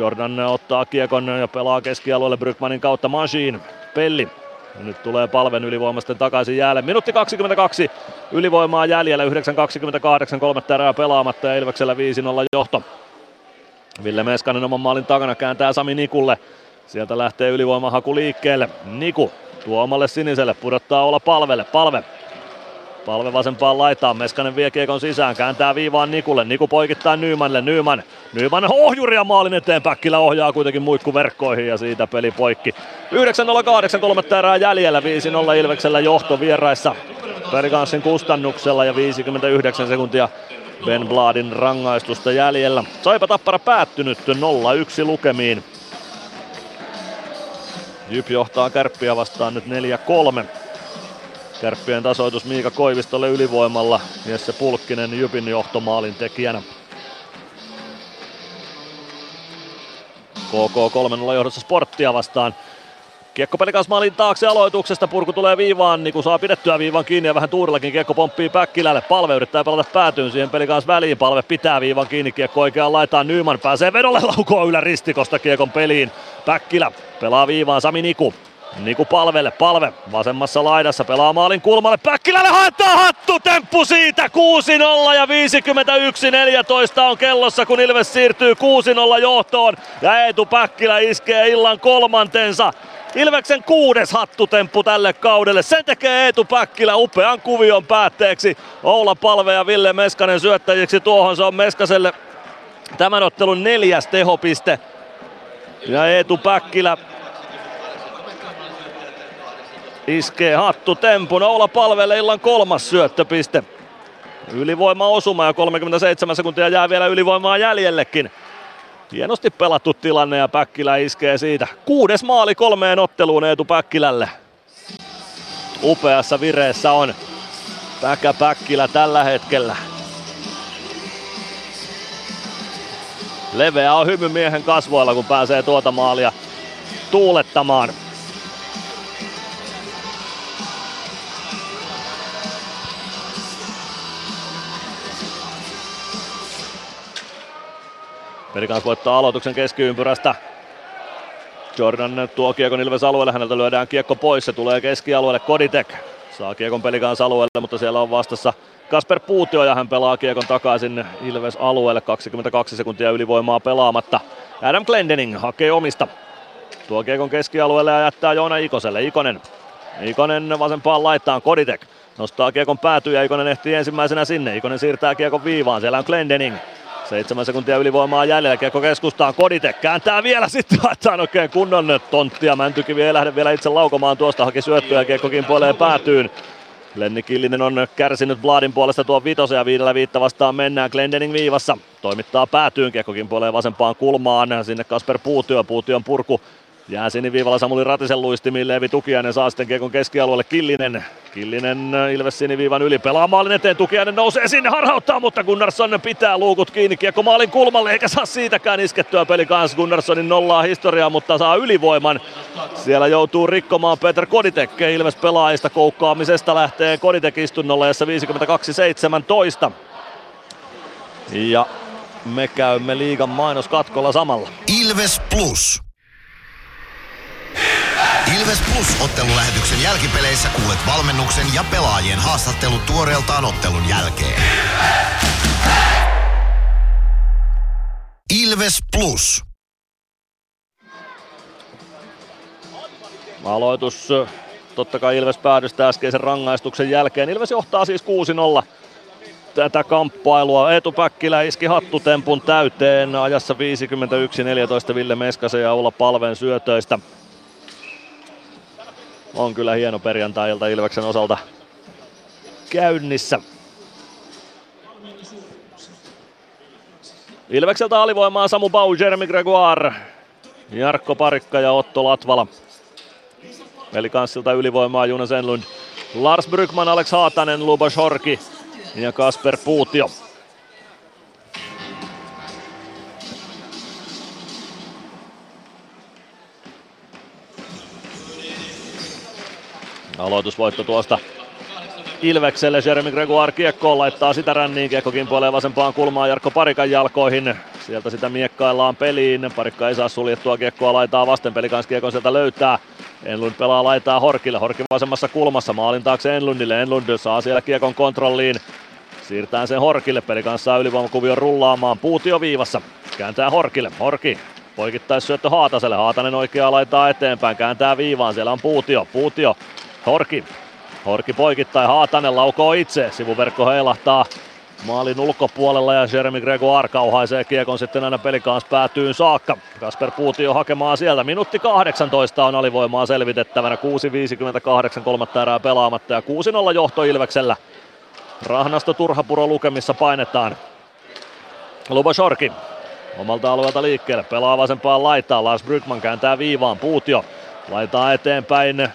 Jordan ottaa kiekon ja pelaa keskialueelle Brykmanin kautta Machine. Pelli. Ja nyt tulee palven ylivoimasta takaisin jäälle. Minuutti 22 ylivoimaa jäljellä. 9.28 kolmatta erää pelaamatta ja Ilveksellä 5-0 johto. Ville Meskanen oman maalin takana kääntää Sami Nikulle. Sieltä lähtee ylivoimahaku liikkeelle. Niku tuo omalle siniselle, pudottaa olla palvelle. Palve Palve vasempaan laitaan, Meskanen vie kiekon sisään, kääntää viivaan Nikulle, Niku poikittaa Nymanille, Nyman, Nyman ohjuria maalin eteen, Päkkilä ohjaa kuitenkin muikkuverkkoihin ja siitä peli poikki. 9.08 kolmatta erää jäljellä, 5-0 Ilveksellä johto vieraissa Perganssin kustannuksella ja 59 sekuntia Ben Bladin rangaistusta jäljellä. Saipa tappara päättynyt 0-1 lukemiin. Jyp johtaa kärppiä vastaan nyt 4-3. Kärppien tasoitus Miika Koivistolle ylivoimalla. Jesse Pulkkinen Jypin johtomaalin tekijänä. KK 3-0 johdossa sporttia vastaan. Kiekko maalin taakse aloituksesta, purku tulee viivaan, niin kun saa pidettyä viivan kiinni ja vähän tuurillakin kiekko pomppii Päkkilälle. Palve yrittää pelata päätyyn siihen pelikas väliin, palve pitää viivan kiinni, kiekko oikeaan laitaan, Nyman pääsee vedolle laukoon ylä ristikosta kiekon peliin. Päkkilä pelaa viivaan, Sami Niku Niku palvelle, palve vasemmassa laidassa pelaa maalin kulmalle, Päkkilälle haetaan hattu, temppu siitä 6-0 ja 51-14 on kellossa kun Ilves siirtyy 6-0 johtoon ja Eetu Päkkilä iskee illan kolmantensa. Ilveksen kuudes hattutemppu tälle kaudelle. Sen tekee Eetu Päkkilä upean kuvion päätteeksi. Oula Palve ja Ville Meskanen syöttäjiksi tuohon. Se on Meskaselle tämän ottelun neljäs tehopiste. Ja Eetu Päkkilä iskee hattu tempuna. Oula palvelee illan kolmas syöttöpiste. Ylivoima osuma ja 37 sekuntia jää vielä ylivoimaa jäljellekin. Hienosti pelattu tilanne ja Päkkilä iskee siitä. Kuudes maali kolmeen otteluun Eetu Päkkilälle. Upeassa vireessä on Päkä Päkkilä tällä hetkellä. Leveä on hymy miehen kasvoilla, kun pääsee tuota maalia tuulettamaan. Pelikans voittaa aloituksen keskiympyrästä. Jordan tuo kiekon Ilves alueelle, häneltä lyödään kiekko pois, se tulee keskialueelle Koditek. Saa kiekon Pelikans alueelle, mutta siellä on vastassa Kasper Puutio ja hän pelaa kiekon takaisin Ilves alueelle. 22 sekuntia ylivoimaa pelaamatta. Adam Glendening hakee omista. Tuo kiekon keskialueelle ja jättää Joona Ikoselle. Ikonen. Ikonen vasempaan laittaa Koditek. Nostaa kiekon päätyy ja Ikonen ehtii ensimmäisenä sinne. Ikonen siirtää kiekon viivaan. Siellä on Glendening. Seitsemän sekuntia ylivoimaa jäljellä. Kiekko keskustaan. Koditek kääntää vielä sitten. Laittaa oikein kunnon tonttia. Mäntykivi ei lähde vielä itse laukomaan tuosta. Haki syöttöä. Kiekko kimpoilee päätyyn. Lenni Killinen on kärsinyt Bladin puolesta tuon vitosen ja viidellä viitta vastaan mennään Glendening viivassa. Toimittaa päätyyn, kiekkokin puoleen vasempaan kulmaan. Sinne Kasper Puutio, Puution purku Jää siniviivalla Samuli Ratisen luistimiin, Leevi Tukiainen saa sitten kiekon keskialueelle Killinen. Killinen Ilves siniviivan yli pelaa maalin eteen, Tukiainen nousee sinne, harhauttaa, mutta Gunnarsson pitää luukut kiinni, kiekko maalin kulmalle, eikä saa siitäkään iskettyä peli kanssa. Gunnarssonin nollaa historiaa, mutta saa ylivoiman. Siellä joutuu rikkomaan Peter Koditek, Ilves pelaajista koukkaamisesta lähtee Koditek istunnolle, jossa 52-17. Ja me käymme liigan mainoskatkolla samalla. Ilves Plus. Ilves Plus ottelulähetyksen jälkipeleissä kuulet valmennuksen ja pelaajien haastattelut tuoreeltaan ottelun jälkeen. Ilves Plus. Aloitus totta kai Ilves päädystä äskeisen rangaistuksen jälkeen. Ilves johtaa siis 6-0 tätä kamppailua. Eetu Päkkilä iski hattutempun täyteen ajassa 51-14 Ville Meskasen ja Ulla Palven syötöistä on kyllä hieno perjantai-ilta Ilveksen osalta käynnissä. Ilvekseltä alivoimaa Samu Bau, Jeremy Gregoire, Jarkko Parikka ja Otto Latvala. Pelikanssilta ylivoimaa Jonas Enlund, Lars Brykman, Alex Haatanen, Luba Shorki ja Kasper Puutio. Aloitusvoitto tuosta Ilvekselle. Jeremy Gregoire kiekkoon laittaa sitä ränniin. Kiekko kimpoilee vasempaan kulmaan Jarkko Parikan jalkoihin. Sieltä sitä miekkaillaan peliin. Parikka ei saa suljettua kiekkoa laitaa vasten. Peli kiekon sieltä löytää. Enlund pelaa laitaa Horkille. Horki vasemmassa kulmassa maalin taakse Enlundille. Enlund saa siellä kiekon kontrolliin. Siirtää sen Horkille. Peli kanssa saa ylivoimakuvio rullaamaan. Puutio viivassa. Kääntää Horkille. Horki poikittais syöttö Haataselle. Haatanen oikeaa laitaa eteenpäin. Kääntää viivaan. Siellä on Puutio. Puutio Horki. Horki poikittain, Haatanen laukoo itse, sivuverkko heilahtaa maalin ulkopuolella ja Jeremy Gregoire kauhaisee kiekon sitten aina pelikaans päätyyn saakka. Kasper Puutio hakemaan sieltä. Minuutti 18 on alivoimaa selvitettävänä. 6.58 kolmatta erää pelaamatta ja 6-0 johto Ilveksellä. Rahnasto Turhapuro lukemissa painetaan. Luba Shorki omalta alueelta liikkeelle. Pelaa vasempaan laitaan. Lars Brygman kääntää viivaan. Puutio laitaa eteenpäin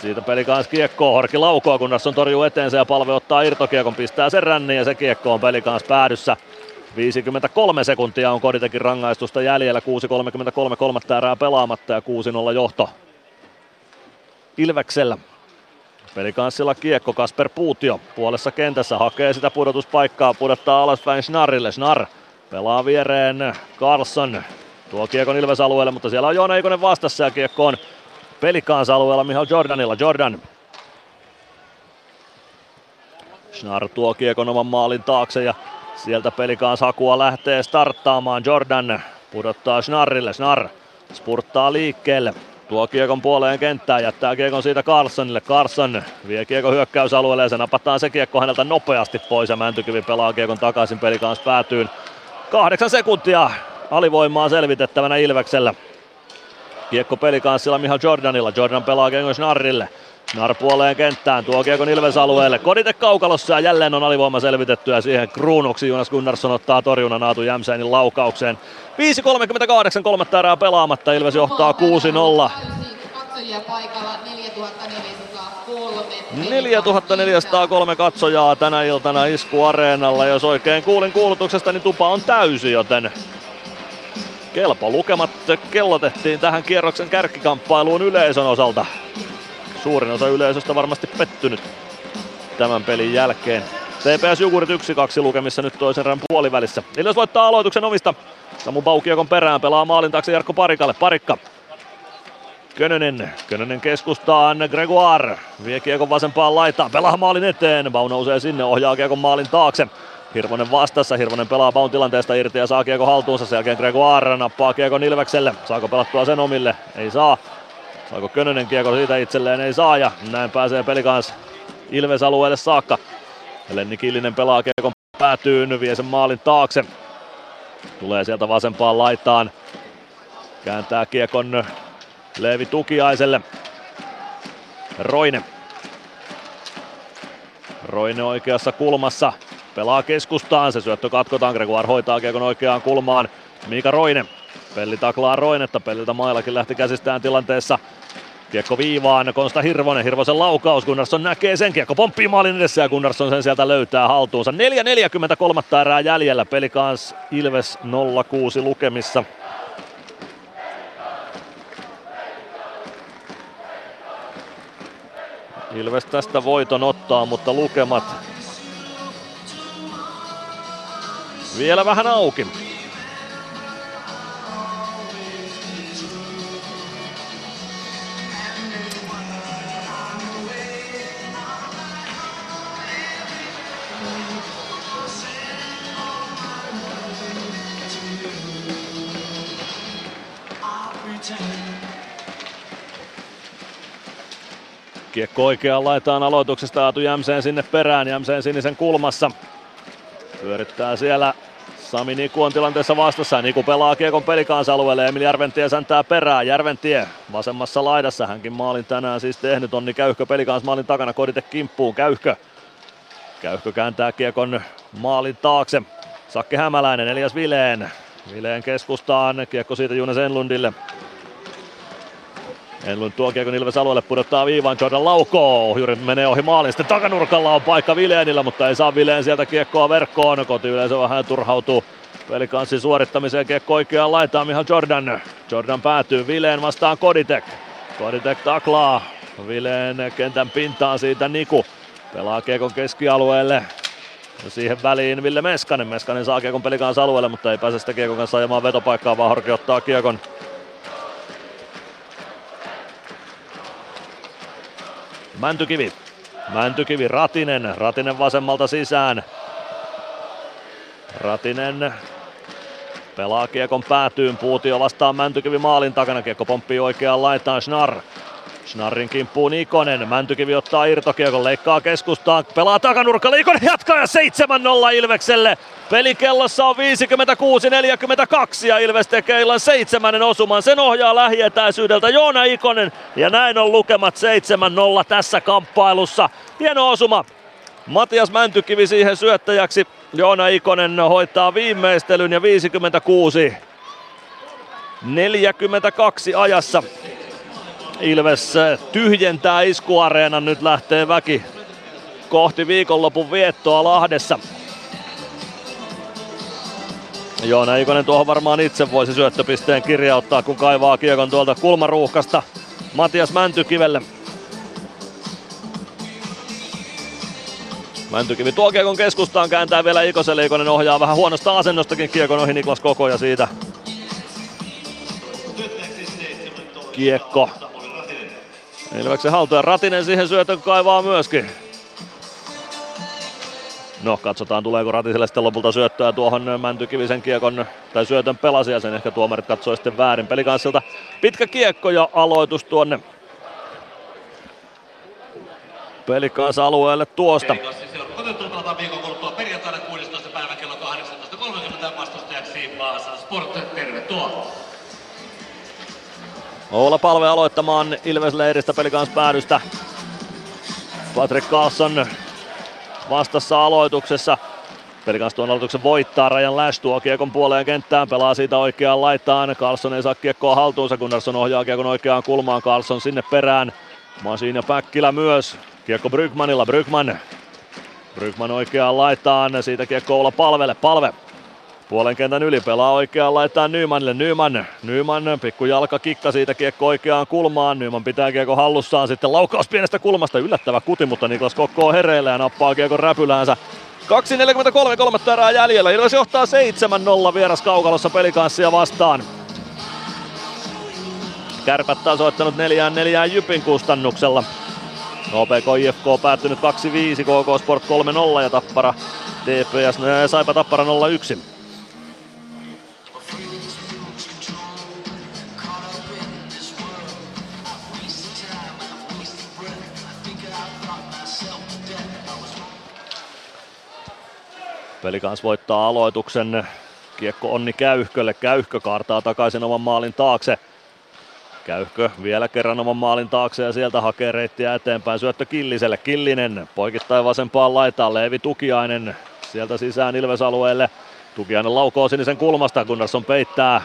siitä peli kanssa kiekkoa, Horki laukoa, kun on torjuu eteensä ja palve ottaa irtokiekon, pistää sen ränniin ja se kiekko on peli kanssa päädyssä. 53 sekuntia on Koditekin rangaistusta jäljellä, 6.33 kolmatta erää pelaamatta ja 6-0 johto Ilveksellä. Pelikanssilla kiekko Kasper Puutio puolessa kentässä hakee sitä pudotuspaikkaa, pudottaa alaspäin Snarrille. Snar pelaa viereen Carlson. Tuo kiekon Ilves alueelle, mutta siellä on Joona Eikonen vastassa ja kiekko on pelikaansa-alueella Mihail Jordanilla. Jordan Schnar tuo kiekon oman maalin taakse ja sieltä pelikaans hakua lähtee starttaamaan. Jordan pudottaa Schnarrille. Schnar spurttaa liikkeelle. Tuo kiekon puoleen kenttään, jättää kiekon siitä Carlsonille. Carlson vie kiekon hyökkäysalueelle ja se napataan se kiekko häneltä nopeasti pois ja Mäntykivi pelaa kiekon takaisin pelikaans päätyyn. Kahdeksan sekuntia alivoimaa selvitettävänä Ilveksellä. Kiekko pelikanssilla Mihail Jordanilla. Jordan pelaa Gengo Snarrille. Schnar puoleen kenttään, tuo kiekon Ilves alueelle. Kodite kaukalossa ja jälleen on alivoima selvitetty ja siihen kruunuksi Jonas Gunnarsson ottaa torjunnan Aatu Jämsäinin laukaukseen. 5.38, kolmatta erää pelaamatta, Ilves johtaa 6-0. Katsojia paikalla 4403. 4403 katsojaa tänä iltana Isku Areenalla. Jos oikein kuulin kuulutuksesta, niin tupa on täysi, joten kelpo lukemat kellotettiin tähän kierroksen kärkikamppailuun yleisön osalta. Suurin osa yleisöstä varmasti pettynyt tämän pelin jälkeen. TPS Jukurit 1-2 lukemissa nyt toisen erän puolivälissä. Ilves voittaa aloituksen omista. Samu Baukiokon perään pelaa maalin taakse Jarkko Parikalle. Parikka Könönen, Könönen keskustaan, Gregoire vie kiekon vasempaan laitaan, pelaa maalin eteen, Bau nousee sinne, ohjaa kiekon maalin taakse. Hirvonen vastassa, Hirvonen pelaa Baun tilanteesta irti ja saa kiekon haltuunsa, sen jälkeen Gregoire nappaa kiekon Ilvekselle, saako pelattua sen omille, ei saa. Saako Könönen kiekon siitä itselleen, ei saa ja näin pääsee pelikans Ilves alueelle saakka. Lenni Killinen pelaa kiekon päätyyn, vie sen maalin taakse. Tulee sieltä vasempaan laitaan. Kääntää kiekon Leevi Tukiaiselle. Roine. Roine oikeassa kulmassa. Pelaa keskustaan. Se syöttö katkotaan. Gregoire hoitaa kiekon oikeaan kulmaan. Miika Roine. Pelli taklaa Roinetta. Pelliltä mailakin lähti käsistään tilanteessa. Kiekko viivaan, Konsta Hirvonen, Hirvosen laukaus, Gunnarsson näkee sen, kiekko pomppii maalin edessä ja Gunnarsson sen sieltä löytää haltuunsa. 4.43 erää jäljellä, peli kans Ilves 0-6 lukemissa. Ilves tästä voiton ottaa, mutta lukemat vielä vähän auki. Kiekko oikeaan laitaan aloituksesta Aatu Jämseen sinne perään, Jämseen sinisen kulmassa. Pyörittää siellä Sami Niku on tilanteessa vastassa. Niku pelaa kiekon pelikansalueelle. Emil Järventie säntää perään. Järventie vasemmassa laidassa. Hänkin maalin tänään siis tehnyt. Onni Käyhkö pelikans maalin takana. Kodite kimppuun. Käyhkö. Käyhkö kääntää kiekon maalin taakse. Sakke Hämäläinen, Elias Vileen. Vileen keskustaan. Kiekko siitä Junes Enlundille. Enlund tuo kiekon Ilves alueelle, pudottaa viivan, Jordan laukoo, Ohjuri menee ohi maalin, sitten takanurkalla on paikka Vileenillä, mutta ei saa Vileen sieltä kiekkoa verkkoon, koti yleensä vähän turhautuu pelikanssin suorittamiseen, kiekko oikeaan laitaan Miha Jordan, Jordan päätyy Vileen vastaan Koditek, Koditek taklaa, Vileen kentän pintaan siitä Niku, pelaa kiekon keskialueelle, ja siihen väliin Ville Meskanen. Meskanen saa kiekon pelikanssa alueelle, mutta ei pääse sitä kiekon kanssa ajamaan vetopaikkaa, vaan Horki ottaa kiekon Mäntykivi. Mäntykivi Ratinen. Ratinen vasemmalta sisään. Ratinen pelaa kiekon päätyyn. Puutio vastaan Mäntykivi maalin takana. Kiekko pomppii oikeaan laitaan. Schnarr. Schnarrin kimppuun Ikonen. Mäntykivi ottaa irtokiekon, leikkaa keskustaan, pelaa takanurkalla. Ikonen jatkaa ja 7-0 Ilvekselle. Pelikellossa on 56-42 ja Ilves tekee illan seitsemännen osuman. Sen ohjaa lähietäisyydeltä Joona Ikonen ja näin on lukemat 7-0 tässä kamppailussa. Hieno osuma. Matias Mäntykivi siihen syöttäjäksi. Joona Ikonen hoitaa viimeistelyn ja 56 42 ajassa Ilves tyhjentää iskuareenan, nyt lähtee väki kohti viikonlopun viettoa Lahdessa. Joona Ikonen tuohon varmaan itse voisi syöttöpisteen kirjauttaa, kun kaivaa kiekon tuolta kulmaruuhkasta Matias Mäntykivelle. Mäntykivi tuo kiekon keskustaan, kääntää vielä Ikoselle. Ikonen ohjaa vähän huonosta asennostakin kiekon ohi Niklas Koko ja siitä kiekko Ilveksen haltuja Ratinen siihen syötön kaivaa myöskin. No, katsotaan tuleeko Ratiselle sitten lopulta syöttöä tuohon Mäntykivisen kiekon tai syötön pelasi ja sen ehkä tuomarit katsoi sitten väärin pelikanssilta. Pitkä kiekko ja aloitus tuonne pelikansa alueelle tuosta. Otettuna pelataan viikon kuluttua perjantaina 16. päivä kello 18.30 vastustajaksi Vaasan Sport. Oula Palve aloittamaan Ilves-leiristä pelikans päädystä. Patrick Carlson vastassa aloituksessa. Pelikans tuon aloituksen voittaa. Rajan Lash tuo kiekon puoleen kenttään, pelaa siitä oikeaan laitaan. Carlson ei saa kiekkoa haltuunsa, kun Narsson ohjaa kiekon oikeaan kulmaan. Carlson sinne perään. Masin ja Päkkilä myös. Kiekko Brygmanilla, Brygman. Brygman oikeaan laitaan, siitä kiekko olla palvelle, palve. Puolen kentän yli pelaa oikeaan laittaa Nymanille. Nyman, Nyman, pikku jalka kikka siitä kiekko oikeaan kulmaan. Nyman pitää kiekko hallussaan sitten laukaus pienestä kulmasta. Yllättävä kuti, mutta Niklas Kokko on hereillä ja nappaa kiekon räpyläänsä. 2.43, kolmatta erää jäljellä. Ilves johtaa 7-0 vieras kaukalossa pelikanssia vastaan. Kärpät neljään neljään Jypin kustannuksella. OPK IFK päättynyt 2-5, KK Sport 3-0 ja Tappara TPS, Saipa Tappara 0-1. Pelikans voittaa aloituksen. Kiekko Onni Käyhkölle. Käyhkö kaartaa takaisin oman maalin taakse. Käyhkö vielä kerran oman maalin taakse ja sieltä hakee reittiä eteenpäin. Syöttö Killiselle. Killinen poikittain vasempaan laitaan. Leevi Tukiainen sieltä sisään Ilves-alueelle. Tukiainen laukoo sinisen kulmasta. Gunnarsson peittää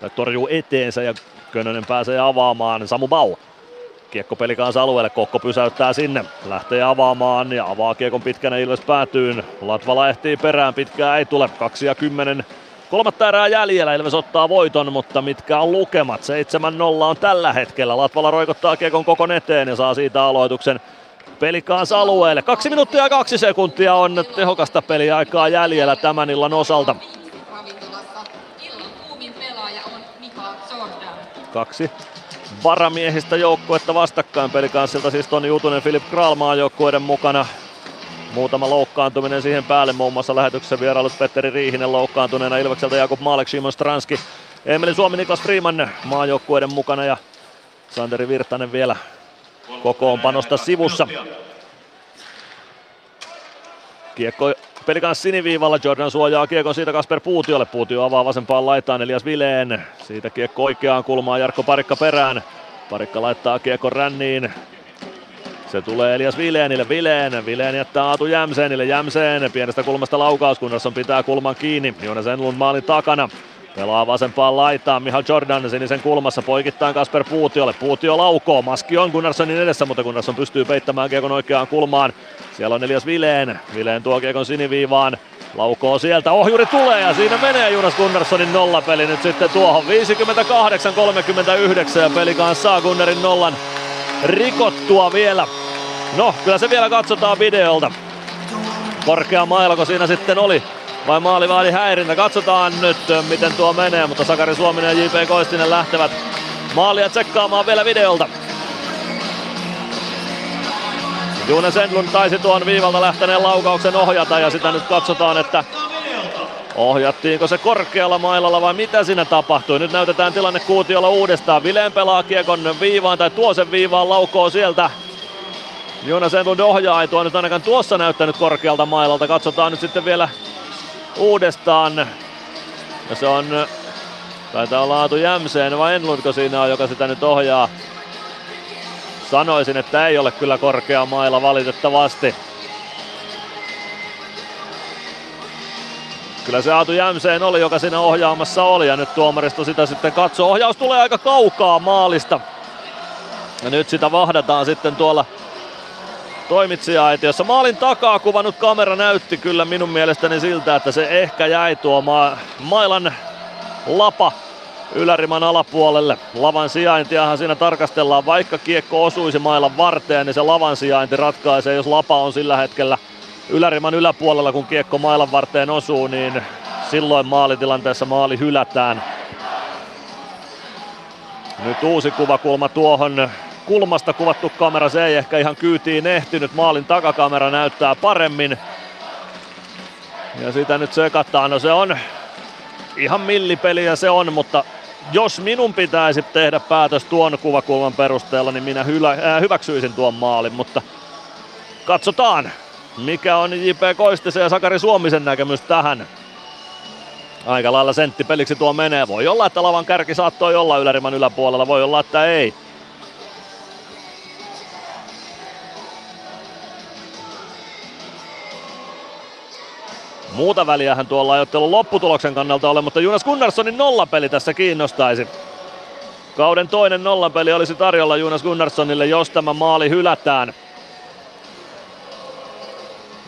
tai torjuu eteensä ja Könönen pääsee avaamaan. Samu Bau Kiekko pelikaansa alueelle, Kokko pysäyttää sinne, lähtee avaamaan ja avaa kiekon pitkänä Ilves päätyyn. Latvala ehtii perään, pitkää ei tule, 2 ja 10. Kolmatta erää jäljellä, Ilves ottaa voiton, mutta mitkä on lukemat? 7-0 on tällä hetkellä. Latvala roikottaa kiekon koko eteen ja saa siitä aloituksen pelikaansa alueelle. Kaksi minuuttia ja kaksi sekuntia on tehokasta peliaikaa jäljellä tämän illan osalta. Kaksi varamiehistä joukkuetta vastakkain pelikanssilta, siis Toni Utunen, Filip Kralmaan joukkueiden mukana. Muutama loukkaantuminen siihen päälle, muun muassa lähetyksessä vierailut Petteri Riihinen loukkaantuneena Ilvekseltä, Jakub Malek, Simon Stranski, Emeli Suomi, Niklas Freeman maajoukkueiden mukana ja Santeri Virtanen vielä kokoonpanosta sivussa. Kiekko Pelikans siniviivalla, Jordan suojaa kiekon siitä Kasper Puutiolle. Puutio avaa vasempaan laitaan Elias Vileen. Siitä kiekko oikeaan kulmaan Jarkko Parikka perään. Parikka laittaa kiekon ränniin. Se tulee Elias Vileenille, Vileen, Vileen jättää Aatu Jämseenille, Jämseen pienestä kulmasta laukaus, on pitää kulman kiinni, Joonas Enlund maalin takana. Pelaa vasempaan laitaan Mihal Jordan sinisen kulmassa poikittain Kasper Puutiolle. Puutio laukoo, maski on Gunnarssonin edessä, mutta Gunnarsson pystyy peittämään kiekon oikeaan kulmaan. Siellä on Elias Vileen. Vileen tuo kiekon siniviivaan. Laukoo sieltä, ohjuri tulee ja siinä menee Jonas Gunnarssonin nollapeli nyt sitten tuohon. 58-39 ja peli kanssa saa Gunnarin nollan rikottua vielä. No, kyllä se vielä katsotaan videolta. Korkea mailako siinä sitten oli vai maalivahdin häirintä. Katsotaan nyt, miten tuo menee, mutta Sakari Suominen ja JP Koistinen lähtevät maalia tsekkaamaan vielä videolta. June Sendlund taisi tuon viivalta lähteneen laukauksen ohjata ja sitä nyt katsotaan, että ohjattiinko se korkealla mailalla vai mitä siinä tapahtui. Nyt näytetään tilanne Kuutiolla uudestaan. Vileen pelaa kiekon viivaan tai tuo sen viivaan laukoo sieltä. Jonas Enlund ohjaa, ei tuo nyt ainakaan tuossa näyttänyt korkealta mailalta. Katsotaan nyt sitten vielä uudestaan. Ja se on, taitaa olla Aatu Jämseen vai Enlundko siinä on, joka sitä nyt ohjaa. Sanoisin, että ei ole kyllä korkea maila valitettavasti. Kyllä se Aatu Jämseen oli, joka siinä ohjaamassa oli ja nyt tuomaristo sitä sitten katsoo. Ohjaus tulee aika kaukaa maalista. Ja nyt sitä vahdataan sitten tuolla toimitsija-aitiossa. Maalin takaa kuvannut kamera näytti kyllä minun mielestäni siltä, että se ehkä jäi tuo ma- mailan lapa yläriman alapuolelle. Lavan sijaintiahan siinä tarkastellaan, vaikka kiekko osuisi mailan varteen, niin se lavan sijainti ratkaisee, jos lapa on sillä hetkellä yläriman yläpuolella, kun kiekko mailan varteen osuu, niin silloin maalitilanteessa maali hylätään. Nyt uusi kuvakulma tuohon kulmasta kuvattu kamera, se ei ehkä ihan kyytiin ehtinyt. Maalin takakamera näyttää paremmin. Ja sitä nyt sekataan. No se on ihan millipeliä se on, mutta jos minun pitäisi tehdä päätös tuon kuvakulman perusteella, niin minä hylä, äh, hyväksyisin tuon maalin, mutta katsotaan, mikä on J.P. Koistisen ja Sakari Suomisen näkemys tähän. Aika lailla senttipeliksi tuo menee. Voi olla, että lavan kärki saattoi olla yläriman yläpuolella, voi olla, että ei. Muuta väliähän tuolla ajattelun lopputuloksen kannalta ole, mutta Jonas Gunnarssonin nollapeli tässä kiinnostaisi. Kauden toinen nollapeli olisi tarjolla Jonas Gunnarssonille, jos tämä maali hylätään.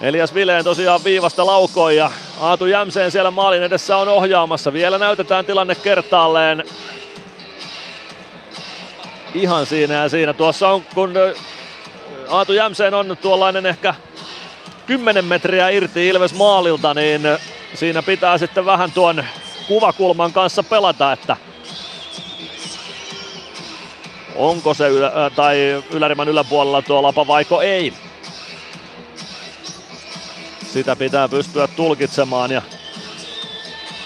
Elias Vileen tosiaan viivasta laukoi ja Aatu Jämseen siellä maalin edessä on ohjaamassa. Vielä näytetään tilanne kertaalleen. Ihan siinä ja siinä. Tuossa on, kun Aatu Jämseen on tuollainen ehkä 10 metriä irti Ilves maalilta, niin siinä pitää sitten vähän tuon kuvakulman kanssa pelata, että onko se ylä, tai yläriman yläpuolella tuo lapa vaiko ei. Sitä pitää pystyä tulkitsemaan ja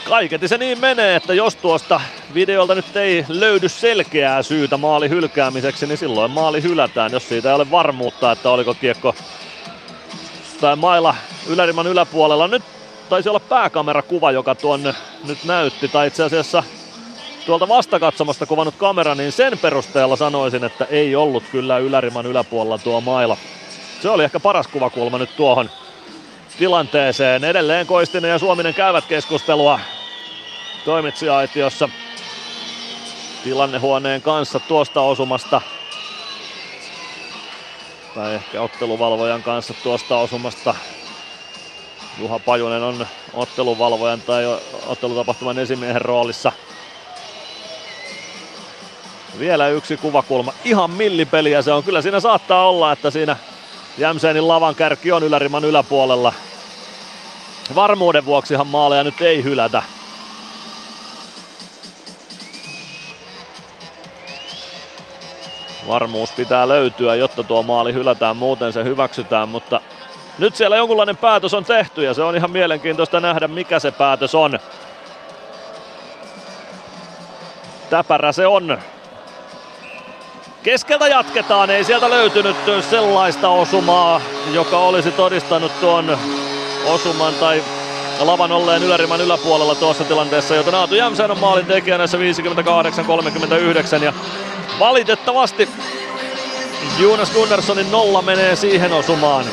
kaiketi se niin menee, että jos tuosta videolta nyt ei löydy selkeää syytä maali hylkäämiseksi, niin silloin maali hylätään, jos siitä ei ole varmuutta, että oliko kiekko tai mailla yläriman yläpuolella. Nyt taisi olla pääkamerakuva, joka tuon nyt näytti, tai itse asiassa tuolta vastakatsomasta kuvannut kamera, niin sen perusteella sanoisin, että ei ollut kyllä yläriman yläpuolella tuo maila. Se oli ehkä paras kuvakulma nyt tuohon tilanteeseen. Edelleen Koistinen ja Suominen käyvät keskustelua toimitsija-aitiossa tilannehuoneen kanssa tuosta osumasta. Tai ehkä otteluvalvojan kanssa tuosta osumasta. Juha Pajunen on otteluvalvojan tai ottelutapahtuman esimiehen roolissa. Vielä yksi kuvakulma. Ihan millipeliä se on. Kyllä siinä saattaa olla, että siinä Jämseenin lavan kärki on yläriman yläpuolella. Varmuuden vuoksihan maaleja nyt ei hylätä. Varmuus pitää löytyä, jotta tuo maali hylätään, muuten se hyväksytään, mutta nyt siellä jonkunlainen päätös on tehty ja se on ihan mielenkiintoista nähdä, mikä se päätös on. Täpärä se on. Keskeltä jatketaan, ei sieltä löytynyt sellaista osumaa, joka olisi todistanut tuon osuman tai lavan olleen yläriman yläpuolella tuossa tilanteessa, joten Aatu Jämsän on maalin tekijä näissä 58-39 ja valitettavasti Jonas Gunnarssonin nolla menee siihen osumaan.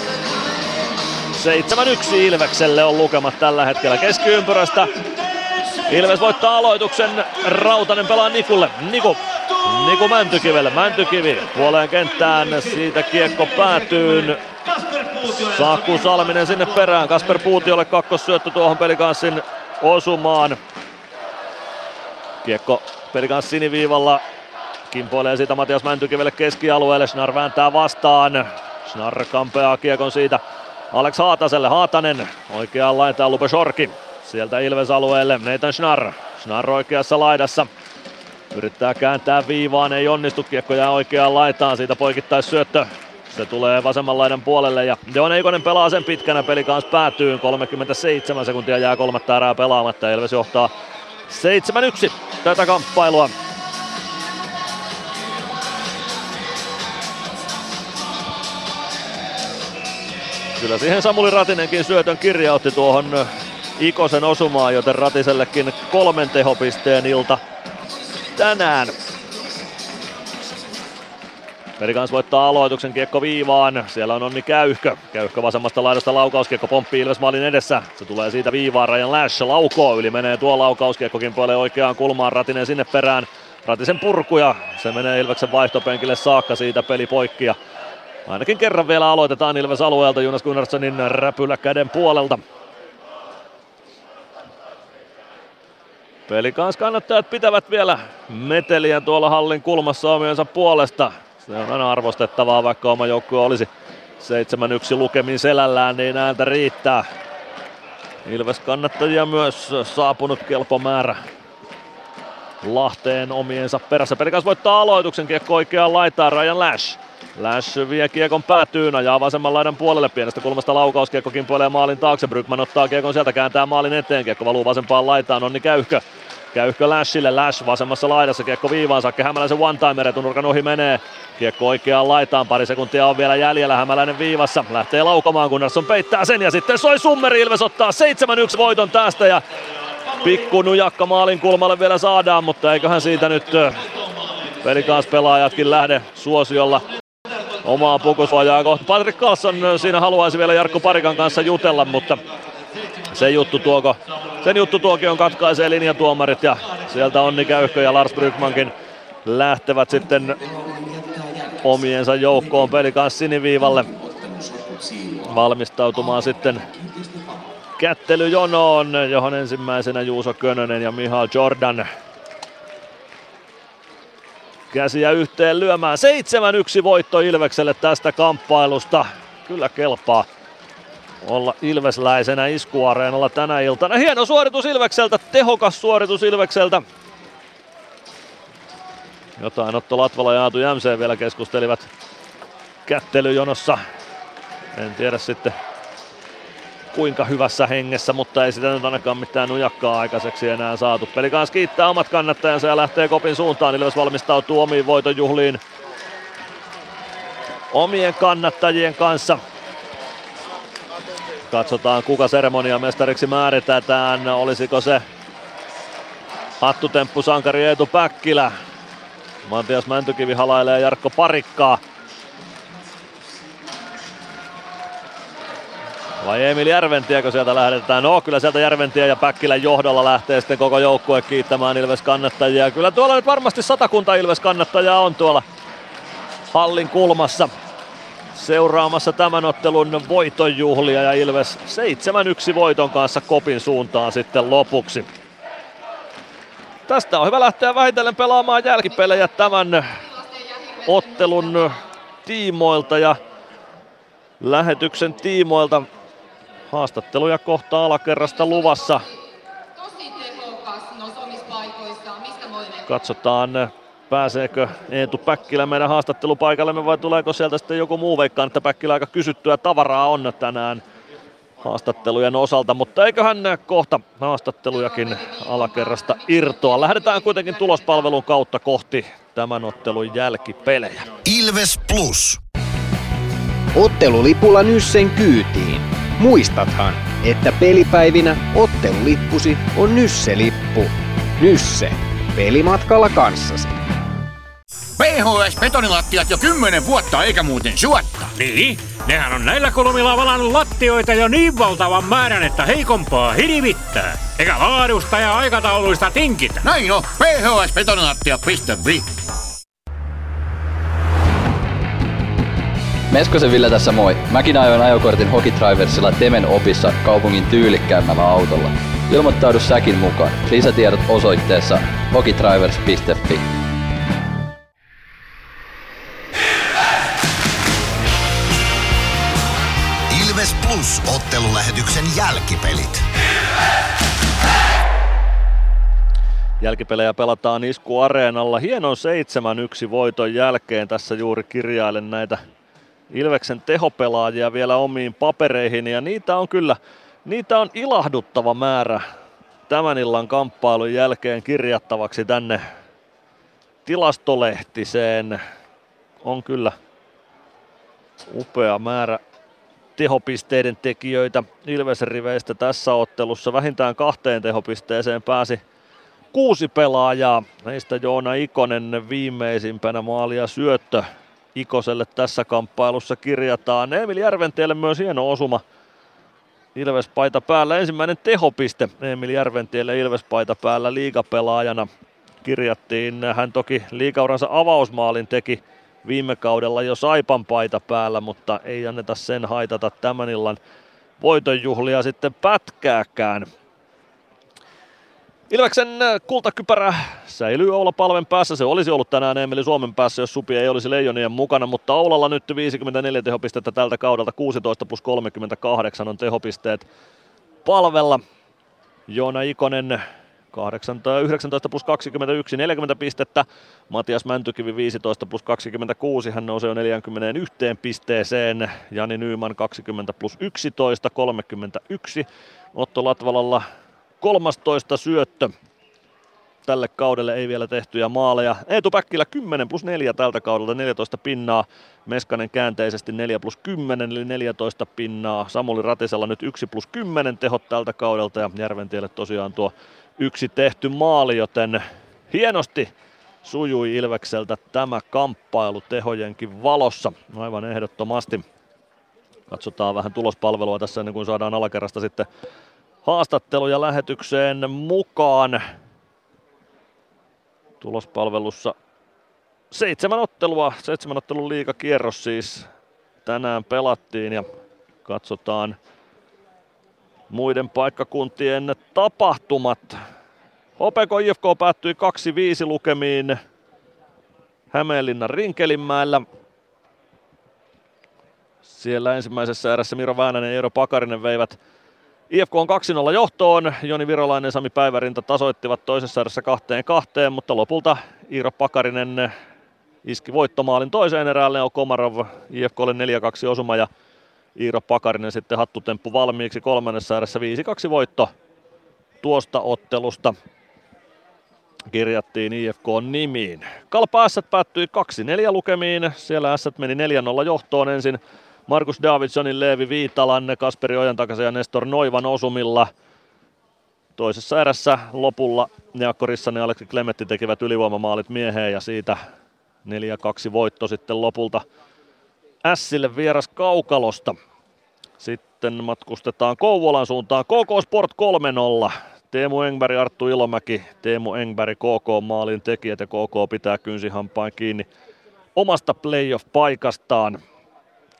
7-1 Ilvekselle on lukemat tällä hetkellä keskiympyrästä. Ilves voittaa aloituksen, Rautanen pelaa Nikulle. Niku Niku Mäntykivelle. Mäntykivi puoleen kenttään. Siitä kiekko päätyy. Saakku Salminen sinne perään. Kasper Puutiolle kakkossyöttö tuohon pelikanssin osumaan. Kiekko pelikanssin siniviivalla. Kimpoilee siitä Matias Mäntykivelle keskialueelle. Schnar vääntää vastaan. Schnar kampeaa kiekon siitä Alex Haataselle. Haatanen oikeaan laitaan Lupe Shorki. Sieltä Ilves alueelle Nathan Schnar. Schnar oikeassa laidassa. Yrittää kääntää viivaan, ei onnistu. Kiekko jää oikeaan laitaan, siitä poikittais syöttö. Se tulee vasemman laidan puolelle ja Joon Eikonen pelaa sen pitkänä peli kanssa päätyyn. 37 sekuntia jää kolmatta erää pelaamatta. Ilves johtaa 7-1 tätä kamppailua. Kyllä siihen Samuli Ratinenkin syötön kirjautti tuohon Ikosen osumaan, joten Ratisellekin kolmen tehopisteen ilta tänään. Perikans voittaa aloituksen kiekko viivaan. Siellä on Onni Käyhkö. Käyhkö vasemmasta laidasta laukauskiekko pomppii Ilves maalin edessä. Se tulee siitä viivaan. Rajan Lash laukoo. Yli menee tuo laukauskiekkokin puoleen oikeaan kulmaan. Ratinen sinne perään. Ratisen purkuja. Se menee Ilveksen vaihtopenkille saakka siitä peli poikki. Ja ainakin kerran vielä aloitetaan Ilves alueelta Jonas Gunnarssonin räpylä käden puolelta. Pelikans kannattajat pitävät vielä meteliä tuolla hallin kulmassa omiensa puolesta. Se on aina arvostettavaa, vaikka oma joukkue olisi 7-1 lukemin selällään, niin ääntä riittää. Ilves kannattajia myös saapunut kelpo määrä Lahteen omiensa perässä. Pelikans voittaa aloituksen, kiekko oikeaan laitaan, Ryan Lash. Lash vie kiekon päätyyn, ajaa vasemman laidan puolelle. Pienestä kulmasta laukaus, kiekko kimpoilee maalin taakse, Brygman ottaa kiekon sieltä, kääntää maalin eteen, kiekko valuu vasempaan laitaan, Onni Käyhkö. Käyhkö Lashille, Lash vasemmassa laidassa, kiekko viivaan, Sakke Hämäläisen one-timer, etunurkan ohi menee. Kiekko oikeaan laitaan, pari sekuntia on vielä jäljellä, Hämäläinen viivassa, lähtee laukomaan, Gunnarsson peittää sen ja sitten soi Summeri, Ilves ottaa 7-1 voiton tästä ja pikku nujakka maalin kulmalle vielä saadaan, mutta eiköhän siitä nyt pelikaas pelaajatkin lähde suosiolla omaa pukusvajaa kohta. Patrick Carlson siinä haluaisi vielä Jarkko Parikan kanssa jutella, mutta Se juttu tuoko, sen juttu tuokion katkaisee linjatuomarit ja sieltä Onni Käyhkö ja Lars Brygmankin lähtevät sitten omiensa joukkoon peli kanssa siniviivalle valmistautumaan sitten kättelyjonoon, johon ensimmäisenä Juuso Könönen ja Mihal Jordan käsiä yhteen lyömään. 7-1 voitto Ilvekselle tästä kamppailusta. Kyllä kelpaa olla Ilvesläisenä iskuareenalla tänä iltana. Hieno suoritus Ilvekseltä, tehokas suoritus Ilvekseltä. Jotain Otto Latvala ja Aatu Jämseen vielä keskustelivat kättelyjonossa. En tiedä sitten kuinka hyvässä hengessä, mutta ei sitä nyt ainakaan mitään nujakkaa aikaiseksi enää saatu. Peli kanssa kiittää omat kannattajansa ja lähtee kopin suuntaan. Ilves valmistautuu omiin voitonjuhliin omien kannattajien kanssa. Katsotaan kuka seremoniamestariksi määritetään. Olisiko se hattutemppu sankari Eetu Päkkilä. Matias Mäntykivi halailee Jarkko Parikkaa. Vai Emil Järventiekö sieltä lähdetään? No kyllä sieltä Järventie ja Päkkilän johdolla lähtee sitten koko joukkue kiittämään Ilves kannattajia. Kyllä tuolla nyt varmasti satakunta Ilves kannattajaa on tuolla hallin kulmassa seuraamassa tämän ottelun voitonjuhlia ja Ilves 7-1 voiton kanssa kopin suuntaan sitten lopuksi. Tästä on hyvä lähteä vähitellen pelaamaan jälkipelejä tämän ottelun tiimoilta ja lähetyksen tiimoilta. Haastatteluja kohta alakerrasta luvassa. Katsotaan pääseekö Eetu Päkkilä meidän haastattelupaikallemme vai tuleeko sieltä sitten joku muu veikkaan, että Päkkilä aika kysyttyä tavaraa on tänään haastattelujen osalta, mutta eiköhän kohta haastattelujakin alakerrasta irtoa. Lähdetään kuitenkin tulospalvelun kautta kohti tämän ottelun jälkipelejä. Ilves Plus. Ottelulipulla Nyssen kyytiin. Muistathan, että pelipäivinä ottelulippusi on Nysse-lippu. Nysse. Pelimatkalla kanssasi. PHS betonilattiat jo kymmenen vuotta eikä muuten suotta. Niin, nehän on näillä kolmilla valannut lattioita jo niin valtavan määrän, että heikompaa hirvittää. Eikä laadusta ja aikatauluista tinkitä. Näin on, phsbetonilattia.fi. Meskosen Ville tässä moi. Mäkin ajoin ajokortin Hokitriversilla Temen opissa kaupungin tyylikkäämmällä autolla. Ilmoittaudu säkin mukaan. Lisätiedot osoitteessa hokitrivers.fi. Ilves Plus ottelulähetyksen jälkipelit. Jälkipelejä pelataan Isku Areenalla. Hienon 7-1 voiton jälkeen tässä juuri kirjailen näitä Ilveksen tehopelaajia vielä omiin papereihin ja niitä on kyllä, niitä on ilahduttava määrä tämän illan kamppailun jälkeen kirjattavaksi tänne tilastolehtiseen. On kyllä upea määrä tehopisteiden tekijöitä Ilvesen riveistä tässä ottelussa. Vähintään kahteen tehopisteeseen pääsi kuusi pelaajaa. Heistä Joona Ikonen viimeisimpänä maalia syöttö Ikoselle tässä kamppailussa kirjataan. Emil Järventielle myös hieno osuma. Ilves paita päällä. Ensimmäinen tehopiste Emil Järventielle Ilves paita päällä liigapelaajana kirjattiin. Hän toki liigauransa avausmaalin teki viime kaudella jo Saipan paita päällä, mutta ei anneta sen haitata tämän illan voitonjuhlia sitten pätkääkään. Ilveksen äh, kultakypärä säilyy Oula Palven päässä. Se olisi ollut tänään Emeli Suomen päässä, jos Supi ei olisi Leijonien mukana, mutta Oulalla nyt 54 tehopistettä tältä kaudelta, 16 plus 38 on tehopisteet palvella. Joona Ikonen 19 plus 21, 40 pistettä. Matias Mäntykivi 15 plus 26, hän nousee jo 41 pisteeseen. Jani Nyyman 20 plus 11, 31. Otto Latvalalla 13 syöttö tälle kaudelle ei vielä tehtyjä maaleja. Eetu Päkkilä 10 plus 4 tältä kaudelta, 14 pinnaa. Meskanen käänteisesti 4 plus 10 eli 14 pinnaa. Samuli Ratisella nyt 1 plus 10 tehot tältä kaudelta ja Järventielle tosiaan tuo yksi tehty maali, joten hienosti sujui Ilvekseltä tämä kamppailu tehojenkin valossa aivan ehdottomasti. Katsotaan vähän tulospalvelua tässä ennen kuin saadaan alakerrasta sitten haastatteluja lähetykseen mukaan. Tulospalvelussa seitsemän ottelua, seitsemän ottelun liikakierros siis tänään pelattiin ja katsotaan muiden paikkakuntien tapahtumat. Opeko IFK päättyi 2-5 lukemiin Hämeenlinnan Rinkelinmäellä. Siellä ensimmäisessä erässä Miro Väänänen ja Eero Pakarinen veivät IFK on 2-0 johtoon. Joni Virolainen ja Sami Päivärinta tasoittivat toisessa erässä kahteen kahteen, mutta lopulta Iiro Pakarinen iski voittomaalin toiseen erään. Leo Komarov IFKlle 4-2 osuma ja Iiro Pakarinen sitten hattutemppu valmiiksi kolmannessa erässä 5-2 voitto tuosta ottelusta kirjattiin IFK nimiin. Kalpa S päättyi 2-4 lukemiin. Siellä S meni 4-0 johtoon ensin Markus Davidsonin, Leevi Viitalan, Kasperi Ojantakasen ja Nestor Noivan osumilla. Toisessa erässä lopulla Jaakko Rissanen ja Aleksi Klemetti tekivät ylivoimamaalit mieheen ja siitä 4-2 voitto sitten lopulta Sille vieras Kaukalosta. Sitten matkustetaan Kouvolan suuntaan. KK Sport 3-0. Teemu Engberg, Arttu Ilomäki, Teemu Engberg KK maalin tekijät ja KK pitää kynsihampain kiinni omasta playoff-paikastaan.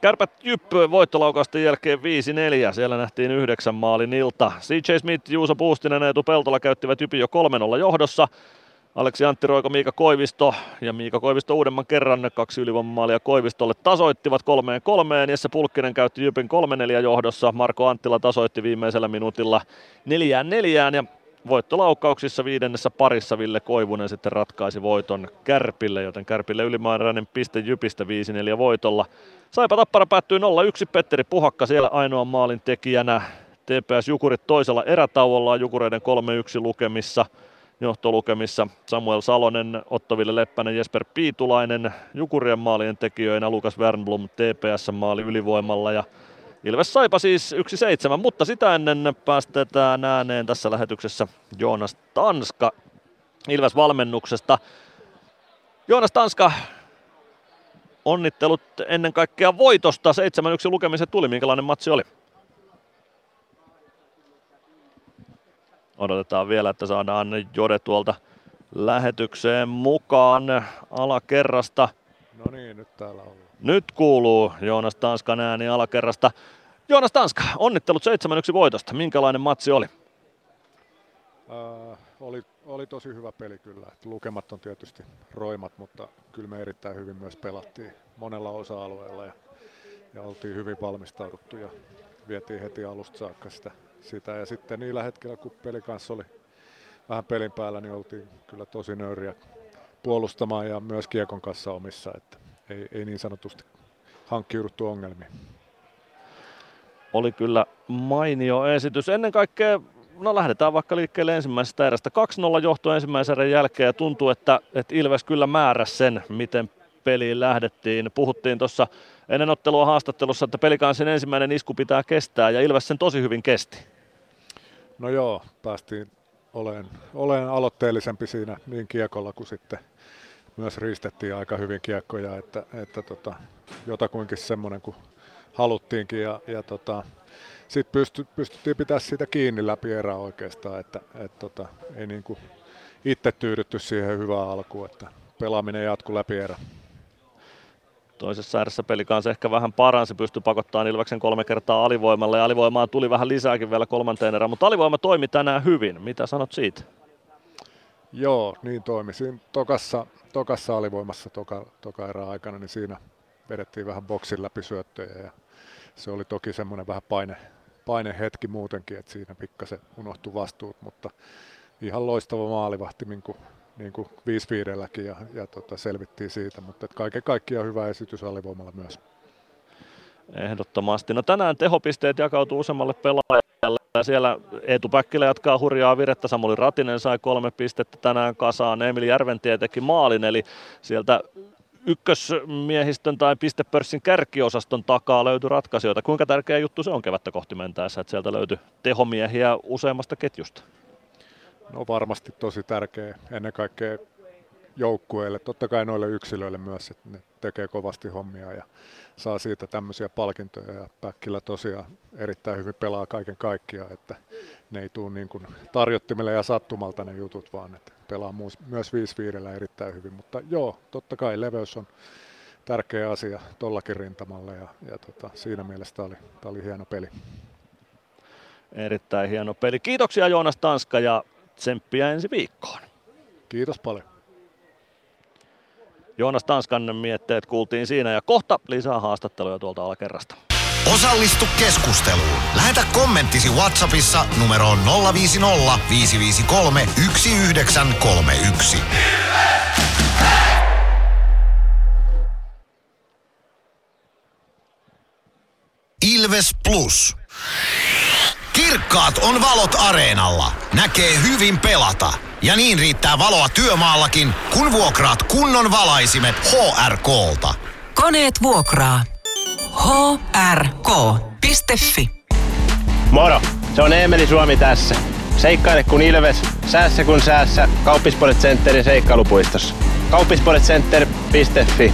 Kärpät Jyppy voittolaukausten jälkeen 5-4. Siellä nähtiin yhdeksän maalin ilta. CJ Smith, Juuso Puustinen ja Eetu Peltola käyttivät Jypin jo 3-0 johdossa. Aleksi Antti Roiko, Miika Koivisto ja Miika Koivisto uudemman kerran kaksi ylivoimamaalia Koivistolle tasoittivat kolmeen kolmeen. Jesse Pulkkinen käytti Jypin 3-4 johdossa. Marko Anttila tasoitti viimeisellä minuutilla neljään neljään ja voittolaukkauksissa viidennessä parissa Ville Koivunen sitten ratkaisi voiton Kärpille, joten Kärpille ylimääräinen piste Jypistä 5-4 voitolla. Saipa Tappara päättyy 0-1, Petteri Puhakka siellä ainoan maalin tekijänä. TPS Jukurit toisella erätauolla Jukureiden 3-1 lukemissa johtolukemissa. Samuel Salonen, Ottoville Leppänen, Jesper Piitulainen Jukurien maalien tekijöinä, Lukas Wernblom TPS maali ylivoimalla ja Ilves Saipa siis 1-7, mutta sitä ennen päästetään ääneen tässä lähetyksessä Joonas Tanska Ilves valmennuksesta. Joonas Tanska, onnittelut ennen kaikkea voitosta. 7-1 lukemiset tuli. Minkälainen matsi oli? Odotetaan vielä, että saadaan Jode tuolta lähetykseen mukaan alakerrasta. No niin, nyt täällä ollaan. Nyt kuuluu Joonas Tanskan ääni alakerrasta. Joonas Tanska, onnittelut 7-1 voitosta. Minkälainen matsi oli? Äh, oli, oli tosi hyvä peli kyllä. Et lukemat on tietysti roimat, mutta kyllä me erittäin hyvin myös pelattiin monella osa-alueella ja, ja oltiin hyvin valmistauduttu ja vietiin heti alusta saakka sitä, sitä. Ja sitten niillä hetkillä, kun peli kanssa oli vähän pelin päällä, niin oltiin kyllä tosi nöyriä puolustamaan ja myös kiekon kanssa omissa, että ei, ei niin sanotusti hankkiuduttu ongelmiin. Oli kyllä mainio esitys. Ennen kaikkea no lähdetään vaikka liikkeelle ensimmäisestä erästä. 2-0 johto ensimmäisen erän jälkeen ja tuntuu, että, että Ilves kyllä määräsi sen, miten peliin lähdettiin. Puhuttiin tuossa ennen ottelua haastattelussa, että pelikansin ensimmäinen isku pitää kestää ja Ilves sen tosi hyvin kesti. No joo, päästiin olen, olen aloitteellisempi siinä niin kiekolla kuin sitten myös riistettiin aika hyvin kiekkoja, että, että tota, jotakuinkin semmoinen kuin haluttiinkin ja, ja tota, sitten pysty, pystyttiin pitää siitä kiinni läpi erää oikeastaan, että et tota, ei niinku itse tyydytty siihen hyvään alkuun, että pelaaminen jatkuu läpi erä. Toisessa ääressä peli kanssa ehkä vähän paransi, pystyi pakottamaan Ilveksen kolme kertaa alivoimalle ja alivoimaa tuli vähän lisääkin vielä kolmanteen erään, mutta alivoima toimi tänään hyvin. Mitä sanot siitä? Joo, niin toimi. Siinä tokassa, tokassa alivoimassa toka, toka erää aikana, niin siinä vedettiin vähän boksin läpi syöttöjä ja se oli toki semmoinen vähän paine, paine hetki muutenkin, että siinä pikkasen unohtui vastuut, mutta ihan loistava maalivahti niin kuin, niin kuin 5 5 ja, ja tota, selvittiin siitä, mutta että kaiken kaikkiaan hyvä esitys alivoimalla myös. Ehdottomasti. No tänään tehopisteet jakautuu useammalle pelaajalle. Siellä Eetu Päkkilä jatkaa hurjaa virettä. Samuli Ratinen sai kolme pistettä tänään kasaan. Emil Järventie teki maalin, eli sieltä ykkösmiehistön tai pistepörssin kärkiosaston takaa löytyi ratkaisijoita. Kuinka tärkeä juttu se on kevättä kohti mentäessä, että sieltä löytyi tehomiehiä useammasta ketjusta? No varmasti tosi tärkeä. Ennen kaikkea joukkueille, totta kai noille yksilöille myös, että ne tekee kovasti hommia ja saa siitä tämmöisiä palkintoja ja Päkkilä tosiaan erittäin hyvin pelaa kaiken kaikkiaan, että ne ei tule niin kuin tarjottimelle ja sattumalta ne jutut, vaan että pelaa myös 5 viidellä erittäin hyvin, mutta joo, totta kai leveys on tärkeä asia tollakin rintamalla ja, ja tota, siinä mielessä tämä oli, tämä oli hieno peli. Erittäin hieno peli. Kiitoksia Joonas Tanska ja tsemppiä ensi viikkoon. Kiitos paljon. Joonas Tanskan mietteet kuultiin siinä ja kohta lisää haastatteluja tuolta alakerrasta. Osallistu keskusteluun. Lähetä kommenttisi Whatsappissa numeroon 050 553 1931. Ilves Plus. Kirkkaat on valot areenalla. Näkee hyvin pelata. Ja niin riittää valoa työmaallakin, kun vuokraat kunnon valaisimet HRKlta. Koneet vuokraa. hrk.fi Moro, se on Eemeli Suomi tässä. Seikkaile kun ilves, säässä kun säässä. Kauppispoilet Centerin seikkailupuistossa. Kauppispoiletcenter.fi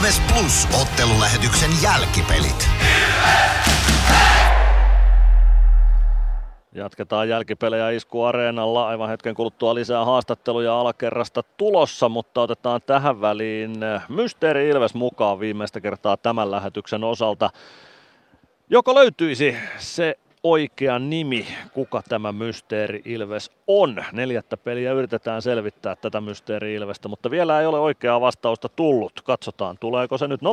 Ilves Plus ottelulähetyksen jälkipelit. Jatketaan jälkipelejä Isku Areenalla. Aivan hetken kuluttua lisää haastatteluja alakerrasta tulossa, mutta otetaan tähän väliin Mysteeri Ilves mukaan viimeistä kertaa tämän lähetyksen osalta. Joko löytyisi se oikea nimi, kuka tämä Mysteeri Ilves on. Neljättä peliä yritetään selvittää tätä Mysteeri Ilvestä, mutta vielä ei ole oikeaa vastausta tullut. Katsotaan, tuleeko se nyt 0505531931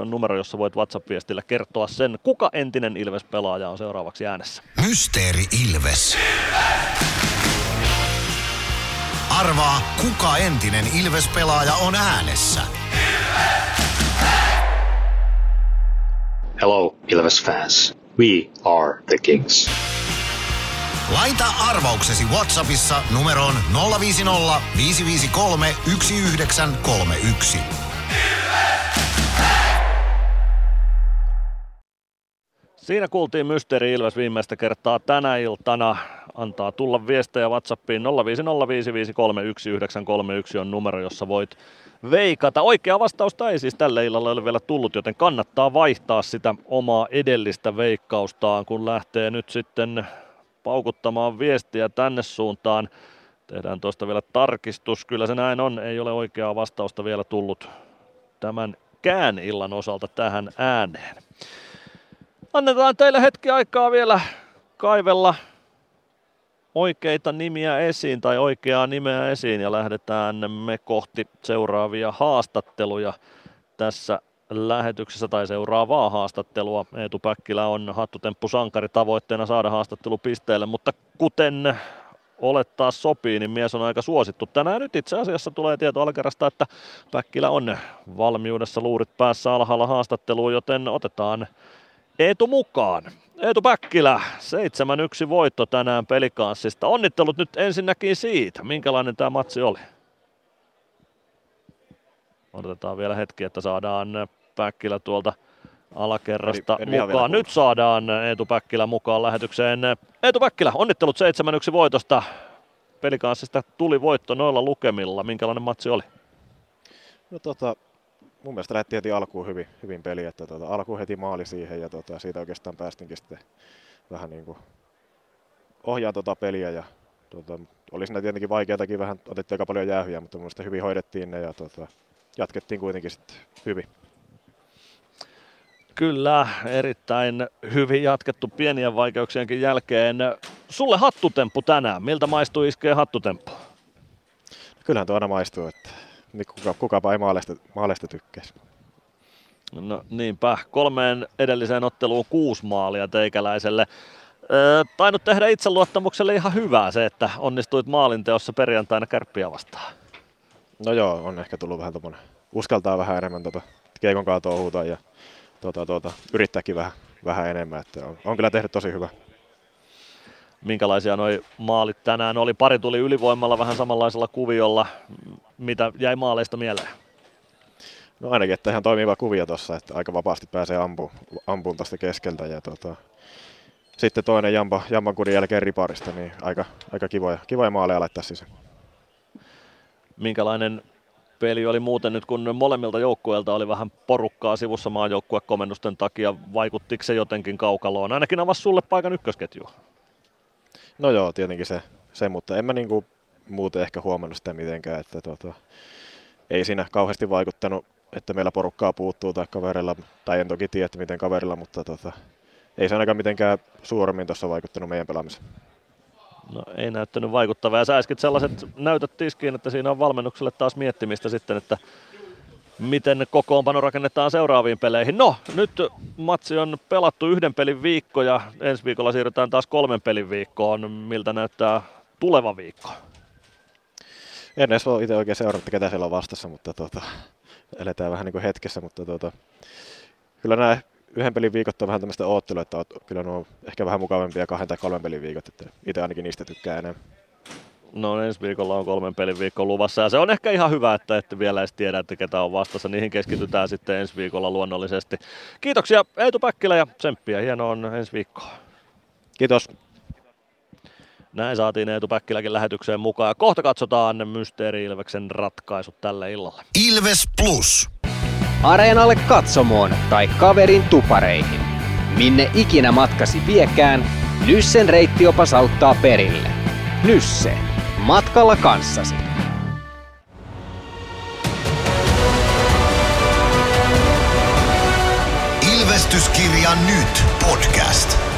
on numero, jossa voit WhatsApp-viestillä kertoa sen, kuka entinen Ilves-pelaaja on seuraavaksi äänessä. Mysteeri Ilves. Arvaa, kuka entinen Ilves-pelaaja on äänessä. Hello, Ilves fans. We are the Kings. Laita arvauksesi Whatsappissa numeroon 050 553 1931. Siinä kuultiin Mysteeri Ilves viimeistä kertaa tänä iltana. Antaa tulla viestejä Whatsappiin 05050353131 on numero, jossa voit veikata. Oikea vastausta ei siis tälle illalle ole vielä tullut, joten kannattaa vaihtaa sitä omaa edellistä veikkaustaan, kun lähtee nyt sitten paukuttamaan viestiä tänne suuntaan. Tehdään tuosta vielä tarkistus. Kyllä se näin on. Ei ole oikeaa vastausta vielä tullut tämän kään illan osalta tähän ääneen. Annetaan teille hetki aikaa vielä kaivella oikeita nimiä esiin tai oikeaa nimeä esiin ja lähdetään me kohti seuraavia haastatteluja tässä lähetyksessä tai seuraavaa haastattelua. Eetu Päkkilä on hattutemppu sankari tavoitteena saada haastattelu pisteelle, mutta kuten olettaa sopii, niin mies on aika suosittu. Tänään nyt itse asiassa tulee tieto alkerasta, että Päkkilä on valmiudessa luurit päässä alhaalla haastatteluun, joten otetaan Eetu mukaan. Eetu Päkkilä, 7-1 voitto tänään pelikanssista. Onnittelut nyt ensinnäkin siitä. Minkälainen tämä matsi oli? Odotetaan vielä hetki, että saadaan Päkkilä tuolta alakerrasta en, en mukaan. Nyt saadaan Eetu Päkkilä mukaan lähetykseen. Eetu Päkkilä, onnittelut 7-1 voitosta. Pelikanssista tuli voitto noilla lukemilla. Minkälainen matsi oli? No tota, mun mielestä lähti heti alkuun hyvin, hyvin peli, että tota, alku heti maali siihen ja tota, siitä oikeastaan päästinkin sitten vähän niin kuin ohjaa tota peliä ja tota, oli siinä tietenkin vaikeatakin vähän, otettiin aika paljon jäähyjä, mutta mun mielestä hyvin hoidettiin ne ja tota, jatkettiin kuitenkin sitten hyvin. Kyllä, erittäin hyvin jatkettu pienien vaikeuksienkin jälkeen. Sulle hattutemppu tänään. Miltä maistuu iskee hattutemppu? Kyllähän tuo aina maistuu, että niin kuka, kukapa ei maaleista, maaleista tykkäisi. No niinpä, kolmeen edelliseen otteluun kuusi maalia teikäläiselle. Öö, tainnut tehdä itseluottamukselle ihan hyvää se, että onnistuit maalinteossa perjantaina kärppiä vastaan. No joo, on ehkä tullut vähän tommonen, uskaltaa vähän enemmän tota, keikon kaatoa huutaa ja tota, tota, yrittääkin vähän, vähän enemmän, että on, on kyllä tehnyt tosi hyvä. Minkälaisia noi maalit tänään oli? Pari tuli ylivoimalla vähän samanlaisella kuviolla. Mitä jäi maaleista mieleen? No ainakin, että ihan toimiva kuvio tuossa, että aika vapaasti pääsee ampuun, ampuun tuosta keskeltä. Ja tota, sitten toinen Jampa, Jampan kudin jälkeen riparista, niin aika, aika kivoja, kivoja maaleja laittaa sisään. Minkälainen peli oli muuten nyt, kun molemmilta joukkueilta oli vähän porukkaa sivussa maajoukkuekomennusten takia. Vaikuttiko se jotenkin kaukaloon? Ainakin avasi sulle paikan ykkösketju. No joo, tietenkin se, se mutta en mä niinku muuten ehkä huomannut sitä mitenkään, että tota, ei siinä kauheasti vaikuttanut, että meillä porukkaa puuttuu tai kaverilla, tai en toki tiedä, miten kaverilla, mutta tota, ei se ainakaan mitenkään suuremmin tuossa vaikuttanut meidän pelaamiseen. No ei näyttänyt vaikuttavaa. Ja sä äsken sellaiset näytöt tiskiin, että siinä on valmennukselle taas miettimistä sitten, että miten kokoonpano rakennetaan seuraaviin peleihin. No, nyt matsi on pelattu yhden pelin viikko ja ensi viikolla siirrytään taas kolmen pelin viikkoon. Miltä näyttää tuleva viikko? En edes voi itse oikein seurata, ketä siellä on vastassa, mutta tota, eletään vähän niin kuin hetkessä, mutta tota, kyllä nämä yhden pelin viikot on vähän tämmöistä oottelua, että kyllä ne on ehkä vähän mukavampia kahden tai kolmen pelin viikot, että itse ainakin niistä tykkää enemmän. No ensi viikolla on kolmen pelin viikko luvassa ja se on ehkä ihan hyvä, että ette vielä edes tiedä, että ketä on vastassa. Niihin keskitytään sitten ensi viikolla luonnollisesti. Kiitoksia Eetu Päkkilä ja tsemppiä. Hienoa on ensi viikkoa. Kiitos. Näin saatiin Eetu Päkkiläkin lähetykseen mukaan. Kohta katsotaan Mysteeri Ilveksen ratkaisut tälle illalle. Ilves Plus. Areenalle katsomoon tai kaverin tupareihin. Minne ikinä matkasi viekään, Nyssen reittiopas auttaa perille. Nysse. Matkalla kanssasi. Ilvestyskirja nyt podcast.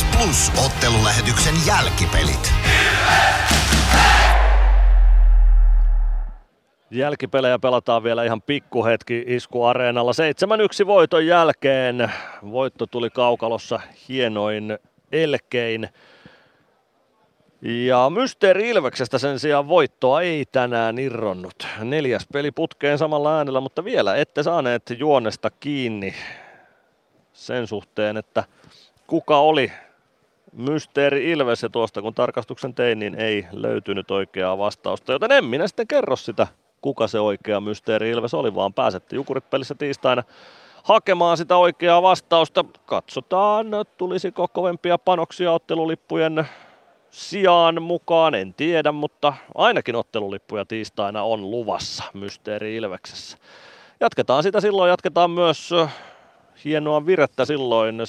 Ilves Plus ottelulähetyksen jälkipelit. Jälkipelejä pelataan vielä ihan pikkuhetki iskuareenalla. 7-1 voiton jälkeen. Voitto tuli kaukalossa hienoin elkein. Ja Mysteeri Ilveksestä sen sijaan voittoa ei tänään irronnut. Neljäs peli putkeen samalla äänellä, mutta vielä ette saaneet juonesta kiinni sen suhteen, että kuka oli Mysteeri Ilves ja tuosta kun tarkastuksen tein, niin ei löytynyt oikeaa vastausta, joten en minä sitten kerro sitä, kuka se oikea Mysteeri Ilves oli, vaan pääsette Jukurit pelissä tiistaina hakemaan sitä oikeaa vastausta. Katsotaan, tulisiko kovempia panoksia ottelulippujen sijaan mukaan, en tiedä, mutta ainakin ottelulippuja tiistaina on luvassa Mysteeri Ilveksessä. Jatketaan sitä silloin, jatketaan myös hienoa virettä silloin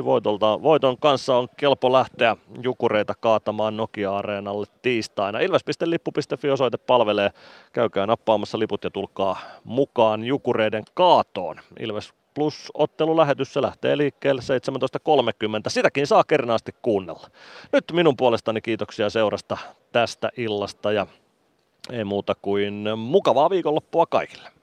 7-1 voitolta. Voiton kanssa on kelpo lähteä Jukureita kaatamaan Nokia-areenalle tiistaina. Ilves.lippu.fi osoite palvelee. Käykää nappaamassa liput ja tulkaa mukaan Jukureiden kaatoon. Ilves Plus ottelulähetys se lähtee liikkeelle 17.30. Sitäkin saa kernaasti kuunnella. Nyt minun puolestani kiitoksia seurasta tästä illasta ja ei muuta kuin mukavaa viikonloppua kaikille.